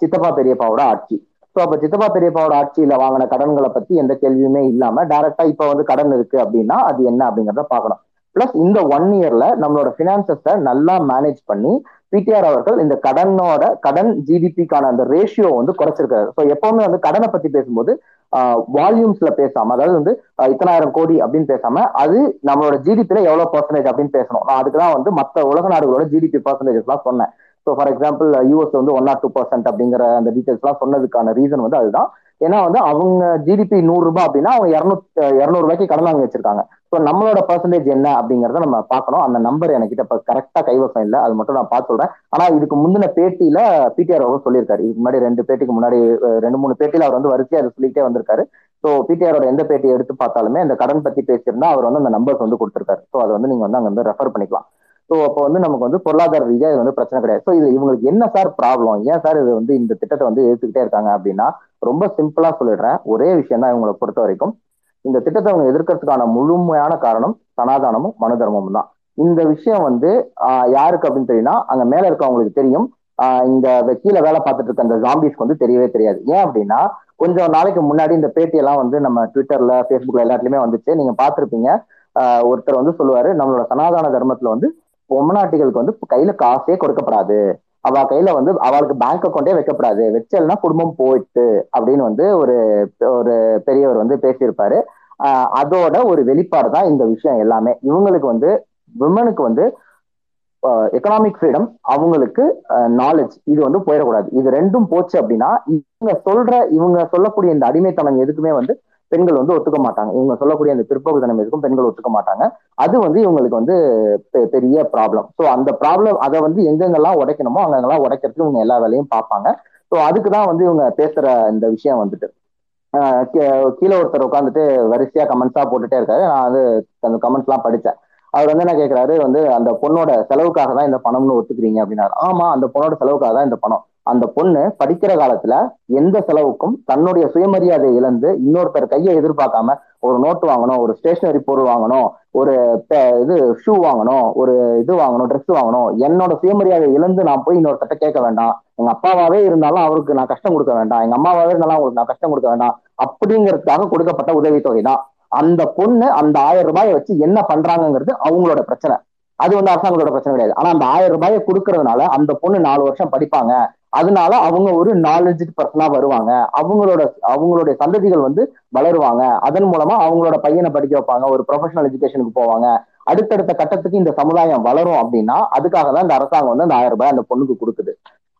சித்தப்பா பெரியப்பாவோட ஆட்சி. ஸோ அப்ப சித்தப்பா பெரியப்பாவோட ஆட்சியில வாங்கின கடன்களை பத்தி எந்த கேள்வியுமே இல்லாம டைரக்டா இப்ப வந்து கடன் இருக்கு அப்படின்னா அது என்ன அப்படிங்கறத பார்க்கணும். பிளஸ் இந்த ஒன் இயர்ல நம்மளோட பினான்சஸை நல்லா மேனேஜ் பண்ணி பிடிஆர் அவர்கள் இந்த கடனோட கடன் ஜிடிபிக்கான அந்த ரேஷியோ வந்து குறைச்சிருக்காரு. ஸோ எப்பவுமே வந்து கடனை பத்தி பேசும்போது வால்யூம்ஸ்ல பேசாம அதாவது வந்து இத்தனாயிரம் கோடி அப்படின்னு பேசாம அது நம்மளோட ஜிடிபில எவ்வளவு பர்சன்டேஜ் அப்படின்னு பேசணும். நான் அதுக்கு தான் வந்து மற்ற உலக நாடுகளோட ஜிடிபி பர்சன்டேஜஸ்லாம் சொன்னேன். ஸோ ஃபார் எக்ஸாம்பிள் யூஎஸ் வந்து ஒன் ஆர் டூ பர்சன்ட் அப்படிங்கிற அந்த டீடைல்ஸ்லாம் சொன்னதுக்கான ரீசன் வந்து அதுதான். ஏன்னா வந்து அவங்க ஜிடிபி நூறு ரூபாய் அப்படின்னா அவங்க இரநூத்தி இரநூறு ரூபாய்க்கு கடன் வாங்கி வச்சிருக்காங்க. ஸோ நம்மளோட பர்சன்டேஜ் என்ன அப்படிங்கறத நம்ம பார்க்கணும். அந்த நம்பர் எனக்கிட்ட இப்போ கரெக்டாக கைவசம் இல்லை. அது மட்டும் நான் பார்த்து சொல்றேன். ஆனா இதுக்கு முந்தின பேட்டியில பிடிஆர் அவர் சொல்லியிருக்காரு. இதுக்கு முன்னாடி ரெண்டு பேட்டிக்கு முன்னாடி ரெண்டு மூணு பேட்டியில அவர் வந்து வரிசையா அதை சொல்லிட்டே வந்திருக்காரு. ஸோ பிடிஆரோட எந்த பேட்டி எடுத்து பார்த்தாலுமே அந்த கடன் பத்தி பேசியிருந்தா அவர் வந்து அந்த நம்பர்ஸ் வந்து கொடுத்துருக்காரு. ஸோ அதை வந்து நீங்க வந்து அங்க வந்து ரெஃபர் பண்ணிக்கலாம். ஸோ அப்போ வந்து நமக்கு வந்து பொருளாதார ரீதியாக இது வந்து பிரச்சனை கிடையாது. ஸோ இது இவங்களுக்கு என்ன சார் ப்ராப்ளம் ஏன் சார் இது வந்து இந்த திட்டத்தை வந்து எடுத்துக்கிட்டே இருக்காங்க அப்படின்னா ரொம்ப சிம்பிளா சொல்லிடுறேன். ஒரே விஷயம் தான் இவங்களை பொறுத்த வரைக்கும். இந்த திட்டத்தை அவங்க எதிர்க்கிறதுக்கான முழுமையான காரணம் சனாதானமும் மனு தர்மமும் தான். இந்த விஷயம் வந்து யாருக்கு அப்படின்னு தெரியும்னா அங்க மேல இருக்கவங்களுக்கு தெரியும். இந்த கீழே வேலை பார்த்துட்டு இருக்க அந்த ஜாம்பிஸ்க்கு வந்து தெரியவே தெரியாது. ஏன் அப்படின்னா கொஞ்சம் நாளைக்கு முன்னாடி இந்த பேட்டியெல்லாம் வந்து நம்ம ட்விட்டர்ல ஃபேஸ்புக்ல எல்லாத்துலயுமே வந்துச்சு. நீங்க பார்த்துருப்பீங்க. ஒருத்தர் வந்து சொல்லுவாரு நம்மளோட சனாதன தர்மத்துல வந்து பொம்மநாட்டிகளுக்கு வந்து கையில காசே கொடுக்கப்படாது. அவ கையில வந்து அவளுக்கு பேங்க் அக்கௌண்டே வைக்கப்படாது. வச்சல்னா குடும்பம் போயிட்டு அப்படின்னு வந்து ஒரு ஒரு பெரியவர் வந்து பேசியிருப்பாரு. அதோட ஒரு வெளிப்பாடு தான் இந்த விஷயம் எல்லாமே. இவங்களுக்கு வந்து விமனுக்கு வந்து எக்கனாமிக் ஃப்ரீடம் அவங்களுக்கு நாலேஜ் இது வந்து போயிடக்கூடாது. இது ரெண்டும் போச்சு அப்படின்னா இவங்க சொல்ற இவங்க சொல்லக்கூடிய இந்த அடிமைத்தனம் எதுக்குமே வந்து பெண்கள் வந்து ஒத்துக்க மாட்டாங்க. இவங்க சொல்லக்கூடிய அந்த பிற்போக்குத்தனம் இருக்கும் பெண்கள் ஒத்துக்க மாட்டாங்க. அது வந்து இவங்களுக்கு வந்து பெ- பெரிய ப்ராப்ளம் ஸோ அந்த ப்ராப்ளம் அதை வந்து எங்கெங்கெல்லாம் உடைக்கணுமோ அங்கெல்லாம் உடைக்கிறதுக்கு இவங்க எல்லா வேலையும் பார்ப்பாங்க. ஸோ அதுக்கு தான் வந்து இவங்க பேசுற இந்த விஷயம் வந்துட்டு. ஆஹ் கீழே ஒருத்தர் உட்காந்துட்டு வரிசையா கமெண்ட்ஸா போட்டுட்டே இருக்காரு. நான் வந்து அந்த கமெண்ட்ஸ் எல்லாம் படிச்சேன். அவர் வந்து என்ன கேட்கிறாரு வந்து அந்த பொண்ணோட செலவுக்காக தான் இந்த பணம்னு ஒத்துக்கிறீங்க அப்படின்னாரு. ஆமா அந்த பொண்ணோட செலவுக்காக தான் இந்த பணம். அந்த பொண்ணு படிக்கிற காலத்துல எந்த செலவுக்கும் தன்னுடைய சுயமரியாதை இழந்து இன்னொருத்தர் கையை எதிர்பார்க்காம ஒரு நோட்டு வாங்கணும் ஒரு ஸ்டேஷனரி பொருள் வாங்கணும் ஒரு இது ஷூ வாங்கணும் ஒரு இது வாங்கணும் ட்ரெஸ் வாங்கணும். என்னோட சுயமரியாதை இழந்து நான் போய் இன்னொருத்தட்ட கேட்க வேண்டாம். எங்க அப்பாவாவே இருந்தாலும் அவருக்கு நான் கஷ்டம் கொடுக்க வேண்டாம். எங்க அம்மாவாவே இருந்தாலும் அவங்களுக்கு நான் கஷ்டம் கொடுக்க வேண்டாம். அப்படிங்கிறதுக்காக கொடுக்கப்பட்ட உதவித்தொகை தான் அந்த பொண்ணு அந்த ஆயிரம் ரூபாயை வச்சு என்ன பண்றாங்கிறது அவங்களோட பிரச்சனை. அது வந்து அரசாங்கத்தோட பிரச்சனை கிடையாது. ஆனா அந்த ஆயிரம் ரூபாயை கொடுக்கறதுனால அந்த பொண்ணு நாலு வருஷம் படிப்பாங்க. அதனால அவங்க ஒரு நாலேஜ் பர்சனா வருவாங்க. அவங்களோட அவங்களுடைய சந்ததிகள் வந்து வளருவாங்க. அதன் மூலமா அவங்களோட பையனை படிக்க வைப்பாங்க ஒரு ப்ரொஃபஷனல் எஜுகேஷனுக்கு போவாங்க. அடுத்தடுத்த கட்டத்துக்கு இந்த சமுதாயம் வளரும் அப்படின்னா அதுக்காக தான் இந்த அரசாங்கம் வந்து அந்த ஆயிரம் ரூபாய் அந்த பொண்ணுக்கு கொடுக்குது.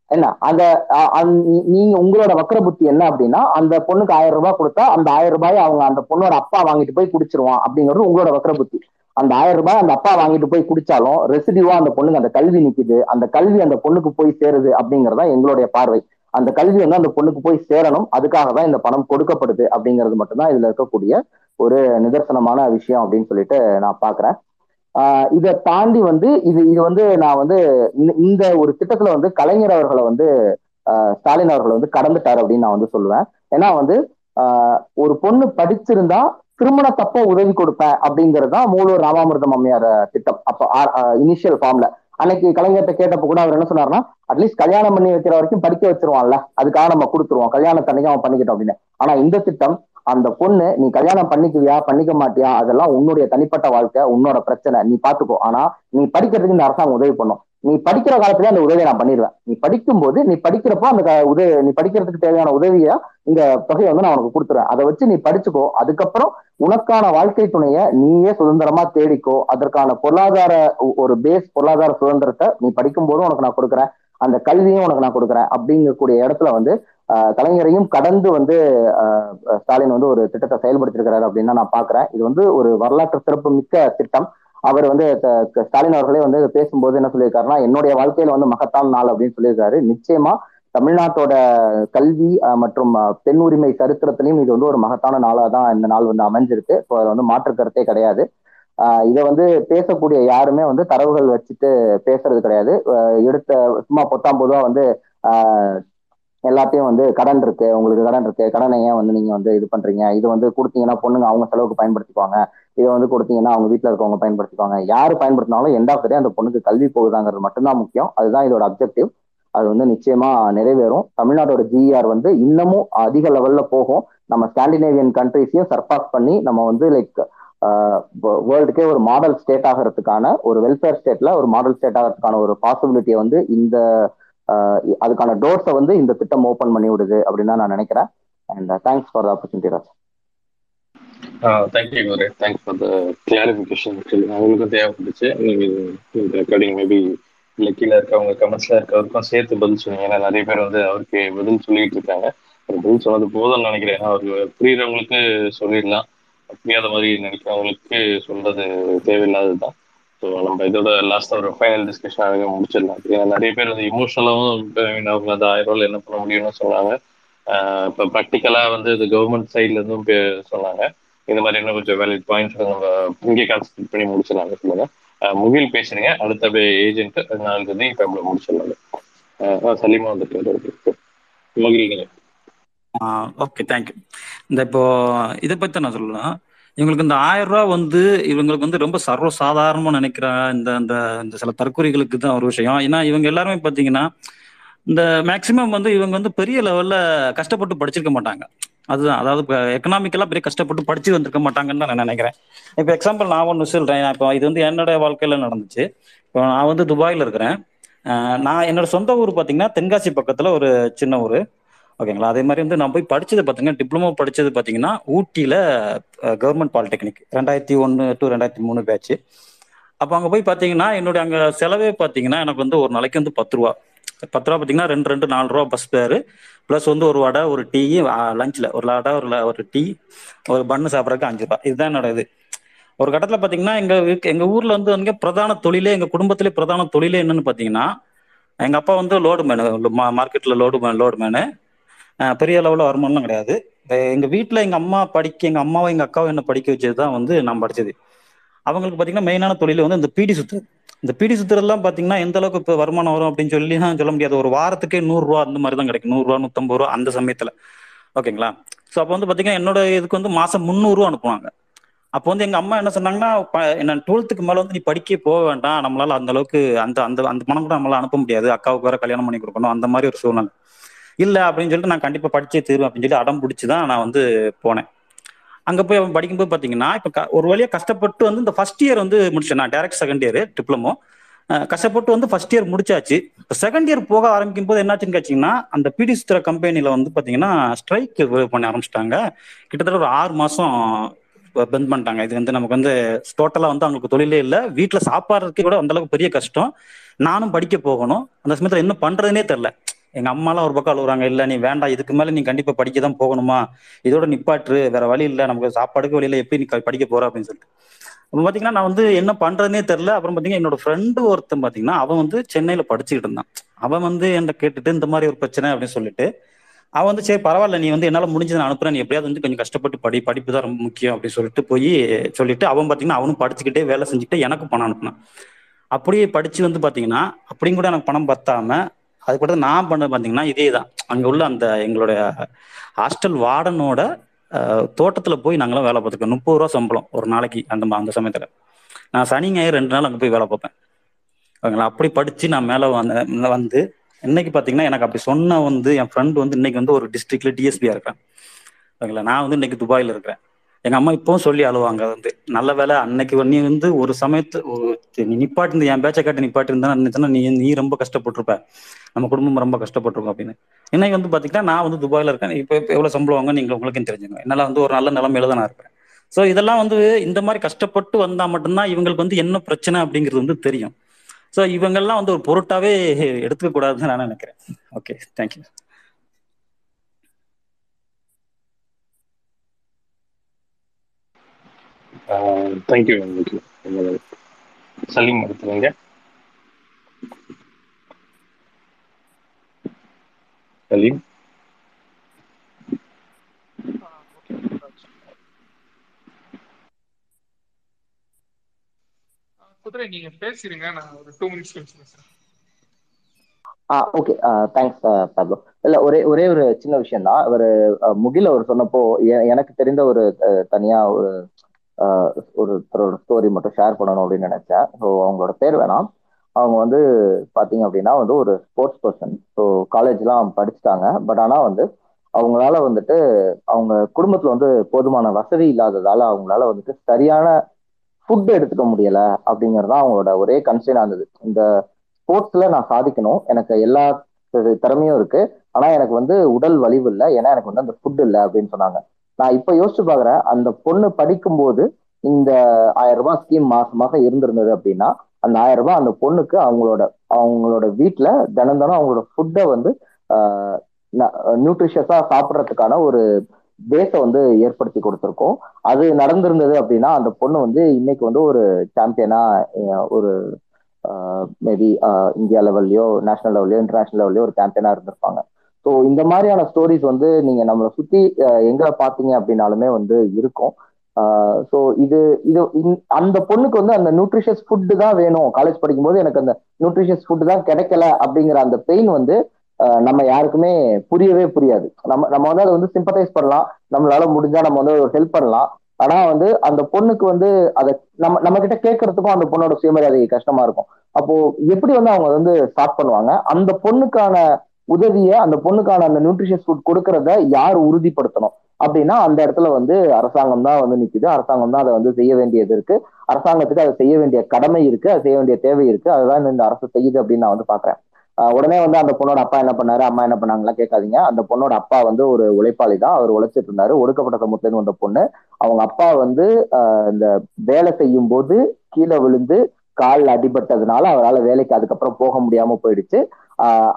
என்ன? அந்த நீ- நீங்க உங்களோட வக்கர புத்தி என்ன அப்படின்னா அந்த பொண்ணுக்கு ஆயிரம் ரூபாய் கொடுத்தா அந்த ஆயிரம் ரூபாய் அவங்க அந்த பொண்ணோட அப்பா வாங்கிட்டு போய் குடிச்சிருவான் அப்படிங்கிறது உங்களோட வக்கர புத்தி. அந்த ஆயிரம் ரூபாய் அந்த அப்பா வாங்கிட்டு போய் குடிச்சாலும் ரெசிடிவா அந்த பொண்ணுக்கு அந்த கல்வி நிக்குது. அந்த கல்வி அந்த பொண்ணுக்கு போய் சேருது அப்படிங்கறதா எங்களுடைய பார்வை. அந்த கல்வி வந்து அந்த பொண்ணுக்கு போய் சேரணும். அதுக்காக தான் இந்த பணம் கொடுக்கப்படுது அப்படிங்கிறது மட்டும்தான் இதுல இருக்கக்கூடிய ஒரு நிதர்சனமான விஷயம் அப்படின்னு சொல்லிட்டு நான் பாக்குறேன் ஆஹ் இதை தாண்டி வந்து இது இது வந்து நான் வந்து இந்த- இந்த ஒரு திட்டத்துல வந்து கலைஞர் அவர்களை வந்து ஆஹ் ஸ்டாலின் அவர்களை வந்து கடந்துட்டார் அப்படின்னு நான் வந்து சொல்லுவேன். ஏன்னா வந்து ஒரு பொண்ணு படிச்சிருந்தா திருமணத்தப்ப உதவி கொடுப்பேன் அப்படிங்கிறது தான் மூலூர் ராமாமிர்தம் அம்மையார் திட்டம். அப்போ இனிஷியல் ஃபார்ம்ல அன்னைக்கு கலைஞர்கிட்ட கேட்டப்ப கூட அவர் என்ன சொன்னாருன்னா அட்லீஸ்ட் கல்யாணம் பண்ணி வைக்கிற வரைக்கும் படிக்க வச்சிருவான்ல அதுக்காக நம்ம கொடுத்துருவோம். கல்யாணத்தன்னைக்கு அவன் பண்ணிக்கிட்டோம் அப்படின்னு. ஆனா இந்த திட்டம் அந்த பொண்ணு நீ கல்யாணம் பண்ணிக்குவியா பண்ணிக்க மாட்டியா? அதெல்லாம் உன்னுடைய தனிப்பட்ட வாழ்க்கை உன்னோட பிரச்சனை. நீ பாத்துக்கோ. ஆனா நீ படிக்கிறதுக்கு இந்த அரசாங்கம் உதவி பண்ணும். நீ படிக்கிற காலத்துல அந்த உதவியை நான் பண்ணிடுவேன் நீ படிக்கும் போது நீ படிக்கிறப்போ அந்த க- உதவி நீ படிக்கிறதுக்கு தேவையான உதவிய இந்த தொகையை வந்து நான் உனக்கு கொடுத்துருவேன் அதை வச்சு நீ படிச்சுக்கோ. அதுக்கப்புறம் உனக்கான வாழ்க்கை துணையை நீயே சுதந்திரமா தேடிக்கோ. அதற்கான பொருளாதார ஒரு பேஸ் பொருளாதார சுதந்திரத்தை நீ படிக்கும் போதும் உனக்கு நான் கொடுக்குறேன். அந்த கல்வியும் உனக்கு நான் கொடுக்குறேன். அப்படிங்கக்கூடிய இடத்துல வந்து ஆஹ், கலைஞரையும் கடந்து வந்து ஆஹ், ஸ்டாலின் வந்து ஒரு திட்டத்தை செயல்படுத்திருக்கிறாரு அப்படின்னு நான் பாக்குறேன் இது வந்து ஒரு வரலாற்று சிறப்பு மிக்க திட்டம். அவர் வந்து ஸ்டாலின் அவர்களே வந்து பேசும்போது என்ன சொல்லியிருக்காருன்னா என்னுடைய வாழ்க்கையில வந்து மகத்தான நாள் அப்படின்னு சொல்லியிருக்காரு. நிச்சயமா தமிழ்நாட்டோட கல்வி மற்றும் பெண் உரிமை சரித்திரத்திலையும் இது வந்து ஒரு மகத்தான நாளா தான் இந்த நாள் வந்து அமைஞ்சிருக்கு. ஸோ அது வந்து மாற்று கருத்தே கிடையாது. ஆஹ் இதை வந்து பேசக்கூடிய யாருமே வந்து தரவுகள் வச்சுட்டு பேசுறது கிடையாது. எடுத்த சும்மா பொத்தாம் பொதுவா வந்து ஆஹ் எல்லாத்தையும் வந்து கடன் இருக்கு. உங்களுக்கு கடன் இருக்கு. கடனை ஏன் வந்து நீங்க வந்து இது பண்றீங்க. இது வந்து கொடுத்தீங்கன்னா பொண்ணுங்க அவங்க செலவுக்கு பயன்படுத்திக்குவாங்க. இதை வந்து கொடுத்தீங்கன்னா அவங்க வீட்டில் இருக்கவங்க பயன்படுத்திக்குவாங்க. யார் பயன்படுத்தினாலும் எண்ட் ஆஃப் அந்த பொண்ணுக்கு கல்வி போகுதாங்கிறது மட்டும்தான் முக்கியம். அதுதான் இதோட அப்ஜெக்டிவ் அது வந்து நிச்சயமா நிறைவேறும். தமிழ்நாட்டோட ஜிஆர் வந்து இன்னமும் அதிக லெவல்ல போகும். நம்ம ஸ்காண்டினேவியன் கண்ட்ரிஸையும் சர்பாஸ் பண்ணி நம்ம வந்து லைக் வேர்ல்டுக்கே ஒரு மாடல் ஸ்டேட் ஆகிறதுக்கான ஒரு வெல்ஃபேர் ஸ்டேட்ல ஒரு மாடல் ஸ்டேட் ஆகிறதுக்கான ஒரு பாசிபிலிட்டியை வந்து இந்த அதுக்கான டோர்ஸை வந்து இந்த திட்டம் ஓப்பன் பண்ணி விடுது அப்படின்னு நான் நினைக்கிறேன். And thanks for the opportunity Raj thank you Guru. Thanks for the clarification அவங்களுக்கும் தேவைப்பட்டுச்சு. நீங்கள் ரெக்கார்டிங் மேபி இல்லை கீழே இருக்கவங்க கமெண்ட்ஸில் இருக்கவருக்கும் சேர்த்து பதில் சொன்னீங்க ஏன்னா நிறைய பேர் வந்து அவருக்கு பதில் சொல்லிட்டு இருக்காங்க. அவர் பதில் சொன்னது போதும்னு நினைக்கிறேன். ஏன்னா அவருக்கு புரியுறவங்களுக்கு சொல்லிடலாம். புரியாத மாதிரி நினைக்கிறவங்களுக்கு சொல்றது தேவையில்லாதது தான் ஸோ நம்ம இதோட லாஸ்ட் ஒரு ஃபைனல் டிஸ்கஷன் முடிச்சிடலாம். ஏன்னா நிறைய பேர் வந்து இமோஷனலாகவும் அவங்க அந்த ஆயிரம் ரூபாயில் என்ன பண்ண முடியும்னு சொன்னாங்க. இப்போ ப்ராக்டிக்கலாக வந்து இது கவர்மெண்ட் சைட்லேருந்தும் சொன்னாங்க. இந்த மாதிரி என்ன கொஞ்சம் வேலிட் பாயிண்ட்ஸ் நம்ம இங்கே கான்சென்ட்ரேட் பண்ணி முடிச்சிடலாங்க சொல்லுங்க? முகில் பேசுறீங்க. அடுத்த ஏஜென்ட் நாலு தேதி இப்போ நம்மள முடிச்சிடலாங்க. சலீமா வந்துட்டு முகில் நீங்க ஓகே தேங்க்யூ இந்த இப்போ இதை பத்தி நான் சொல்லலாம். இவங்களுக்கு இந்த ஆயிரம் ரூபா வந்து இவங்களுக்கு வந்து ரொம்ப சர்வ சாதாரணமா நினைக்கிற இந்த அந்த இந்த சில தற்கொலைகளுக்கு தான் ஒரு விஷயம். ஏன்னா இவங்க எல்லாருமே பாத்தீங்கன்னா இந்த மேக்சிமம் வந்து இவங்க வந்து பெரிய லெவல்ல கஷ்டப்பட்டு படிச்சிருக்க மாட்டாங்க. அதுதான். அதாவது இப்போ பெரிய கஷ்டப்பட்டு படிச்சு வந்திருக்க மாட்டாங்கன்னு நான் நினைக்கிறேன். இப்போ எக்ஸாம்பிள் நான் ஒன்று சொல்றேன். இப்போ இது வந்து என்னோட வாழ்க்கையில நடந்துச்சு. இப்போ நான் வந்து துபாயில் இருக்கிறேன். நான் என்னோட சொந்த ஊர் பார்த்தீங்கன்னா தென்காசி பக்கத்தில் ஒரு சின்ன ஊர். ஓகேங்களா? அதே மாதிரி வந்து நான் போய் படித்தது பார்த்தீங்கன்னா டிப்ளமோ படித்தது பார்த்தீங்கன்னா ஊட்டியில் கவர்மெண்ட் பாலிடெக்னிக் ரெண்டாயிரத்தி ஒன்று டு ரெண்டாயிரத்தி மூணு பேட்ச் அப்போ அங்கே போய் பார்த்தீங்கன்னா என்னுடைய அங்கே செலவே பார்த்தீங்கன்னா எனக்கு வந்து ஒரு நாளைக்கு வந்து பத்து ரூபா. பத்து ரூபா பார்த்தீங்கன்னா ரெண்டு ரெண்டு நாலு ரூபா பஸ் பேர் ப்ளஸ் வந்து ஒரு வடை ஒரு டீ லஞ்சில் ஒரு வடை ஒரு ஒரு டீ ஒரு பண்ணு சாப்பிட்றதுக்கு அஞ்சு ரூபா. இதுதான் என்னோட இது. ஒரு கட்டத்தில் பார்த்தீங்கன்னா எங்கள் எங்கள் ஊரில் வந்து வந்து பிரதான தொழிலே எங்கள் குடும்பத்திலே பிரதான தொழிலே என்னன்னு பார்த்தீங்கன்னா எங்கள் அப்பா வந்து லோடு மேனு மார்க்கெட்டில் லோடு மேன் லோடு மேனு பெரிய லெவலில் வருமானம்லாம் கிடையாது. எங்கள் வீட்டில் எங்கள் அம்மா படிக்க எங்கள் அம்மாவும் எங்கள் அக்காவும் என்ன படிக்க வச்சது தான் வந்து நான் படித்தது அவங்களுக்கு பார்த்தீங்கன்னா மெயினான தொழில் வந்து இந்த பீடி சுத்து. இந்த பிடி சுத்துறதுலாம் பார்த்தீங்கன்னா எந்த அளவுக்கு இப்போ வருமானம் வரும் அப்படின்னு சொல்லி தான் சொல்ல முடியாது. ஒரு வாரத்துக்கே நூறுரூவா அந்த மாதிரி தான் கிடைக்கும். நூறுரூவா நூற்றம்பது ரூபா அந்த சமயத்தில். ஓகேங்களா? ஸோ அப்போ வந்து பாத்தீங்கன்னா என்னோட இதுக்கு வந்து மாதம் முந்நூறுரூவா அனுப்புவாங்க. அப்போ வந்து எங்கள் அம்மா என்ன சொன்னாங்கன்னா என்ன டுவெல்த்துக்கு மேலே வந்து நீ படிக்க போக வேண்டாம். நம்மளால அந்த அளவுக்கு அந்த அந்த அந்த பணம் கூட நம்மளால அனுப்ப முடியாது. அக்காவுக்கு வேற கல்யாணம் பண்ணி கொடுக்கணும். அந்த மாதிரி ஒரு சூழ்நிலை. இல்லை அப்படின்னு சொல்லிட்டு நான் கண்டிப்பாக படிச்சே தீருவேன் அப்படின்னு சொல்லி அடம் பிடிச்சி தான் நான் வந்து போனேன். அங்க போய் அவன் படிக்கும்போது பாத்தீங்கன்னா இப்ப ஒரு வழியா கஷ்டப்பட்டு வந்து இந்த ஃபர்ஸ்ட் இயர் வந்து முடிச்சேன் நான் டேரக்ட் செகண்ட் இயர் டிப்ளமோ கஷ்டப்பட்டு வந்து ஃபர்ஸ்ட் இயர் முடிச்சாச்சு. இப்போ செகண்ட் இயர் போக ஆரம்பிக்கும் போது என்னாச்சுன்னு கேச்சிங்கன்னா அந்த பிடி சுத்திர கம்பெனில வந்து பாத்தீங்கன்னா ஸ்ட்ரைக் பண்ண ஆரம்பிச்சிட்டாங்க. கிட்டத்தட்ட ஒரு ஆறு மாசம் பந்த் பண்ணிட்டாங்க. இது வந்து நமக்கு வந்து டோட்டலா வந்து அவங்களுக்கு தொழிலே இல்லை. வீட்டுல சாப்பாடுறதுக்கு கூட அந்த அளவுக்கு பெரிய கஷ்டம். நானும் படிக்க போகணும். அந்த சமயத்துல என்ன பண்றதுனே தெரியல. எங்க அம்மாலாம் ஒரு பக்கம் அழுகுறாங்க இல்ல நீ வேண்டாம் இதுக்கு மேல நீ கண்டிப்பா படிக்க தான் போகணுமா? இதோட நிப்பாட்டு வேற வழி இல்ல நமக்கு சாப்பாடுக்கு வழியில எப்படி நீ படிக்க போற? அப்படின்னு சொல்லிட்டு. அப்ப பாத்தீங்கன்னா நான் வந்து என்ன பண்றதுனே தெரியல. அப்புறம் பாத்தீங்கன்னா என்னோட ஃப்ரெண்டு ஒருத்தன் பாத்தீங்கன்னா அவன் வந்து சென்னையில படிச்சுக்கிட்டு இருந்தான். அவன் வந்து என்கிட்ட கேட்டுட்டு இந்த மாதிரி ஒரு பிரச்சனை அப்படின்னு சொல்லிட்டு அவன் வந்து சரி பரவாயில்ல நீ வந்து என்னால முடிஞ்சது நான் அனுப்புறேன். நீ எப்படியாவது வந்து கொஞ்சம் கஷ்டப்பட்டு படி படிப்பு தான் ரொம்ப முக்கியம் அப்படின்னு சொல்லிட்டு போய் சொல்லிட்டு அவன் பாத்தீங்கன்னா அவனும் படிச்சுக்கிட்டே வேலை செஞ்சுட்டு எனக்கு பணம் அனுப்புனான். அப்படியே படிச்சு வந்து பாத்தீங்கன்னா அப்படியும் கூட எனக்கு பணம் பத்தாம அது கூட நான் பண்ண பார்த்தீங்கன்னா இதே தான் அங்கே உள்ள அந்த எங்களுடைய ஹாஸ்டல் வார்டனோட தோட்டத்தில் போய் நாங்களாம் வேலை பார்த்துக்கோம் முப்பது ரூபா சம்பளம் ஒரு நாளைக்கு அந்த அந்த சமயத்தில். நான் சனி ஞாயிறு ரெண்டு நாள் அங்கே போய் வேலை பார்ப்பேன். ஓகேங்களா? அப்படி படித்து நான் மேலே வந்த வந்து இன்னைக்கு பார்த்தீங்கன்னா எனக்கு அப்படி சொன்ன வந்து என் ஃப்ரெண்டு வந்து இன்னைக்கு வந்து ஒரு டிஸ்ட்ரிக்ட்ல டிஎஸ்பியாக இருக்கேன். ஓகேங்களா? நான் வந்து இன்னைக்கு துபாயில் இருக்கிறேன். எங்க அம்மா இப்பவும் சொல்லி அழுவாங்க. வந்து நல்ல வேலை அன்னைக்கு நீ வந்து ஒரு சமயத்து நீ நிப்பாட்டு என் பேச்சை காட்டி நிப்பாட்டு இருந்தா நீ நீ ரொம்ப கஷ்டப்பட்டிருப்ப. நம்ம குடும்பம் ரொம்ப கஷ்டப்பட்டிருக்கோம் அப்படின்னு. இன்னைக்கு வந்து பாத்தீங்கன்னா நான் வந்து துபாயில இருக்கேன். இப்போ இப்போ எவ்வளவு சம்பளம் வாங்க நீங்க உங்களுக்கும் தெரிஞ்சுங்க என்னால வந்து ஒரு நல்ல நிலைமையில தான் நான் இருக்கிறேன் ஸோ இதெல்லாம் வந்து இந்த மாதிரி கஷ்டப்பட்டு வந்தா மட்டும்தான் இவங்களுக்கு வந்து என்ன பிரச்சனை அப்படிங்கிறது வந்து தெரியும். ஸோ இவங்கெல்லாம் வந்து ஒரு பொருட்டாவே எடுத்துக்க கூடாதுன்னு நான் நினைக்கிறேன். Okay thank you thank you thank you Salim எடுத்துருங்க சலீம் குதிரை நீங்க பேசிருங்க. நான் ஒரு டூ மினிட்ஸ் கழிச்சு பேசுறேன் ஆ ஓகே தேங்க்ஸ் பப்ளோ இல்ல ஒரே ஒரே ஒரு சின்ன விஷயம் தான் அவர் முகில் அவர் சொன்னப்போ எனக்கு தெரிந்த ஒரு தனியா ஒரு ஒரு ஒருத்தரோட ஸ்டோரி மட்டும் ஷேர் பண்ணணும் அப்படின்னு நினைச்சேன். ஸோ அவங்களோட பேர் வேணாம். அவங்க வந்து பார்த்தீங்க அப்படின்னா வந்து ஒரு ஸ்போர்ட்ஸ் பர்சன் ஸோ காலேஜ்லாம் படிச்சுட்டாங்க. பட் ஆனால் வந்து அவங்களால வந்துட்டு அவங்க குடும்பத்தில் வந்து போதுமான வசதி இல்லாததால அவங்களால வந்துட்டு சரியான ஃபுட் எடுத்துக்க முடியல அப்படிங்கிறது தான் அவங்களோட ஒரே கன்சர்னாக இருந்தது. இந்த ஸ்போர்ட்ஸில் நான் சாதிக்கணும். எனக்கு எல்லா திறமையும் இருக்குது ஆனால் எனக்கு வந்து உடல் வலிவு இல்லை. ஏன்னா எனக்கு வந்து அந்த ஃபுட் இல்லை அப்படின்னு சொன்னாங்க. நான் இப்ப யோசிச்சு பாக்குறேன். அந்த பொண்ணு படிக்கும்போது இந்த ஆயிரம் ரூபாய் ஸ்கீம் மாசம் மாசம் இருந்திருந்தது அப்படின்னா அந்த ஆயிரம் ரூபாய் அந்த பொண்ணுக்கு அவங்களோட அவங்களோட வீட்டுல தினம் தினம் அவங்களோட ஃபுட்டை வந்து நியூட்ரிஷியஸா சாப்பிட்றதுக்கான ஒரு பேஸை வந்து ஏற்படுத்தி கொடுத்துருக்கோம். அது நடந்திருந்தது அப்படின்னா அந்த பொண்ணு வந்து இன்னைக்கு வந்து ஒரு சாம்பியனா ஒரு மேபி இந்தியா லெவல்லையோ நேஷனல் லெவல்லையோ இன்டர்நேஷனல் லெவல்லையோ ஒரு சாம்பியனா இருந்திருப்பாங்க. ஸோ இந்த மாதிரியான ஸ்டோரிஸ் வந்து நீங்க நம்மளை சுத்தி எங்க பாத்தீங்க அப்படின்னாலுமே வந்து இருக்கும். ஸோ இது இது அந்த பொண்ணுக்கு வந்து அந்த நியூட்ரிஷியஸ் ஃபுட்டு தான் வேணும். காலேஜ் படிக்கும்போது எனக்கு அந்த நியூட்ரிஷியஸ் ஃபுட்டு தான் கிடைக்கல அப்படிங்கிற அந்த பெயின் வந்து நம்ம யாருக்குமே புரியவே புரியாது. நம்ம நம்ம வந்து அதை வந்து சிம்பத்தைஸ் பண்ணலாம். நம்மளால முடிஞ்சா நம்ம வந்து ஒரு ஹெல்ப் பண்ணலாம். ஆனா வந்து அந்த பொண்ணுக்கு வந்து அதை நம்ம நம்ம கிட்ட கேட்கறதுக்கும் அந்த பொண்ணோட சுயமரியாதை கஷ்டமா இருக்கும். அப்போ எப்படி வந்து அவங்க வந்து ஸ்டார்ட் பண்ணுவாங்க? அந்த பொண்ணுக்கான உதவியை அந்த பொண்ணுக்கான அந்த நியூட்ரிஷன் ஃபுட் கொடுக்கறத யார் உறுதிப்படுத்தணும்? அப்படின்னா அந்த இடத்துல வந்து அரசாங்கம் தான் வந்து நிக்குது. அரசாங்கம் தான் அதை வந்து செய்ய வேண்டியது இருக்கு. அரசாங்கத்துக்கு அதை செய்ய வேண்டிய கடமை இருக்கு. அதை செய்ய வேண்டிய தேவை இருக்கு. அதுதான் இந்த அரசு செய்யுது அப்படின்னு நான் வந்து பாக்குறேன். உடனே வந்து அந்த பொண்ணோட அப்பா என்ன பண்ணாரு? அம்மா என்ன பண்ணாங்களா கேட்காதீங்க. அந்த பொண்ணோட அப்பா வந்து ஒரு உழைப்பாளி தான். அவர் உழைச்சிட்டு இருந்தாரு. ஒடுக்கப்பட்ட சமூகத்துல வந்த பொண்ணு. அவங்க அப்பா வந்து ஆஹ் இந்த வேலை செய்யும் போது கீழே விழுந்து கால் அடிபட்டதுனால அவரால் வேலைக்கு அதுக்கப்புறம் போக முடியாம போயிடுச்சு.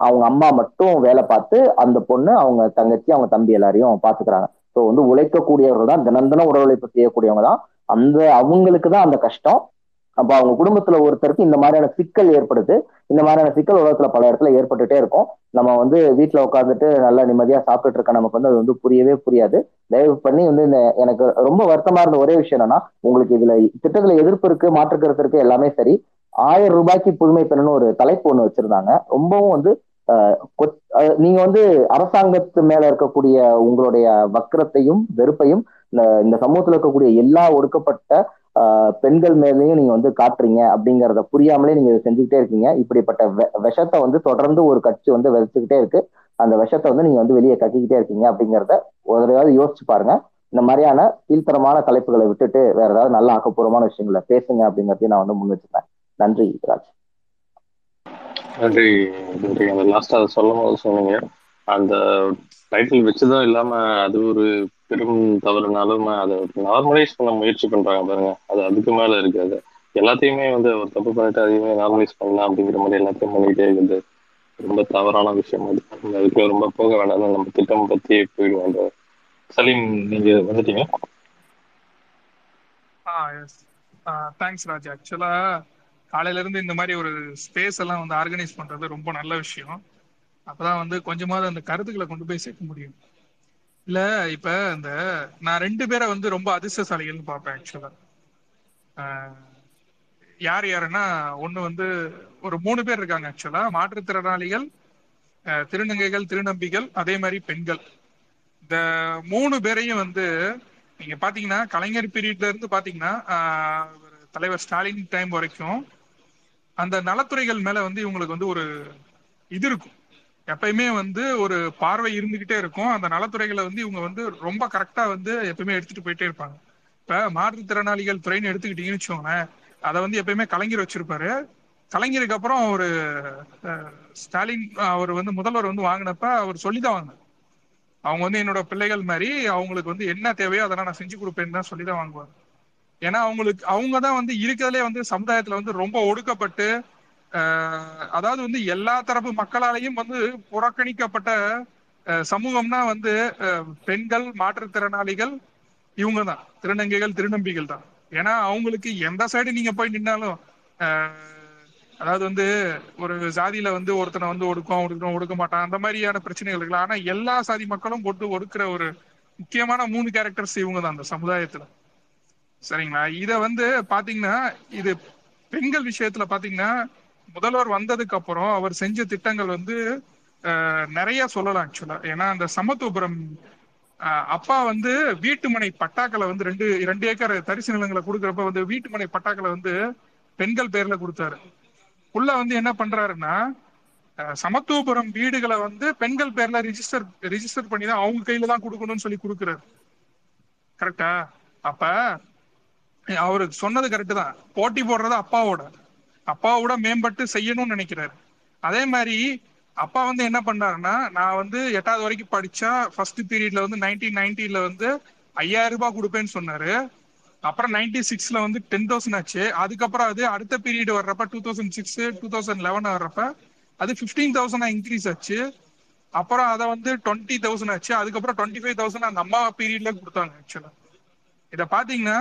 அவங்க அம்மா மட்டும் வேலை பார்த்து அந்த பொண்ணு அவங்க தங்கச்சி அவங்க தம்பி எல்லாரையும் பாத்துக்கிறாங்க ஸோ வந்து உழைக்கக்கூடியவர்கள் தான் தினம் தினம் உடல் உழைப்பு செய்யக்கூடியவங்க தான். அந்த அவங்களுக்கு தான் அந்த கஷ்டம். அப்போ அவங்க குடும்பத்துல ஒருத்தருக்கு இந்த மாதிரியான சிக்கல் ஏற்படுது. இந்த மாதிரியான சிக்கல் உலகத்துல பல இடத்துல ஏற்பட்டுட்டே இருக்கும். நம்ம வந்து வீட்டுல உட்காந்துட்டு நல்லா நிம்மதியா சாப்பிட்டுட்டு இருக்க நமக்கு வந்து அது வந்து புரியவே புரியாது. தயவு பண்ணி வந்து இந்த எனக்கு ரொம்ப வருத்தமா இருந்த ஒரே விஷயம் என்னன்னா உங்களுக்கு இதுல திட்டத்துல எதிர்ப்பு இருக்கு மாற்று கருத்து இருக்கு எல்லாமே சரி. ஆயிரம் ரூபாய்க்கு புதுமை பெண்ணுன்னு ஒரு தலைப்பு ஒண்ணு வச்சிருந்தாங்க. ரொம்பவும் வந்து ஆஹ் ஆஹ் நீங்க வந்து அரசாங்கத்து மேல இருக்கக்கூடிய உங்களுடைய வக்கரத்தையும் வெறுப்பையும் இந்த இந்த சமூகத்துல இருக்கக்கூடிய எல்லா ஒடுக்கப்பட்ட ஆஹ் பெண்கள் மேலேயும் நீங்க வந்து காட்டுறீங்க அப்படிங்கறத புரியாமலே நீங்க செஞ்சுக்கிட்டே இருக்கீங்க. இப்படிப்பட்ட வெ- விஷத்தை வந்து தொடர்ந்து ஒரு கட்சி வந்து விதைச்சுக்கிட்டே இருக்கு. அந்த விஷத்தை வந்து நீங்க வந்து வெளியே கக்கிக்கிட்டே இருக்கீங்க அப்படிங்கறத ஒரு யோசிச்சு பாருங்க. இந்த மாதிரியான கீழ்த்தரமான தலைப்புகளை விட்டுட்டு வேற ஏதாவது நல்ல ஆக்கப்பூர்வமான விஷயங்களை பேசுங்க அப்படிங்கறதையும் நான் வந்து முன் வச்சுப்பேன் நன்றி ராஜ். நன்றி நன்றி. அந்த லாஸ்டா அதை சொல்லும் போது சொன்னீங்க. அந்த டைட்டில் வச்சதும் இல்லாம அது ஒரு பெரும் தவறுனாலும் அதை நார்மலைஸ் பண்ண முயற்சி பண்றாங்க பாருங்க. அது அதுக்கு மேல இருக்கு அது எல்லாத்தையுமே வந்து ஒரு தப்பு பண்ணிட்டு அதையுமே நார்மலைஸ் பண்ணலாம் அப்படிங்கிற மாதிரி எல்லாத்தையும் பண்ணிட்டே இருக்குது. ரொம்ப தவறான விஷயம் அது. அதுக்குள்ள ரொம்ப போக வேண்டாம் நம்ம திட்டம் பத்தி போயிடுவோம் அந்த சலீம் நீங்க வந்துட்டீங்க? ஆ எஸ் தேங்க்ஸ் ராஜ். ஆக்சுவலா காலையில இருந்து இந்த மாதிரி ஒரு ஸ்பேஸ் எல்லாம் வந்து ஆர்கனைஸ் பண்றது ரொம்ப நல்ல விஷயம். அப்பதான் வந்து கொஞ்சமாவது அந்த கருத்துக்களை கொண்டு போய் சேர்க்க முடியும். இல்ல இப்ப இந்த நான் ரெண்டு பேரை வந்து ரொம்ப அதிர்ஷ்டசாலிகள்னு பார்ப்பேன் ஆக்சுவலா யார் யாருன்னா ஒண்ணு வந்து ஒரு மூணு பேர் இருக்காங்க ஆக்சுவலா மாற்றுத்திறனாளிகள் திருநங்கைகள் திருநம்பிகள் அதே மாதிரி பெண்கள். இந்த மூணு பேரையும் வந்து நீங்க பாத்தீங்கன்னா கலைஞர் பீரியட்ல இருந்து பாத்தீங்கன்னா தலைவர் ஸ்டாலின் டைம் வரைக்கும் அந்த நலத்துறைகள் மேல வந்து இவங்களுக்கு வந்து ஒரு இது இருக்கும். எப்பயுமே வந்து ஒரு பார்வை இருந்துகிட்டே இருக்கும். அந்த நலத்துறைகளை வந்து இவங்க வந்து ரொம்ப கரெக்டா வந்து எப்பயுமே எடுத்துட்டு போயிட்டே இருப்பாங்க. இப்ப மாற்றுத்திறனாளிகள் துறைன்னு எடுத்துக்கிட்டீங்கன்னு வச்சுக்கோங்களேன் அதை வந்து எப்பயுமே கலைஞர் வச்சிருப்பாரு. கலைஞருக்கு அப்புறம் ஒரு ஸ்டாலின் அவர் வந்து முதல்வர் வந்து வாங்கினப்ப அவர் சொல்லிதான் வாங்கினார். அவங்க வந்து என்னோட பிள்ளைகள் மாதிரி அவங்களுக்கு வந்து என்ன தேவையோ அதெல்லாம் நான் செஞ்சு கொடுப்பேன்னு தான் சொல்லி தான் வாங்குவாங்க ஏன்னா அவங்களுக்கு அவங்க தான் வந்து இருக்கிறதுலே வந்து சமுதாயத்துல வந்து ரொம்ப ஒடுக்கப்பட்டு அதாவது வந்து எல்லா தரப்பு மக்களாலையும் வந்து புறக்கணிக்கப்பட்ட சமூகம்னா வந்து பெண்கள் மாற்றுத்திறனாளிகள் இவங்க தான் திருநங்கைகள் திருநம்பிகள் தான். ஏன்னா அவங்களுக்கு எந்த சைடு நீங்க போய் நின்னாலும் அதாவது வந்து ஒரு சாதியில வந்து ஒருத்தனை வந்து ஒடுக்கும் ஒடுக்கணும் ஒடுக்க மாட்டான் அந்த மாதிரியான பிரச்சனைகள் இருக்கலாம் ஆனா எல்லா சாதி மக்களும் போட்டு ஒடுக்கிற ஒரு முக்கியமான மூணு கேரக்டர்ஸ் இவங்க தான் அந்த சமுதாயத்துல. சரிங்களா? இத வந்து பாத்தீங்கன்னா இது பெண்கள் விஷயத்துல பாத்தீங்கன்னா முதல்வர் வந்ததுக்கு அப்புறம் அவர் செஞ்ச திட்டங்கள் வந்து நிறைய சொல்லலாம் ஆக்சுவலா ஏன்னா அந்த சமத்துவபுரம் அப்பா வந்து வீட்டுமனை பட்டாக்களை வந்து ரெண்டு ரெண்டு ஏக்கர் தரிசு நிலங்களை கொடுக்குறப்ப வந்து வீட்டுமனை பட்டாக்களை வந்து பெண்கள் பேர்ல கொடுத்தாரு. உள்ள வந்து என்ன பண்றாருன்னா சமத்துவபுரம் வீடுகளை வந்து பெண்கள் பேர்ல ரிஜிஸ்டர் ரிஜிஸ்டர் பண்ணி தான் அவங்க கையில தான் கொடுக்கணும்னு சொல்லி கொடுக்குறாரு. கரெக்டா அப்ப அவரு சொன்னது கரெக்ட் தான். போட்டி போடுறது அப்பாவோட. அப்பாவோட மேம்பட்டு செய்யணும்னு நினைக்கிறாரு. அதே மாதிரி அப்பா வந்து என்ன பண்ணாருன்னா நான் வந்து எட்டாவது வரைக்கும் படிச்சா ஃபர்ஸ்ட் பீரியட்ல வந்து நைன்டீன் நைன்டில வந்து ஐயாயிரம் ரூபாய் கொடுப்பேன்னு சொன்னாரு. அப்புறம் நைன்டி சிக்ஸ்ல வந்து டென் தௌசண்ட் ஆச்சு. அதுக்கப்புறம் அது அடுத்த பீரியட் வர்றப்ப two thousand six two thousand eleven வர்றப்ப அது ஃபிஃப்டீன் தௌசண்டா இன்க்ரீஸ் ஆச்சு. அப்புறம் அதை வந்து டுவெண்ட்டி தௌசண்ட் ஆச்சு. அதுக்கப்புறம் டுவெண்ட்டி ஃபைவ் தௌசண்ட் அந்த அம்மா பீரியட்ல கொடுத்தாங்க ஆக்சுவலா இதை பாத்தீங்கன்னா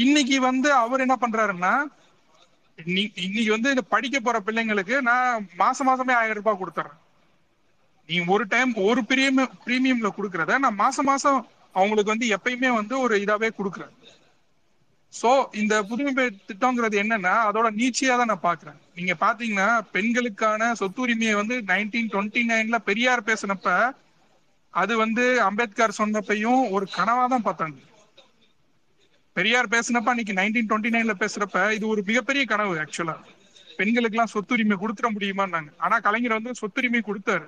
இன்னைக்கு வந்து அவர் என்ன பண்றாருன்னா இன்னைக்கு வந்து இந்த படிக்க போற பிள்ளைங்களுக்கு நான் மாசம் மாசமே ஆயிரம் ரூபாய் கொடுத்துறேன். நீ ஒரு டைம் ஒரு பிரீமியம் பிரீமியம்ல கொடுக்கறத நான் மாசம் மாசம் அவங்களுக்கு வந்து எப்பயுமே வந்து ஒரு இதாவே கொடுக்குறேன். சோ இந்த புதுமை திட்டங்கிறது என்னன்னா அதோட நீச்சியா தான் நான் பாக்குறேன். நீங்க பாத்தீங்கன்னா பெண்களுக்கான சொத்துரிமையை வந்து நைன்டீன் டுவெண்ட்டி நைன்ல பெரியார் பேசினப்ப அது வந்து அம்பேத்கர் சொன்னப்பையும் ஒரு கனவா தான் பார்த்தாங்க. பெரியார் பேசினப்ப அன்னைக்கு நைன்டீன் டுவெண்ட்டி நைன்ல பேசுறப்ப இது ஒரு மிகப்பெரிய கனவு ஆக்சுவலா பெண்களுக்கு எல்லாம் சொத்துரிமை கொடுத்துட முடியுமான்னாங்க. ஆனா கலைஞர் வந்து சொத்துரிமை கொடுத்தாரு.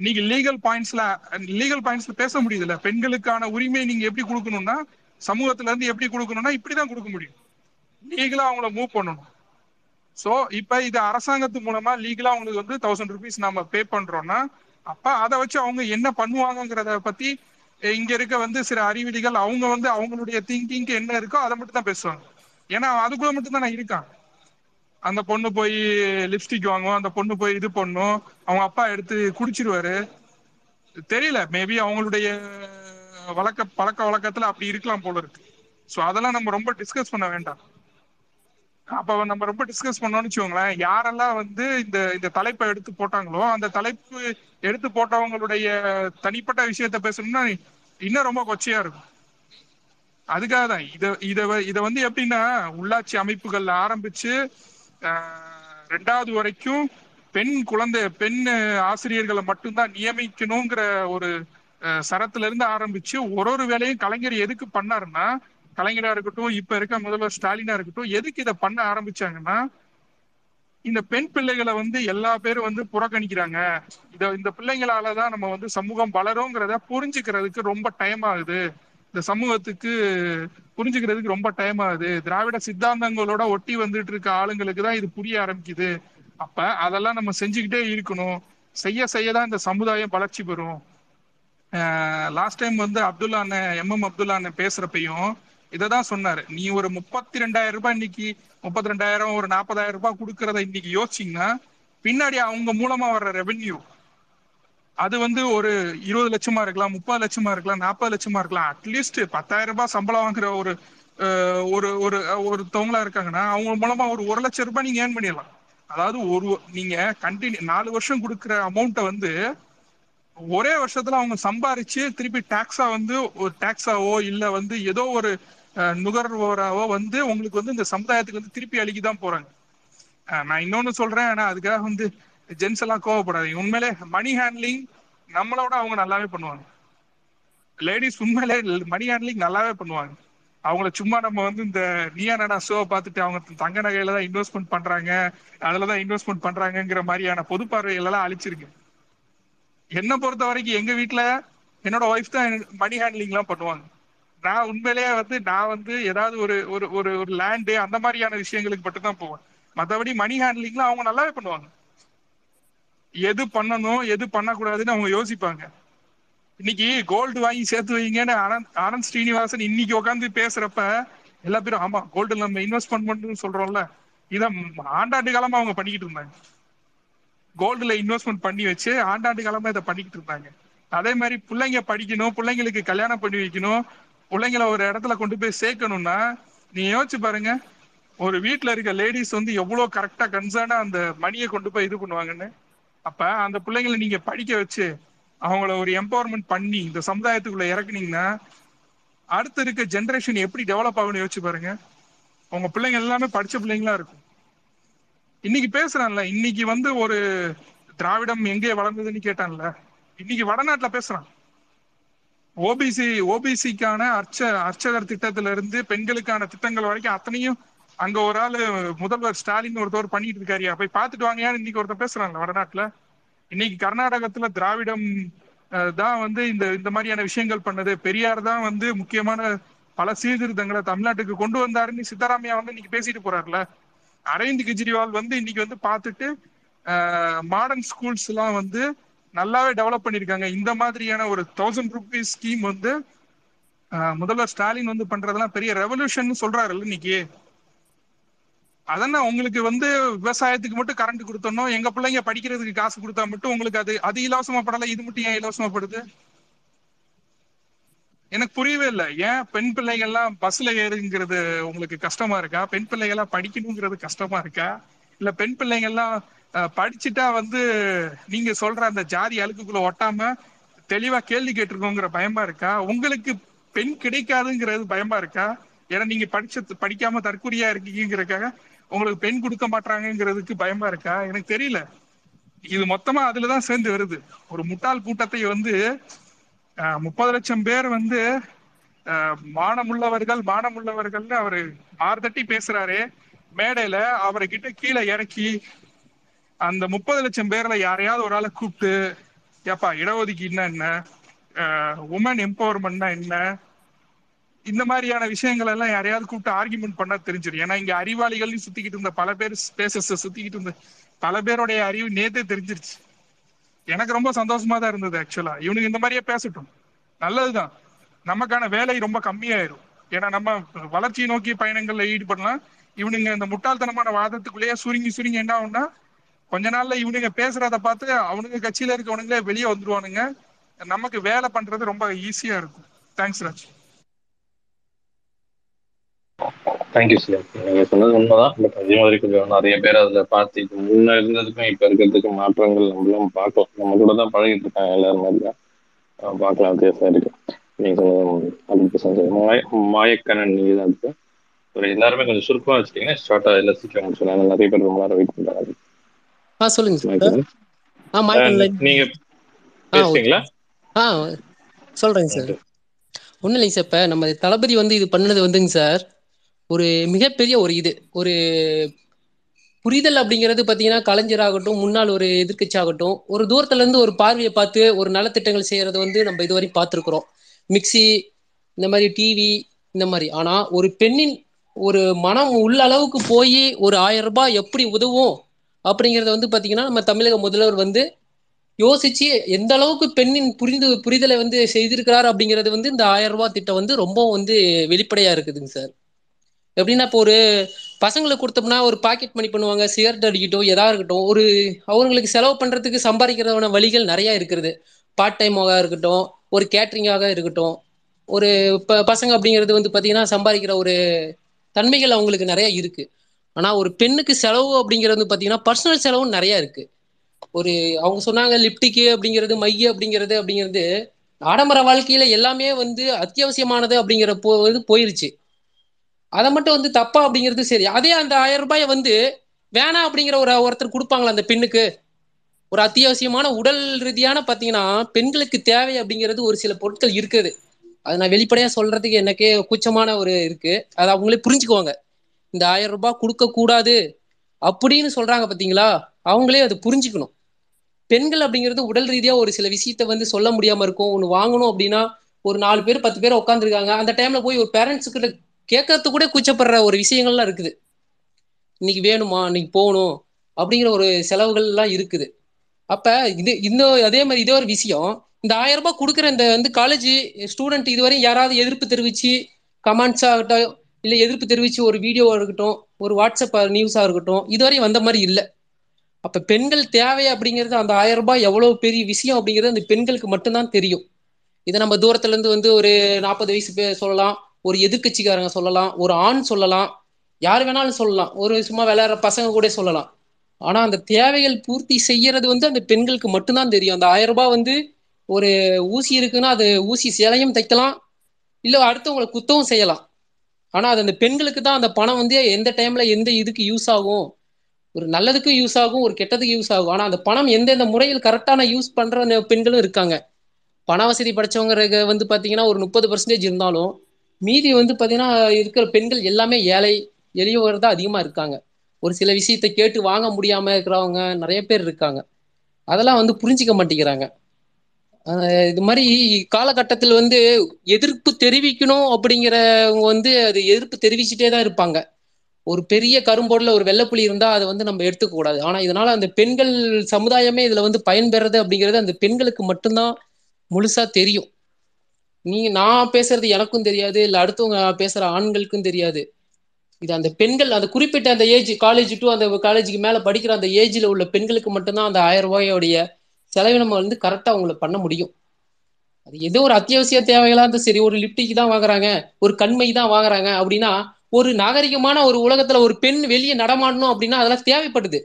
இன்னைக்கு லீகல் பாயிண்ட்ஸ்ல லீகல் பாயிண்ட்ஸ்ல பேச முடியுதுல்ல. பெண்களுக்கான உரிமையை நீங்க எப்படி கொடுக்கணும்னா சமூகத்துல இருந்து எப்படி கொடுக்கணும்னா இப்படிதான் கொடுக்க முடியும். லீகலா அவங்கள மூவ் பண்ணணும். சோ இப்ப இது அரசாங்கத்து மூலமா லீகலா அவங்களுக்கு வந்து தௌசண்ட் ருபீஸ் நம்ம பே பண்றோம்னா அப்ப அதை வச்சு அவங்க என்ன பண்ணுவாங்கங்கிறத பத்தி இங்க இருக்க வந்து சில அறிவிலிகள் அவங்க வந்து அவங்களுடைய திங்கிங்க்கு என்ன இருக்கோ அதை மட்டும் தான் பேசுவாங்க. ஏன்னா அதுக்குள்ள மட்டும் தான் இருக்கான். அந்த பொண்ணு போய் லிப்ஸ்டிக் வாங்குவோம் அந்த பொண்ணு போய் இது பண்ணும் அவங்க அப்பா எடுத்து குடிச்சிருவாரு. தெரியல மேபி அவங்களுடைய வழக்க பழக்க வழக்கத்துல அப்படி இருக்கலாம் போல இருக்கு. சோ அதெல்லாம் நம்ம ரொம்ப டிஸ்கஸ் பண்ண வேண்டாம். அப்ப நம்ம ரொம்ப டிஸ்கஸ் பண்ணோம்னு வச்சுக்கோங்களேன் யாரெல்லாம் வந்து இந்த இந்த தலைப்பை எடுத்து போட்டாங்களோ அந்த தலைப்பு எடுத்து போட்டவங்களுடைய தனிப்பட்ட விஷயத்த பேசணும்னா இன்னும் ரொம்ப கொச்சையா இருக்கும். அதுக்காக தான். இத இத இத வந்து எப்படின்னா உள்ளாட்சி அமைப்புகள்ல ஆரம்பிச்சு ஆஹ், ரெண்டாவது வரைக்கும் பெண் குழந்தை பெண் ஆசிரியர்களை மட்டும்தான் நியமிக்கணுங்கிற ஒரு சரத்துல இருந்து ஆரம்பிச்சு ஒரு ஒரு வேலையும் கலைஞர் எதுக்கு பண்ணாருன்னா கலைஞரா இருக்கட்டும் இப்ப இருக்க முதல்வர் ஸ்டாலினா இருக்கட்டும் எதுக்கு இதை பண்ண ஆரம்பிச்சாங்கன்னா இந்த பெண் பிள்ளைகளை வந்து எல்லா பேரும் வந்து புறக்கணிக்கிறாங்க. இத இந்த பிள்ளைங்களால தான் நம்ம வந்து சமூகம் வளருங்கிறத புரிஞ்சுக்கிறதுக்கு ரொம்ப டைம் ஆகுது. இந்த சமூகத்துக்கு புரிஞ்சுக்கிறதுக்கு ரொம்ப டைம் ஆகுது. திராவிட சித்தாந்தங்களோட ஒட்டி வந்துட்டு இருக்க ஆளுங்களுக்கு தான் இது புரிய ஆரம்பிக்குது. அப்ப அதெல்லாம் நம்ம செஞ்சுக்கிட்டே இருக்கணும். செய்ய செய்ய தான் இந்த சமுதாயம் வளர்ச்சி பெறும். லாஸ்ட் டைம் வந்து அப்துல்லா அண்ணன் எம் எம் அப்துல்லா அண்ணன் பேசுறப்பையும் இததான் சொன்னாரு. நீ ஒரு முப்பத்தி ரெண்டாயிரம் ரூபாய் இன்னைக்கு முப்பத்தி ரெண்டாயிரம் ஒரு நாற்பதாயிரம் ரூபாய் கொடுக்கறத இன்னைக்கு யோசிச்சீங்கன்னா பின்னாடி அவங்க மூலமா வர்ற ரெவென்யூ அது வந்து ஒரு இருபது லட்சமா இருக்கலாம் முப்பது லட்சமா இருக்கலாம் நாற்பது லட்சமா இருக்கலாம். அட்லீஸ்ட் பத்தாயிரம் ரூபாய் சம்பளம் வாங்குற ஒரு ஒரு ஒரு ஒருத்தவங்களா இருக்காங்கன்னா அவங்க மூலமா ஒரு ஒரு லட்சம் ரூபாய் நீங்க ஏர்ன் பண்ணிடலாம். அதாவது ஒரு நீங்க கண்டினியூ நாலு வருஷம் கொடுக்குற அமௌண்ட்டை வந்து ஒரே வருஷத்துல அவங்க சம்பாரிச்சு திருப்பி டாக்ஸா வந்து ஒரு டாக்ஸாவோ இல்ல வந்து ஏதோ ஒரு நுகர்வோராவோ வந்து உங்களுக்கு வந்து இந்த சமுதாயத்துக்கு வந்து திருப்பி அளிக்கதான் போறாங்க. நான் இன்னொன்னு சொல்றேன் ஆனா அதுக்காக வந்து ஜென்ஸ் எல்லாம் கோவப்படாதீங்க. உண்மையிலே மணி ஹேண்ட்லிங் நம்மளோட அவங்க நல்லாவே பண்ணுவாங்க. லேடிஸ் உண்மையிலே மணி ஹேண்ட்லிங் நல்லாவே பண்ணுவாங்க. அவங்கள சும்மா நம்ம வந்து இந்த நீயா நடா ஷோவை பார்த்துட்டு அவங்க தங்க நகையில தான் இன்வெஸ்ட்மெண்ட் பண்றாங்க அதுலதான் இன்வெஸ்ட்மெண்ட் பண்றாங்கங்கிற மாதிரியான பொது பார்வைகள் எல்லாம் அழிச்சிருக்கு என்னை பொறுத்த வரைக்கும் எங்க வீட்டுல என்னோட ஒய்ஃப் தான் மணி ஹேண்ட்லிங் எல்லாம் பண்ணுவாங்க. நான் உண்மையிலேயே வந்து நான் வந்து ஏதாவது ஒரு ஒரு ஒரு ஒரு லேண்டு அந்த மாதிரியான விஷயங்களுக்கு மட்டும் தான் போவேன். மற்றபடி மணி ஹேண்ட்லிங்லாம் அவங்க நல்லாவே பண்ணுவாங்க. எது பண்ணணும் எது பண்ணக்கூடாதுன்னு அவங்க யோசிப்பாங்க. இன்னைக்கு கோல்டு வாங்கி சேர்த்து வைங்கன்னு ஆனந்த் ஆனந்த் ஸ்ரீனிவாசன் இன்னைக்கு உட்காந்து பேசுறப்ப எல்லா பேரும் ஆமா கோல்டு நம்ம இன்வெஸ்ட்மெண்ட் பண்ணணும்னு சொல்றோம்ல இத ஆண்டாண்டு காலமா அவங்க பண்ணிக்கிட்டு இருந்தாங்க. கோல்டுல இன்வெஸ்ட்மெண்ட் பண்ணி வச்சு ஆண்டாண்டு காலமா இதை பண்ணிக்கிட்டு இருந்தாங்க. அதே மாதிரி பிள்ளைங்க படிக்கணும் பிள்ளைங்களுக்கு கல்யாணம் பண்ணி வைக்கணும் பிள்ளைங்களை ஒரு இடத்துல கொண்டு போய் சேர்க்கணும்னா நீங்க யோசிச்சு பாருங்க ஒரு வீட்டுல இருக்க லேடிஸ் வந்து எவ்வளவு கரெக்டா கன்சர்னா அந்த மணியை கொண்டு போய் இது பண்ணுவாங்கன்னு. அப்ப அந்த பிள்ளைங்களை நீங்க படிக்க வச்சு அவங்கள ஒரு எம்பவர்மெண்ட் பண்ணி இந்த சமுதாயத்துக்குள்ள இறக்குனீங்கன்னா அடுத்து இருக்க ஜென்ரேஷன் எப்படி டெவலப் ஆகும்னு யோசிச்சு பாருங்க. உங்க பிள்ளைங்க எல்லாமே படிச்ச பிள்ளைங்களா இருக்கும். இன்னைக்கு பேசுறான்ல இன்னைக்கு வந்து ஒரு திராவிடம் எங்கே வளர்ந்ததுன்னு கேட்டான்ல. இன்னைக்கு வடநாட்டுல பேசுறான். ஓபிசி ஓபிசிக்கான அர்ச்ச அர்ச்சகர் திட்டத்துல இருந்து பெண்களுக்கான திட்டங்கள் வரைக்கும் அத்தனையும் அங்க ஒரு ஆளு முதல்வர் ஸ்டாலின் ஒருத்தவர் பண்ணிட்டு இருக்காருயா போய் பார்த்துட்டு வாங்கயான்னு இன்னைக்கு ஒருத்தர் பேசுறாங்க வடநாட்டுல இன்னைக்கு கர்நாடகத்துல திராவிடம் தான் வந்து இந்த இந்த மாதிரியான விஷயங்கள் பண்ணது. பெரியார் தான் வந்து முக்கியமான பல சீர்திருத்தங்களை தமிழ்நாட்டுக்கு கொண்டு வந்தாருன்னு சித்தராமையா வந்து இன்னைக்கு பேசிட்டு போறாருல. அரவிந்த் கெஜ்ரிவால் வந்து இன்னைக்கு வந்து பார்த்துட்டு மாடர்ன் ஸ்கூல்ஸ் எல்லாம் வந்து நல்லாவே டெவலப் பண்ணிருக்காங்க. இந்த மாதிரியான ஒரு தௌசண்ட் ருபீஸ் ஸ்கீம் வந்து முதல்வர் ஸ்டாலின் வந்து பண்றதெல்லாம் பெரிய ரெவல்யூஷன் சொல்றாரு இன்னைக்கு. அதனா உங்களுக்கு வந்து விவசாயத்துக்கு மட்டும் கரண்ட் கொடுத்தோம் எங்க பிள்ளைங்க படிக்கிறதுக்கு காசு கொடுத்தா மட்டும் உங்களுக்கு அது அது இலவசமா படல இது மட்டும் ஏன் இலவசமா படுது? எனக்கு புரியவே இல்லை. ஏன் பெண் பிள்ளைகள்லாம் பஸ்ல ஏறுங்கிறது உங்களுக்கு கஷ்டமா இருக்கா? பெண் பிள்ளைகள்லாம் படிக்கணுங்கிறது கஷ்டமா இருக்கா? இல்ல பெண் பிள்ளைங்கள்லாம் படிச்சுட்டா வந்து நீங்க சொல்ற அந்த ஜாதி அழுக்குக்குள்ள ஒட்டாம தெளிவா கேள்வி கேட்டிருக்கோங்கிற பயமா இருக்கா? உங்களுக்கு பெண் கிடைக்காதுங்கிறது பயமா இருக்கா? ஏன்னா நீங்க படிச்ச படிக்காம தற்கொலையா இருக்கீங்கிறக்காக உங்களுக்கு பெண் கொடுக்க மாட்டாங்கிறதுக்கு பயமா இருக்கா? எனக்கு தெரியல. இது மொத்தமா அதுலதான் சேர்ந்து வருது. ஒரு முட்டாள் கூட்டத்தை வந்து முப்பது லட்சம் பேர் வந்து அஹ், மானமுள்ளவர்கள் மானமுள்ளவர்கள்னு அவரு தட்டி பேசுறாரு. மேடையில அவரை கிட்ட கீழே இறக்கி அந்த முப்பது லட்சம் பேர்ல யாரையாவது ஒரு ஆளை கூப்பிட்டு ஏப்பா இடஒதுக்கீடுனா என்ன? உமன் எம்பவர்மெண்ட்னா என்ன? இந்த மாதிரியான விஷயங்கள் எல்லாம் யாரையாவது கூப்பிட்டு ஆர்குமெண்ட் பண்ணா தெரிஞ்சிடும் ஏன்னா இங்க அறிவாளிகள்னு சுத்திக்கிட்டு இருந்த பல பேர் ஸ்பேசஸ் சுத்திக்கிட்டு இருந்த பல பேருடைய அறிவு நேத்தே தெரிஞ்சிருச்சு. எனக்கு ரொம்ப சந்தோஷமா தான் இருந்தது ஆக்சுவலா இவனுக்கு இந்த மாதிரியே பேசட்டும். நல்லதுதான். நமக்கான வேலை ரொம்ப கம்மியாயிரும். ஏன்னா நம்ம வளர்ச்சியை நோக்கி பயணங்கள்ல ஈடுபடலாம். இவனுங்க இந்த முட்டாள்தனமான வாதத்துக்குள்ளேயே சுருங்கி சுருங்கி என்ன ஆகும்னா கொஞ்ச நாள்ல இவனுங்க பேசுறத பார்த்து அவனுங்க கட்சியில இருக்கவனுங்களே வெளியே வந்துருவானுங்க. நமக்கு வேலை பண்றது ரொம்ப ஈஸியா இருக்கும். தேங்க்ஸ் ராஜ். தேங்க்யூ சார் நீங்க சொன்னது உண்மைதான். பட் அதே மாதிரி கொஞ்சம் நிறைய பேர் அதுல பார்த்து முன்ன இருந்ததுக்கும் இப்ப இருக்கிறதுக்கும் மாற்றங்கள் நம்மளும் பார்க்கலாம் நம்ம கூட தான் பழகிட்டு இருக்காங்க எல்லாரும் மாதிரி தான் பார்க்கலாம். வித்தியாசம் இருக்கு. நீங்க சொன்னது மாய மாயக்கண்ணன் நீங்க தான் இருக்கு ஒரு எல்லாருமே கொஞ்சம் சுருக்கமா வச்சுட்டீங்கன்னா ஸ்டார்ட் எல்லாம் சீக்கிரம் முடிச்சிடலாம் நிறைய பேர் ரொம்ப நேரம் வெயிட் பண்றாங்க. ஆ சொல்லுங்க சார் ஆ லைன் நீங்க பேசுறீங்களா? ஆ சொல்றேங்க சார் ஒன்றும் இல்லைங்க சார் இப்போ நம்ம தளபதி வந்து இது பண்ணது வந்துங்க சார் ஒரு மிகப்பெரிய ஒரு இது. ஒரு புரிதல் அப்படிங்கிறது பாத்தீங்கன்னா கலைஞர் ஆகட்டும் முன்னாள் ஒரு எதிர்க்கட்சி ஆகட்டும் ஒரு தூரத்துல இருந்து ஒரு பார்வையை பார்த்து ஒரு நலத்திட்டங்கள் செய்யறது வந்து நம்ம இதுவரை பார்த்திருக்கிறோம். மிக்சி இந்த மாதிரி டிவி இந்த மாதிரி. ஆனா ஒரு பெண்ணின் ஒரு மனம் உள்ள அளவுக்கு போய் ஒரு ஆயிரம் ரூபாய் எப்படி உதவும் அப்படிங்கறத வந்து பாத்தீங்கன்னா நம்ம தமிழக முதல்வர் வந்து யோசிச்சு எந்த அளவுக்கு பெண்ணின் புரிந்து புரிதலை வந்து செய்திருக்கிறார் அப்படிங்கிறது வந்து இந்த ஆயிரம் ரூபாய் திட்டம் வந்து ரொம்ப வந்து வெளிப்படையா இருக்குதுங்க சார். எப்படின்னா இப்போ ஒரு பசங்களுக்கு கொடுத்தோம்னா ஒரு பாக்கெட் மணி பண்ணுவாங்க சிகரெட் அடிக்கட்டும் எதா இருக்கட்டும் ஒரு அவங்களுக்கு செலவு பண்றதுக்கு சம்பாதிக்கிறதான வழிகள் நிறைய இருக்கிறது பார்ட் டைமாக இருக்கட்டும் ஒரு கேட்ரிங்காக இருக்கட்டும் ஒரு ப பசங்க அப்படிங்கிறது வந்து பார்த்தீங்கன்னா சம்பாதிக்கிற ஒரு தன்மைகள் அவங்களுக்கு நிறைய இருக்குது ஆனா ஒரு பெண்ணுக்கு செலவு அப்படிங்கிறது வந்து பார்த்தீங்கன்னா பர்சனல் செலவும் நிறைய இருக்கு. ஒரு அவங்க சொன்னாங்க லிப்டிக்கு அப்படிங்கிறது மைய அப்படிங்கிறது அப்படிங்கிறது ஆடம்பர வாழ்க்கையில எல்லாமே வந்து அத்தியாவசியமானது அப்படிங்கிற போ போயிருச்சு. அதை மட்டும் வந்து தப்பா அப்படிங்கிறது சரி. அதே அந்த ஆயிரம் ரூபாயை வந்து வேணாம் அப்படிங்கிற ஒரு ஒருத்தர் கொடுப்பாங்களா அந்த பெண்ணுக்கு? ஒரு அத்தியாவசியமான உடல் ரீதியான பாத்தீங்கன்னா பெண்களுக்கு தேவை அப்படிங்கிறது ஒரு சில பொருட்கள் இருக்குது. அது நான் வெளிப்படையா சொல்றதுக்கு எனக்கே கூச்சமான ஒரு இருக்கு. அதை அவங்களே புரிஞ்சுக்குவாங்க. இந்த ஆயிரம் ரூபாய் கொடுக்க கூடாது அப்படின்னு சொல்றாங்க பாத்தீங்களா? அவங்களே அதை புரிஞ்சுக்கணும். பெண்கள் அப்படிங்கிறது உடல் ரீதியா ஒரு சில விஷயத்த வந்து சொல்ல முடியாம இருக்கும். ஒன்று வாங்கணும் அப்படின்னா ஒரு நாலு பேர் பத்து பேர் உட்காந்துருக்காங்க அந்த டைம்ல போய் ஒரு பேரண்ட்ஸ் கிட்ட கேட்கறது கூட கூச்சப்படுற ஒரு விஷயங்கள்லாம் இருக்குது. இன்னைக்கு வேணுமா? இன்னைக்கு போகணும் அப்படிங்கிற ஒரு செலவுகள் எல்லாம் இருக்குது. அப்ப இது இன்னும் அதே மாதிரி இதே ஒரு விஷயம். இந்த ஆயிரம் ரூபாய் கொடுக்குற இந்த வந்து காலேஜ் ஸ்டூடெண்ட் இதுவரை யாராவது எதிர்ப்பு தெரிவிச்சு கமெண்ட்ஸ் ஆகட்டும் இல்லை எதிர்ப்பு தெரிவித்து ஒரு வீடியோவாக இருக்கட்டும் ஒரு வாட்ஸ்அப் நியூஸாக இருக்கட்டும் இதுவரை வந்த மாதிரி இல்லை. அப்போ பெண்கள் தேவை அப்படிங்கிறது அந்த ஆயிரம் ரூபாய் எவ்வளோ பெரிய விஷயம் அப்படிங்கிறது அந்த பெண்களுக்கு மட்டும்தான் தெரியும். இதை நம்ம தூரத்துலேருந்து வந்து ஒரு நாற்பது வயசு பேர் சொல்லலாம் ஒரு எதிர்கட்சிக்காரங்க சொல்லலாம் ஒரு ஆண் சொல்லலாம் யார் வேணாலும் சொல்லலாம் ஒரு சும்மா விளையாடுற பசங்க கூட சொல்லலாம். ஆனால் அந்த தேவைகள் பூர்த்தி செய்யறது வந்து அந்த பெண்களுக்கு மட்டும்தான் தெரியும். அந்த ஆயிரம் ரூபாய் வந்து ஒரு ஊசி இருக்குன்னா அது ஊசி சேலையும் தைக்கலாம் இல்லை அடுத்தவங்களை குத்தவும் செய்யலாம். ஆனா அது அந்த பெண்களுக்கு தான் அந்த பணம் வந்து எந்த டைம்ல எந்த இதுக்கு யூஸ் ஆகும்? ஒரு நல்லதுக்கும் யூஸ் ஆகும் ஒரு கெட்டதுக்கு யூஸ் ஆகும். ஆனா அந்த பணம் எந்தெந்த முறையில் கரெக்டான யூஸ் பண்ற பெண்களும் இருக்காங்க. பண வசதி படைச்சவங்க வந்து பாத்தீங்கன்னா ஒரு முப்பது பர்சன்டேஜ் இருந்தாலும் மீதி வந்து பாத்தீங்கன்னா இருக்கிற பெண்கள் எல்லாமே ஏழை எளியவர் தான் அதிகமா இருக்காங்க. ஒரு சில விஷயத்த கேட்டு வாங்க முடியாம இருக்கிறவங்க நிறைய பேர் இருக்காங்க. அதெல்லாம் வந்து புரிஞ்சிக்க மாட்டேங்கிறாங்க. இது மாதிரி காலகட்டத்தில் வந்து எதிர்ப்பு தெரிவிக்கணும் அப்படிங்கிறவங்க வந்து அது எதிர்ப்பு தெரிவிச்சுட்டே தான் இருப்பாங்க. ஒரு பெரிய கரும்போடுல ஒரு வெள்ளப்புலி இருந்தா அதை வந்து நம்ம எடுத்துக்க கூடாது. ஆனா இதனால அந்த பெண்கள் சமுதாயமே இதுல வந்து பயன்பெறது அப்படிங்கிறது அந்த பெண்களுக்கு மட்டும்தான் முழுசா தெரியும். நீ நான் பேசுறது எனக்கும் தெரியாது இல்ல அடுத்தவங்க பேசுற ஆண்களுக்கும் தெரியாது. இது அந்த பெண்கள் அந்த குறிப்பிட்ட அந்த ஏஜ் காலேஜ் டு அந்த காலேஜுக்கு மேல படிக்கிற அந்த ஏஜ்ல உள்ள பெண்களுக்கு மட்டும்தான் அந்த ஆயிரம் ரூபாயோடைய செலவினம் வந்து கரெக்டா அவங்கள பண்ண முடியும். அது ஏதோ ஒரு அத்தியாவசிய தேவைகளா இருந்தால் சரி ஒரு லிப்டிக்கு தான் வாங்குறாங்க ஒரு கண்மை தான் வாங்குறாங்க அப்படின்னா ஒரு நாகரிகமான ஒரு உலகத்துல ஒரு பெண் வெளியே நடமாடணும் அப்படின்னா அதெல்லாம் தேவைப்படுது.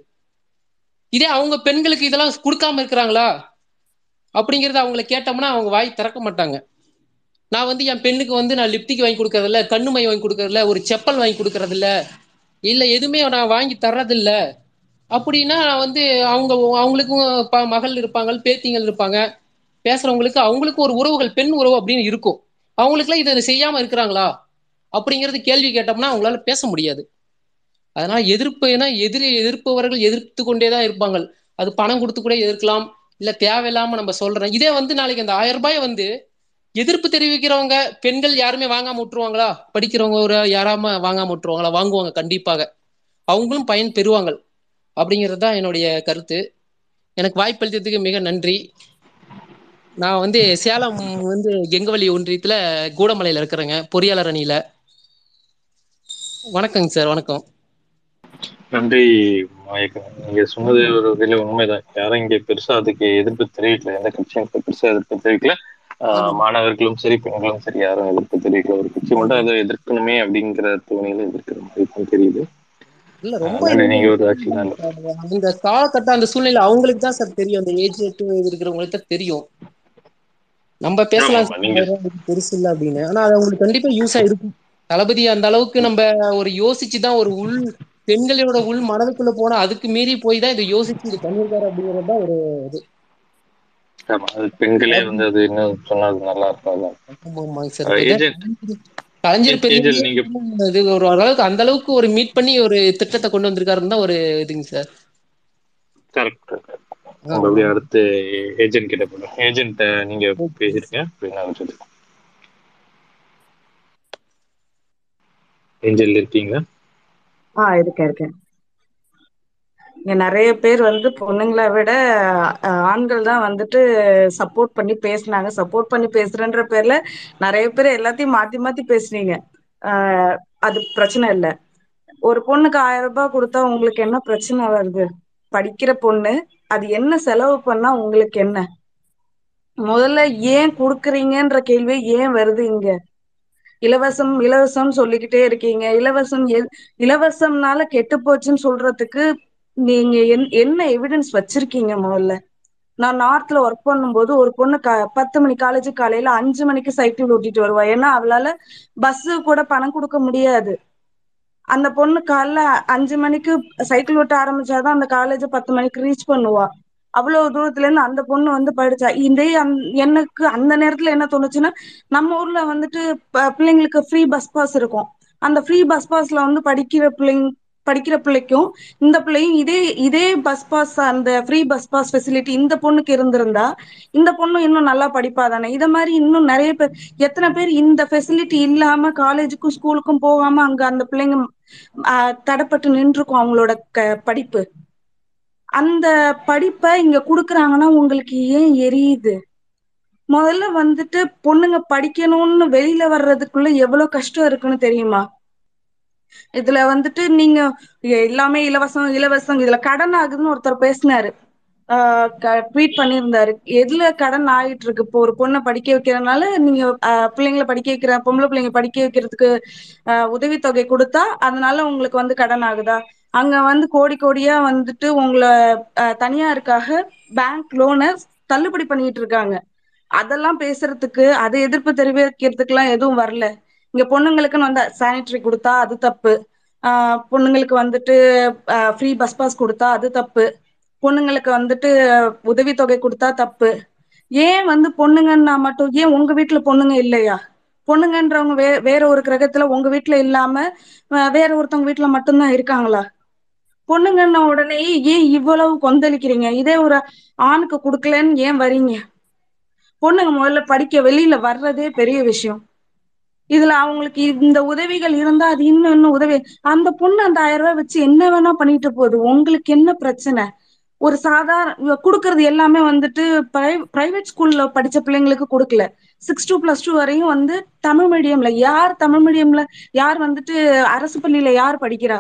இதே அவங்க பெண்களுக்கு இதெல்லாம் கொடுக்காம இருக்கிறாங்களா? அப்படிங்கறத அவங்கள கேட்டோம்னா அவங்க வாய் திறக்க மாட்டாங்க. நான் வந்து என் பெண்ணுக்கு வந்து நான் லிப்டிக் வாங்கி கொடுக்கறதில்ல கண்ணுமை வாங்கி கொடுக்கறதில்ல ஒரு செப்பல் வாங்கி கொடுக்கறதில்ல இல்லை எதுவுமே நான் வாங்கி தர்றதில்ல. அப்படின்னா வந்து அவங்க அவங்களுக்கும் மகள் இருப்பாங்க பேத்திங்கள் இருப்பாங்க. பேசுறவங்களுக்கு அவங்களுக்கும் ஒரு உறவுகள் பெண் உறவு அப்படின்னு இருக்கும். அவங்களுக்குலாம் இதை செய்யாம இருக்கிறாங்களா? அப்படிங்கிறது கேள்வி கேட்டோம்னா அவங்களால பேச முடியாது. அதனால எதிர்ப்பு ஏன்னா எதிரி எதிர்ப்பவர்கள் எதிர்த்து கொண்டே தான் இருப்பாங்க. அது பணம் கொடுத்து கூட எதிர்க்கலாம் இல்ல தேவையில்லாம நம்ம சொல்றோம். இதே வந்து நாளைக்கு அந்த ஆயிரம் ரூபாய் வந்து எதிர்ப்பு தெரிவிக்கிறவங்க பெண்கள் யாருமே வாங்காம விட்டுருவாங்களா? படிக்கிறவங்க ஒரு யாராம வாங்காம விட்டுருவாங்களா? வாங்குவாங்க கண்டிப்பாக. அவங்களும் பயன் பெறுவாங்க. அப்படிங்கிறது தான் என்னுடைய கருத்து. எனக்கு வாய்ப்பளித்ததுக்கு மிக நன்றி. நான் வந்து சேலம் வந்து கெங்கவள்ளி ஒன்றியத்துல கூடமலையில இருக்கிறேங்க பொறியாளர் அணியில. வணக்கங்க சார் வணக்கம். நன்றி நீங்க சொன்னது ஒரு வகையில உண்மைதான். யாரும் இங்க பெருசா அதுக்கு எதிர்ப்பு தெரிவிக்கல. எந்த கட்சியும் பெருசா எதிர்ப்பு தெரிவிக்கல. மாணவர்களும் சரி பெண்களும் சரி யாரும் எதிர்ப்பு தெரிவிக்கல. ஒரு கட்சி மட்டும் அதை எதிர்க்கணுமே அப்படிங்கிற தோணியில எதிர்க்கிற மாதிரி தெரியுது. இல்ல ரொம்ப அந்த காலகட்டம் அந்த சூழ்நிலை அவங்களுக்கு தான் சார் தெரியும். அந்த ஏஜ் இருக்கிறவங்களுக்கு தான் தெரியும். நம்ம பேசலாம் பெருசு இல்லை அப்படின்னு. ஆனா அது அவங்களுக்கு கண்டிப்பா யூஸா இருக்கும் தளபதி அந்த அளவுக்கு நம்ம ஒரு யோசிச்சுதான் ஒரு உள் பெண்களோட உள் மனதுக்குள்ள போனா அதுக்கு மீறி போய் தான் இதை யோசிச்சு இது பண்ணிருக்காரு அப்படிங்கிறது தான் ஒரு இது. பெண்களே வந்து அது இன்னும் சொன்னா நல்லா இருக்கும் கலைஞர் பெரிய இது ஒரு அளவுக்கு அந்த அளவுக்கு ஒரு மீட் பண்ணி ஒரு திட்டத்தை கொண்டு வந்திருக்காருன்னு தான் ஒரு இதுங்க சார். கரெக்ட் மறுபடியும் அடுத்து ஏஜென்ட் கிட்ட போகணும் ஏஜென்ட் நீங்க நினைச்சது ஏஞ்சல் இருக்கீங்களா? ஆ இருக்கேன் இருக்கேன். இங்க நிறைய பேர் வந்து பொண்ணுங்களை விட ஆண்கள் தான் வந்துட்டு சப்போர்ட் பண்ணி பேசுனாங்க. சப்போர்ட் பண்ணி பேசுறேன்ற பேர்ல நிறைய பேர் எல்லாத்தையும் மாத்தி மாத்தி பேசுனீங்க. ஆஹ் அது பிரச்சனை இல்லை. ஒரு பொண்ணுக்கு ஆயிரம் ரூபாய் கொடுத்தா உங்களுக்கு என்ன பிரச்சனை வருது? படிக்கிற பொண்ணு அது என்ன செலவு பண்ணா உங்களுக்கு என்ன? முதல்ல ஏன் கொடுக்குறீங்கன்ற கேள்வி ஏன் வருது இங்க? இலவசம் இலவசம் சொல்லிக்கிட்டே இருக்கீங்க. இலவசம் இலவசம்னால கெட்டு போச்சுன்னு சொல்றதுக்கு நீங்க என்- என்ன எவிடன்ஸ் வச்சிருக்கீங்க முதல்ல? நான் நார்த்ல ஒர்க் பண்ணும்போது ஒரு பொண்ணு க பத்து மணி காலேஜ் காலையில அஞ்சு மணிக்கு சைக்கிள் ஓட்டிட்டு வருவா. ஏன்னா அவளால பஸ் கூட பணம் கொடுக்க முடியாது. அந்த பொண்ணு காலைல அஞ்சு மணிக்கு சைக்கிள் ஓட்ட ஆரம்பிச்சாதான் அந்த காலேஜ் பத்து மணிக்கு ரீச் பண்ணுவா. அவ்வளவு தூரத்துல இருந்து அந்த பொண்ணு வந்து படிச்சா. இதே எனக்கு அந்த நேரத்துல என்ன தோணுச்சுன்னா நம்ம ஊர்ல வந்துட்டு பிள்ளைங்களுக்கு ஃப்ரீ பஸ் பாஸ் இருக்கும். அந்த ஃப்ரீ பஸ் பாஸ்ல வந்து படிக்கிற பிள்ளைங்க படிக்கிற பிள்ளைக்கும் இந்த பிள்ளையும் இதே இதே பஸ் பாஸ் அந்த ஃப்ரீ பஸ் பாஸ் ஃபெசிலிட்டி இந்த பொண்ணுக்கு இருந்திருந்தா இந்த பொண்ணு இன்னும் நல்லா படிப்பா தானே? இத மாதிரி இன்னும் நிறைய பேர் எத்தனை பேர் இந்த ஃபெசிலிட்டி இல்லாம காலேஜுக்கும் ஸ்கூலுக்கும் போகாம அங்க அந்த பிள்ளைங்க தடப்பட்டு தடைப்பட்டு நின்றுக்கும் அவங்களோட க படிப்பு. அந்த படிப்பை இங்க குடுக்குறாங்கன்னா உங்களுக்கு ஏன் எரியுது? முதல்ல வந்துட்டு பொண்ணுங்க படிக்கணும்னு வெளியில வர்றதுக்குள்ள எவ்வளவு கஷ்டம் இருக்குன்னு தெரியுமா? இதுல வந்துட்டு நீங்க எல்லாமே இலவசம் இலவசம் இதுல கடன் ஆகுதுன்னு ஒருத்தர் பேசினாரு. ட்வீட் பண்ணியிருந்தாரு. எதுல கடன் ஆயிட்டு இருக்கு இப்போ ஒரு பொண்ணை படிக்க வைக்கிறதுனால நீங்க பிள்ளைங்களை படிக்க வைக்கிற பொம்பளை பிள்ளைங்க படிக்க வைக்கிறதுக்கு ஆஹ் உதவித்தொகை கொடுத்தா அதனால உங்களுக்கு வந்து கடன் ஆகுதா? அங்க வந்து கோடி கோடியா வந்துட்டு உங்களை தனியாருக்காக பேங்க் லோனை தள்ளுபடி பண்ணிட்டு இருக்காங்க அதெல்லாம் பேசுறதுக்கு அதை எதிர்ப்பு தெரிவிக்கிறதுக்கு எல்லாம் எதுவும் வரல. இங்க பொண்ணுங்களுக்குன்னு வந்தா சானிட்டரி கொடுத்தா அது தப்பு. ஆஹ் பொண்ணுங்களுக்கு வந்துட்டு ஃப்ரீ பஸ் பாஸ் கொடுத்தா அது தப்பு. பொண்ணுங்களுக்கு வந்துட்டு உதவித்தொகை கொடுத்தா தப்பு. ஏன் வந்து பொண்ணுங்கன்னா மட்டும் ஏன் உங்க வீட்டுல பொண்ணுங்க இல்லையா? பொண்ணுங்கன்றவங்க வே வேற ஒரு கிரகத்துல உங்க வீட்டுல இல்லாம வேற ஒருத்தவங்க வீட்டுல மட்டும்தான் இருக்காங்களா? பொண்ணுங்கன்ன உடனே ஏன் இவ்வளவு கொந்தளிக்கிறீங்க? இதே ஒரு ஆணுக்கு கொடுக்கலன்னு ஏன் வரீங்க? பொண்ணுங்க முதல்ல படிக்க வெளியில வர்றதே பெரிய விஷயம். இதுல அவங்களுக்கு இந்த உதவிகள் இருந்தா அது இன்னும் இன்னும் உதவி. அந்த பொண்ணு அந்த ஆயிரம் ரூபாய் வச்சு என்ன வேணா பண்ணிட்டு போகுது. உங்களுக்கு என்ன பிரச்சனை? ஒரு சாதாரண கொடுக்கறது எல்லாமே வந்துட்டு பிரைவேட் ஸ்கூல்ல படிச்ச பிள்ளைங்களுக்கு கொடுக்கல. சிக்ஸ் டூ பிளஸ் டூ வரையும் வந்து தமிழ் மீடியம்ல யார் தமிழ் மீடியம்ல யார் வந்துட்டு அரசு பள்ளியில யார் படிக்கிறா?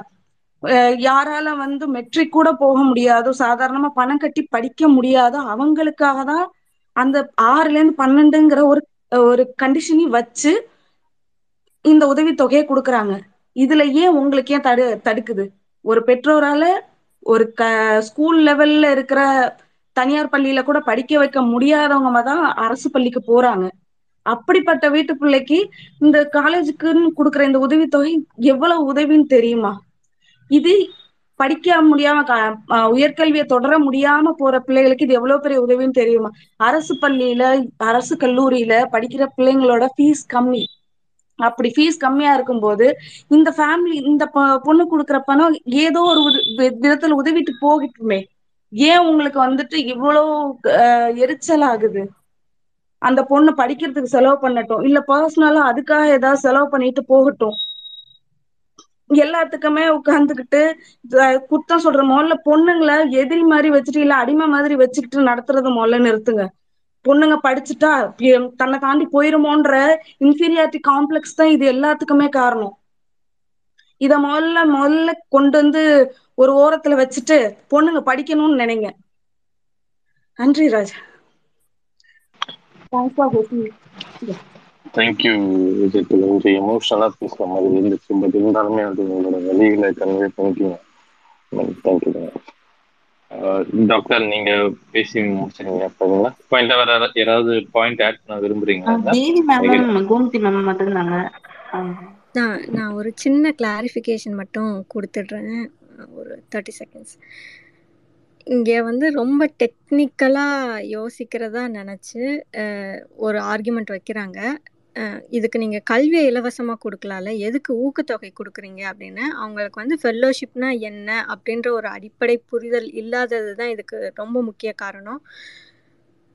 அஹ் யாரால வந்து மெட்ரிக் கூட போக முடியாதோ சாதாரணமா பணம் கட்டி படிக்க முடியாதோ அவங்களுக்காக தான் அந்த ஆறுல இருந்து பன்னெண்டுங்கிற ஒரு ஒரு கண்டிஷனையும் வச்சு இந்த உதவி தொகையை கொடுக்கறாங்க. இதுல ஏன் உங்களுக்கு ஏன் தடு தடுக்குது? ஒரு பெற்றோரால ஒரு க ஸ்கூல் லெவல்ல இருக்கிற தனியார் பள்ளியில கூட படிக்க வைக்க முடியாதவங்க தான் அரசு பள்ளிக்கு போறாங்க. அப்படிப்பட்ட வீட்டு பிள்ளைக்கு இந்த காலேஜுக்குன்னு கொடுக்குற இந்த உதவித்தொகை எவ்வளவு உதவின்னு தெரியுமா? இது படிக்க முடியாம உயர்கல்வியை தொடர முடியாம போற பிள்ளைகளுக்கு இது எவ்வளவு பெரிய உதவின்னு தெரியுமா? அரசு பள்ளியில அரசு கல்லூரியில படிக்கிற பிள்ளைங்களோட ஃபீஸ் கம்மி. அப்படி ஃபீஸ் கம்மியா இருக்கும்போது இந்த ஃபேமிலி இந்த பொண்ணு கொடுக்குற பணம் ஏதோ ஒரு விதத்துல உதவிட்டு போகட்டுமே. ஏன் உங்களுக்கு வந்துட்டு இவ்வளோ அஹ், எரிச்சல் ஆகுது? அந்த பொண்ணு படிக்கிறதுக்கு செலவு பண்ணட்டும். இல்ல பர்சனலா அதுக்காக ஏதாவது செலவு பண்ணிட்டு போகட்டும். எல்லாத்துக்குமே உட்கார்ந்துகிட்டு குத்தம் சொல்ற முதல்ல பொண்ணுங்களை எதிரி மாதிரி வச்சுட்டு இல்ல அடிமை மாதிரி வச்சுக்கிட்டு நடத்துறது முதல்ல நிறுத்துங்க. பொண்ணுங்க படிச்சுட்டா தன்னை தாண்டி போயிருமோன்ற இன்ஃபீரியாரிட்டி காம்ப்ளெக்ஸ் தான் இது எல்லாத்துக்குமே காரணம். இத முதல்ல முதல்ல கொண்டு வந்து ஒரு ஓரத்துல வச்சுட்டு பொண்ணுங்க படிக்கணும்னு நினைங்க. நன்றி ராஜ். தேங்க்யூ விஜய் கொஞ்சம் எமோஷனலாக பேசுகிற மாதிரி இருந்துச்சு பட் இருந்தாலுமே அது உங்களோட வழிகளை கன்வே பண்ணிட்டீங்க தேங்க்யூ டாக்டர் நீங்க பேசி முடிச்சிருங்க சரிங்களா பாயிண்ட் வேற யாரா- யாராவது பாயிண்ட் ஆட் பண்ண மேமும் கோமதி மேம் மட்டும் இருந்தாங்க நான் நான் ஒரு சின்ன கிளாரிஃபிகேஷன் மட்டும் கொடுத்துட்றேன். ஒரு தேர்ட்டி செகண்ட்ஸ் இங்கே வந்து ரொம்ப டெக்னிக்கலாக யோசிக்கிறதா நினச்சி ஒரு ஆர்குமெண்ட் வைக்கிறாங்க. இதுக்கு நீங்கள் கல்வியை இலவசமாக கொடுக்கலாம்ல? எதுக்கு ஊக்கத்தொகை கொடுக்குறீங்க அப்படின்னு? அவங்களுக்கு வந்து ஃபெல்லோஷிப்னா என்ன? அப்படின்ற ஒரு அடிப்படை புரிதல் இல்லாதது தான் இதுக்கு ரொம்ப முக்கிய காரணம்.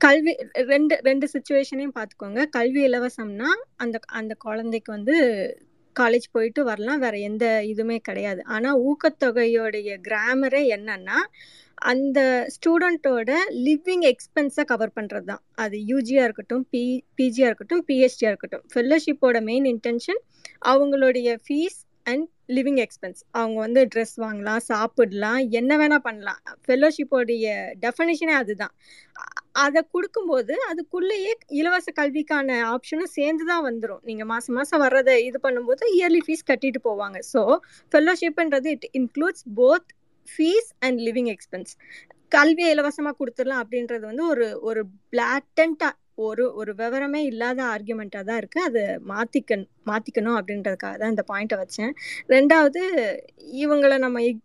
கல்வி ரெண்டு ரெண்டு சுச்சுவேஷனையும் பார்த்துக்கோங்க. கல்வி இலவசம்னா அந்த அந்த குழந்தைக்கு வந்து காலேஜ் போயிட்டு வரலாம். வேற எந்த இதுவுமே கிடையாது. ஆனால் ஊக்கத்தொகையோடைய கிராமரே என்னன்னா அந்த ஸ்டூடெண்ட்டோட லிவிங் எக்ஸ்பென்ஸை கவர் பண்ணுறது தான் அது யூஜியாக இருக்கட்டும் பி பிஜியாக இருக்கட்டும் பிஹெச்டியாக இருக்கட்டும். ஃபெல்லோஷிப்போட மெயின் இன்டென்ஷன் அவங்களுடைய ஃபீஸ் அண்ட் லிவிங் எக்ஸ்பென்ஸ் அவங்க வந்து ட்ரெஸ் வாங்கலாம் சாப்பிடலாம் என்ன வேணால் பண்ணலாம். ஃபெல்லோஷிப்போடைய டெஃபனிஷனே அதுதான். அதை கொடுக்கும்போது அதுக்குள்ளேயே இலவச கல்விக்கான ஆப்ஷனும் சேர்ந்து தான் வந்துடும் நீங்கள் மாதம் மாதம் வர்றதை இது பண்ணும்போது இயர்லி ஃபீஸ் கட்டிட்டு போவாங்க. So ஃபெல்லோஷிப்ன்றது it includes both fees and living expense கல்வியை இலவசமாக கொடுத்துடலாம் அப்படின்றது வந்து ஒரு ஒரு பிளாட்டண்ட்டாக ஒரு ஒரு விவரமே இல்லாத ஆர்கியூமெண்ட்டாக தான் இருக்குது அது மாற்றிக்க மாற்றிக்கணும் அப்படின்றதுக்காக தான் இந்த பாயிண்ட்டை வச்சேன். ரெண்டாவது இவங்களை நம்ம இக்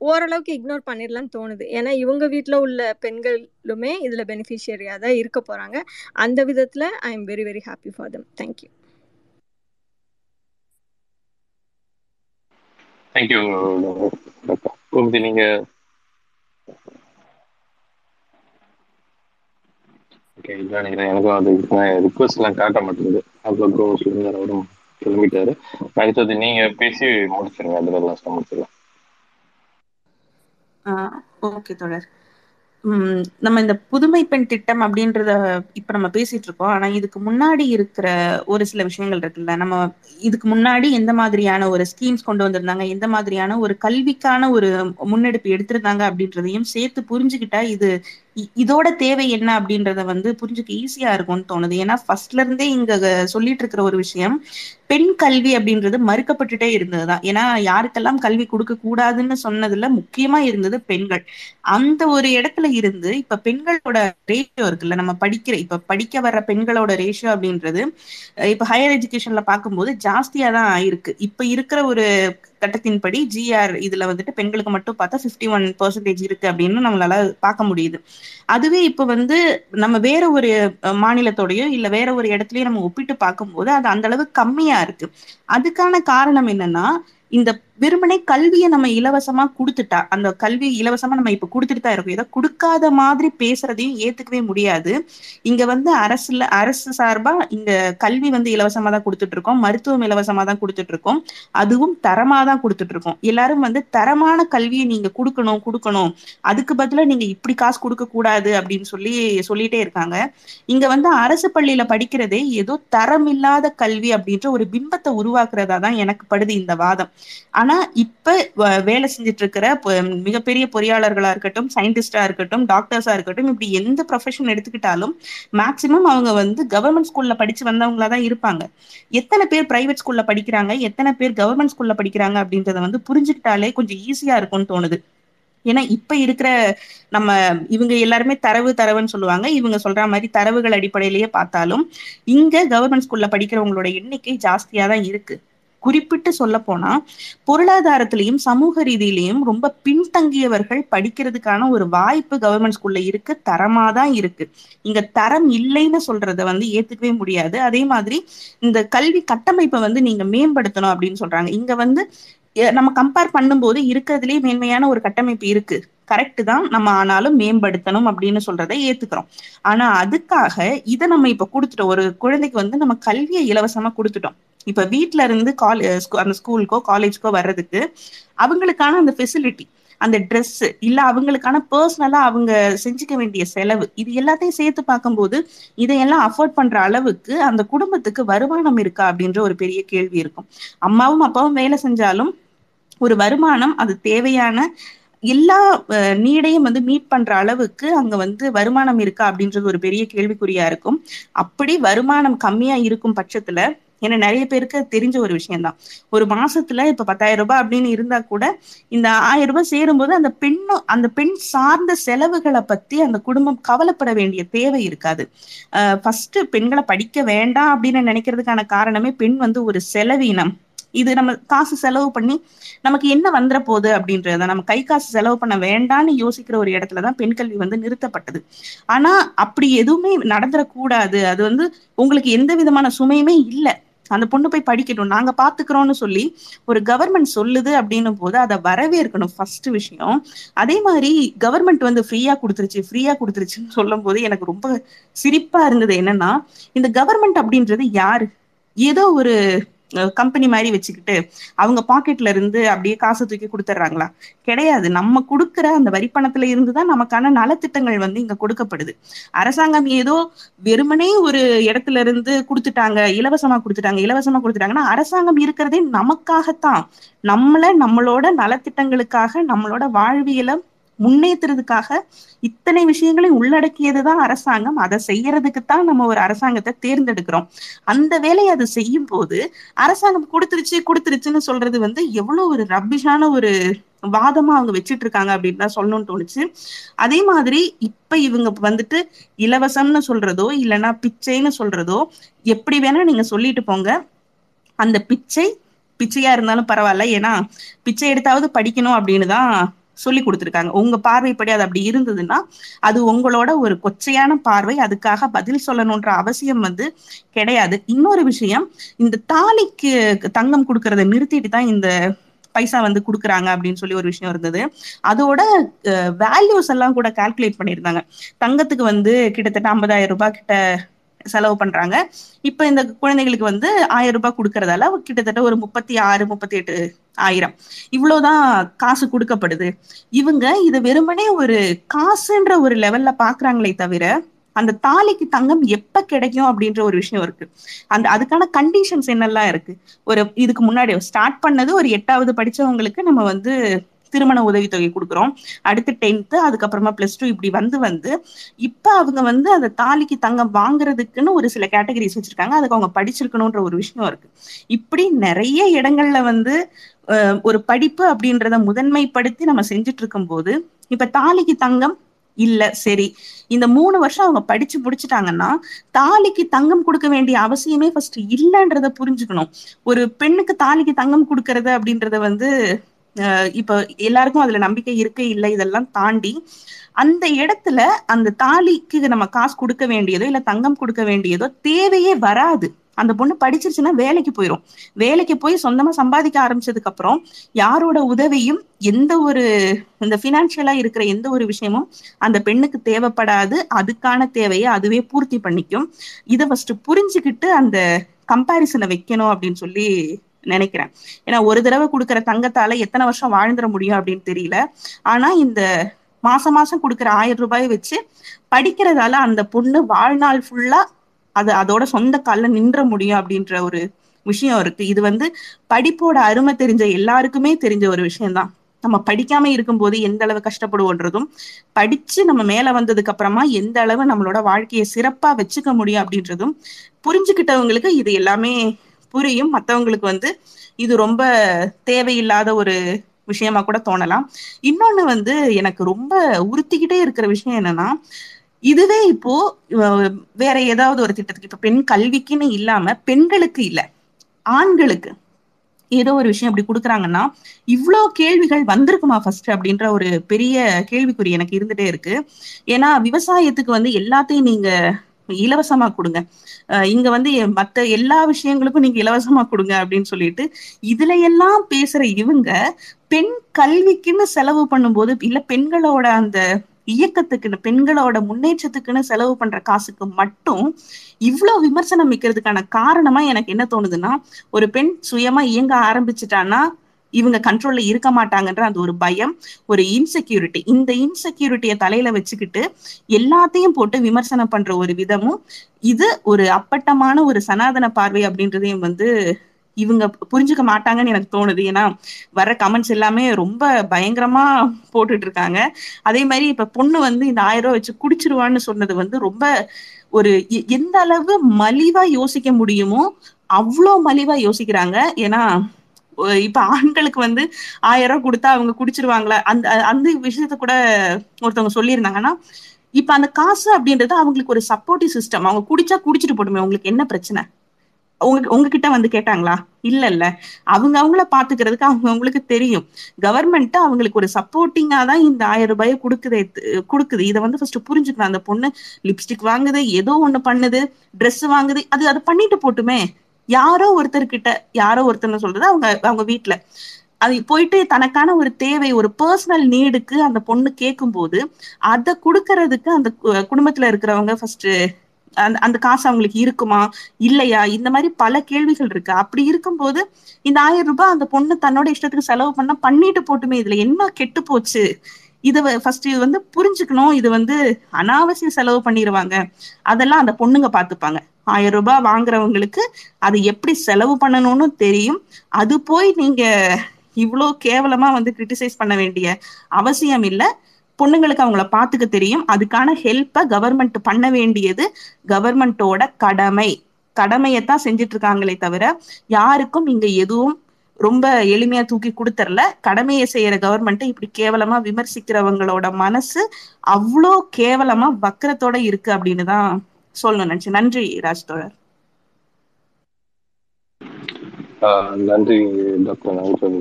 ஓரளவுக்கு இக்னோர் பண்ணிடலாம்னு தோணுது. ஏன்னா இவங்க வீட்டில் உள்ள பெண்களுமே இதில் பெனிஃபிஷியரியாக தான் இருக்க போகிறாங்க அந்த விதத்தில் I am very very happy for them thank you thank you Gomathi நீங்க ஓகே இல்லை நினைக்கிறேன். எனக்கும் அது ரிக்வஸ்ட் எல்லாம் காட்ட மாட்டேங்குது. அவ்வளோ இருந்தார் அவரும் கிளம்பிட்டாரு. அடுத்தது நீங்க பேசி முடிச்சிருங்க. அதுல லாஸ்ட்டாக முடிச்சிடலாம் ஓகே தொடர். உம் நம்ம இந்த புதுமை பெண் திட்டம் அப்படின்றத இப்ப நம்ம பேசிட்டு இருக்கோம். ஆனா இதுக்கு முன்னாடி இருக்கிற ஒரு சில விஷயங்கள் இருக்குல்ல. நம்ம இதுக்கு முன்னாடி எந்த மாதிரியான ஒரு ஸ்கீம்ஸ் கொண்டு வந்திருந்தாங்க? எந்த மாதிரியான ஒரு கல்விக்கான ஒரு முன்னெடுப்பு எடுத்திருந்தாங்க அப்படின்றதையும் சேர்த்து புரிஞ்சுக்கிட்டா இது இதோட தேவை என்ன அப்படின்றத வந்து புரிஞ்சுக்க ஈஸியா இருக்கும்னு தோணுது. ஏன்னா ஃபர்ஸ்ட்ல இருந்தே இங்க சொல்லிட்டு இருக்கிற ஒரு விஷயம் பெண் கல்வி அப்படின்றது மறுக்கப்பட்டுட்டே இருந்ததுதான். ஏன்னா யாருக்கெல்லாம் கல்வி கொடுக்க கூடாதுன்னு சொன்னதுல முக்கியமா இருந்தது பெண்கள். அந்த ஒரு இடத்துல இருந்து இப்ப பெண்களோட ரேஷியோ இருக்குல்ல நம்ம படிக்கிற இப்ப படிக்க வர்ற பெண்களோட ரேஷியோ அப்படின்றது இப்ப ஹையர் எஜுகேஷன்ல பார்க்கும்போது ஜாஸ்தியா தான் ஆயிருக்கு. இப்ப இருக்கிற ஒரு சட்டத்தின்படி ஜிஆர் இதுல வந்துட்டு பெண்களுக்கு மட்டும் பார்த்தா 51% ஒன் பெர்சன்டேஜ் இருக்கு அப்படின்னு நம்மளால பார்க்க முடியுது. அதுவே இப்ப வந்து நம்ம வேற ஒரு மாநிலத்தோடயோ இல்ல வேற ஒரு இடத்துலயோ நம்ம ஒப்பிட்டு பார்க்கும்போது அது அந்த அளவு கம்மியா இருக்கு. அதுக்கான காரணம் என்னன்னா இந்த வெறுமனே கல்வியை நம்ம இலவசமா கொடுத்துட்டா அந்த கல்வி இலவசமா நம்ம இப்ப கொடுத்துட்டு தான் இருக்கோம். ஏதோ கொடுக்காத மாதிரி பேசுறதையும் ஏத்துக்கவே முடியாது. இங்க வந்து அரசுல அரசு சார்பா இங்க கல்வி வந்து இலவசமா தான் கொடுத்துட்டு இருக்கோம். மருத்துவம் இலவசமா தான் கொடுத்துட்டு இருக்கோம். அதுவும் தரமா தான் கொடுத்துட்டு இருக்கோம். எல்லாரும் வந்து தரமான கல்வியை நீங்க கொடுக்கணும் கொடுக்கணும். அதுக்கு பதிலா நீங்க இப்படி காசு கொடுக்க கூடாது அப்படின்னு சொல்லி சொல்லிட்டே இருக்காங்க. இங்க வந்து அரசு பள்ளியில படிக்கிறதே ஏதோ தரம் இல்லாத கல்வி அப்படின்ற ஒரு பிம்பத்தை உருவாக்குறதா தான் எனக்கு படுது இந்த வாதம். ஆனா இப்ப வேலை செஞ்சுட்டு இருக்கிற மிகப்பெரிய பொறியாளர்களா இருக்கட்டும் சயின்டிஸ்டா இருக்கட்டும் டாக்டர்ஸா இருக்கட்டும் இப்படி எந்த ப்ரொஃபஷன் எடுத்துக்கிட்டாலும் மேக்சிமம் அவங்க வந்து கவர்மெண்ட் ஸ்கூல்ல படிச்சு வந்தவங்களா தான் இருப்பாங்க. எத்தனை பேர் பிரைவேட் ஸ்கூல்ல படிக்கிறாங்க எத்தனை பேர் கவர்மெண்ட் ஸ்கூல்ல படிக்கிறாங்க அப்படின்றத வந்து புரிஞ்சுக்கிட்டாலே கொஞ்சம் ஈஸியா இருக்கும்னு தோணுது. ஏன்னா இப்ப இருக்கிற நம்ம இவங்க எல்லாருமே தரவு தரவுன்னு சொல்லுவாங்க. இவங்க சொல்ற மாதிரி தரவுகள் அடிப்படையிலேயே பார்த்தாலும் இங்க கவர்மெண்ட் ஸ்கூல்ல படிக்கிறவங்களோட எண்ணிக்கை ஜாஸ்தியா தான் இருக்கு. குறிப்பிட்டு சொல்ல போனா பொருளாதாரத்திலையும் சமூக ரீதியிலையும் ரொம்ப பின்தங்கியவர்கள் படிக்கிறதுக்கான ஒரு வாய்ப்பு கவர்மெண்ட் ஸ்கூல்ல இருக்கு தரமா தான் இருக்கு. இங்க தரம் இல்லைன்னு சொல்றத வந்து ஏத்துக்கவே முடியாது. அதே மாதிரி இந்த கல்வி கட்டமைப்பை வந்து நீங்க மேம்படுத்தணும் அப்படின்னு சொல்றாங்க. இங்க வந்து நம்ம கம்பேர் பண்ணும்போது இருக்கிறதுலயே மேன்மையான ஒரு கட்டமைப்பு இருக்கு. கரெக்ட் தான். நம்ம ஆனாலும் மேம்படுத்தணும் அப்படின்னு சொல்றதை ஏத்துக்கிறோம். ஆனா அதுக்காக இதை நம்ம இப்ப கொடுத்துட்டோம். ஒரு குழந்தைக்கு வந்து நம்ம கல்வியை இலவசமா கொடுத்துட்டோம். இப்ப வீட்ல இருந்து கால் அந்த ஸ்கூலுக்கோ காலேஜ்க்கோ வர்றதுக்கு அவங்களுக்கான அந்த ஃபெசிலிட்டி அந்த ட்ரெஸ் இல்ல அவங்களுக்கான பர்சனலா அவங்க செஞ்சுக்க வேண்டிய செலவு இது எல்லாத்தையும் சேர்த்து பார்க்கும்போது இதையெல்லாம் அஃபோர்ட் பண்ற அளவுக்கு அந்த குடும்பத்துக்கு வருமானம் இருக்கா அப்படின்ற ஒரு பெரிய கேள்வி இருக்கும். அம்மாவும் அப்பாவும் வேலை செஞ்சாலும் ஒரு வருமானம் அது தேவையான எல்லா நீடையும் வந்து மீட் பண்ற அளவுக்கு அங்க வந்து வருமானம் இருக்கா அப்படின்றது ஒரு பெரிய கேள்விக்குறியா இருக்கும். அப்படி வருமானம் கம்மியா இருக்கும் பட்சத்துல ஏன்னா நிறைய பேருக்கு தெரிஞ்ச ஒரு விஷயம்தான். ஒரு மாசத்துல இப்ப பத்தாயிரம் ரூபாய் அப்படின்னு இருந்தா கூட இந்த ஆயிரம் ரூபாய் சேரும்போது அந்த பெண்ணும் அந்த பெண் சார்ந்த செலவுகளை பத்தி அந்த குடும்பம் கவலைப்பட வேண்டிய தேவை இருக்காது. ஃபர்ஸ்ட் பெண்களை படிக்க வேண்டாம் அப்படின்னு நினைக்கிறதுக்கான காரணமே பெண் வந்து ஒரு செலவீனம். இது நம்ம காசு செலவு பண்ணி நமக்கு என்ன வந்துட போகுது அப்படின்றத நம்ம கை காசு செலவு பண்ண வேண்டாம்னு யோசிக்கிற ஒரு இடத்துலதான் பெண் கல்வி வந்து நிறுத்தப்பட்டது. ஆனா அப்படி எதுவுமே நடந்துடக்கூடாது அது வந்து உங்களுக்கு எந்த விதமான சுமையுமே இல்லை. அந்த பொண்ணு போய் படிக்கட்டும். நாங்க பாத்துக்கிறோம்னு சொல்லி ஒரு கவர்மெண்ட் சொல்லுது அப்படின்னும் போது அதை வரவேற்கணும் ஃபர்ஸ்ட் விஷயம். அதே மாதிரி கவர்மெண்ட் வந்து ஃப்ரீயா கொடுத்துருச்சு ஃப்ரீயா கொடுத்துருச்சுன்னு சொல்லும் போது எனக்கு ரொம்ப சிரிப்பா இருந்தது என்னன்னா இந்த கவர்மெண்ட் அப்படின்றது யாரு? ஏதோ ஒரு கம்பெனி மாதிரி வச்சுக்கிட்டு அவங்க பாக்கெட்ல இருந்து அப்படியே காசை தூக்கி கொடுத்துட்றாங்களா? கிடையாது. நம்ம கொடுக்குற அந்த வரி பணத்துல இருந்து தான் நமக்கான நலத்திட்டங்கள் வந்து இங்க கொடுக்கப்படுது. அரசாங்கம் ஏதோ வெறுமனே ஒரு இடத்துல இருந்து கொடுத்துட்டாங்க இலவசமா கொடுத்துட்டாங்க இலவசமா கொடுத்துட்டாங்கன்னா அரசாங்கம் இருக்கிறதே நமக்காகத்தான். நம்மள நம்மளோட நலத்திட்டங்களுக்காக நம்மளோட வாழ்வியலை முன்னேற்றுறதுக்காக இத்தனை விஷயங்களை உள்ளடக்கியதுதான் அரசாங்கம். அதை செய்யறதுக்கு தான் நம்ம ஒரு அரசாங்கத்தை தேர்ந்தெடுக்கிறோம். அந்த வேலையை அது செய்யும் போது அரசாங்கம் கொடுத்துருச்சு கொடுத்துருச்சுன்னு சொல்றது வந்து எவ்வளவு ஒரு ரப்பிஷான ஒரு வாதமா அவங்க வச்சிட்டு இருக்காங்க அப்படின்னு தான் சொல்லணும்னு தோணுச்சு. அதே மாதிரி இப்ப இவங்க வந்துட்டு இலவசம்னு சொல்றதோ இல்லைன்னா பிச்சைன்னு சொல்றதோ எப்படி வேணா நீங்க சொல்லிட்டு போங்க. அந்த பிச்சை பிச்சையா இருந்தாலும் பரவாயில்ல. ஏன்னா பிச்சை எடுத்தாவது படிக்கணும் அப்படின்னு தான் சொல்லி கொடுத்துருக்காங்க. உங்க பார்வைப்படி அது அப்படி இருந்ததுன்னா அது உங்களோட ஒரு கொச்சையான பார்வை அதுக்காக பதில் சொல்லணும்ன்ற அவசியம் வந்து கிடையாது. இன்னொரு விஷயம் இந்த தாலிக்கு தங்கம் கொடுக்கறத நிறுத்திட்டு தான் இந்த பைசா வந்து கொடுக்குறாங்க அப்படின்னு சொல்லி ஒரு விஷயம் இருந்தது. அதோட வேல்யூஸ் எல்லாம் கூட கால்குலேட் பண்ணியிருந்தாங்க. தங்கத்துக்கு வந்து கிட்டத்தட்ட ஐம்பதாயிரம் ரூபாய் கிட்ட செலவு பண்றாங்க. இப்ப இந்த குழந்தைகளுக்கு வந்து ஆயிரம் ரூபாய் கொடுக்கறதால கிட்டத்தட்ட ஒரு முப்பத்தி ஆறு முப்பத்தி எட்டு ஆயிரம். இவ்வளவுதான் காசு கொடுக்கப்படுது. இவங்க இதை வெறுமனே ஒரு காசுன்ற ஒரு லெவல்ல பாக்குறாங்களே தவிர அந்த தாலிக்கு தங்கம் எப்ப கிடைக்கும் அப்படின்ற ஒரு விஷயம் இருக்கு. அந்த அதுக்கான கண்டிஷன்ஸ் என்னெல்லாம் இருக்கு? ஒரு இதுக்கு முன்னாடி ஸ்டார்ட் பண்ணது ஒரு எட்டாவது படிச்சவங்களுக்கு நம்ம வந்து திருமண உதவித்தொகை கொடுக்குறோம். அடுத்து டென்த்து அதுக்கப்புறமா பிளஸ் டூ இப்படி வந்து வந்து இப்ப அவங்க வந்து அந்த தாலிக்கு தங்கம் வாங்குறதுக்குன்னு ஒரு சில கேட்டகரிஸ் வச்சிருக்காங்க. அதுக்கு அவங்க படிச்சிருக்கணும்ன்ற ஒரு விஷயம் இருக்கு. இப்படி நிறைய இடங்கள்ல வந்து ஒரு படிப்பு அப்படின்றத முதன்மைப்படுத்தி நம்ம செஞ்சுட்டு இருக்கும் போது இப்ப தாலிக்கு தங்கம் இல்ல சரி. இந்த மூணு வருஷம் அவங்க படிச்சு முடிச்சுட்டாங்கன்னா தாலிக்கு தங்கம் கொடுக்க வேண்டிய அவசியமே ஃபர்ஸ்ட் இல்லைன்றத புரிஞ்சுக்கணும். ஒரு பெண்ணுக்கு தாலிக்கு தங்கம் கொடுக்கறது அப்படின்றத வந்து இப்போ எல்லாருக்கும் அதுல நம்பிக்கை இருக்கு இல்லை இதெல்லாம் தாண்டி அந்த இடத்துல அந்த தாலிக்கு நம்ம காசு கொடுக்க வேண்டியதோ இல்ல தங்கம் கொடுக்க வேண்டியதோ தேவையே வராது. அந்த பொண்ணு படிச்சிருச்சுன்னா வேலைக்கு போயிடும் வேலைக்கு போய் சொந்தமா சம்பாதிக்க ஆரம்பிச்சதுக்கு அப்புறம் யாரோட உதவியும் எந்த ஒரு இந்த பினான்சியலா இருக்கிற எந்த ஒரு விஷயமும் அந்த பெண்ணுக்கு தேவைப்படாது. அதுக்கான தேவையை அதுவே பூர்த்தி பண்ணிக்கும். இதை ஃபர்ஸ்ட் புரிஞ்சுக்கிட்டு அந்த கம்பாரிசனை வைக்கணும் அப்படின்னு சொல்லி நினைக்கிறேன். ஏன்னா ஒரு தடவை கொடுக்குற தங்கத்தால எத்தனை வருஷம் வாழ்ந்துட முடியும் அப்படின்னு தெரியல. ஆனா இந்த மாசம் மாசம் கொடுக்குற ஆயிரம் ரூபாய் வச்சு படிக்கிறதால அந்த பொண்ணு வாழ்நாள் ஃபுல்லா அது அதோட சொந்த காலில் நின்ற முடியும் அப்படின்ற ஒரு விஷயம் இருக்கு. இது வந்து படிப்போட அருமை தெரிஞ்ச எல்லாருக்குமே தெரிஞ்ச ஒரு விஷயம்தான். நம்ம படிக்காம இருக்கும்போது எந்த அளவு கஷ்டப்படுவோன்றதும் படிச்சு நம்ம மேல வந்ததுக்கு அப்புறமா எந்த அளவு நம்மளோட வாழ்க்கையை சிறப்பா வச்சுக்க முடியும் அப்படின்றதும் புரிஞ்சுக்கிட்டவங்களுக்கு இது எல்லாமே புரியும். மற்றவங்களுக்கு வந்து இது ரொம்ப தேவையில்லாத ஒரு விஷயமா கூட தோணலாம். இன்னொன்னு வந்து எனக்கு ரொம்ப உறுத்திக்கிட்டே இருக்கிற விஷயம் என்னன்னா இதுவே இப்போ வேற ஏதாவது ஒரு திட்டத்துக்கு இப்ப பெண் கல்விக்குன்னு இல்லாம பெண்களுக்கு இல்ல ஆண்களுக்கு ஏதோ ஒரு விஷயம் அப்படி கொடுக்குறாங்கன்னா இவ்வளோ கேள்விகள் வந்திருக்குமா ஃபர்ஸ்ட் அப்படின்ற ஒரு பெரிய கேள்விக்குறி எனக்கு இருந்துட்டே இருக்கு. ஏன்னா விவசாயத்துக்கு வந்து எல்லாத்தையும் நீங்க இலவசமா கொடுங்க. இங்க வந்து மத்த எல்லா விஷயங்களுக்கும் நீங்க இலவசமா கொடுங்க அப்படின்னு சொல்லிட்டு இதுல எல்லாம் பேசுற இவங்க பெண் கல்விக்குன்னு செலவு பண்ணும்போது இல்ல பெண்களோட அந்த இயக்கத்துக்குன்னு பெண்களோட முன்னேற்றத்துக்குன்னு செலவு பண்ற காசுக்கு மட்டும் இவ்வளவு விமர்சனம் வைக்கிறதுக்கான காரணமா எனக்கு என்ன தோணுதுன்னா ஒரு பெண் சுயமா இயங்க ஆரம்பிச்சிட்டான்னா இவங்க கண்ட்ரோல்ல இருக்க மாட்டாங்கன்ற அந்த ஒரு பயம் ஒரு இன்செக்யூரிட்டி இந்த இன்செக்யூரிட்டிய தலையில வச்சுக்கிட்டு எல்லாத்தையும் போட்டு விமர்சனம் பண்ற ஒரு விதமும் இது ஒரு அப்பட்டமான ஒரு சனாதன பார்வை அப்படின்றதையும் வந்து இவங்க புரிஞ்சுக்க மாட்டாங்கன்னு எனக்கு தோணுது. ஏன்னா வர கமெண்ட்ஸ் எல்லாமே ரொம்ப பயங்கரமா போட்டுட்டு இருக்காங்க அதே மாதிரி இப்ப பொண்ணு வந்து இந்த ஆயிரம் ரூபாய் வச்சு குடிச்சிருவான்னு சொன்னது வந்து ரொம்ப ஒரு எந்த அளவு மலிவா யோசிக்க முடியுமோ அவ்வளோ மலிவா யோசிக்கிறாங்க. ஏன்னா இப்ப ஆண்களுக்கு வந்து ஆயிரம் ரூபாய் கொடுத்தா அவங்க குடிச்சிருவாங்களா? அந்த அந்த விஷயத்த கூட ஒருத்தவங்க சொல்லியிருந்தாங்கன்னா இப்ப அந்த காசு அப்படின்றது அவங்களுக்கு ஒரு சப்போர்ட்டிவ் சிஸ்டம் அவங்க குடிச்சா குடிச்சிட்டு போடுமே உங்களுக்கு என்ன பிரச்சனை? உங்க உங்ககிட்ட வந்து கேட்டாங்களா? இல்ல இல்ல. அவங்க அவங்கள பாத்துக்கிறதுக்கு அவங்க அவங்களுக்கு தெரியும். கவர்மெண்ட் அவங்களுக்கு ஒரு சப்போர்ட்டிங்கா தான் இந்த ஆயிரம் ரூபாயை கொடுக்குதே கொடுக்குது. இதை வந்து ஃபர்ஸ்ட் புரிஞ்சுக்கணும். அந்த பொண்ணு லிப்ஸ்டிக் வாங்குது ஏதோ ஒண்ணு பண்ணுது ட்ரெஸ் வாங்குது அது அது பண்ணிட்டு போட்டுமே. யாரோ ஒருத்தர்கிட்ட யாரோ ஒருத்தர்னு சொல்றது அவங்க அவங்க வீட்டுல அது போயிட்டு தனக்கான ஒரு தேவை ஒரு பர்சனல் நீடுக்கு அந்த பொண்ணு கேட்கும்போது அதை கொடுக்கறதுக்கு அந்த குடும்பத்துல இருக்கிறவங்க ஃபர்ஸ்ட் அந்த அந்த காசு அவங்களுக்கு இருக்குமா இல்லையா? இந்த மாதிரி பல கேள்விகள் இருக்கு. அப்படி இருக்கும்போது இந்த ஆயிரம் ரூபாய் அந்த பொண்ணு தன்னோட இஷ்டத்துக்கு செலவு பண்ணா பண்ணிட்டு போட்டுமே இதுல என்ன கெட்டு போச்சு? இத ஃபர்ஸ்ட் இது வந்து புரிஞ்சுக்கணும். இது வந்து அனாவசிய செலவு பண்ணிடுவாங்க அதெல்லாம் அந்த பொண்ணுங்க பாத்துப்பாங்க. ஆயிரம் ரூபாய் வாங்குறவங்களுக்கு அது எப்படி செலவு பண்ணணும்னு தெரியும். அது போய் நீங்க இவ்வளோ கேவலமா வந்து கிரிட்டிசைஸ் பண்ண வேண்டிய அவசியம் இல்லை. பொண்ணுங்களுக்கு அவங்கள பாத்துக்க தெரியும். அதுக்கான ஹெல்ப்பை கவர்மெண்ட் பண்ண வேண்டியது கவர்மெண்டோட கடமை. கடமையத்தான் செஞ்சுட்டு இருக்காங்களே தவிர யாருக்கும் இங்க எதுவும் ரொம்ப எளிமையா தூக்கி கொடுத்துறல கடமையை செய்யற கவர்மெண்ட்டை இப்படி கேவலமா விமர்சிக்கிறவங்களோட மனசு அவ்வளோ கேவலமா வக்கரத்தோட இருக்கு அப்படின்னு தான் சொல்லணும் நினைச்சேன் நன்றி ராஜ் தோழர் ஆஹ் நன்றி டாக்டர் நகைச்சல்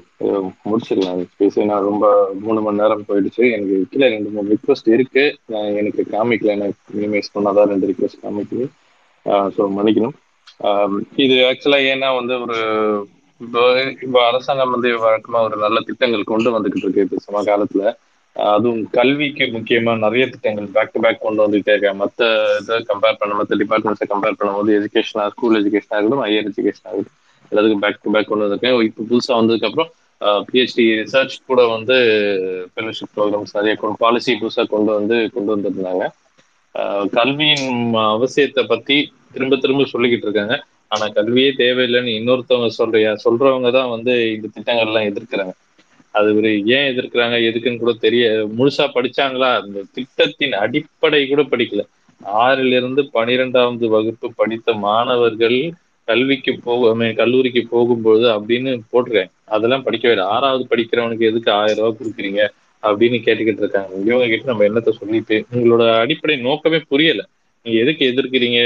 முடிச்சிடலாம். பேசி நான் ரொம்ப மூணு மணி நேரம் போயிடுச்சு. எனக்கு கீழே ரெண்டு மூணு ரிக்வஸ்ட் இருக்கு. நான் எனக்கு காமிக்கல. எனக்கு மினிமைஸ் பண்ணாதான் ரெண்டு ரிக்வஸ்ட் காமிக்குது. ஸோ மன்னிக்கணும். ஆஹ் இது ஆக்சுவலா ஏன்னா வந்து ஒரு இப்போ இப்போ அரசாங்கம் வந்து வழக்கமா ஒரு நல்ல திட்டங்கள் கொண்டு வந்துகிட்டு இருக்கு. இப்போ சம காலத்துல அதுவும் கல்விக்கு முக்கியமா நிறைய திட்டங்கள் பேக் டு பேக் கொண்டு வந்துட்டே இருக்காங்க மற்ற இதை கம்பேர் பண்ண மற்ற டிபார்ட்மெண்ட்ஸை கம்பேர் பண்ணும்போது எஜுகேஷனா ஸ்கூல் எஜுகேஷன் இருக்கட்டும் ஹையர் எஜுகேஷன் ஆகட்டும் எல்லாத்துக்கும் பேக் டு பேக் கொண்டு வந்திருக்கேன். இப்போ புதுசா வந்ததுக்கு அப்புறம் பிஹெச்டி ரிசர்ச் கூட வந்து ஃபெலோஷிப் ப்ரோக்ராம்ஸ் நிறைய கொண்டு பாலிசி புதுசாக கொண்டு வந்து கொண்டு வந்திருந்தாங்க. ஆஹ் கல்வியின் அவசியத்தை பத்தி திரும்ப திரும்ப சொல்லிக்கிட்டு இருக்காங்க. ஆனா கல்வியே தேவையில்லைன்னு இன்னொருத்தவங்க சொல்றியா சொல்றவங்க தான் வந்து இந்த திட்டங்கள்லாம் எதிர்க்கிறாங்க. அது ஒரு ஏன் எதிர்க்கிறாங்க எதுக்குன்னு கூட தெரிய முழுசா படிச்சாங்களா? அந்த திட்டத்தின் அடிப்படை கூட படிக்கல. ஆறுல இருந்து பனிரெண்டாவது வகுப்பு படித்த மாணவர்கள் கல்விக்கு போக கல்லூரிக்கு போகும்போது அப்படின்னு போட்டிருக்காங்க. அதெல்லாம் படிக்கவே இல்லை. ஆறாவது படிக்கிறவனுக்கு எதுக்கு ஆயிரம் ரூபாய் கொடுக்குறீங்க அப்படின்னு கேட்டுக்கிட்டு இருக்காங்க. இவங்க கிட்ட நம்ம என்னத்த சொல்லிட்டு உங்களோட அடிப்படை நோக்கமே புரியல. எதுக்கு எதிர்க்கிறீங்க?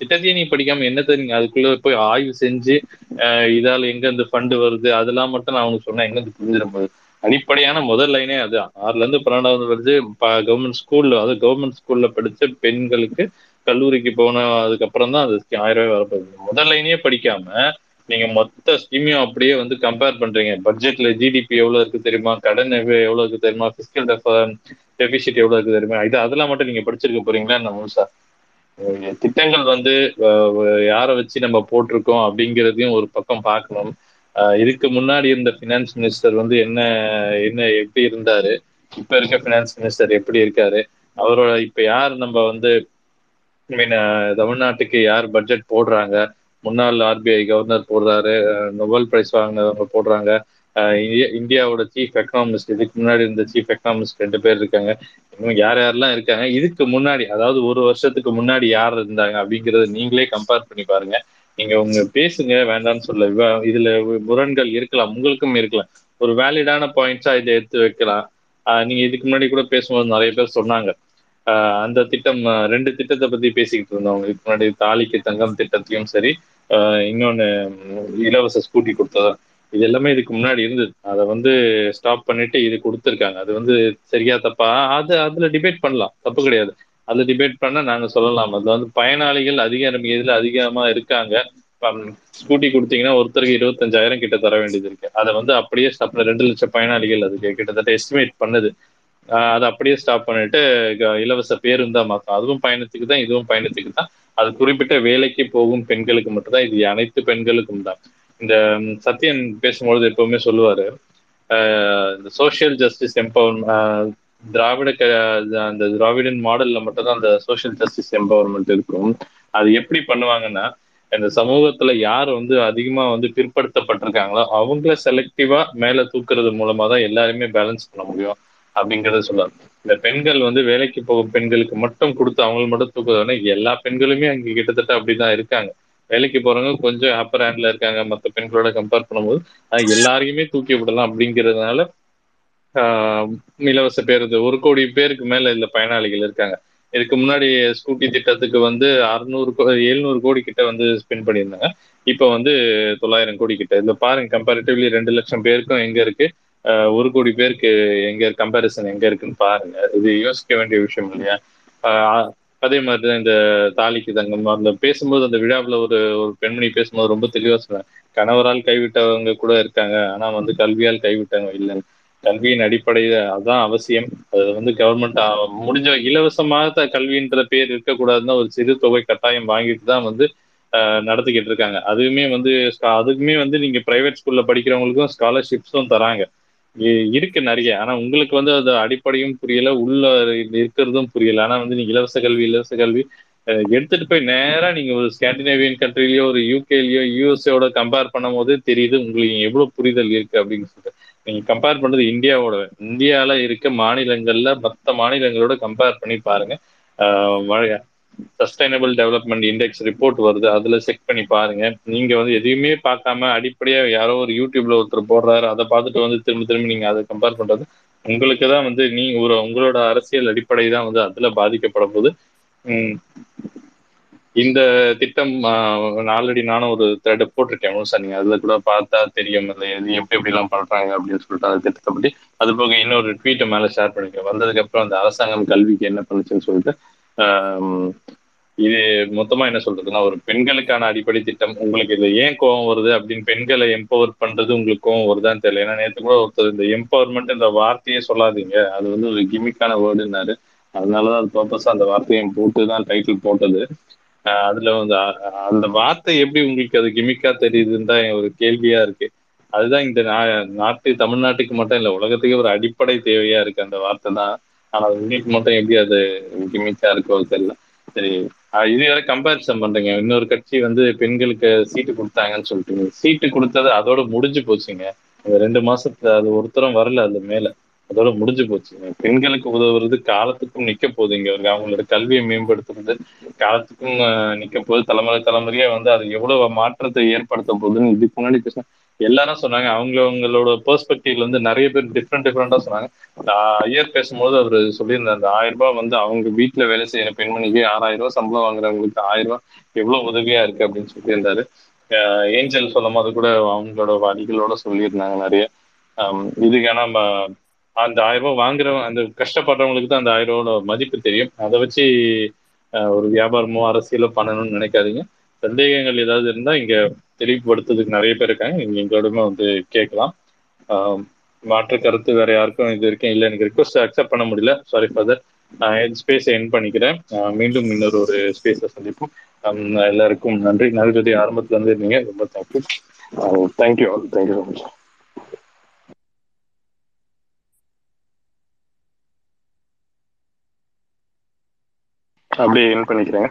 திட்டத்தையே நீ படிக்காம என்ன நீங்க அதுக்குள்ள போய் ஆய்வு செஞ்சு இதால எங்க இருந்து ஃபண்டு வருது? அதெல்லாம் மட்டும் நான் அவனுக்கு சொன்னேன். எங்க இருந்து புரிஞ்சிட போகுது அடிப்படையான முதல் லைனே அது ஆறுல இருந்து பன்னெண்டாவது வருது கவர்மெண்ட் ஸ்கூல்ல அது கவர்மெண்ட் ஸ்கூல்ல படிச்ச பெண்களுக்கு கல்லூரிக்கு போன அதுக்கப்புறம் தான் அதுக்கு ஆயிரம் ரூபாய் வரப்போகுது. முதல் லைனே படிக்காம நீங்க மொத்த ஸ்கீமையும் அப்படியே வந்து கம்பேர் பண்றீங்க. பட்ஜெட்ல ஜிடிபி எவ்வளவு இருக்கு தெரியுமா? கடன் எவ்வளவு இருக்கு தெரியுமா? பிசிக்கல் டெபிசிட் எவ்வளவு இருக்கு தெரியுமா? இது அதெல்லாம் மட்டும் நீங்க படிச்சிருக்க போறீங்களா நம்ம முழுசா? திட்டங்கள் வந்து யாரை வச்சு நம்ம போட்டிருக்கோம் அப்படிங்கிறதையும் ஒரு பக்கம் பார்க்கணும். அஹ் இதுக்கு முன்னாடி இருந்த ஃபினான்ஸ் மினிஸ்டர் வந்து என்ன என்ன எப்படி இருந்தாரு? இப்ப இருக்க ஃபினான்ஸ் மினிஸ்டர் எப்படி இருக்காரு? அவரோட இப்ப யார் நம்ம வந்து மீன் தமிழ்நாட்டுக்கு யார் பட்ஜெட் போடுறாங்க? முன்னாள் ஆர்பிஐ கவர்னர் போடுறாரு நோபல் நொபல் பிரைஸ் வாங்கினவங்க போடுறாங்க. இந்தியாவோட சீஃப் எக்கனாமிஸ்ட் இதுக்கு முன்னாடி இருந்த சீஃப் எக்கனாமிஸ்ட் ரெண்டு பேர் இருக்காங்க. இன்னும் யார் யாரெல்லாம் இருக்காங்க? இதுக்கு முன்னாடி அதாவது ஒரு வருஷத்துக்கு முன்னாடி யார் இருந்தாங்க அப்படிங்கறத நீங்களே கம்பேர் பண்ணி பாருங்க. நீங்க உங்க பேசுங்க வேண்டாம்னு சொல்ல இதுல முரண்கள் இருக்கலாம் உங்களுக்கும் இருக்கலாம். ஒரு வேலிடான பாயிண்ட்ஸா இதை எடுத்து வைக்கலாம். ஆஹ் நீங்க இதுக்கு முன்னாடி கூட பேசும்போது நிறைய பேர் சொன்னாங்க. ஆஹ் அந்த திட்டம் ரெண்டு திட்டத்தை பத்தி பேசிக்கிட்டு இருந்தோம் இதுக்கு முன்னாடி தாலிக்கு தங்கம் திட்டத்தையும் சரி ஆஹ் இன்னொன்னு இலவச ஸ்கூட்டி கொடுத்ததா. இது எல்லாமே இதுக்கு முன்னாடி இருந்தது. அதை வந்து ஸ்டாப் பண்ணிட்டு இது கொடுத்துருக்காங்க. அது வந்து சரியா தப்பா? அது அதுல டிபேட் பண்ணலாம். தப்பு கிடையாது. அதுல டிபேட் பண்ண நாங்க சொல்லலாம். அதுல வந்து பயனாளிகள் அதிகம் இதுல அதிகமா இருக்காங்க? ஸ்கூட்டி கொடுத்தீங்கன்னா ஒருத்தருக்கு இருபத்தஞ்சாயிரம் கிட்ட தர வேண்டியது இருக்கு. அதை வந்து அப்படியே ஸ்டாப் ரெண்டு லட்சம் பயனாளிகள் அதுக்கு கிட்டத்தட்ட எஸ்டிமேட் பண்ணுது. ஆஹ் அதை அப்படியே ஸ்டாப் பண்ணிட்டு இலவச பேருந்தா மாத்தம் அதுவும் பயணத்துக்கு தான் இதுவும் பயணத்துக்கு தான். அது குறிப்பிட்ட வேலைக்கு போகும் பெண்களுக்கு மட்டும்தான். இது அனைத்து பெண்களுக்கும் தான். இந்த சத்யன் பேசும்பொழுது எப்பவுமே சொல்லுவாரு. ஆஹ் இந்த சோசியல் ஜஸ்டிஸ் எம்பவர் திராவிட க அந்த திராவிடன் மாடல்ல மட்டும்தான் அந்த சோசியல் ஜஸ்டிஸ் எம்பவர்மெண்ட் இருக்கும். அது எப்படி பண்ணுவாங்கன்னா இந்த சமூகத்துல யார் வந்து அதிகமா வந்து பிற்படுத்தப்பட்டிருக்காங்களோ அவங்கள செலக்டிவா மேல தூக்குறது மூலமா தான் எல்லாருமே பேலன்ஸ் பண்ண முடியும் அப்படிங்கறத சொல்லுவாங்க இந்த பெண்கள் வந்து வேலைக்கு போகும் பெண்களுக்கு மட்டும் கொடுத்து அவங்களுக்கு மட்டும் தூக்குறதுனா எல்லா பெண்களுமே அங்க கிட்டத்தட்ட அப்படிதான் இருக்காங்க. வேலைக்கு போறவங்க கொஞ்சம் அப்பர் ஹேண்ட்ல இருக்காங்க. மற்ற பெண்களோட கம்பேர் பண்ணும்போது அது எல்லாரையுமே தூக்கி விடலாம் அப்படிங்கிறதுனால ஆஹ் இலவச பேருந்து ஒரு கோடி பேருக்கு மேல இதுல பயனாளிகள் இருக்காங்க. இதுக்கு முன்னாடி ஸ்கூட்டி திட்டத்துக்கு வந்து அறுநூறு எழுநூறு கோடி கிட்ட வந்து ஸ்பெண்ட் பண்ணியிருந்தாங்க. இப்போ வந்து தொள்ளாயிரம் கோடி கிட்ட. இதுல பாருங்க கம்பேரிட்டிவ்லி ரெண்டு லட்சம் பேருக்கும் எங்க இருக்கு? ஒரு கோடி பேருக்கு எங்க கம்பேரிசன் எங்க இருக்குன்னு பாருங்க. இது யோசிக்க வேண்டிய விஷயம் இல்லையா? அதே அதே மாதிரிதான் இந்த தாலிக்கு தங்கம் அந்த பேசும்போது அந்த விழாவில் ஒரு ஒரு பெண்மணி பேசும்போது ரொம்ப தெளிவாக சொன்னேன் கணவரால் கைவிட்டவங்க கூட இருக்காங்க ஆனால் வந்து கல்வியால் கைவிட்டவங்க இல்லைன்னு. கல்வியின் அடிப்படையில் அதான் அவசியம். அது வந்து கவர்மெண்ட் முடிஞ்ச இலவசமாக கல்வின்ற பேர் இருக்கக்கூடாதுன்னு ஒரு சிறு தொகை கட்டாயம் வாங்கிட்டு தான் வந்து நடத்திக்கிட்டு இருக்காங்க. அதுவுமே வந்து அதுக்குமே வந்து நீங்க பிரைவேட் ஸ்கூல்ல படிக்கிறவங்களுக்கும் ஸ்காலர்ஷிப்ஸும் தராங்க. இருக்கு நிறைய. ஆனா உங்களுக்கு வந்து அது அடிப்படையும் புரியல உள்ள இருக்கிறதும் புரியல. ஆனா வந்து நீங்க இலவச கல்வி இலவச கல்வி எடுத்துட்டு போய் நேரா நீங்க ஒரு ஸ்காண்டினேவியன் கண்ட்ரிலயோ ஒரு யூகேலயோ யூஎஸ்ஏவோட கம்பேர் பண்ணும் போது தெரியுது உங்களுக்கு எவ்வளவு புரிதல் இருக்கு அப்படின்னு சொல்லிட்டு. நீங்க கம்பேர் பண்றது இந்தியாவோட இந்தியால இருக்க மாநிலங்கள்ல மற்ற மாநிலங்களோட கம்பேர் பண்ணி பாருங்க. சஸ்டைனபிள் டெவலப்மெண்ட் இண்டெக்ஸ் ரிப்போர்ட் வருது. அதுல செக் பண்ணி பாருங்க. நீங்க வந்து எதையுமே பார்க்காம அடிப்படையா யாரோ ஒரு யூடியூப்ல ஒருத்தர் போடுறாரு அதை பார்த்துட்டு வந்து திரும்ப திரும்ப நீங்க அதை கம்பேர் பண்றது உங்களுக்கு தான் வந்து நீங்க ஒரு உங்களோட அரசியல் அடிப்படை தான் வந்து அதுல பாதிக்கப்பட போகுது. உம் இந்த திட்டம் ஆல்ரெடி நானும் ஒரு த்ரெட் போட்டிருக்கேன் சார் நீங்க அதுல கூட பார்த்தா தெரியும். அது எது எப்படி எப்படி எல்லாம் பண்றாங்க அப்படின்னு சொல்லிட்டு அந்த திட்டத்தை பற்றி அது போக இன்னொரு ட்வீட்டை மேல ஷேர் பண்ணிக்க வந்ததுக்கு அப்புறம் அந்த அரசாங்கம் கல்விக்கு என்ன பண்ணுச்சுன்னு சொல்லிட்டு இது மொத்தமா என்ன சொல்றதுன்னா ஒரு பெண்களுக்கான அடிப்படை திட்டம். உங்களுக்கு இது ஏன் கோவம் வருது அப்படின்னு பெண்களை எம்பவர் பண்றது உங்களுக்கு கோவம் வருதான்னு தெரியல. ஏன்னா நேற்று கூட ஒருத்தர் இந்த எம்பவர்மெண்ட் இந்த வார்த்தையே சொல்லாதீங்க. அது வந்து ஒரு கிமிக்கான வேர்டுனாரு அதனாலதான் அது பர்பஸா அந்த வார்த்தையை போட்டு தான் டைட்டில் போட்டது. ஆஹ் அதுல வந்து அந்த வார்த்தை எப்படி உங்களுக்கு அது கிமிக்கா தெரியுதுன்னு தான் ஒரு கேள்வியா இருக்கு. அதுதான் இந்த நா- நாட்டு தமிழ்நாட்டுக்கு மட்டும் இல்ல உலகத்துக்கே ஒரு அடிப்படை தேவையா இருக்கு அந்த வார்த்தை தான் ஆனா உங்களுக்கு மட்டும் எப்படி அது கிமிக்கா இருக்கோ தெரியல. சரி ஆஹ் இது வேற கம்பேரிசன் பண்றீங்க. இன்னொரு கட்சி வந்து பெண்களுக்கு சீட்டு கொடுத்தாங்கன்னு சொல்லிட்டு. சீட்டு கொடுத்தது அதோட முடிஞ்சு போச்சுங்க. ரெண்டு மாசத்துல அது ஒருத்தரும் வரல அது மேல. அதோட முடிஞ்சு போச்சு. பெண்களுக்கு உதவுறது காலத்துக்கும் நிக்க போகுது இங்க. இருக்கு அவங்களோட கல்வியை மேம்படுத்துறது காலத்துக்கும் நிக்க போகுது. தலைமுறை தலைமுறையா வந்து அது எவ்வளவு மாற்றத்தை ஏற்படுத்த போகுதுன்னு இதுக்கு முன்னாடி பேசினா எல்லாரும் சொன்னாங்க. அவங்க அவங்களோட பெர்ஸ்பெக்டிவ்ல வந்து நிறைய பேர் டிஃப்ரெண்ட் டிஃப்ரெண்டா சொன்னாங்க. அந்த ஐயர் பேசும்போது அவர் சொல்லியிருந்தார் அந்த ஆயிரம் ரூபாய் வந்து அவங்க வீட்டுல வேலை செய்யற பெண்மணிக்கு ஆறாயிரம் ரூபாய் சம்பளம் வாங்குறவங்களுக்கு ஆயிரம் ரூபாய் எவ்வளவு உதவியா இருக்கு அப்படின்னு சொல்லியிருந்தாரு. ஆஹ் ஏஞ்சல் சொல்லும் போது கூட அவங்களோட வழிகளோட சொல்லியிருந்தாங்க நிறைய. இதுக்கான நம்ம அந்த ஆயிரம் ரூபாய் வாங்குறவங்க அந்த கஷ்டப்படுறவங்களுக்கு தான் அந்த ஆயிரம் ரூபாயோட மதிப்பு தெரியும். அதை வச்சு ஒரு வியாபாரமோ அரசியலோ பண்ணணும்னு நினைக்காதீங்க. சந்தேகங்கள் ஏதாவது இருந்தா இங்க தெளிவுபடுத்துறதுக்கு நிறைய பேர் இருக்காங்க. நீங்க எங்களோடமே வந்து கேட்கலாம். மாற்று கருத்து வேற யாருக்கும் இது வரைக்கும் இல்லை. எனக்கு ரிக்வஸ்ட் அக்செப்ட் பண்ண முடியல. சாரி ஃபார் நான் ஸ்பேஸை என் பண்ணிக்கிறேன். மீண்டும் இன்னொரு ஒரு ஸ்பேஸை சந்திப்போம். எல்லாருக்கும் நன்றி. நல்கதி ஆரம்பத்துல இருந்து இருந்தீங்க. ரொம்ப thank you thank you thank you so much அப்படியே என் பண்ணிக்கிறேங்க